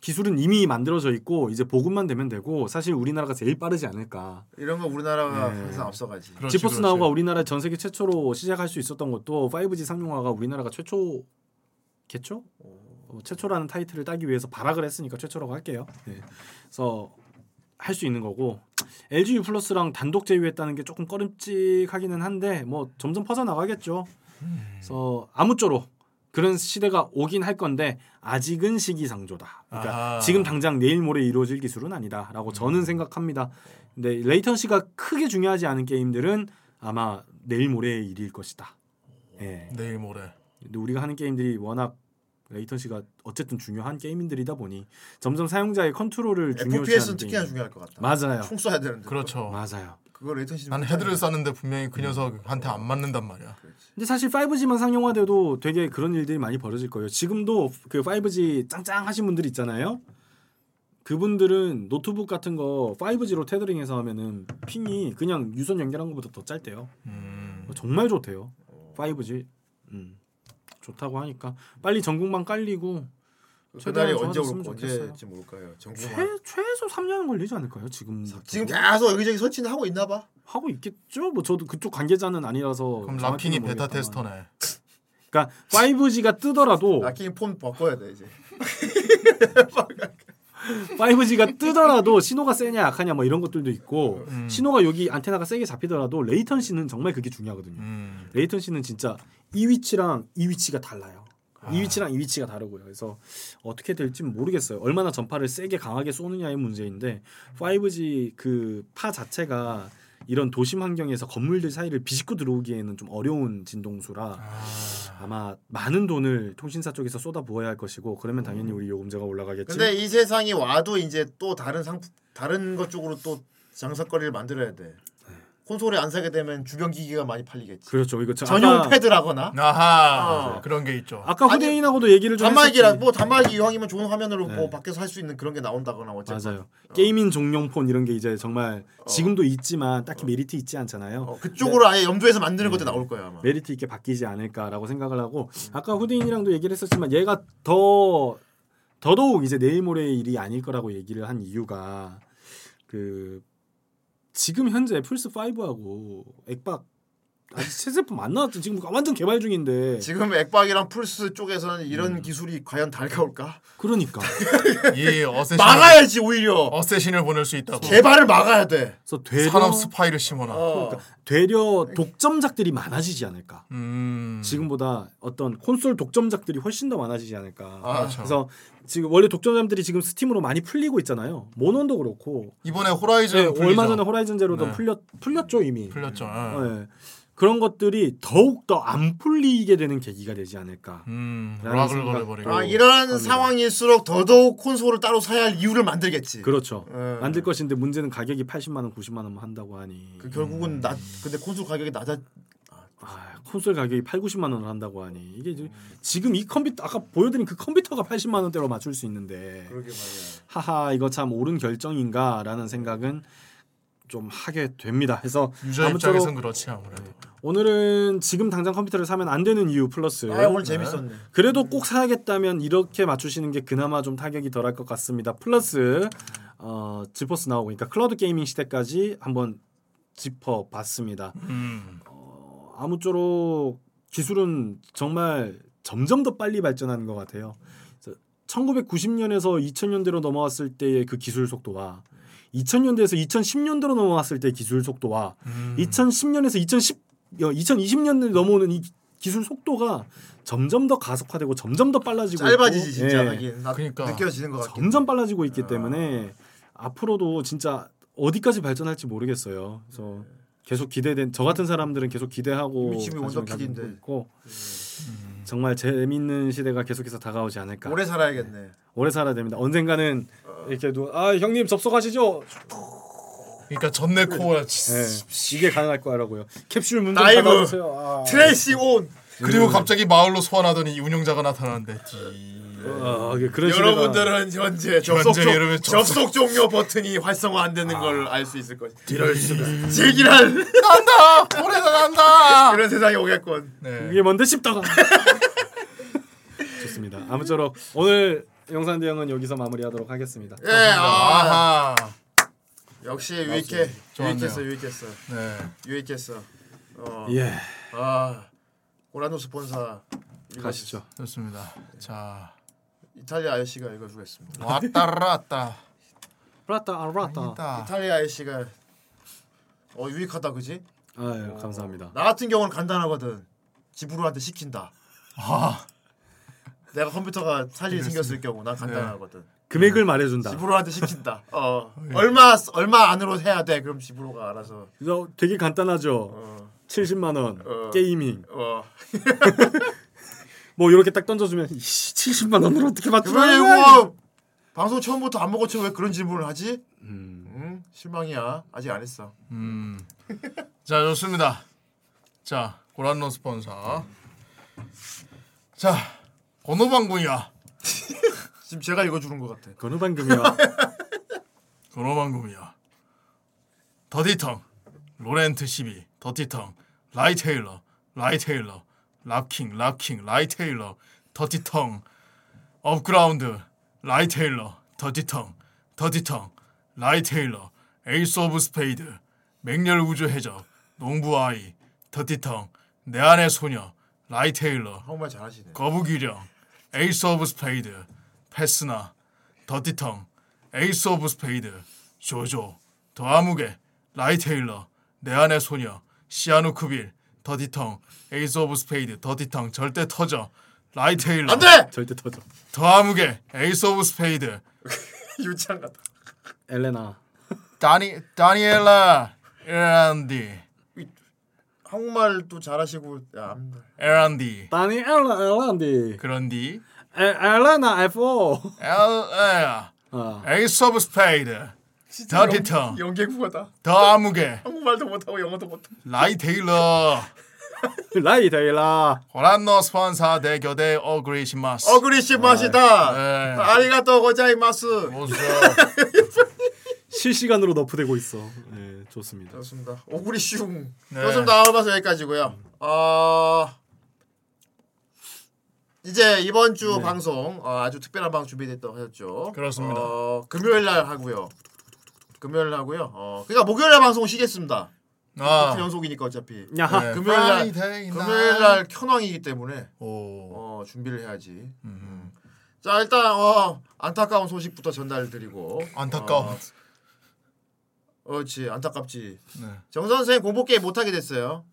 기술은 이미 만들어져 있고 이제 보급만 되면 되고 사실 우리나라가 제일 빠르지 않을까.
이런 거 우리나라가
네.
항상 앞서가지.
지포스 나우가 우리나라 전 세계 최초로 시작할 수 있었던 것도 5G 상용화가 우리나라가 최초 겠죠? 어, 최초라는 타이틀을 따기 위해서 발악을 했으니까 최초라고 할게요. 네. 그래서 할 수 있는 거고 LG U 플러스랑 단독 제휴했다는 게 조금 꺼림칙하기는 한데 뭐 점점 퍼져 나가겠죠. 그래서 아무쪼록 그런 시대가 오긴 할 건데 아직은 시기상조다. 그러니까
아하.
지금 당장 내일 모레 이루어질 기술은 아니다라고 저는 생각합니다. 근데 latency가 크게 중요하지 않은 게임들은 아마 내일 모레의 일일 것이다. 예.
내일 모레.
근데 우리가 하는 게임들이 워낙 latency가 어쨌든 중요한 게임들이다 보니 점점 사용자의 컨트롤을 중요시하는
FPS는 특히나. 중요할 것 같다.
맞아요.
총 쏴야 되는데.
그렇죠.
맞아요.
그거 latency.
난 헤드를 쐈는데 분명히 그 녀석한테 안 맞는단 말이야.
근데 사실 5G만 상용화돼도 되게 그런 일들이 많이 벌어질 거예요. 지금도 그 5G 짱짱 하신 분들 있잖아요. 그분들은 노트북 같은 거 5G로 tethering해서 하면은 ping이 그냥 유선 연결한 것보다 더 짧대요.
음.
정말 좋대요. 5G. 음. 좋다고 하니까 빨리 전국만 깔리고
그날이
최대한
언제. 언제쯤 올까요? 전국
최, 최소 3년은 걸리지 않을까요? 지금
지금 계속 여기저기 설치는 하고 있나 봐.
하고 있겠죠. 뭐 저도 그쪽 관계자는 아니라서
그럼 락킹이 베타
모르겠다만.
테스터네.
그러니까 5G가 뜨더라도
락킹 폰 바꿔야 돼 이제.
5G가 뜨더라도 신호가 세냐 약하냐 뭐 이런 것들도 있고
음.
신호가 여기 안테나가 세게 잡히더라도 레이턴시는 정말 그게 중요하거든요.
음.
레이턴시는 진짜 이 위치랑 이 위치가 달라요.
아.
이 위치랑 이 위치가 다르고요. 그래서 어떻게 될지 모르겠어요. 얼마나 전파를 세게 강하게 쏘느냐의 문제인데 5G 그 파 자체가 이런 도심 환경에서 건물들 사이를 비집고 들어오기에는 좀 어려운 진동수라 아 마 많은 돈을 통신사 쪽에서 쏟아 부어야 할 것이고 그러면 당연히 우리 요금제가 올라가겠지.
근데 이 세상이 와도 이제 또 다른 상품 다른 것 쪽으로 또 장사거리를 만들어야 돼. 콘솔에 안 사게 되면 주변 기기가 많이 팔리겠지.
그렇죠. 이거 저
전용
아까-
패드라거나.
아하
어.
그런 게 있죠.
아까 후대인하고도 얘기를 좀
단말기라. 뭐 단말기 이왕이면 좋은 화면으로
네.
뭐 밖에서 할 수 있는 그런 게 나온다거나 어쨌든.
맞아요. gaming 전용폰 이런 게 이제 정말 지금도 있지만 딱히 메리트 있지 않잖아요.
어, 그쪽으로 아예 염두에서 만드는 것도 나올 거야 아마.
메리트 있게 바뀌지 않을까라고 생각을 하고 아까 후대인이랑도 얘기를 했었지만 얘가 더 더더욱 이제 내일 모레의 일이 아닐 거라고 얘기를 한 이유가 그 지금 현재 플스 5하고 액박 아직 새 제품 안 나왔죠. 지금 완전 개발 중인데.
지금 액박이랑 플스 쪽에서는 이런 기술이 과연 달가울까?
그러니까
이 assassin
막아야지 오히려.
assassin을 보낼 수 있다고.
개발을 막아야 돼.
그래서 되려
산업 스파이를 심어놔.
어.
되려 독점작들이 많아지지 않을까.
음.
지금보다 어떤 콘솔 독점작들이 훨씬 더 많아지지 않을까.
아,
그렇죠.
그래서 지금 원래 독점작들이 지금 스팀으로 많이 풀리고 있잖아요. 몬헌도 그렇고.
이번에 호라이즌
네. 얼마 전에 호라이즌 제로도
네.
풀렸 풀렸죠 이미.
풀렸죠.
네. 그런 것들이 더욱 더 안 풀리게 되는 계기가 되지 않을까.
음,
라는
lock을
생각.
걸어버리고.
아 이런
합니다.
상황일수록 더더욱 콘솔을 따로 사야 할 이유를 만들겠지.
그렇죠.
예.
만들 것인데 문제는 가격이 80만 원, 90만 원만 한다고 하니.
그 결국은 낮 근데 콘솔 가격이 낮아
아, 콘솔 가격이 8, 90만 원을 한다고 하니 이게 이제 지금 이 컴퓨터 아까 보여드린 그 컴퓨터가 80만 원대로 맞출 수 있는데
그러게 말이야.
하하 이거 참 옳은 결정인가라는 생각은 좀 하게 됩니다. 그래서
유저
아무쪼록
입장에선 그렇지 아무래도.
오늘은 지금 당장 컴퓨터를 사면 안 되는 이유 플러스
아 오늘 재밌었네.
그래도 꼭 사야겠다면 이렇게 맞추시는 게 그나마 좀 타격이 덜할 것 같습니다. 플러스 어, 지포스 나오고 그러니까 클라우드 gaming 시대까지 한번 짚어봤습니다.
음.
어, 아무쪼록 기술은 정말 점점 더 빨리 발전하는 것 같아요. 1990년에서 2000년대로 넘어왔을 때의 그 기술 속도와 2000년대에서 2010년대로 넘어왔을 때의 기술 속도와
음.
2010년에서 2010 2020년대 넘어오는 이 기술 속도가 점점 더 가속화되고 점점 더 빨라지고
짧아지지
있고,
진짜
예,
그러니까.
느껴지는 것 같아.
점점 빨라지고 있기 때문에 앞으로도 진짜 어디까지 발전할지 모르겠어요. 그래서 계속 기대된 저 같은 사람들은 계속 기대하고 관심을
원더키드인데.
가지고 있고 정말 재밌는 시대가 계속해서 다가오지 않을까.
오래 살아야겠네.
오래 살아야 됩니다. 언젠가는 이렇게도 아 형님 접속하시죠.
그러니까 전내 코어
네, 이게 가능할 거라고요. 캡슐 문좀 닫아주세요. 아.
트레이싱 온.
그리고 갑자기 마을로 소환하더니 운영자가 나타나는데 띠.
어,
여러분들은 현재 접속, 종, 접속 종료 버튼이 활성화 안 되는 걸알 수 있을 것이다.
이럴 수가.
제기랄
난다 올해도 난다
그런 세상이 오겠군.
네.
이게 뭔데 싶다가. 좋습니다. 아무쪼록 오늘 영상 대응은 여기서 마무리하도록 하겠습니다.
예, 아,
아하
역시 유익해. 유익했어, 유익했어,
네
유익했어. 어,
예.
아, 고라노 스폰사
가시죠.
좋습니다 자
이탈리아 아저씨가 읽어주겠습니다.
왔다 라따
라따 알라따.
아니다
이탈리아 아저씨가 어 유익하다, 그지?
아, 예, 감사합니다.
나 같은 경우는 간단하거든. 지브로한테 시킨다.
아
내가 컴퓨터가 살일 생겼을 경우 난 간단하거든.
금액을 말해준다.
지브로한테 시킨다. 어 얼마 얼마 안으로 해야 돼? 그럼 지브로가 알아서.
그래서 되게 간단하죠.
어,
70만 원
어.
게이밍.
어.
뭐 이렇게 딱 던져주면 이씨, 70만 원으로 어떻게 거야?
뭐 방송 처음부터 안 먹었지 왜 그런 질문을 하지?
음.
응? 실망이야. 아직 안 했어.
음. 자 좋습니다. 자 고란노 스폰서. 자 건호방구야.
지금 제가 읽어주는 것 같아.
건우방금이야.
건호방구야. 더디텅 로렌트 12 더티텅 라이 테일러 라이 테일러 랍킹 랍킹 라이 테일러 더티텅 업그라운드 라이 테일러 더티텅 더티텅 라이 테일러 에이스 오브 스페이드 맹렬 우주 해적 농부 아이 더티텅 내 안의 소녀 라이 테일러
한국말 잘하시네.
거북유령 에이스 오브 스페이드 패스나 더티텅 에이스 오브 스페이드 조조 더 아무개 라이 테일러 내 안의 소녀 시아누크빌 더티텅 에이스 오브 스페이드 더티텅 절대 터져 라이 테일러
안돼.
절대 터져.
더 아무개 에이스 오브 스페이드
유치한 같다.
엘레나.
다니 다니엘라 에란디
한국말도 잘하시고 야.
에란디
다니 엘라 엘란디.
그런디
에, 엘레나 F4.
엘에
아.
에이스 오브 스페이드 더티텅
연계국어다.
더 아무개
한국말도 못하고 영어도 못하고.
라이 테일러
라이 데일라.
ご覧のスポンサー 提供で お送りし
ます お送りしま
し
た. 네. ありがとうござ
います.
실시간으로 nerf되고 있어. 네, 좋습니다.
좋습니다. 오구리 슌.
네.
좋습니다. 알바서 여기까지고요. 어... 이제 이번 주
네.
방송 어, 아주 특별한 방 준비됐다고 하셨죠.
그렇습니다.
어, 금요일 날 하고요. 금요일 날 하고요. 어, 그러니까 목요일 날 방송 쉬겠습니다.
아.
연속이니까 어차피.
야하.
네.
금요일 날. 금요일 날 켜왕이기 때문에
오.
어, 준비를 해야지.
음.
자 일단 어, 안타까운 소식부터 전달드리고
안타까워.
어, 그렇지 안타깝지.
네.
정 선생 공복 게임 못 하게 됐어요.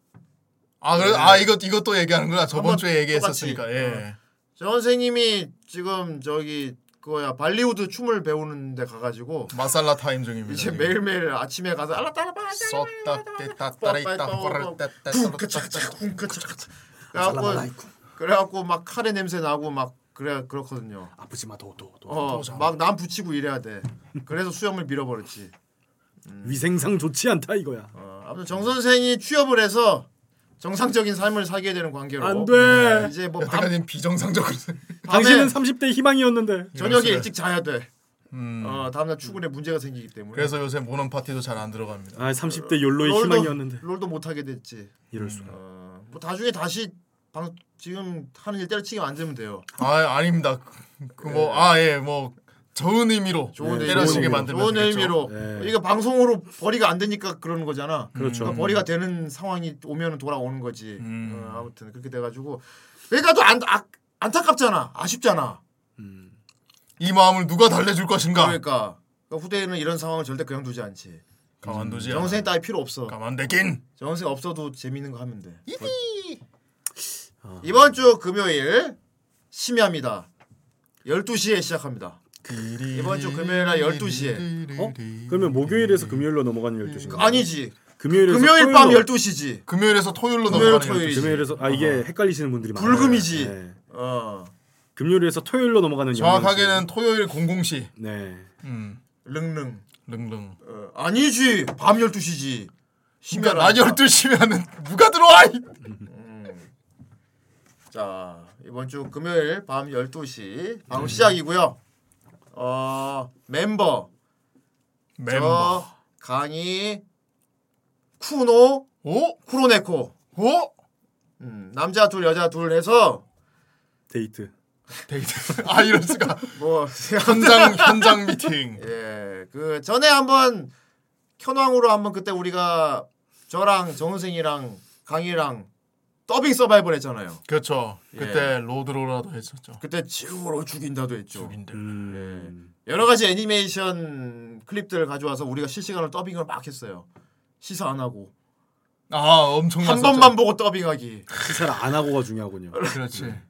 아 그래 아 이것 이것도 얘기하는구나. 저번 주에 얘기했었으니까.
똑같이.
예.
정 선생님이 지금 저기 그거야 발리우드 춤을 배우는데 가가지고
마살라 타임 중입니다.
이제 매일매일 아침에 가서 알라따라바 그래갖고 그래갖고 막 카레 냄새 나고 막 그래 그렇거든요.
아프지마 도도 도.
어막 남 붙이고 이래야 돼. 그래서 수염을 밀어버렸지.
위생상 좋지 않다 이거야.
어, 아무튼 정 선생이 취업을 해서 정상적인 삶을 살게 되는 관계로
안 돼.
이제 뭐 밤,
여태까지는 비정상적으로.
당신은 30대 희망이었는데.
저녁에
그렇습니다.
일찍 자야 돼.
음.
어, 다음날 출근에 문제가 생기기 때문에.
그래서 요새 모넌 파티도 잘 안 들어갑니다.
아 30대 욜로의
롤도-
희망이었는데.
롤도 못 하게 됐지.
이럴 수가.
어, 뭐 나중에 다시 방 지금 하는 일 때려치기 만들면 돼요.
아 아닙니다. 그뭐아예뭐 좋은 의미로
좋은
네, 때려치게. 만들면
좋은. 의미로
네.
이거 방송으로 벌이가 안 되니까 그러는 거잖아.
그렇죠.
그러니까 벌이가 되는 상황이 오면은 돌아오는 거지.
음.
어, 아무튼 그렇게 돼가지고 그러니까 또 안, 아, 안타깝잖아. 아쉽잖아.
이 마음을 누가 달래줄 것인가?
그러니까, 그러니까 후대에는 이런 상황을 절대 그냥 두지 않지.
가만두지 않아.
정선생 따위 필요 없어.
가만두긴.
정선생 없어도 재밌는 거 하면 돼.
아.
이번 주 금요일 심야입니다. 12시에 시작합니다. 이번 주 금요일 날 12시에.
어? 그러면 목요일에서 금요일로 넘어가는 12시인가?
아니지.
금요일에서
금요일 밤
토요일로-
12시지.
금요일에서 토요일로
금요일
넘어가는
토요일이지.
금요일에서 아 이게 헷갈리시는 분들이 많아요.
불금이지.
네.
어.
금요일에서 토요일로 넘어가는
정확하게는 토요일 00시.
네.
음.
릉릉.
릉릉.
어, 아니지. 밤 12시지.
그러니까 낮 12시면은 누가 들어와? 이-
자 이번 주 금요일 밤 12시 방송 시작이고요. 어 멤버
멤버.
저 강희 쿠노
오
쿠로네코
오
음, 남자 둘 여자 둘 해서
데이트.
데이트. 아 이럴 수가.
뭐
현장 현장 미팅.
예, 그 전에 한번 현황으로 한번 그때 우리가 저랑 정 선생이랑 강희랑 더빙 서바이벌 했잖아요.
그렇죠.
예.
그때 로드로라도 했었죠.
그때 징으로 죽인다도 했죠.
죽인다.
음.
여러 가지 애니메이션 클립들을 가져와서 우리가 실시간으로 더빙을 막 했어요. 시사 안 하고
아 엄청
한 번만 보고 더빙하기.
시사를 안 하고가 중요하군요.
그렇지.
예.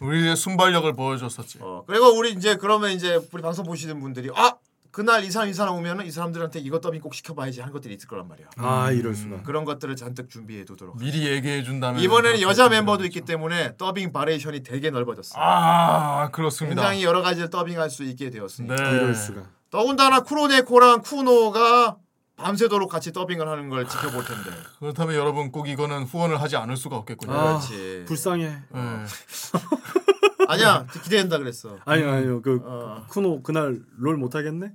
우리의 순발력을 보여줬었지.
어, 그리고 우리 이제 그러면 이제 우리 방송 보시는 분들이 아 그날 이 사람 이 사람 오면은 이 사람들한테 이거 더빙 꼭 시켜봐야지 하는 것들이 있을 거란 말이야.
아 이럴 수가.
그런 것들을 잔뜩 준비해 두도록.
미리 얘기해 준다면
이번에는 여자 멤버도 있기 때문에 더빙 바리에이션이 되게 넓어졌어요.
아 그렇습니다.
굉장히 여러 가지를 더빙할 수 있게 되었으니까.
네.
이럴 수가.
더군다나 쿠로네코랑 쿠노가 밤새도록 같이 더빙을 하는 걸 지켜볼 텐데.
그렇다면 여러분 꼭 이거는 후원을 하지 않을 수가 없겠군요.
아,
그렇지.
불쌍해.
네.
아니야 기대된다 그랬어.
아니 아니요 그
어.
쿠노 그날 롤 못 하겠네.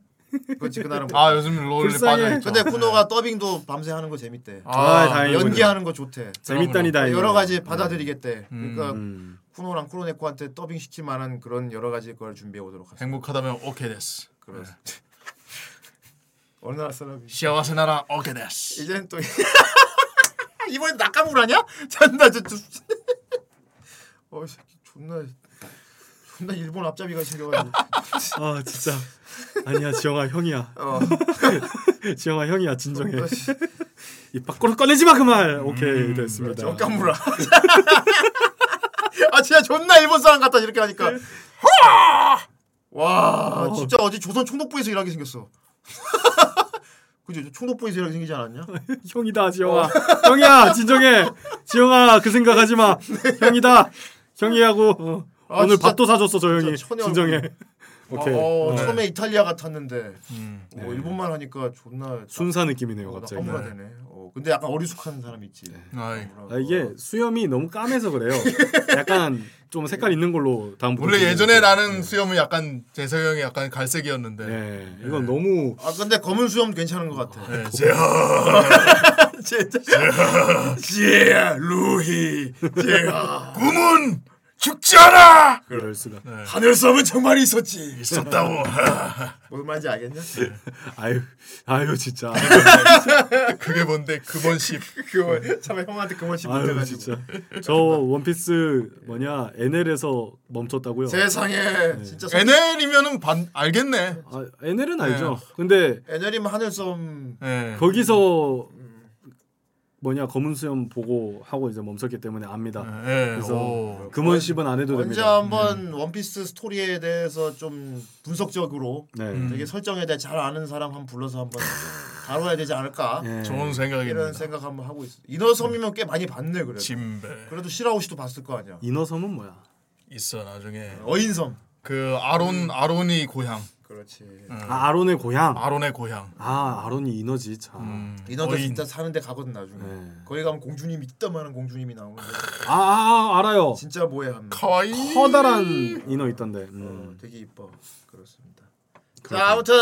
그렇지 그날은.
아 요즘 롤에. 빠져있죠.
근데 쿠노가 더빙도 밤새 하는 거 재밌대.
아, 다행이군요.
연기하는 거 좋대.
재밌다니 다행이네.
여러 가지 받아들이겠대. 그러니까
음.
쿠노랑 쿠로네코한테 더빙 시킬 만한 그런 여러 가지 걸 준비해 오도록 하겠습니다.
행복하다면 오케이 데스.
그렇. 어느 나라 사람이?
시아와세 나라 오케이 데스.
이제는 또 이번에 낙가무라냐? 잔나 저, 저 어, 이 새끼 존나 존나 일본 앞잡이가 생겨가지고.
아 진짜 아니야 지영아 형이야.
어.
지영아 형이야 진정해. 이 밖으로 꺼내지 마 그 말. 오케이
음,
됐습니다.
정가무라. 아 진짜 존나 일본 사람 같다 이렇게 하니까. 와 진짜 어디 조선 총독부에서 일하게 생겼어. 그지 총독부에서 일하게 생기지 않았냐?
형이다 지영아. 형이야 진정해. 지영아 그 생각하지 마. 형이다. 형이하고 어.
아,
오늘
진짜-
밥도 사줬어 저 형이. 진정해.
얼굴.
오케이.
아, 어,
어.
처음에 이탈리아 같았는데
음.
어, 일본만 하니까 존나
순사 느낌이네요
어,
갑자기.
낙가무라 되네. 어, 근데 약간 어리숙한 사람 있지.
아이.
아, 이게 수염이 너무 까매서 그래요. 약간 좀 색깔 있는 걸로 다음부터.
원래
좀
예전에. 나는 수염은 약간 재석 형이 약간 갈색이었는데.
네, 이건 너무
아 근데 검은 수염 괜찮은 것 같아.
네,
진짜. 제 루히 제가
꿈은 죽지 않아.
이럴 수가.
하늘 섬은 정말 있었지.
있었다고.
무슨 말인지 알겠냐?
아유, 아유 진짜.
그게 뭔데 그번십.
그거 참 형한테 그만 씹
아유
못해가지고.
진짜. 저 원피스 뭐냐 NL에서 멈췄다고요.
세상에 진짜 성-
NL이면은 반 알겠네.
아, NL은 알죠. 근데
NL이면 하늘 섬
네.
거기서 뭐냐 검은 수염 보고 하고 이제 멈췄기 때문에 압니다.
네,
그래서
오.
금원십은 안 해도
언제
됩니다.
한번 원피스 스토리에 대해서 좀 분석적으로
네.
되게 설정에 대해 잘 아는 사람 한번 불러서 한번 다뤄야 되지 않을까?
네.
좋은 생각입니다.
이런 생각 한번 하고 있어. 인어섬이면 꽤 많이 봤네 그래.
진배
그래도 시라오시도 봤을 거 아니야.
인어섬은 뭐야?
있어 나중에
어인섬.
그 아론 아론이 고향.
그렇지.
아, 아론의 고향.
아론의 고향.
아 아론이 인어지 참.
음. 어인.
진짜 사는데 가거든 나중에.
네.
거기 가면 공주님 이따만한 공주님이 나오는데
아, 아, 아 알아요.
진짜 뭐해 하면.
카와이.
커다란 인어 있던데. 음.
어, 되게 이뻐. 그렇습니다. 자 아무튼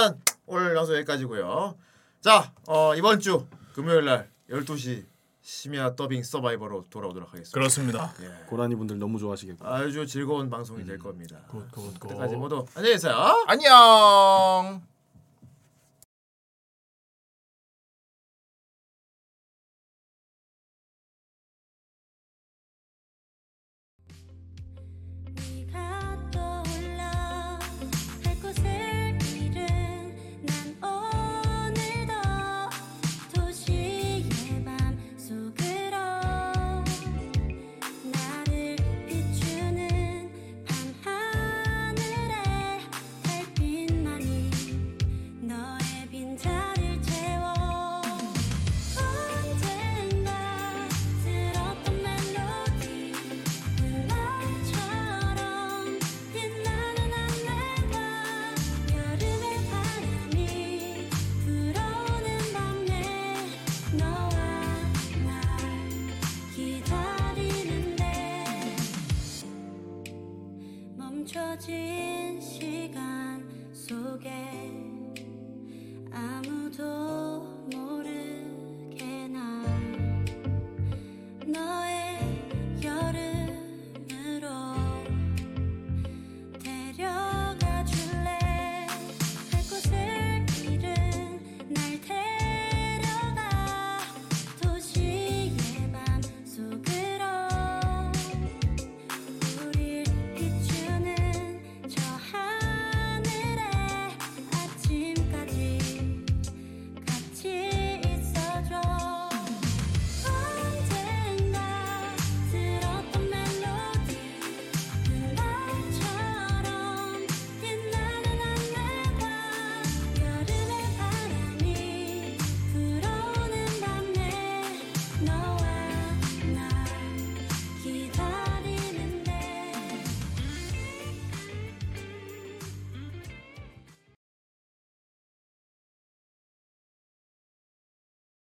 오늘 영상 여기까지고요. 자 어, 이번 주 금요일 날 12시 심야 더빙 서바이벌로 돌아오도록 하겠습니다.
그렇습니다.
예.
고라니 분들 너무 좋아하시겠고.
아주 즐거운 방송이 될 겁니다.
Good, good, good.
그때까지 모두 안녕히 계세요.
안녕. 忘记。